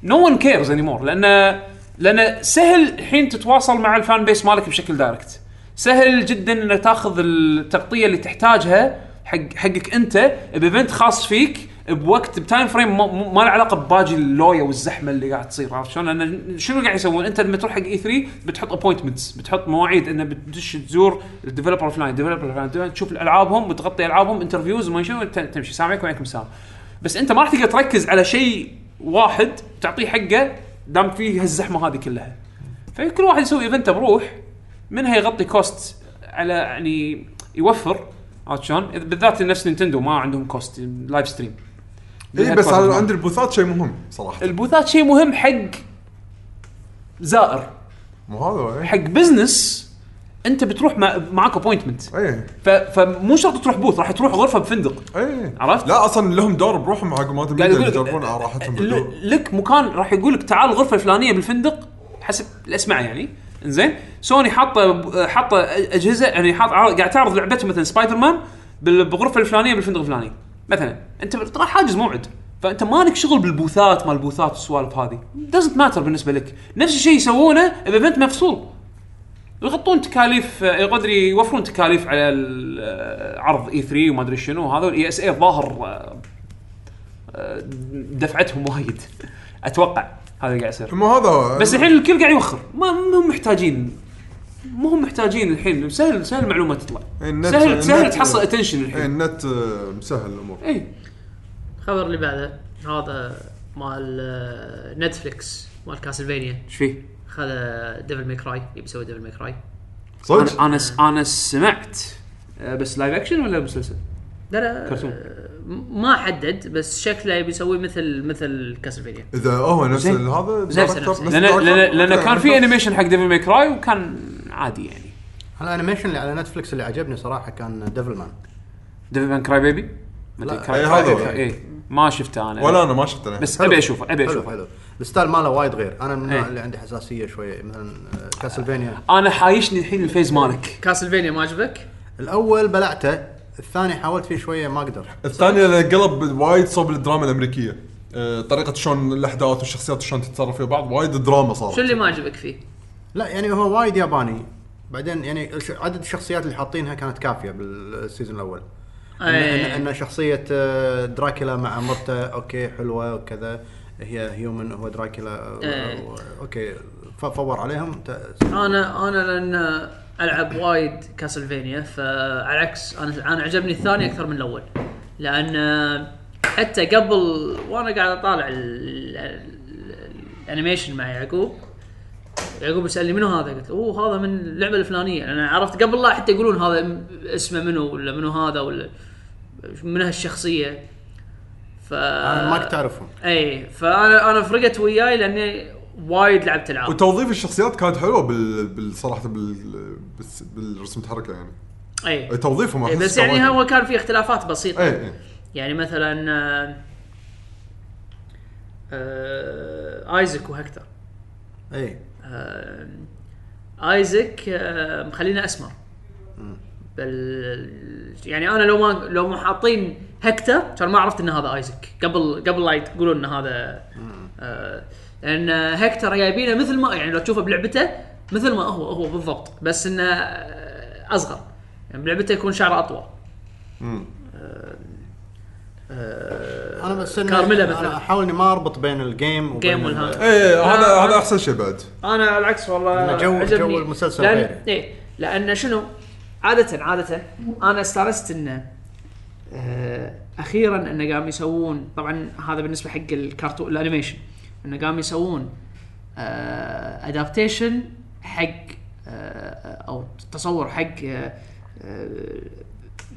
no one cares anymore لأن لأن سهل الحين تتواصل مع ال fan base مالك بشكل direct سهل جدا إنك تاخذ التغطية اللي تحتاجها حق حقك أنت ب event خاص فيك بوقت ب time frame ما, له علاقة بباقي اللويا والزحمة اللي قاعد تصير عرفت شلون؟ لأن شنو قاعد يسوون؟ أنت لما تروح حق E3 بتحط appointments بتحط مواعيد إنه بتدش تزور ال developer الفلاني ال developer الفلاني تشوف ألعابهم وتغطي ألعابهم interviews وما شنو تمشي السلام عليكم وعليكم السلام بس أنت ما راح تقدر تركز على شيء واحد تعطيه حقه دام فيه هالزحمة هذه كلها فكل واحد يسوي event بروحه منها يغطي cost على يعني يوفر عرفت شلون؟ بالذات نفس Nintendo ما عندهم cost live stream اي إيه، بس على- عند البوثات شيء مهم صراحة. البوثات شيء مهم حق زائر. مو هذا اي حق business أنت بتروح مع معك appointment اي فمو شرط تروح booth راح تروح غرفة بفندق. اي عرفت؟ لا أصلا لهم دور بروحهم حق يقول يجربون على راحتهم ل-. لك مكان راح يقول لك تعال الغرفة الفلانية بالفندق حسب الأسماء يعني. إنزين؟ سوني حاطة حاطة أجهزة يعني حاط قاعد تعرض لعبتهم مثلا سبايدر مان بال- بالغرفه الفلانية بالفندق الفلاني. مثلا أنت راح حاجز موعد فأنت مالك شغل بالبوثات مال البوثات والسوالف هذه. doesn't matter بالنسبة لك. نفس الشيء يسوونه ب event مفصول. يغطون تكاليف يقدر يوفرون تكاليف على ال- عرض E3 وما أدري شنو هذا ال ESA الظاهر آه، آه، دفعتهم وايد. أتوقع هذا اللي قاعد يصير. مو هذا بس الحين الكل قاعد يوخر. ما ما هم محتاجين مو هم محتاجين الحين سهل سهل المعلومه تطلع. النت- سهل سهل تحصل attention الحين. النت آه، مسهل الأمور. اي الخبر اللي بعده هذا مال آه، Netflix مال Castlevania إيش فيه؟ خذ Devil May Cry يبي يسوي Devil May Cry صدق؟ أنا أنا سمعت آه، بس live action ولا مسلسل؟ لا لا كرتون. آه، ما حدد بس شكله يبي يسوي مثل مثل Castlevania إذا هو نفس هذا نفس- نفس لأن okay، كان في. animation حق Devil May Cry وكان عادي يعني. ال animation اللي على Netflix اللي عجبني صراحة كان Devilman Devilman Crybaby؟ لا، هذا. اي ما شفته أنا. ولا أنا ما شفت أنا بس حلو. أبي أشوفه أبي أشوفه. حلو. ال style ماله وايد غير. أنا من النوع إيه. اللي عندي حساسية شوية. مثلا آه، Castlevania أنا حايشني الحين ال phase مالك. Castlevania ما عجبك؟ الأول بلعته الثاني حاولت فيه شوية ما أقدر الثانية اللي قلب وايد صوب الدراما الأمريكية. آه، طريقة شلون الأحداث والشخصيات شلون تتصرف في بعض وايد دراما صارت. شو اللي ما عجبك فيه؟ لا يعني هو وايد ياباني. بعدين يعني عدد الشخصيات اللي حاطينها كانت كافية بال season الأول. ان, أي. إن, إن شخصية آه، دراكولا مع مرته okay حلوة وكذا. هي human هو دراكولا آه، أي. okay فور عليهم. أنا أنا لأن ألعب وايد Castlevania فعلى العكس أنا أنا عجبني الثاني أكثر من الأول. لأن حتى قبل وأنا قاعد أطالع ال- ال- ال animation مع يعقوب يعقوب يسألني منو هذا؟ قلت له أوه هذا من اللعبة الفلانية. أنا عرفت قبل لا حتى يقولون هذا اسمه منو ولا منو هذا ولا من هالشخصية. ف أنا ما كنت أعرفهم. اي فأنا أنا فرقت وياي لأني وايد لعبت ألعاب. وتوظيف الشخصيات كانت حلوة بال... بالصراحه بال... بالرسم الحركه يعني. اي توظيفهم إي، أحس بس يعني هو كان في اختلافات بسيطة. اي اي يعني مثلا آه، آه، Isaac و Hector. اي آه، Isaac آه، مخلينه أسمر. بل يعني أنا لو ما لو ما حاطين Hector كان ما عرفت إن هذا Isaac. قبل قبل لا يقولون إن هذا آه لأن Hector جايبينه مثل ما يعني لو تشوفه بلعبته مثل ما هو هو بالضبط. بس إنه آه، أصغر. يعني بلعبته يكون شعره أطول. آه، أنا بس Carmilla مثلا أحاول إني ما أربط بين ال game وبين game والها- ال- اي إيه، هذا آه. هذا أحسن شيء بعد أنا على العكس والله جو- عجبني. جو المسلسل لأن. إيه لأن شنو عاده عادة أنا استانست إنه آه أخيرا إنه قام يسوون طبعا هذا بالنسبة حق الكرتون ال animation إنه قام يسوون آه adaptation حق آه أو تصور حق آه آه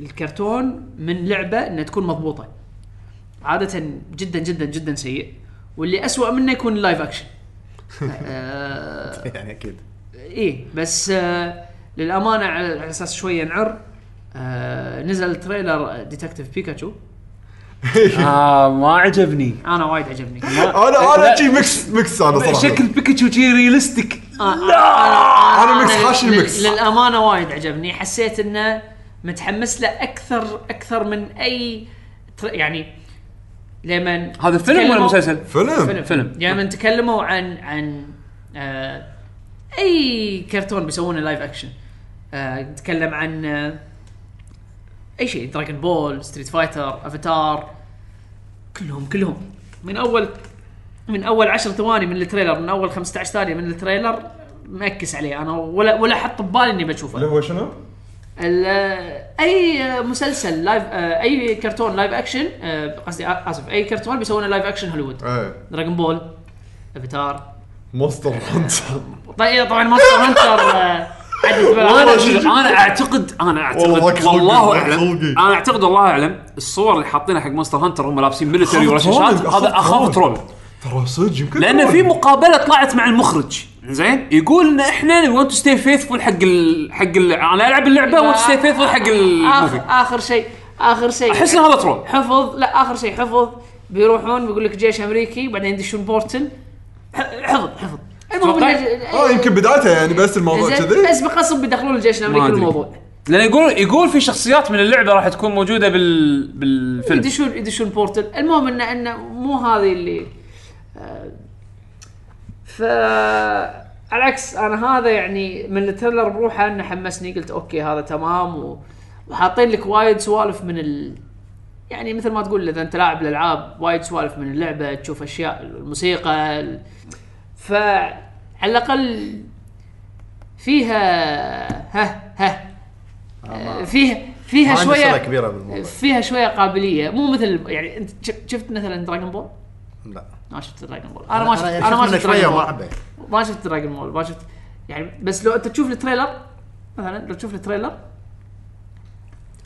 الكرتون من لعبة إنها تكون مضبوطة عادة جدا جدا جدا سيء واللي أسوأ منه يكون ال live action آه يعني أكيد. إيه بس آه للأمانة على على أساس شوية نعر آه نزل trailer Detective Pikachu آه ما عجبني. أنا وايد عجبني. أنا أنا شي ميكس ميكس أنا صراحة. شكل بيكاتشو شي realistic آه لا! أنا ميكس خاشن ميكس. للأمانة وايد عجبني. حسيت إنه متحمس له أكثر أكثر من أي يعني لما هذا فيلم ولا مسلسل؟ فيلم. فيلم. فيلم. يعني من تكلموا عن عن آه أي كرتون بيسوونه live action آه نتكلم عن آه أي شيء. Dragon Ball Street Fighter Avatar كلهم كلهم. من أول من أول 10 ثواني من ال trailer من أول 15 ثانية من التريلر مأكس عليه. أنا ولا ولا حط ببالي إني بشوفه. اللي هو شنو؟ ال- أي مسلسل live آه، أي كرتون live action آه، قصدي آ- آسف أي كرتون بيسوونه live action هوليوود. إيه. Dragon Ball Avatar Monster Hunter طيب طبعا Monster Hunter آه، أنا أنا أعتقد أنا أعتقد والله أعلم. أنا أعتقد والله أعلم الصور اللي حاطينها حق Monster Hunter هم لابسين military ورشاشات هذا أخاف troll. ترى صدق يمكن لأن. في مقابلة طلعت مع المخرج. زين؟ يقول إن إحنا want to stay faithful حق ال... حق ال... أنا العب اللعبة want to stay faithful حق ال movie اخر شيء آخر شيء. أحس ان هذا troll حفظ لا آخر شيء حفظ. بيروحون بيقول لك جيش أمريكي بعدين يدشون portal. ح- حفظ حفظ. آه يمكن بدايته يعني بس الموضوع كذي. بس بقصد بيدخلون الجيش الأمريكي أدري. بالموضوع لأن يقول يقول في شخصيات من اللعبة راح تكون موجودة بال... بالفيلم. يدشون يدشون portal. المهم انه انه مو هذه اللي آه، ف على العكس أنا هذا يعني من ال trailer بروحه إنه حمسني قلت okay هذا تمام و... وحاطين لك وايد سوالف من ال... يعني مثل ما تقول إذا أنت لاعب الالعاب وايد سوالف من اللعبة تشوف أشياء الموسيقى ال... فعلى الأقل فيها ها ها آه، فيها فيها شوية كبيرة بالموضوع فيها شوية قابلية مو مثل يعني أنت شف- شفت مثلا Dragon Ball؟ لا ما شفت Dragon Ball أنا ما شفت أنا ما شفت Dragon Ball ما شفت Dragon Ball ما شفت يعني بس لو أنت تشوف ال trailer مثلا لو تشوف ال trailer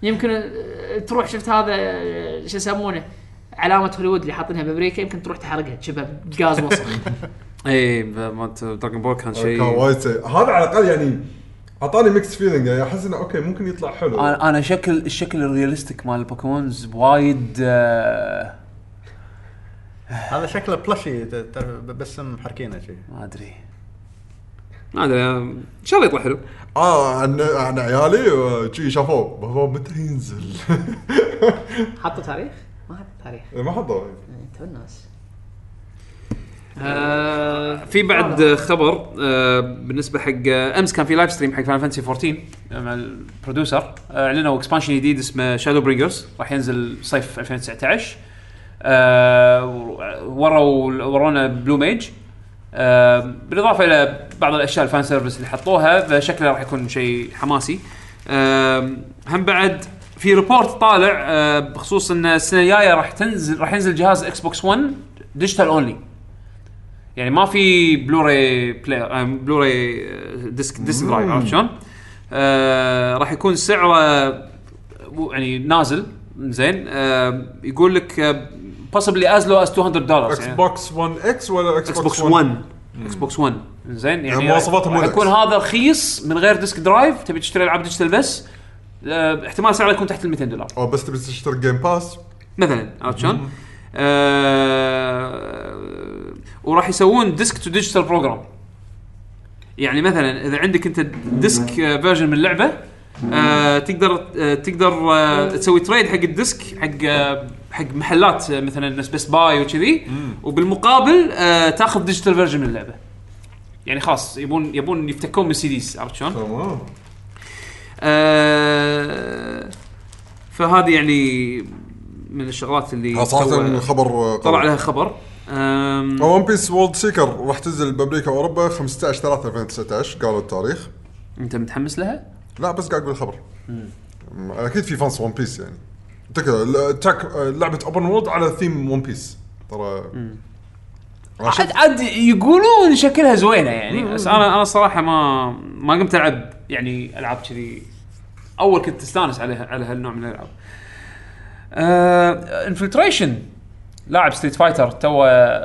يمكن آه، تروح شفت هذا آه، شو يسمونه علامة هوليوود اللي حاطينها بأمريكا يمكن تروح تحرقها تشبه بغاز وسخ إي مالت Dragon Ball كان شيء كان وايد سيء. هذا على الأقل يعني أعطاني mixed feeling يعني أحس إنه okay ممكن يطلع حلو. أنا أنا شكل الشكل ال realistic مال ال Pokemons وايد آه، هذا شكله بلشي بس محركينه شيء ما أدري. ما أدري آه، ان شاء الله يطلع حلو. آه عن عن عيالي آه، شي شافوه. بابا متى ينزل؟ حطوا تاريخ؟ ما حطوا تاريخ. ما حطوا انت الناس. في بعد خبر آه، بالنسبة حق آه، أمس كان في live stream حق Final Fantasy 14 مع ال producer آه، أعلنوا expansion جديد اسمه Shadowbringers راح ينزل صيف 2019 آه، وروا ورونا Blue Mage آه، بالإضافة إلى بعض الأشياء ال fan service اللي حطوها فشكله راح يكون شيء حماسي. آه، هم بعد في report طالع آه، بخصوص إن السنة الجاية راح تنزل راح ينزل جهاز Xbox 1 digital only يعني ما في Blu-ray player آه، بلوراي آه، disc disc drive عرفت شلون؟ آه راح يكون سعره آه، يعني نازل زين. آه يقول لك possibly as low as 200 دولار Xbox 1 X ولا Xbox 1 Xbox 1 زين يعني مواصفاتها مو يكون. هذا رخيص من غير disc drive تبي تشتري ألعاب digital بس آه، احتمال سعره يكون تحت ال 200 دولار. أو بس تبي تشترك Game Pass مثلا عرفت شلون؟ آه وراح يسوون disc to digital program. يعني مثلا إذا عندك أنت disc version من اللعبه آه تقدر آه تقدر آه تسوي trade حق ال disc حق آه حق محلات آه، مثلا ناس Best Buy وكذي. وبالمقابل آه تاخذ digital version من اللعبة. يعني خلاص يبون يبون يفتكون من ال CDs عرفت شلون؟ تمام. آه فهذه يعني من الشغلات اللي صراحة خبر طلع عليها خبر. One Piece World Seeker راح تنزل بأمريكا وأوروبا 15 3 2019 قالوا التاريخ. أنت متحمس لها؟ لا بس قاعد أقول خبر أكيد في fans One Piece يعني. تاك لعبة open world على theme One Piece ترى عاد عاد يقولون شكلها زوينة يعني بس أنا أنا الصراحه ما ما قمت ألعب يعني ألعاب كذي. أول كنت أستانس عليها على هالنوع من الألعاب. Infiltration لاعب Street Fighter تو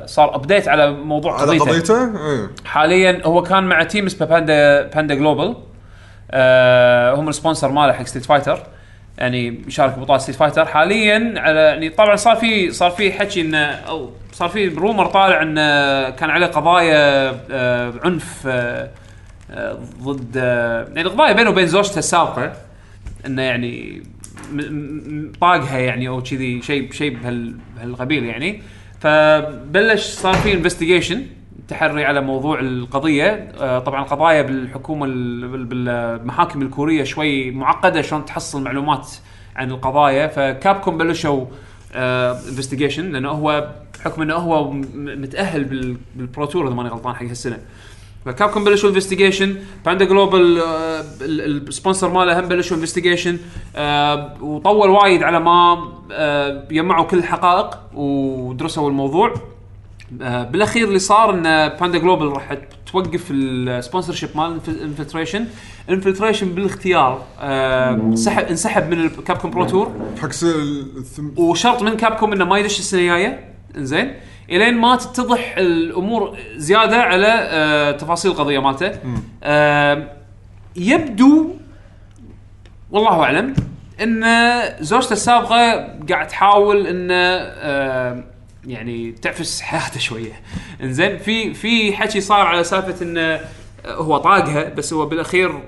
صار update على موضوع على قضيته. قضيته؟ إيه. حاليا هو كان مع team اسمه Panda Panda Global آه هم ال sponsor ماله حق Street Fighter يعني يشارك ببطوله Street Fighter حاليا على يعني طبعا صار في صار في حكي انه أو صار في rumor طالع إنه كان عليه قضايا آه عنف آه آه ضد يعني قضايا بينه وبين زوجته السابقة. إنه يعني طاقها يعني أو كذي شيء شيء بهال بهالقبيل يعني. فبلش صار في investigation تحري على موضوع القضية. آه، طبعا القضايا بالحكومة ال- بال- بالمحاكم الكورية شوي معقدة شلون تحصل معلومات عن القضايا. ف Capcom بلشوا investigation لأنه هو بحكم إنه هو متأهل بال- بال pro tour إذا ماني غلطان حق هالسنة. ف Capcom بلشوا investigation Panda Global ال sponsor ماله هم بلشوا investigation وطول وايد على ما آه، جمعوا كل الحقائق ودرسوا الموضوع. آه، بالاخير اللي صار إن Panda Global راح توقف ال sponsorship مال Infiltration Infiltration بالاختيار آه، سحب انسحب من ال Capcom pro tour حق وشرط من Capcom إنه ما يدش السنة الجاية. إنزين. إلين ما تتضح الأمور زيادة على آه تفاصيل القضية مالته. آه يبدو والله أعلم إن زوجته السابقة قاعد تحاول انه آه يعني تعفس حياته شوية. إنزين في في حكي صار على سالفة إنه هو طاقها بس هو بالأخير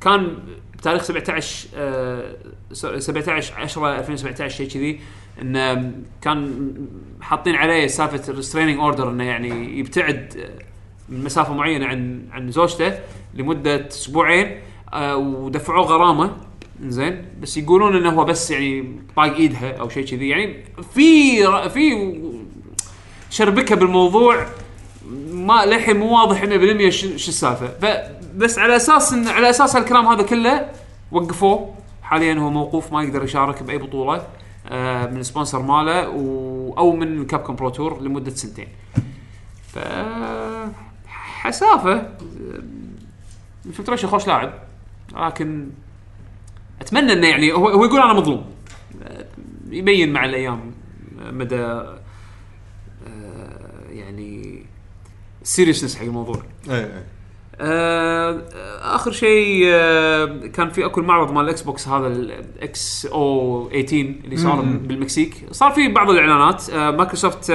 كان بتاريخ 17 آه، sorry، 17 10 2017 شيء كذي إنه كان حاطين عليه سالفة ال restraining order إنه يعني يبتعد مسافة معينة عن عن زوجته لمدة أسبوعين آه، ودفعوه غرامة. زين؟ بس يقولون إنه هو بس يعني طاق إيدها أو شيء كذي. يعني في في شربكة بالموضوع ما للحين مو واضح 100% شو السالفة. فبس على أساس إن على أساس هالكلام هذا كله وقفوه. حاليا هو موقوف ما يقدر يشارك بأي بطولة آه، من ال sponsor ماله أو من Capcom pro tour لمدة سنتين. ف حسافة. Infiltration خوش لاعب لكن أتمنى إنه يعني هو, هو يقول أنا مظلوم. يبين مع الأيام مدى آه، يعني seriousness حق الموضوع. إيه إيه. آه، آخر شيء آه، كان في أكو المعرض مال ال Xbox هذا ال XO 18 اللي صار بالمكسيك. صار في بعض الإعلانات. مايكروسوفت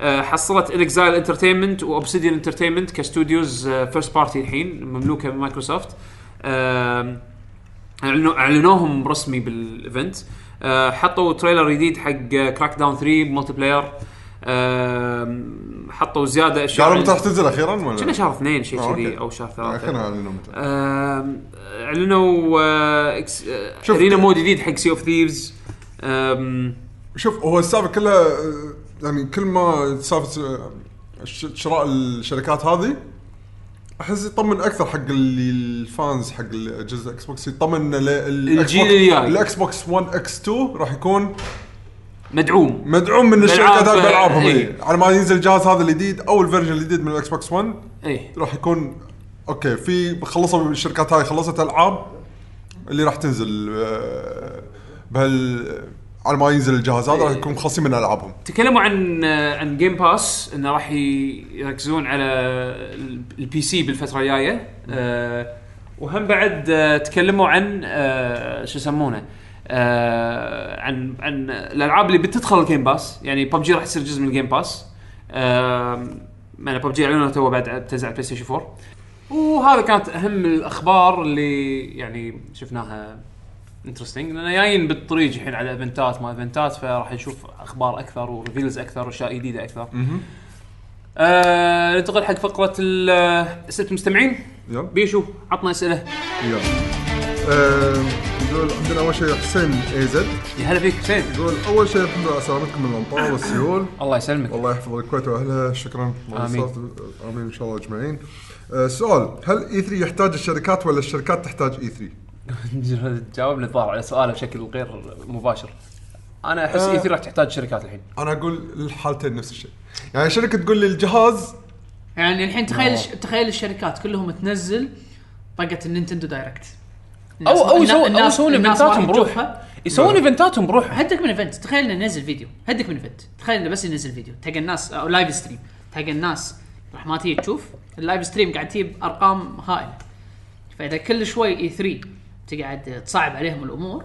حصلت inXile Entertainment و Obsidian Entertainment ك studios first party الحين مملوكة من مايكروسوفت. اعلنوا أعلنوهم رسمي بال event. آه، حطوا trailer جديد حق Crackdown 3 multiplayer آه، حطوا زيادة أشياء قالوا متى راح تنزل أخيرا ولا؟ كنا شهر اثنين شيء آه، كذي. أو شهر آه، ثلاثة خلينا نعلنوا متى أعلنوا آه، آه، arena mode جديد حق Sea of Thieves شوف هو السالفة كلها آه، يعني كل ما سالفة آه، شراء الشركات هذه أحس يطمن أكثر حق اللي ال fans حق الاجهزه Xbox يطمن ال- ال- الجيل الجاي. ال Xbox 1 X 2 راح يكون مدعوم مدعوم من الشركات هذه بألعابهم. إيه. على ما ينزل الجهاز هذا الجديد أو ال version الجديد من ال Xbox 1 إيه راح يكون okay في خلصوا الشركات هاي خلصت ألعاب اللي راح تنزل آه، بهال على ما ينزل الجهاز هذا راح يكون مخلصين من ألعابهم. تكلموا عن عن Game Pass إنه راح يركزون على ال- ال PC بالفترة الجاية. آه وهم بعد آه تكلموا عن آه شو يسمونه عن عن الألعاب اللي بتدخل ال Game Pass يعني ببجي راح تصير جزء من ال Game Pass يعني ببجي اعلنوا تو بعد بتنزل على PlayStation 4 وهذا كانت أهم الأخبار اللي يعني شفناها. interesting لأن جايين بالطريق الحين على event ات ما event ات فراح نشوف أخبار أكثر و reveals أكثر واشياء جديدة أكثر. آه ننتقل حق فقرة اسئله المستمعين يلا. بيشو عطنا أسئلة. يلا. آه، يقول عندنا أول شيء حسين اي زد يا هلا فيك حسين. يقول أول شيء الحمد لله على سلامتكم من الامطار والسيول. الله يسلمك. الله يحفظ الكويت وأهلها. شكرا. آمين. آمين إن شاء الله إجمعين. آه، سؤال. هل اي 3 يحتاج الشركات ولا الشركات تحتاج اي 3؟ جاوبنا الظاهر على سؤاله بشكل غير مباشر. أنا أحس آه. E3 راح تحتاج شركات الحين. أنا أقول الحالتين نفس الشيء. يعني شركة تقول لي الجهاز يعني الحين تخيل تخيل الشركات كلهم تنزل طقة ال Nintendo Direct. أو أو يسوون أو يسوون event اتهم بروح. تشوفها. يسوون event اتهم بروح. هدك من event. تخيل إنه ينزل فيديو. هدك من event. تخيل إنه بس ينزل فيديو. تلقى الناس أو live stream تلقى الناس راح ما تيجي تشوف. ال live stream قاعد تجيب أرقام هائلة. فإذا كل شوي E3 تقعد تصعب عليهم الأمور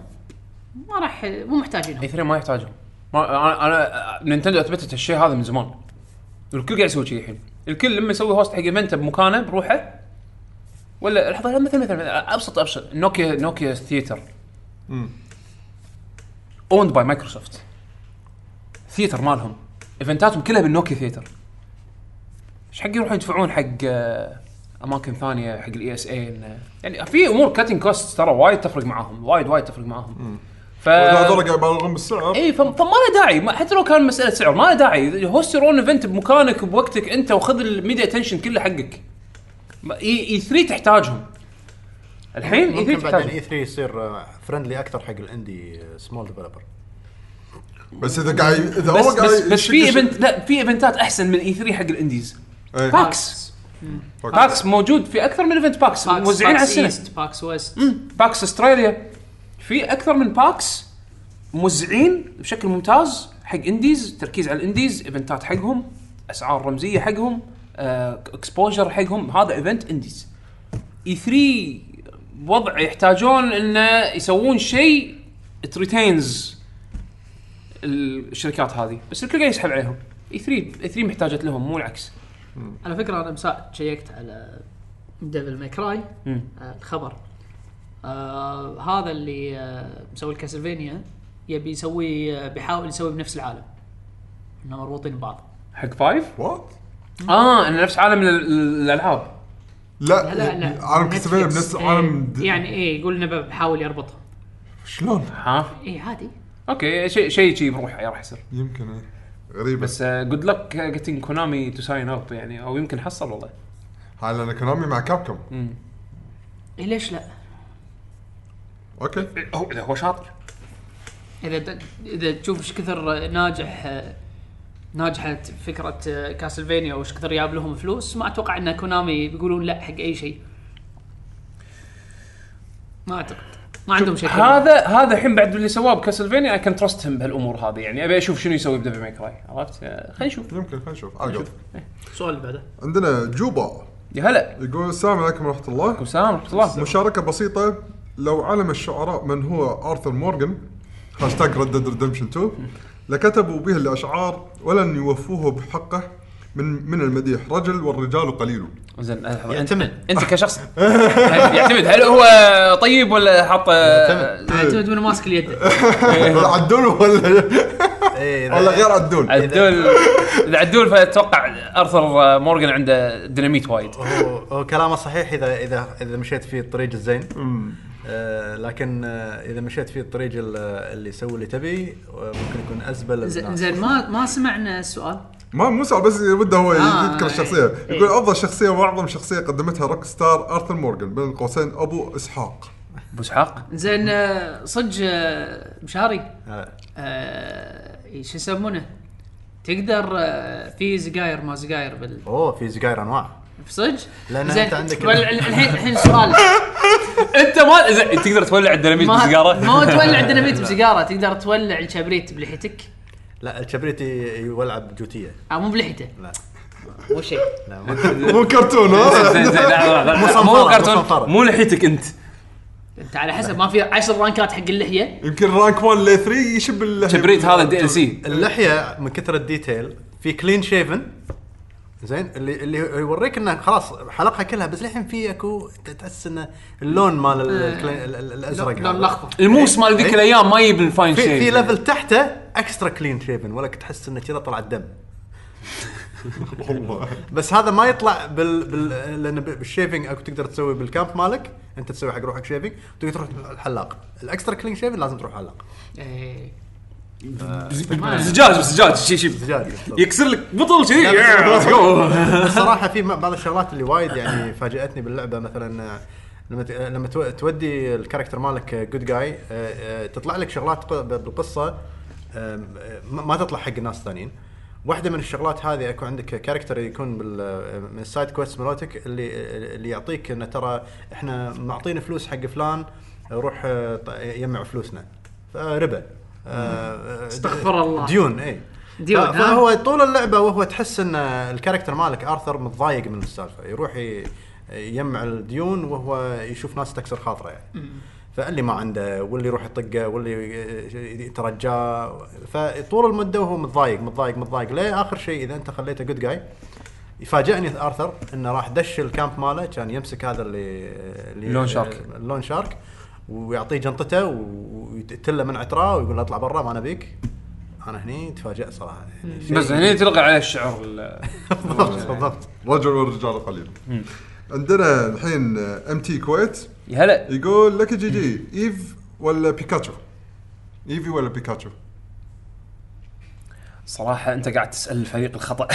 ما راح مو محتاجينهم. E3 ما يحتاجهم ما أنا أنا Nintendo أثبتت الشيء هذا من زمان. والكل قاعد يسوي شيء الحين. الكل لما يسوي host حق event بمكانه بروحه ولا لحظة مثل مثل مثل ابسط أبسط. Nokia Nokia Theatre owned by Microsoft Theater مالهم. event اتهم كلها بال Nokia Theatre إيش حق يروحون يدفعون حق آه، أماكن ثانية حق ال ESA يعني في أمور cutting cost ترى وايد تفرق معاهم وايد وايد تفرق معاهم. ف هذول قاعد يبالغون بالسعر. اي فما فما له داعي. حتى لو كان مسألة سعر ما له داعي. host your own event بمكانك بوقتك أنت وخذ ال media attention كله حقك. اي E3 تحتاجهم. الحين E3 ممكن بعدين تحتاجهم. E3 يصير friendly أكثر حق ال indie small developer بس إذا قاعد إذا بس هو قاعد بس, بس في event لا في event ات أحسن من E3 حق ال indies إيه. باكس باكس موجود في أكثر من ايفنت باكس موزعين على باكس السنة. ايست باكس ويست باكس استراليا في أكثر من باكس موزعين بشكل ممتاز حق انديز تركيز على الانديز ايفنتات حقهم أسعار رمزية حقهم اكسبوجر حقهم هذا ايفنت انديز اي 3 وضع يحتاجون إنه يسوون شيء تريتينز الشركات هذه. بس الكل قاعد يسحب عليهم. E3 E3 محتاجت لهم مو العكس. على فكرة أنا مساء شيكت على Devil May Cry مم. آه الخبر. آه هذا اللي آه مسوي ال Castlevania يبي يسوي آه بيحاول يسوي بنفس العالم. إنهم مربوطين ببعض. حق five what? آه انه نفس عالم ال- ال- الالعاب لا لا لا. عالم Castlevania Netflix. بنفس إيه، عالم د- يعني إيه يقول إنه بحاول يربطها شلون؟ ها؟ إيه عادي. okay شيء شيء شيء بروحه راح يصير. يمكن إيه. غريبة. بس good luck getting Konami to sign up يعني أو يمكن حصل والله. هاي لأن كونامي مع Capcom إيه ليش لا؟ okay. هو إذا هو شاطر. إذا إذا تشوف إيش كثر ناجح آه، ناجحة فكرة آه، Castlevania وإيش كثر جاب لهم فلوس ما أتوقع إن كونامي بيقولون لا حق أي شيء. ما أعتقد. ما عندهم شيء. هذا هذا الحين بعد اللي سواه ب Castlevania I can trust him بهالأمور هذه. يعني أبي أشوف شنو يسوي ب Devil May Cry عرفت؟ آه، خلينا نشوف. يمكن خلينا نشوف. عقب السؤال اللي بعده. عندنا جوبا. يا هلا. يقول السلام عليكم ورحمة الله. السلام ورحمة الله. مشاركة بسيطة. لو علم الشعراء من هو آرثر مورغان hashtag Red Dead Redemption 2 لكتبوا به الأشعار ولن يوفوه بحقه. من من المديح. رجل والرجال قليل. زين آه،. يعتمد. انت أنت كشخص؟ يعتمد. هل هو طيب ولا حاط يعتمد. اعتمد من ماسك اليد. عدول ولا إيه ولا غير عدول. عدول اذا عدول. فأتوقع أرثر مورجان عنده ديناميت وايد. هو كلامه صحيح اذا اذا إذا مشيت في الطريق الزين. آه لكن آه إذا مشيت في الطريق ال- اللي يسوي اللي تبي آه، ممكن يكون ازبل زين الناس. زين ما ما سمعنا السؤال ما مو صعب بس وده هو آه، يذكر إيه. الشخصية. إيه. يقول أفضل شخصية وأعظم شخصية قدمتها روك ستار آرثر مورغان. بين قوسين أبو إسحاق. أبو إسحاق؟ زين آه، صدق آه، مشاري. آه، آه، شو يسمونه؟ تقدر آه، في سجاير ما سجاير بال أوه في سجاير أنواع. صدق؟ زين، أنت عندك- الحين الحين سؤال. أنت ما زين تقدر تولع الديناميت ما بسيجارة؟ ما تولع الديناميت بسيجارة تقدر تولع الكبريت بلحيتك؟ لا الكبريت يولع بجوتية. أو مو بلحيته. لا. مو شيء. لا ما- مو كرتون ها؟ زين زين لا لا لا. مصنفرة، مو كرتون. مو لحيتك أنت. أنت على حسب ما في 10 rank ات حق اللحية؟ يمكن rank 1 ل 3 يشب ال- كبريت هذا DLC اللحية من كثر ال detail في clean shaven زين؟ اللي اللي يوريك إنه خلاص حلقها كلها بس للحين في أكو تحس إنه اللون مال ال- الكلين- ال- ال- الأزرق لون هذا. الاخضر الموس مال ذيك إيه. الأيام ما يجيب الفاين شيء في ليفل تحته اكسترا كلين شيفن ولك تحس إنه كذا طلع الدم. والله. بس هذا ما يطلع بال, بال... لأن بالشيفنج أكو تقدر تسوي بالكامب مالك. أنت تسوي حق روحك شيفنج تقدر تروح الحلاق الاكسترا كلين شيفن لازم تروح حلاق إيه. زجاج زجاج شي شي. زجاج يكسر لك بطل كذي. الصراحه في بعض الشغلات اللي وايد يعني فاجأتني باللعبة. مثلا آه، لما ت- لما تو- تودي ال character مالك جود جاي تطلع لك شغلات بالقصة آه، ما تطلع حق الناس الثانيين. واحدة من الشغلات هذه اكو عندك character يكون بال من ال side quest مالتك اللي اللي يعطيك إنه ترى إحنا معطين فلوس حق فلان روح آه، يجمع فلوسنا. فربا آه، استغفر الله. ديون إي ديون،؟ فهو طول اللعبة وهو تحس إن ال character مالك آرثر متضايق من السالفة يروح يجمع الديون وهو يشوف ناس تكسر خاطره يعني فاللي ما عنده واللي يروح يطقه واللي يترجاه فطول المدة وهو متضايق متضايق متضايق ليه آخر شيء إذا أنت خليته جود جاي يفاجئني آرثر إنه راح دش ال camp ماله كان يمسك هذا اللي اللي ال loan shark. ال loan shark ويعطيه جنطته ويتله من عتراه ويقول له اطلع برا ما نبيك أنا هني تفاجئت صراحة. يعني بس هني تلقى عليه الشعر ال- بالضبط. بالضبط رجل والرجال قليل. عندنا الحين MT كويت يا هلا يقول لك جي جي إيفي ولا بيكاتشو؟ إيفي ولا بيكاتشو؟ صراحة أنت قاعد تسأل الفريق الخطأ.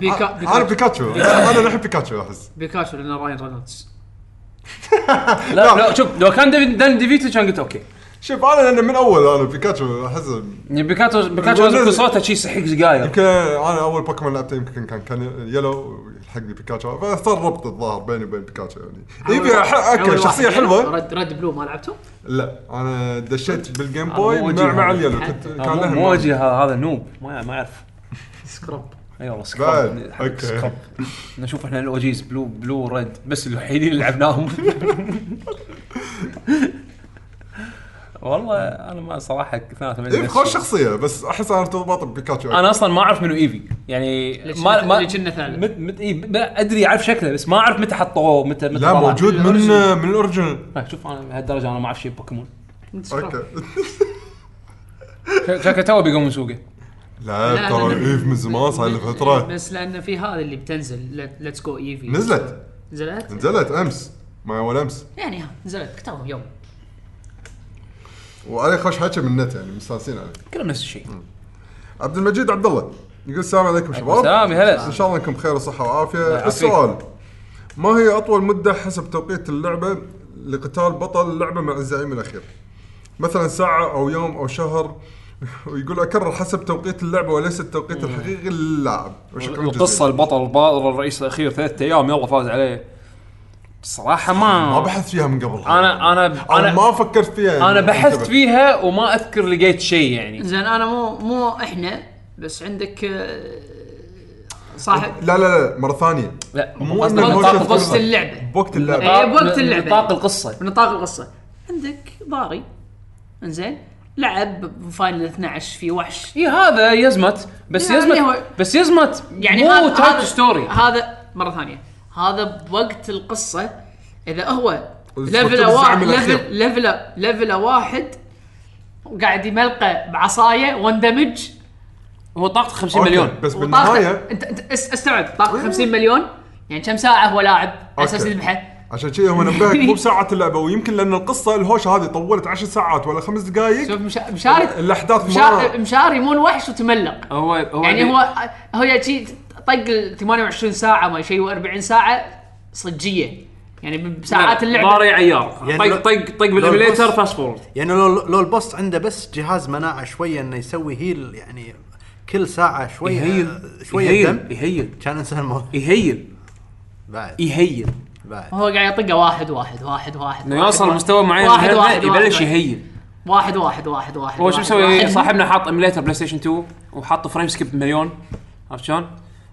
بيكا أنا بيكاتشو. بيكاتشو. أنا نحب بيكاتشو أحس. بيكاتشو لأنه راين رينولدز. لا لا شوف لو كان ديفيد داني ديفيتو كان قلت okay. شوف أنا لأن من أول أنا بيكاتشو أحس يعني بيكاتشو بيكاتشو لازم يكون صوته شي يسحق سجاير يمكن أنا أول بوكيمون لعبته يمكن كان كان Yellow يلحقني بيكاتشو فصار ربط الظاهر بيني وبين بيكاتشو يعني. ايفي أح- okay شخصية حلوة. Red Red Blue ما لعبته؟ لا أنا دشيت بال Game Boy مع, مع. ال Yellow كنت كان مو له مو هذا هذا noob ما ما يعرف. scrub. اي والله. scrub. scrub نشوف إحنا ال OGs Blue Blue Red بس الوحيدين اللي لعبناهم والله أنا ما صراحة اثنيناتهم عندي إيفي نفس خوش. شخصية بس أحس أنا ارتباط ببيكاتشو أنا أصلا ما أعرف منو إيفي يعني ما كنا- ما كنا. مت مت إيه ب- أدري أعرف شكله بس ما أعرف متى حطوه متى متى لا. موجود من من ال original ها، شوف أنا بهالدرجة أنا ما أعرف شيء بوكيمون okay شكله تو بيقوم من سوقه لا لا، ترى لا. إيفي من زمان صار له فترة. بس لأن في هذا اللي بتنزل Let's Go Eevee نزلت. نزلت؟ نزلت أمس ما أول أمس. يعني ها نزلت كتبهم يوم. وعليه خوش حكي من النت يعني مستانسين عليه. كلهم نفس الشيء. عبد المجيد عبد الله. يقول السلام عليكم شباب. السلام، يا هلا. إن شاء الله إنكم بخير وصحة وعافية. يعافيك. السؤال ما هي أطول مدة حسب توقيت اللعبة لقتال بطل اللعبة مع الزعيم الأخير؟ مثلا ساعة أو يوم أو شهر. ويقول أكرر حسب توقيت اللعبة وليس التوقيت الحقيقي للاعب وشكرا القصة البطل البطل الرئيس الأخير ثلاثة أيام يلا فاز عليه. صراحة ما ما بحثت فيها من قبل. أنا أنا أنا ما فكرت فيها يعني أنا بحثت. فيها وما أذكر لقيت شيء يعني. زين أنا مو مو إحنا بس عندك آه، صاحب. لا لا لا مرة ثانية. لا مو نطاق. بوقت اللعبة. بوقت اللعبة. إيه، بوقت اللعبة. نطاق القصة. بنطاق القصة. عندك ضاري. إنزين. لعب فاينل 12 في وحش. إي هذا يزمت. بس يعني يزمت هو- بس يزمت. يعني مو هذا type هذا- story. هذا مرة ثانية. هذا بوقت القصة إذا هو level واحد. level level level واحد وقاعد يملقه بعصاية واندمج هو طاقته 50 okay، مليون. بس بالنهايه انت انت أس- أستوعب طاقته 50 مليون يعني كم ساعة هو لاعب؟ على أساس. يذبحه عشان كذي هو نبهك مو بساعة اللعبة ويمكن لأن القصة الهوشة هذه طولت 10 ساعات ولا خمس دقائق شوف مشا- مشاري الأحداث مشاري, مشاري مو الوحش وتملق. هو هو يعني هو هو يجي طق ال 28 ساعة ما شيء و40 ساعة صجية. يعني بساعات اللعبة. ضاري عيار. يعني طق لو- طق طق ال boss- fast forward يعني لو لو ال boss عنده بس جهاز مناعة شوية إنه يسوي heal يعني كل ساعة شوية يهيل شوية يهيل دم يهيل. كان انسى الموضوع يهيل. بعد. يهيل بعد هو قاعد يطقه واحد واحد واحد واحد انه يوصل واحد. لمستوى معين واحد من واحد يبلش. يهيل واحد واحد واحد واحد هو شو مسوي. صاحبنا حاط ايميليتر بلاي ستيشن 2 وحاط فريم سكيب مليون عرفت شلون؟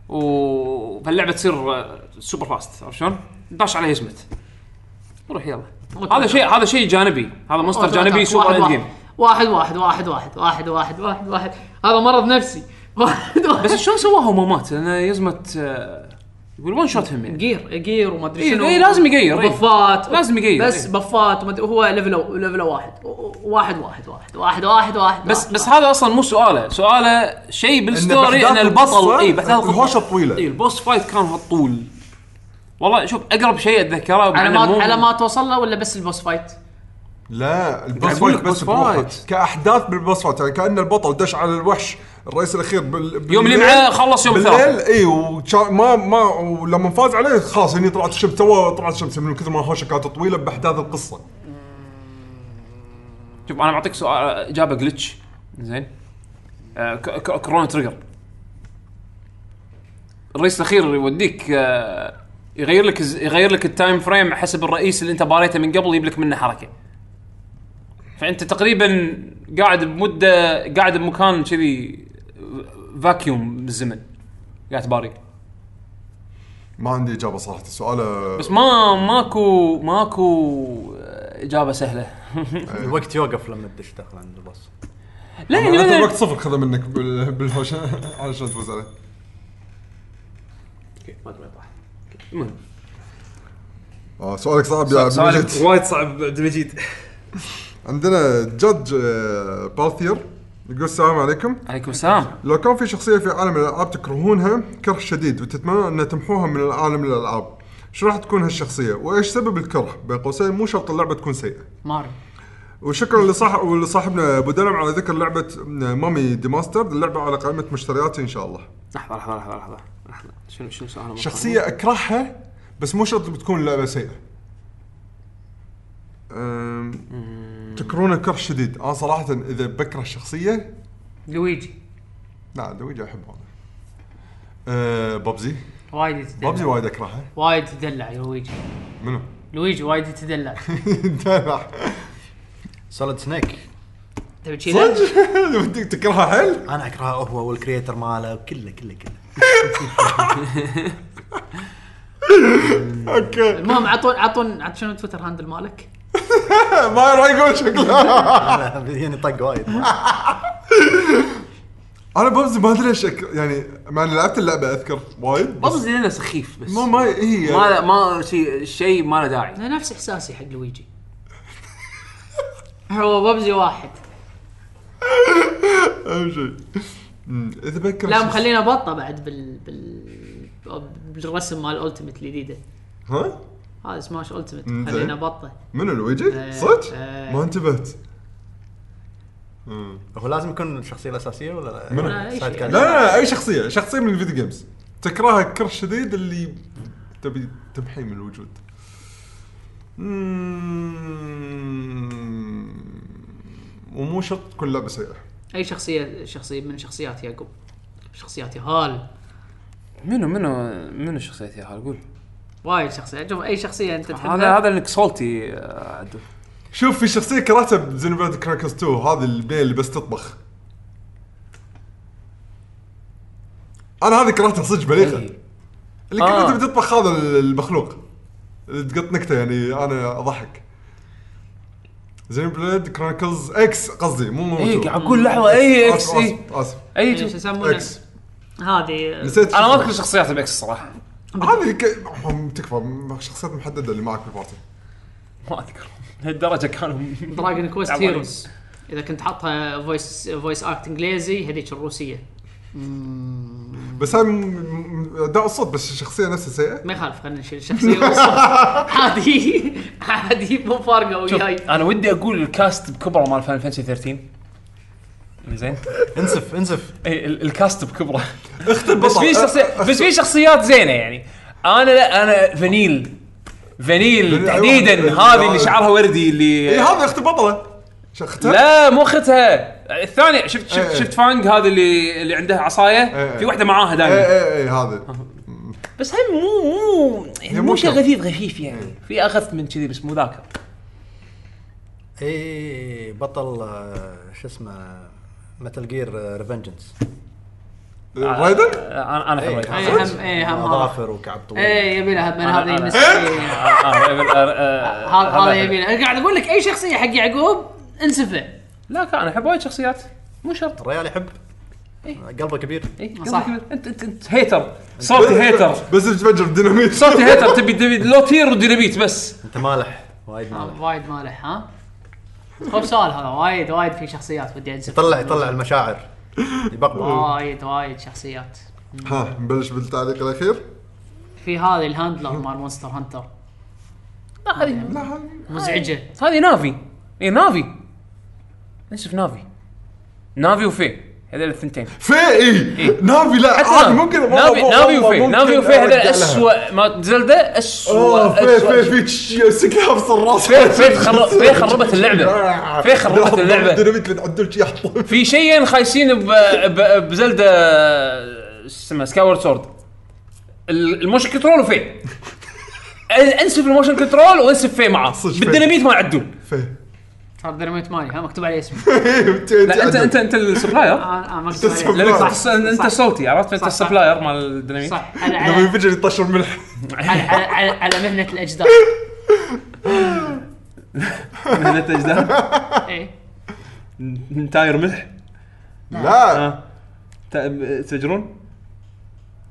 و فاللعبه تصير آه، سوبر فاست عرفت شلون؟ داش عليه يزمت روح يلا هذا شيء هذا شيء جانبي هذا مونستر واحد جانبي سوبر واحد اند جيم واحد واحد واحد واحد واحد واحد واحد واحد هذا مرض نفسي واحد واحد بس شلون سواها وما مات؟ لأنه يزمت آه، يقول ون شوت هم يعني جير جير وما أدري إيه، شنو إيه، لازم يقير، إيه. بفات لازم يقير، بس إيه. بفات وما أدري هو ليفل level واحد واحد واحد واحد واحد واحد واحد بس واحد. بس هذا أصلا مو سؤاله سؤاله شيء بال story إن البطل اي باحداث القصة. الهوشة طويلة. اي ال boss fight كان هالطول والله شوف أقرب شيء أتذكره على ما على ما توصل له ولا بس ال boss fight؟ لا ال boss أقول fight boss fight. كأحداث بال boss fight يعني كأن البطل دش على الوحش الرئيس الأخير بال... يوم اللي بالليل- معاه خلص يوم بالليل الثلاثاء. اي وشا... ما ما ولما فاز عليه خلاص هني طلعت الشمس. تو طلعت الشمس من كثر ما الهوشه كانت طويلة بأحداث القصة. شوف أنا بعطيك سؤال إجابة جلتش زين. آه ك- ك- Chrono Trigger الرئيس الأخير يوديك آه يغير لك يغير لك ال time frame حسب الرئيس اللي أنت باريته من قبل يجيب لك منه حركة. فأنت تقريبا قاعد بمدة قاعد بمكان كذي vacuum بالزمن. قاعد تباري ما عندي إجابة صراحة. سؤاله بس ما ماكو ماكو إجابة سهلة. الوقت يوقف لما تدش داخل عند ال boss لا يعني مثلاً- الوقت صفر خذه منك بال... بالهوشه علشان تفوز عليه. أوكي ما أدري وين المهم. آه سؤالك صعب يا عبد المجيد. وايد صعب عبد المجيد. عندنا جادج آه، باثير يقول السلام عليكم. عليكم السلام. لو كان في شخصية في عالم الألعاب تكرهونها كره شديد وتتمنى أن تمحوها من العالم الألعاب شو راح تكون هالشخصية؟ وإيش سبب الكره؟ بين قوسين مو شرط اللعبة تكون سيئة. ماريو وشكرا لصاحب ولصاحبنا أبو دلم على ذكر لعبة Mummy Demastered اللعبة على قائمة مشترياتي إن شاء الله. لحظة لحظة لحظة لحظة. لحظة. شنو شنو سؤال شخصية أكرهها بس مو شرط بتكون اللعبة سيئة. أم، تكرهونها كره شديد. أنا صراحة إذا بكره الشخصية لويجي. لا لويجي احب هذا أه ببزي وايد يتدلع. وايد اكرهها وايد يتدلع لويجي. منو؟ لويجي وايد يتدلع. دلع Solid Snake تبي شي له؟ صدق ودك تكرهها حيل؟ أنا أكرهه هو وال creator ماله كله كله كله. أوكي. المهم عطون عطون عط شنو Twitter handle مالك؟ ما راح يقول شكله. بيجيني طق وايد. أنا ببزي ما أدري ليش أك- يعني مع إني لعبت اللعبة أذكر وايد ببزي لنا سخيف بس. ما ما هي ما ما شيء شيء ما له داعي. أنا نفس إحساسي حق لويجي. هو ببزي واحد. أهم شيء إذا بكره لا مخلينا بطة بعد بال بال بالرسم مال التيمت الجديدة. ها؟ هذا سماش زين. خلينا بطه منو لويجي؟ إيه، صدق؟ إيه. ما انتبهت. هو لازم يكون الشخصيه الأساسية ولا لا؟ منو؟ لا،؟ لا أي شخصية شخصية من ال video games تكرهها كره شديد اللي تبي تمحيه من الوجود. ومو شرط تكون لعبة سيئة أي شخصية شخصية من شخصيات يعقوب شخصياتي هال منو منو منو شخصيتي هذا قول وايد شخصيات. شوف أي شخصية أنت تحبها هذا هذا انك سولتي آه، عدو. شوف في شخصية كرهتها بزينوبلاد كراكرز 2 هذه البين اللي بس تطبخ. أنا هذه كرهتها صدق بليغة. إيه. اللي آه. كنت بتطبخ هذا المخلوق. اللي تقط نكتة يعني أنا أضحك. زين بلاد كرونيكلز إكس قصدي مو مو اي. قاعد أقول لحظة. اي إكس اي آسف اي إيه، شو تو. يسمونه؟ إكس هذه نسيت أنا ما أذكر شخصيات باكس الصراحه هذه ك... هم تكفى شخصيات محددة اللي معك بال party ما أذكر. لهالدرجة كانوا Dragon Quest. Heroes إذا كنت حاطها voice voice act إنجليزي هذيك الروسية. بس هاي أداء الصوت بس الشخصية نفسها سيئة؟ ما يخالف خلينا نشيل الشخصية والصوت. عادي. عادي مو فارقة وياي. أنا ودي أقول ال cast بكبره مال Final Fantasy 13 زين. انسف انسف. إي ال- ال cast بكبره. بس البطل. في شخصيات بس في شخصيات زينة يعني. أنا لا أنا Vanille. Vanille Vanille، تحديدا. أيوة. هذه اللي شعرها وردي اللي إي هذا اخت بطله شختها؟ لا مو اختها. الثانية شفت إيه، شفت. شفت Fang؟ هذا اللي اللي عندها عصاية؟ إيه، في. واحدة معاها إي دائما إي اي هذا بس هي مو مو يعني مو شيء غثيث خفيف يعني؟ في اخذت من كذي بس مو ذاكر إي إيه، بطل آه، شو اسمه متل جير ريفنجنس رايدن؟ آه، أنا أنا إيه، خبرت اي هم اي هم أظافر وكعب طويل. اي يبي له من هذه المسكين هذا هذا يبي له قاعد أقول لك أي شخصية حق يعقوب انسفه لا كان أنا أحب وايد شخصيات. مو شرط. الريال يحب. قلبه كبير. اي صح. كبير. انت انت أنت هيتر. صوتي هيتر. بس تفجر ديناميت صوتي هيتر. تبي تبي لو تير وديناميت بس. أنت مالح. وايد آه، مالح. وايد مالح ها؟ خوف سؤال هذا وايد وايد في شخصيات ودي انسفه يطلع يطلع المشاعر. يبقبق. وايد وايد شخصيات. ها نبلش بالتعليق الأخير. في هذه ال handler مال Monster Hunter. هذه مزعجة. هذه Navi. اي Navi. نشوف Navi. Navi و Fi. هذول الثنتين. في اي Navi لا عادي ممكن Navi Navi و Fi Navi و Fi لها. اسوء ما Zelda أوه اسوء في في في سكلاف في الراس في في في خربت اللعبة. في خربت اللعبة. ديناميت شي في شيئين خايسين ب- ب- ب Zelda شو اسمه Skyward Sword ال motion control وفي انسف ال motion control وانسف في معاه. بالديناميت ما يعدون في صار ديناميت مالي ها مكتوب عليه اسمي. لا انت انت أنت ال supplier؟ آه آه، مكتوب عليه لانك صح. صح انت صوتي عرفت؟ أنت. ال supplier مال الديناميت. صح على لما على ينفجر يطشر ملح على, على, مهنة الأجداد. هنا اجداد إيه. تاير ملح؟ لا. آه. تفجرون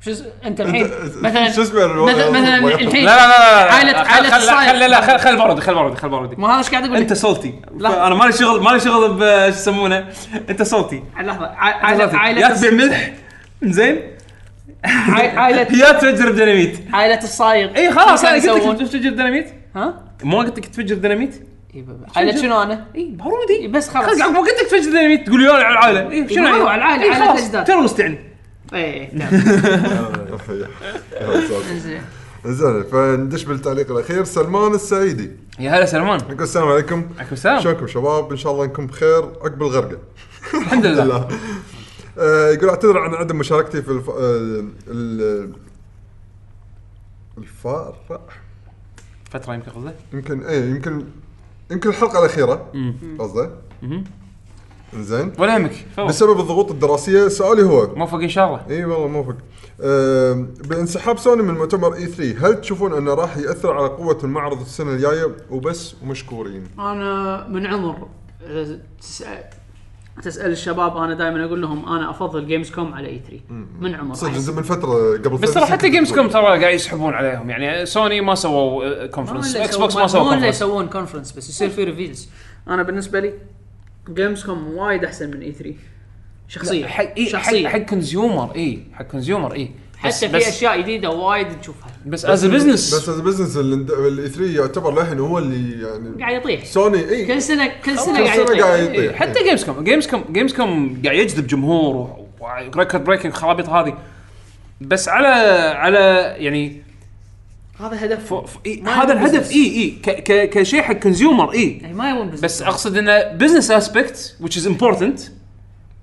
شو أنت الحين مثلا شو اسمه مثلا الحين لا لا لا لا عائلة- خل- عائلة خل- الصايغ. خل لا خل خل بارودي خل بارودي خل بارودي مو هذا إيش قاعد أقول؟ أنت صوتي. لا. أنا مالي شغل مالي شغل ب شو يسمونه؟ أنت صوتي. لحظة. ع- عائله عائله يا تبيع ملح. زين. عائ- عائله يا تفجر ديناميت عائلة الصايغ اي خلاص أنا قلت؟ لك تفجر ديناميت ها؟ ما قلت لك تفجر ديناميت إي ب- عائلة شنو أنا؟ اي بارودي بس خلاص. ما قلت لك تفجر ديناميت تقول يا على العائلة. اي شنو ما هو؟ على العائلة، عائلة خلاص، الأجداد. terrorist يعني اي اي نعم. زين. فندش بالتعليق الأخير. سلمان السعيدي. يا هلا سلمان. يقول السلام عليكم. عليكم السلام. شلونكم شباب؟ إن شاء الله إنكم بخير عقب الغرقة. الحمد لله. آه، يقول أعتذر عن عدم مشاركتي في الف... آه، ال... الفار فترة يمكن قصده يمكن إيه يمكن يمكن الحلقة الأخيرة. قصده زين. ولا يهمك تفضل. بسبب الضغوط الدراسية سؤالي هو. موفق إن شاء الله. إي والله موافق أه بانسحاب سوني من مؤتمر إي 3 هل تشوفون أنه راح يأثر على قوة المعرض السنة الجاية؟ وبس ومشكورين. أنا من عمر أه، تسال تسأل الشباب أنا دائما أقول لهم أنا أفضل Gamescom على E 3 من عمر. صدق أحس. من فترة قبل بس ترى حتى Games. com ترى قاعد يسحبون عليهم. يعني سوني ما سووا آه، ما conference X يسوون- box ما سووا إلا conference يسوون conference بس يصير في reveals أنا بالنسبة لي Gamescom وايد أحسن من E3 شخصية. حق إيه حق شخصية. حق consumer إي حق consumer إي. حتى في أشياء جديدة وايد تشوفها بس as business بس as business ال E3 يعتبر للحين هو اللي يعني قاعد يطيح. سوني إي. كل سنه كل سنة كل قاعد سنة يطيح. قاعد إيه. يطيح. حتى Gamescom Gamescom Gamescom قاعد يجذب جمهور و record breaking خرابيط هذه. بس على على يعني هذا هدف. إيه هذا الهدف. اي اي ك... ك... كشيء حق consumer اي يعني ما يبون business بس أقصد انه business aspect which is important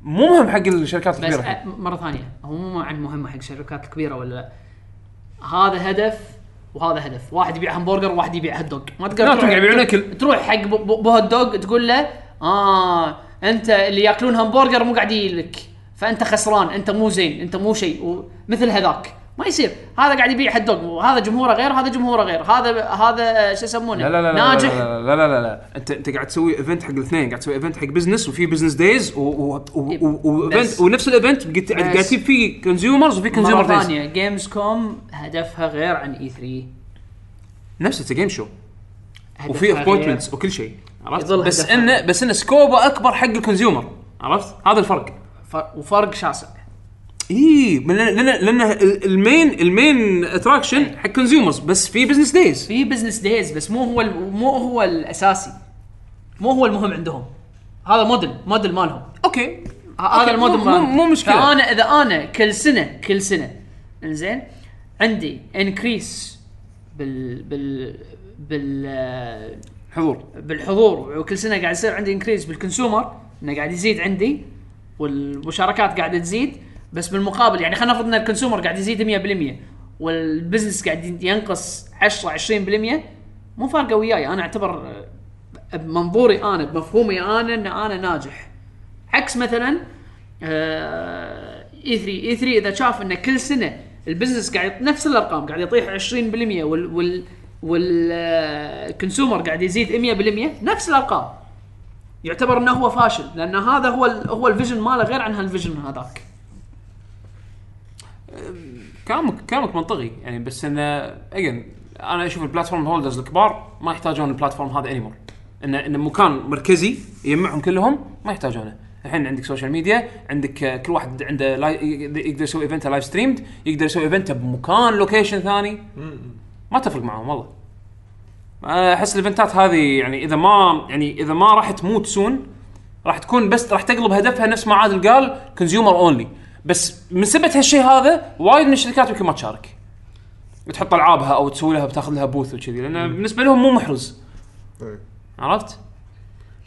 مو مهم حق الشركات بس الكبيرة. أ- مرة ثانية هو مو عن مهمه حق الشركات الكبيرة ولا لا؟ هذا هدف وهذا هدف. واحد يبيع همبرجر وواحد يبيع هوت دوغ ما تقدر لا، تروح- يبيعون أكل. تروح حق ب- ب- بهوت دوغ تقول له آه أنت اللي يأكلون همبرجر مو قاعدين لك فأنت خسران أنت مو زين أنت مو شيء. مثل هذاك. ما يصير. هذا قاعد يبيع هوت دوغ. وهذا جمهوره غير هذا جمهوره غير. هذا هذا شو يسمونه؟ لا لا لا ناجح لا لا لا لا, لا, لا. انت انت قاعد تسوي event حق الاثنين. قاعد تسوي event حق business وفي business days و event بس. ونفس ال event قاعد تجيب فيه consumers وفي consumer مرة days ثانية Gamescom هدفها غير عن E3 نفسه game show وفي. appointments وكل شيء. عرفت؟ بس. انه بس انه scope ه أكبر حق ال consumer عرفت؟ هذا الفرق. وفرق شاسع. اي لأن لأن ال- ال main ال main attraction حق consumers بس في business days في business days بس مو هو مو هو الأساسي. مو هو المهم عندهم. هذا موديل موديل مالهم. okay. هذا الموديل مو- مو مشكلة. فأنا إذا أنا كل سنة كل سنة إنزين عندي increase بال بال بال حضور. بالحضور وكل سنة قاعد يصير عندي increase بال consumer إنه قاعد يزيد عندي والمشاركات قاعدة تزيد. بس بالمقابل يعني خلينا نفرض إن ال consumer قاعد يزيد 100% وال business قاعد ينقص 10 20% مو فارقة وياي. أنا أعتبر آه، بمنظوري أنا بمفهومي أنا إن أنا ناجح. عكس مثلا E3 E3 إذا شاف انه كل سنة ال business قاعد نفس الأرقام قاعد يطيح 20% وال وال وال consumer قاعد يزيد 100% نفس الأرقام. يعتبر إنه هو فاشل لأن هذا هو ال هو ال vision ماله غير عن هال vision هذاك. كلامك كلامك منطقي. يعني بس انه again أنا أشوف ال platform holders الكبار ما يحتاجون ال platform هذا anymore انه انه مكان مركزي يجمعهم كلهم ما يحتاجونه. الحين عندك social media عندك آه، كل واحد عنده لاي يقدر يسوي event live streamed يقدر يسوي event بمكان location ثاني. ما تفرق معهم والله. أنا أحس ال event ات هذه يعني إذا ما يعني إذا ما راح تموت soon راح تكون بس راح تقلب هدفها نفس ما عادل قال consumer only بس من سبه هالشيء هذا وايد من الشركات يمكن ما تشارك. وتحط ألعابها أو تسوي لها بتاخذ لها booth وكذي لأن بالنسبة لهم مو محرز. إيه. عرفت؟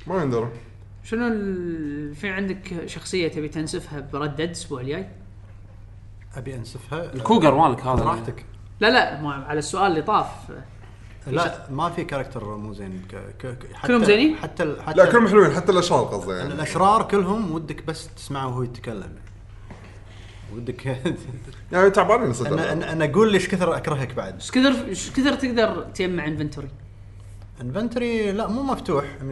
ما يندرى. شنو ال... في عندك شخصية تبي تنسفها ب Red Dead الأسبوع الجاي؟ أبي أنسفها؟ الكوغر مالك هذا. راحتك لا لا ما على السؤال اللي طاف. لا ما في character مو زين. ك... ك... ك- حتى كلهم زينين؟ حتى ال- حتى لا كلهم حلوين حتى الأشرار قصدي يعني. الأشرار كلهم ودك بس تسمعه وهو يتكلم. ودك يعني تعبانين صدق أنا أنا أقول ليش كثر أكرهك بعد إيش كثر إيش كثر تقدر تجمع inventory؟ inventory لا مو مفتوح 100%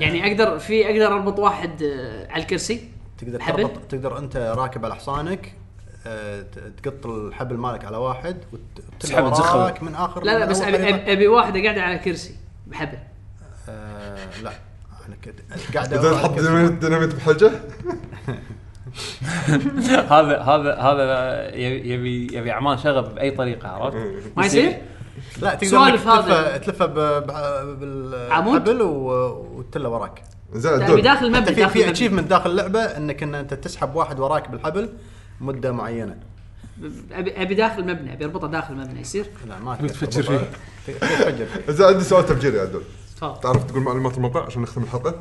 يعني أقدر في أقدر أربط واحد آه، على الكرسي تقدر حبل؟ تربط تقدر أنت راكب على حصانك آه، تقط الحبل مالك على واحد تسحب وتسحب تزخه. وراك من آخر لا لا بس ابي. أبي- أبي واحدة قاعدة على كرسي بحبل آه، لا أنا قاعد إذا تحط ديناميت بحلجه هذا هذا هذا يبي يبي يبي اعمال شغب بأي طريقة عرفت؟ ما يصير؟ لا تقدر. تلفه تلفه؟ بالحبل وتله وراك زين ابي الدول داخل حتى مبنى في في اتشيفمنت داخل اللعبة إنك إن أنت تسحب واحد وراك بالحبل مدة معينة ابي أبي داخل مبنى أبي أربطه داخل مبنى يصير؟ لا ما تفجر. فيه. تفجر فيه زين عندي سؤال تفجيري يا عدول تفضل تعرف تقول معلومات الموقع عشان نختم الحلقة؟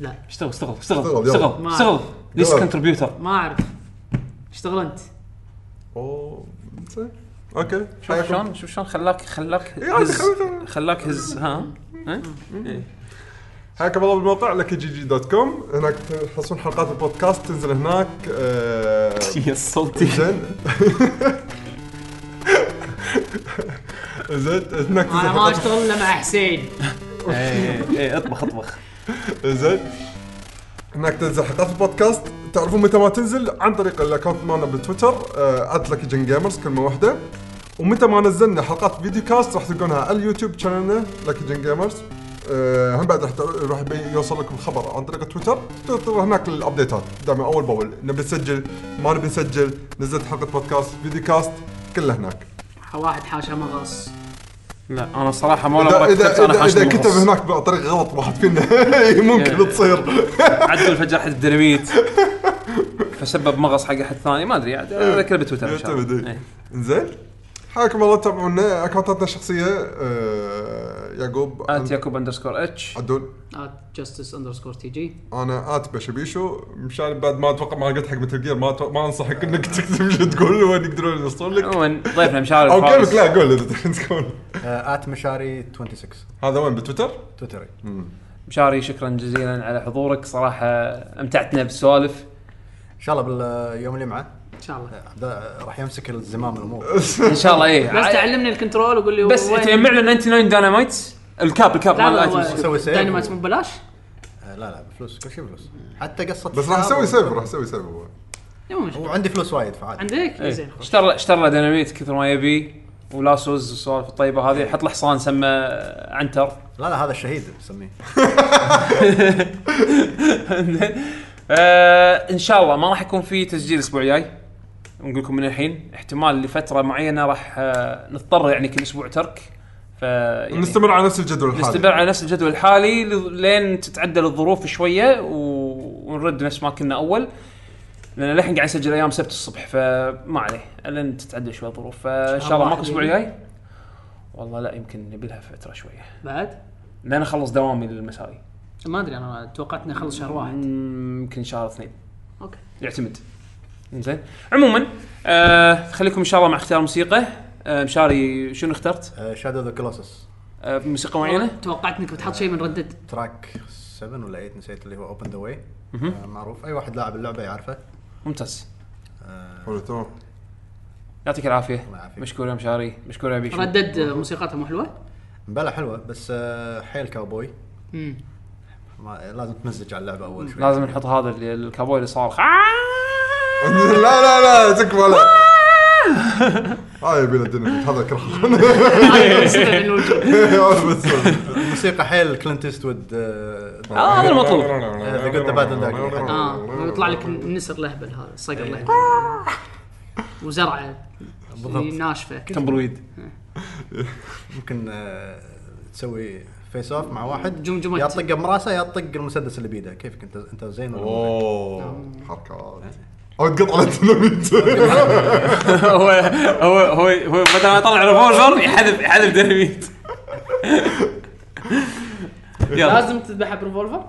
لا. اشتغل اشتغل اشتغل اشتغل،. اشتغل ليس يلا. كونتربيوتر ما أعرف. اشتغل أنت. أوه أوكي. شوف حياكم. شلون شوف شلون خلاك خلاك إيه،. خلاك. هز ها؟ ها؟ إيه. حياكم الله بالموقع لكي جي جي دوت كوم. هناك تحصلون حلقات البودكاست. تنزل هناك آه، يا صوتي. زين. زين هناك أنا ما أشتغل إلا مع حسين. إيه إيه إطبخ إطبخ. زين. هناك تنزل حلقات البودكاست. تعرفون متى ما تنزل؟ عن طريق ال account مالنا بالتويتر @Lucky Gun Gamers كلمة واحدة. ومتى ما نزلنا حلقات video cast راح تلقونها على اليوتيوب channel نا Lucky Gun Gamers هم بعد راح راح يوصل لكم الخبر عن طريق تويتر تقدروا هناك ال update ات دائما أول بأول. نبي نسجل ما نبي نسجل. نزلت حلقة بودكاست فيديو كاست كله هناك. واحد حاشا مغص. لا أنا صراحة ما لو إذا كتبت أنا إذا, إذا كتب. هناك بطريقه غلط واحد فينا ممكن. تصير عدل فجاه حد الديناميت فسبب مغص حق أحد ثاني ما أدري كله بتويتر إن شاء الله إيه. إيه. زين حياكم الله تابعونا اكونتاتنا الشخصيه آه يعقوب آت يعقوب اندرسكور اتش عدول. جاستس اندرسكور تي جي. أنا آت بشبيشو. مشان بعد ما أتوقع ما قلت حق مثل جير ما أتوقع ما أنصحك إنك تكتب شو تقول وين يقدرون يوصلون لك. عموما ضيفنا مشاري أو كلمك لا قول إذا تبي تقول. at مشاري 26 هذا وين؟ بتويتر؟ تويتري مشاري شكرا جزيلا على حضورك. صراحة أمتعتنا بالسوالف. إن شاء الله باليوم اللي معه. إن شاء الله. راح يمسك الزمام الأمور. إن شاء الله إيه. بس تعلمني ال control وقول لي بس تجمع لنا 99 dynamite. ال cap ال cap مال لا ال items. سوي save. dynamite و- مو ببلاش؟ آه، لا لا بفلوس كل شيء بفلوس. حتى قصة بس راح أسوي سيف راح أسوي سيف هو. وعندي فلوس وايد فعادي. عندك؟ إيه. زين. خلاص. اشترى اشترى له ديناميت كثر ما يبي ولاسوز والسوالف الطيبة هذه. حط له حصان سمى عنتر. لا لا هذا الشهيد نسميه آه إن شاء الله ما راح يكون في تسجيل الأسبوع الجاي. نقول لكم من الحين احتمال لفترة معينة راح آه نضطر يعني كل أسبوع ترك. ف يعني نستمر على نفس الجدول الحالي. نستمر على نفس الجدول الحالي لين تتعدل الظروف شوية ونرد نفس ما كنا أول. لأن للحين قاعد نسجل أيام سبت الصبح فما عليه. لين تتعدل شوية الظروف. فان شاء الله ماكو الأسبوع الجاي والله لا يمكن نبي لها فترة شوية. بعد؟ لين أخلص دوامي للمسائي. ما أدري أنا توقعت إني أخلص شهر واحد. يمكن شهر اثنين. أوكي. يعتمد. زين. عموما آه خليكم إن شاء الله مع اختيار موسيقى. آه مشاري شنو اخترت؟ شادو ذا كلوسس آه موسيقى معينة؟ توقعت إنك بتحط شيء من ردد تراك 7 ولا 8 نسيت اللي هو اوبن ذا واي معروف. أي واحد لاعب اللعبة يعرفه. ممتاز. حلو تمام. يعطيك العافية. مشكور يا مشاري. مشكور يا بيشو. ردد آه، موسيقاتها مو حلوة؟ بلا حلوة بس آه، حيل كاوبوي. ما لازم تمزج على اللعبة أول شوي. لازم نحط هذا اللي- الكابوي اللي صار لا لا لا تكفى لا. هاي يبي ديناميت هذا كره الموسيقى حيل Clint Eastwood آه، آه، هذا المطلوب. The Good, the Bad and the Ugly. آه يطلع لك النسر لهبل هذا الصقر لهبل وزرعة بالضبط. ناشفة. تمبرويد ممكن آه، تسوي face off مع واحد. جمجمة. يا تطقه براسه يا تطق المسدس اللي بيده. كيفك؟ انت انت زين ولا؟ أوه حركات. أو تقطع الديناميت هو هو هو هو بدل ما يطلع ريفولفر يحذف يحذف ديناميت. يلا. لازم تذبحها بريفولفر؟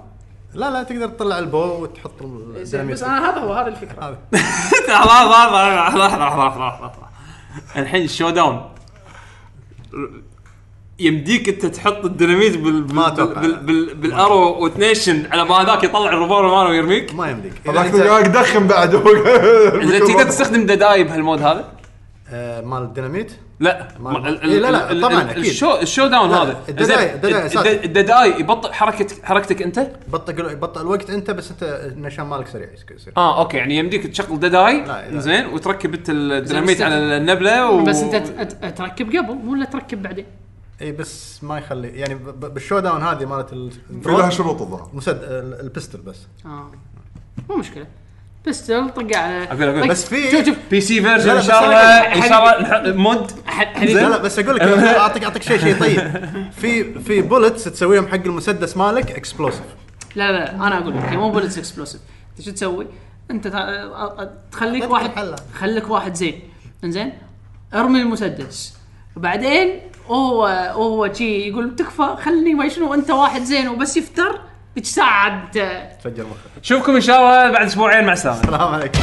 لا لا تقدر تطلع البو وتحط الديناميت بس أنا هذا هو هذا الفكرة. هذا. لحظة لحظة لحظة لحظة لحظة لحظة. الحين الشو داون يمديك انت تحط الديناميت بال بال ما أتوقع. بال بال بالارو وتنيشن على ما ذاك يطلع الريفولفر ماله ويرميك. ما يمديك. إذا هذاك أنت- بعد. زين تقدر تستخدم dead eye بهال mode هذا؟ آه، مال الديناميت؟ لا. ما- ما- ال- إيه، لا، لا، طبعاً، أكيد. ال show ال showdown لا، هذا. الدداي- زين، الدداي الد- يبطئ حركه حركتك أنت؟ بطئ يبطئ الوقت أنت بس أنت النشان مالك سريع يصير. آه أوكي يعني يمديك تشغل dead eye. زين وتركب أنت الديناميت بس- على النبلة و... بس أنت ت- ت- تركب قبل مو الا تركب بعدين؟ اي بس ما يخلي يعني بال showdown هذه مالت ال- في لها شروط الظاهر. مسد ال- ال pistol بس. آه. مو مشكلة. pistol طق على أقول. طق- بس في- شوف شوف. PC version إن شاء الله إن شاء الله نحط mod. لا لا بس أقول لك اعطيك أعطيك شيء شيء طيب. في في bullets تسويهم حق المسدس مالك explosive لا لا أنا أقول لك هي مو bullets explosive أنت شو تسوي؟ أنت تخليك واحد. خليك واحد زين. إنزين؟ ارمي المسدس. وبعدين هو هو شي يقول تكفى خلني ما شنو أنت واحد زين وبس يفتر عاد تفجر مخك. نشوفكم إن شاء الله بعد أسبوعين مع السلامة. السلام عليكم.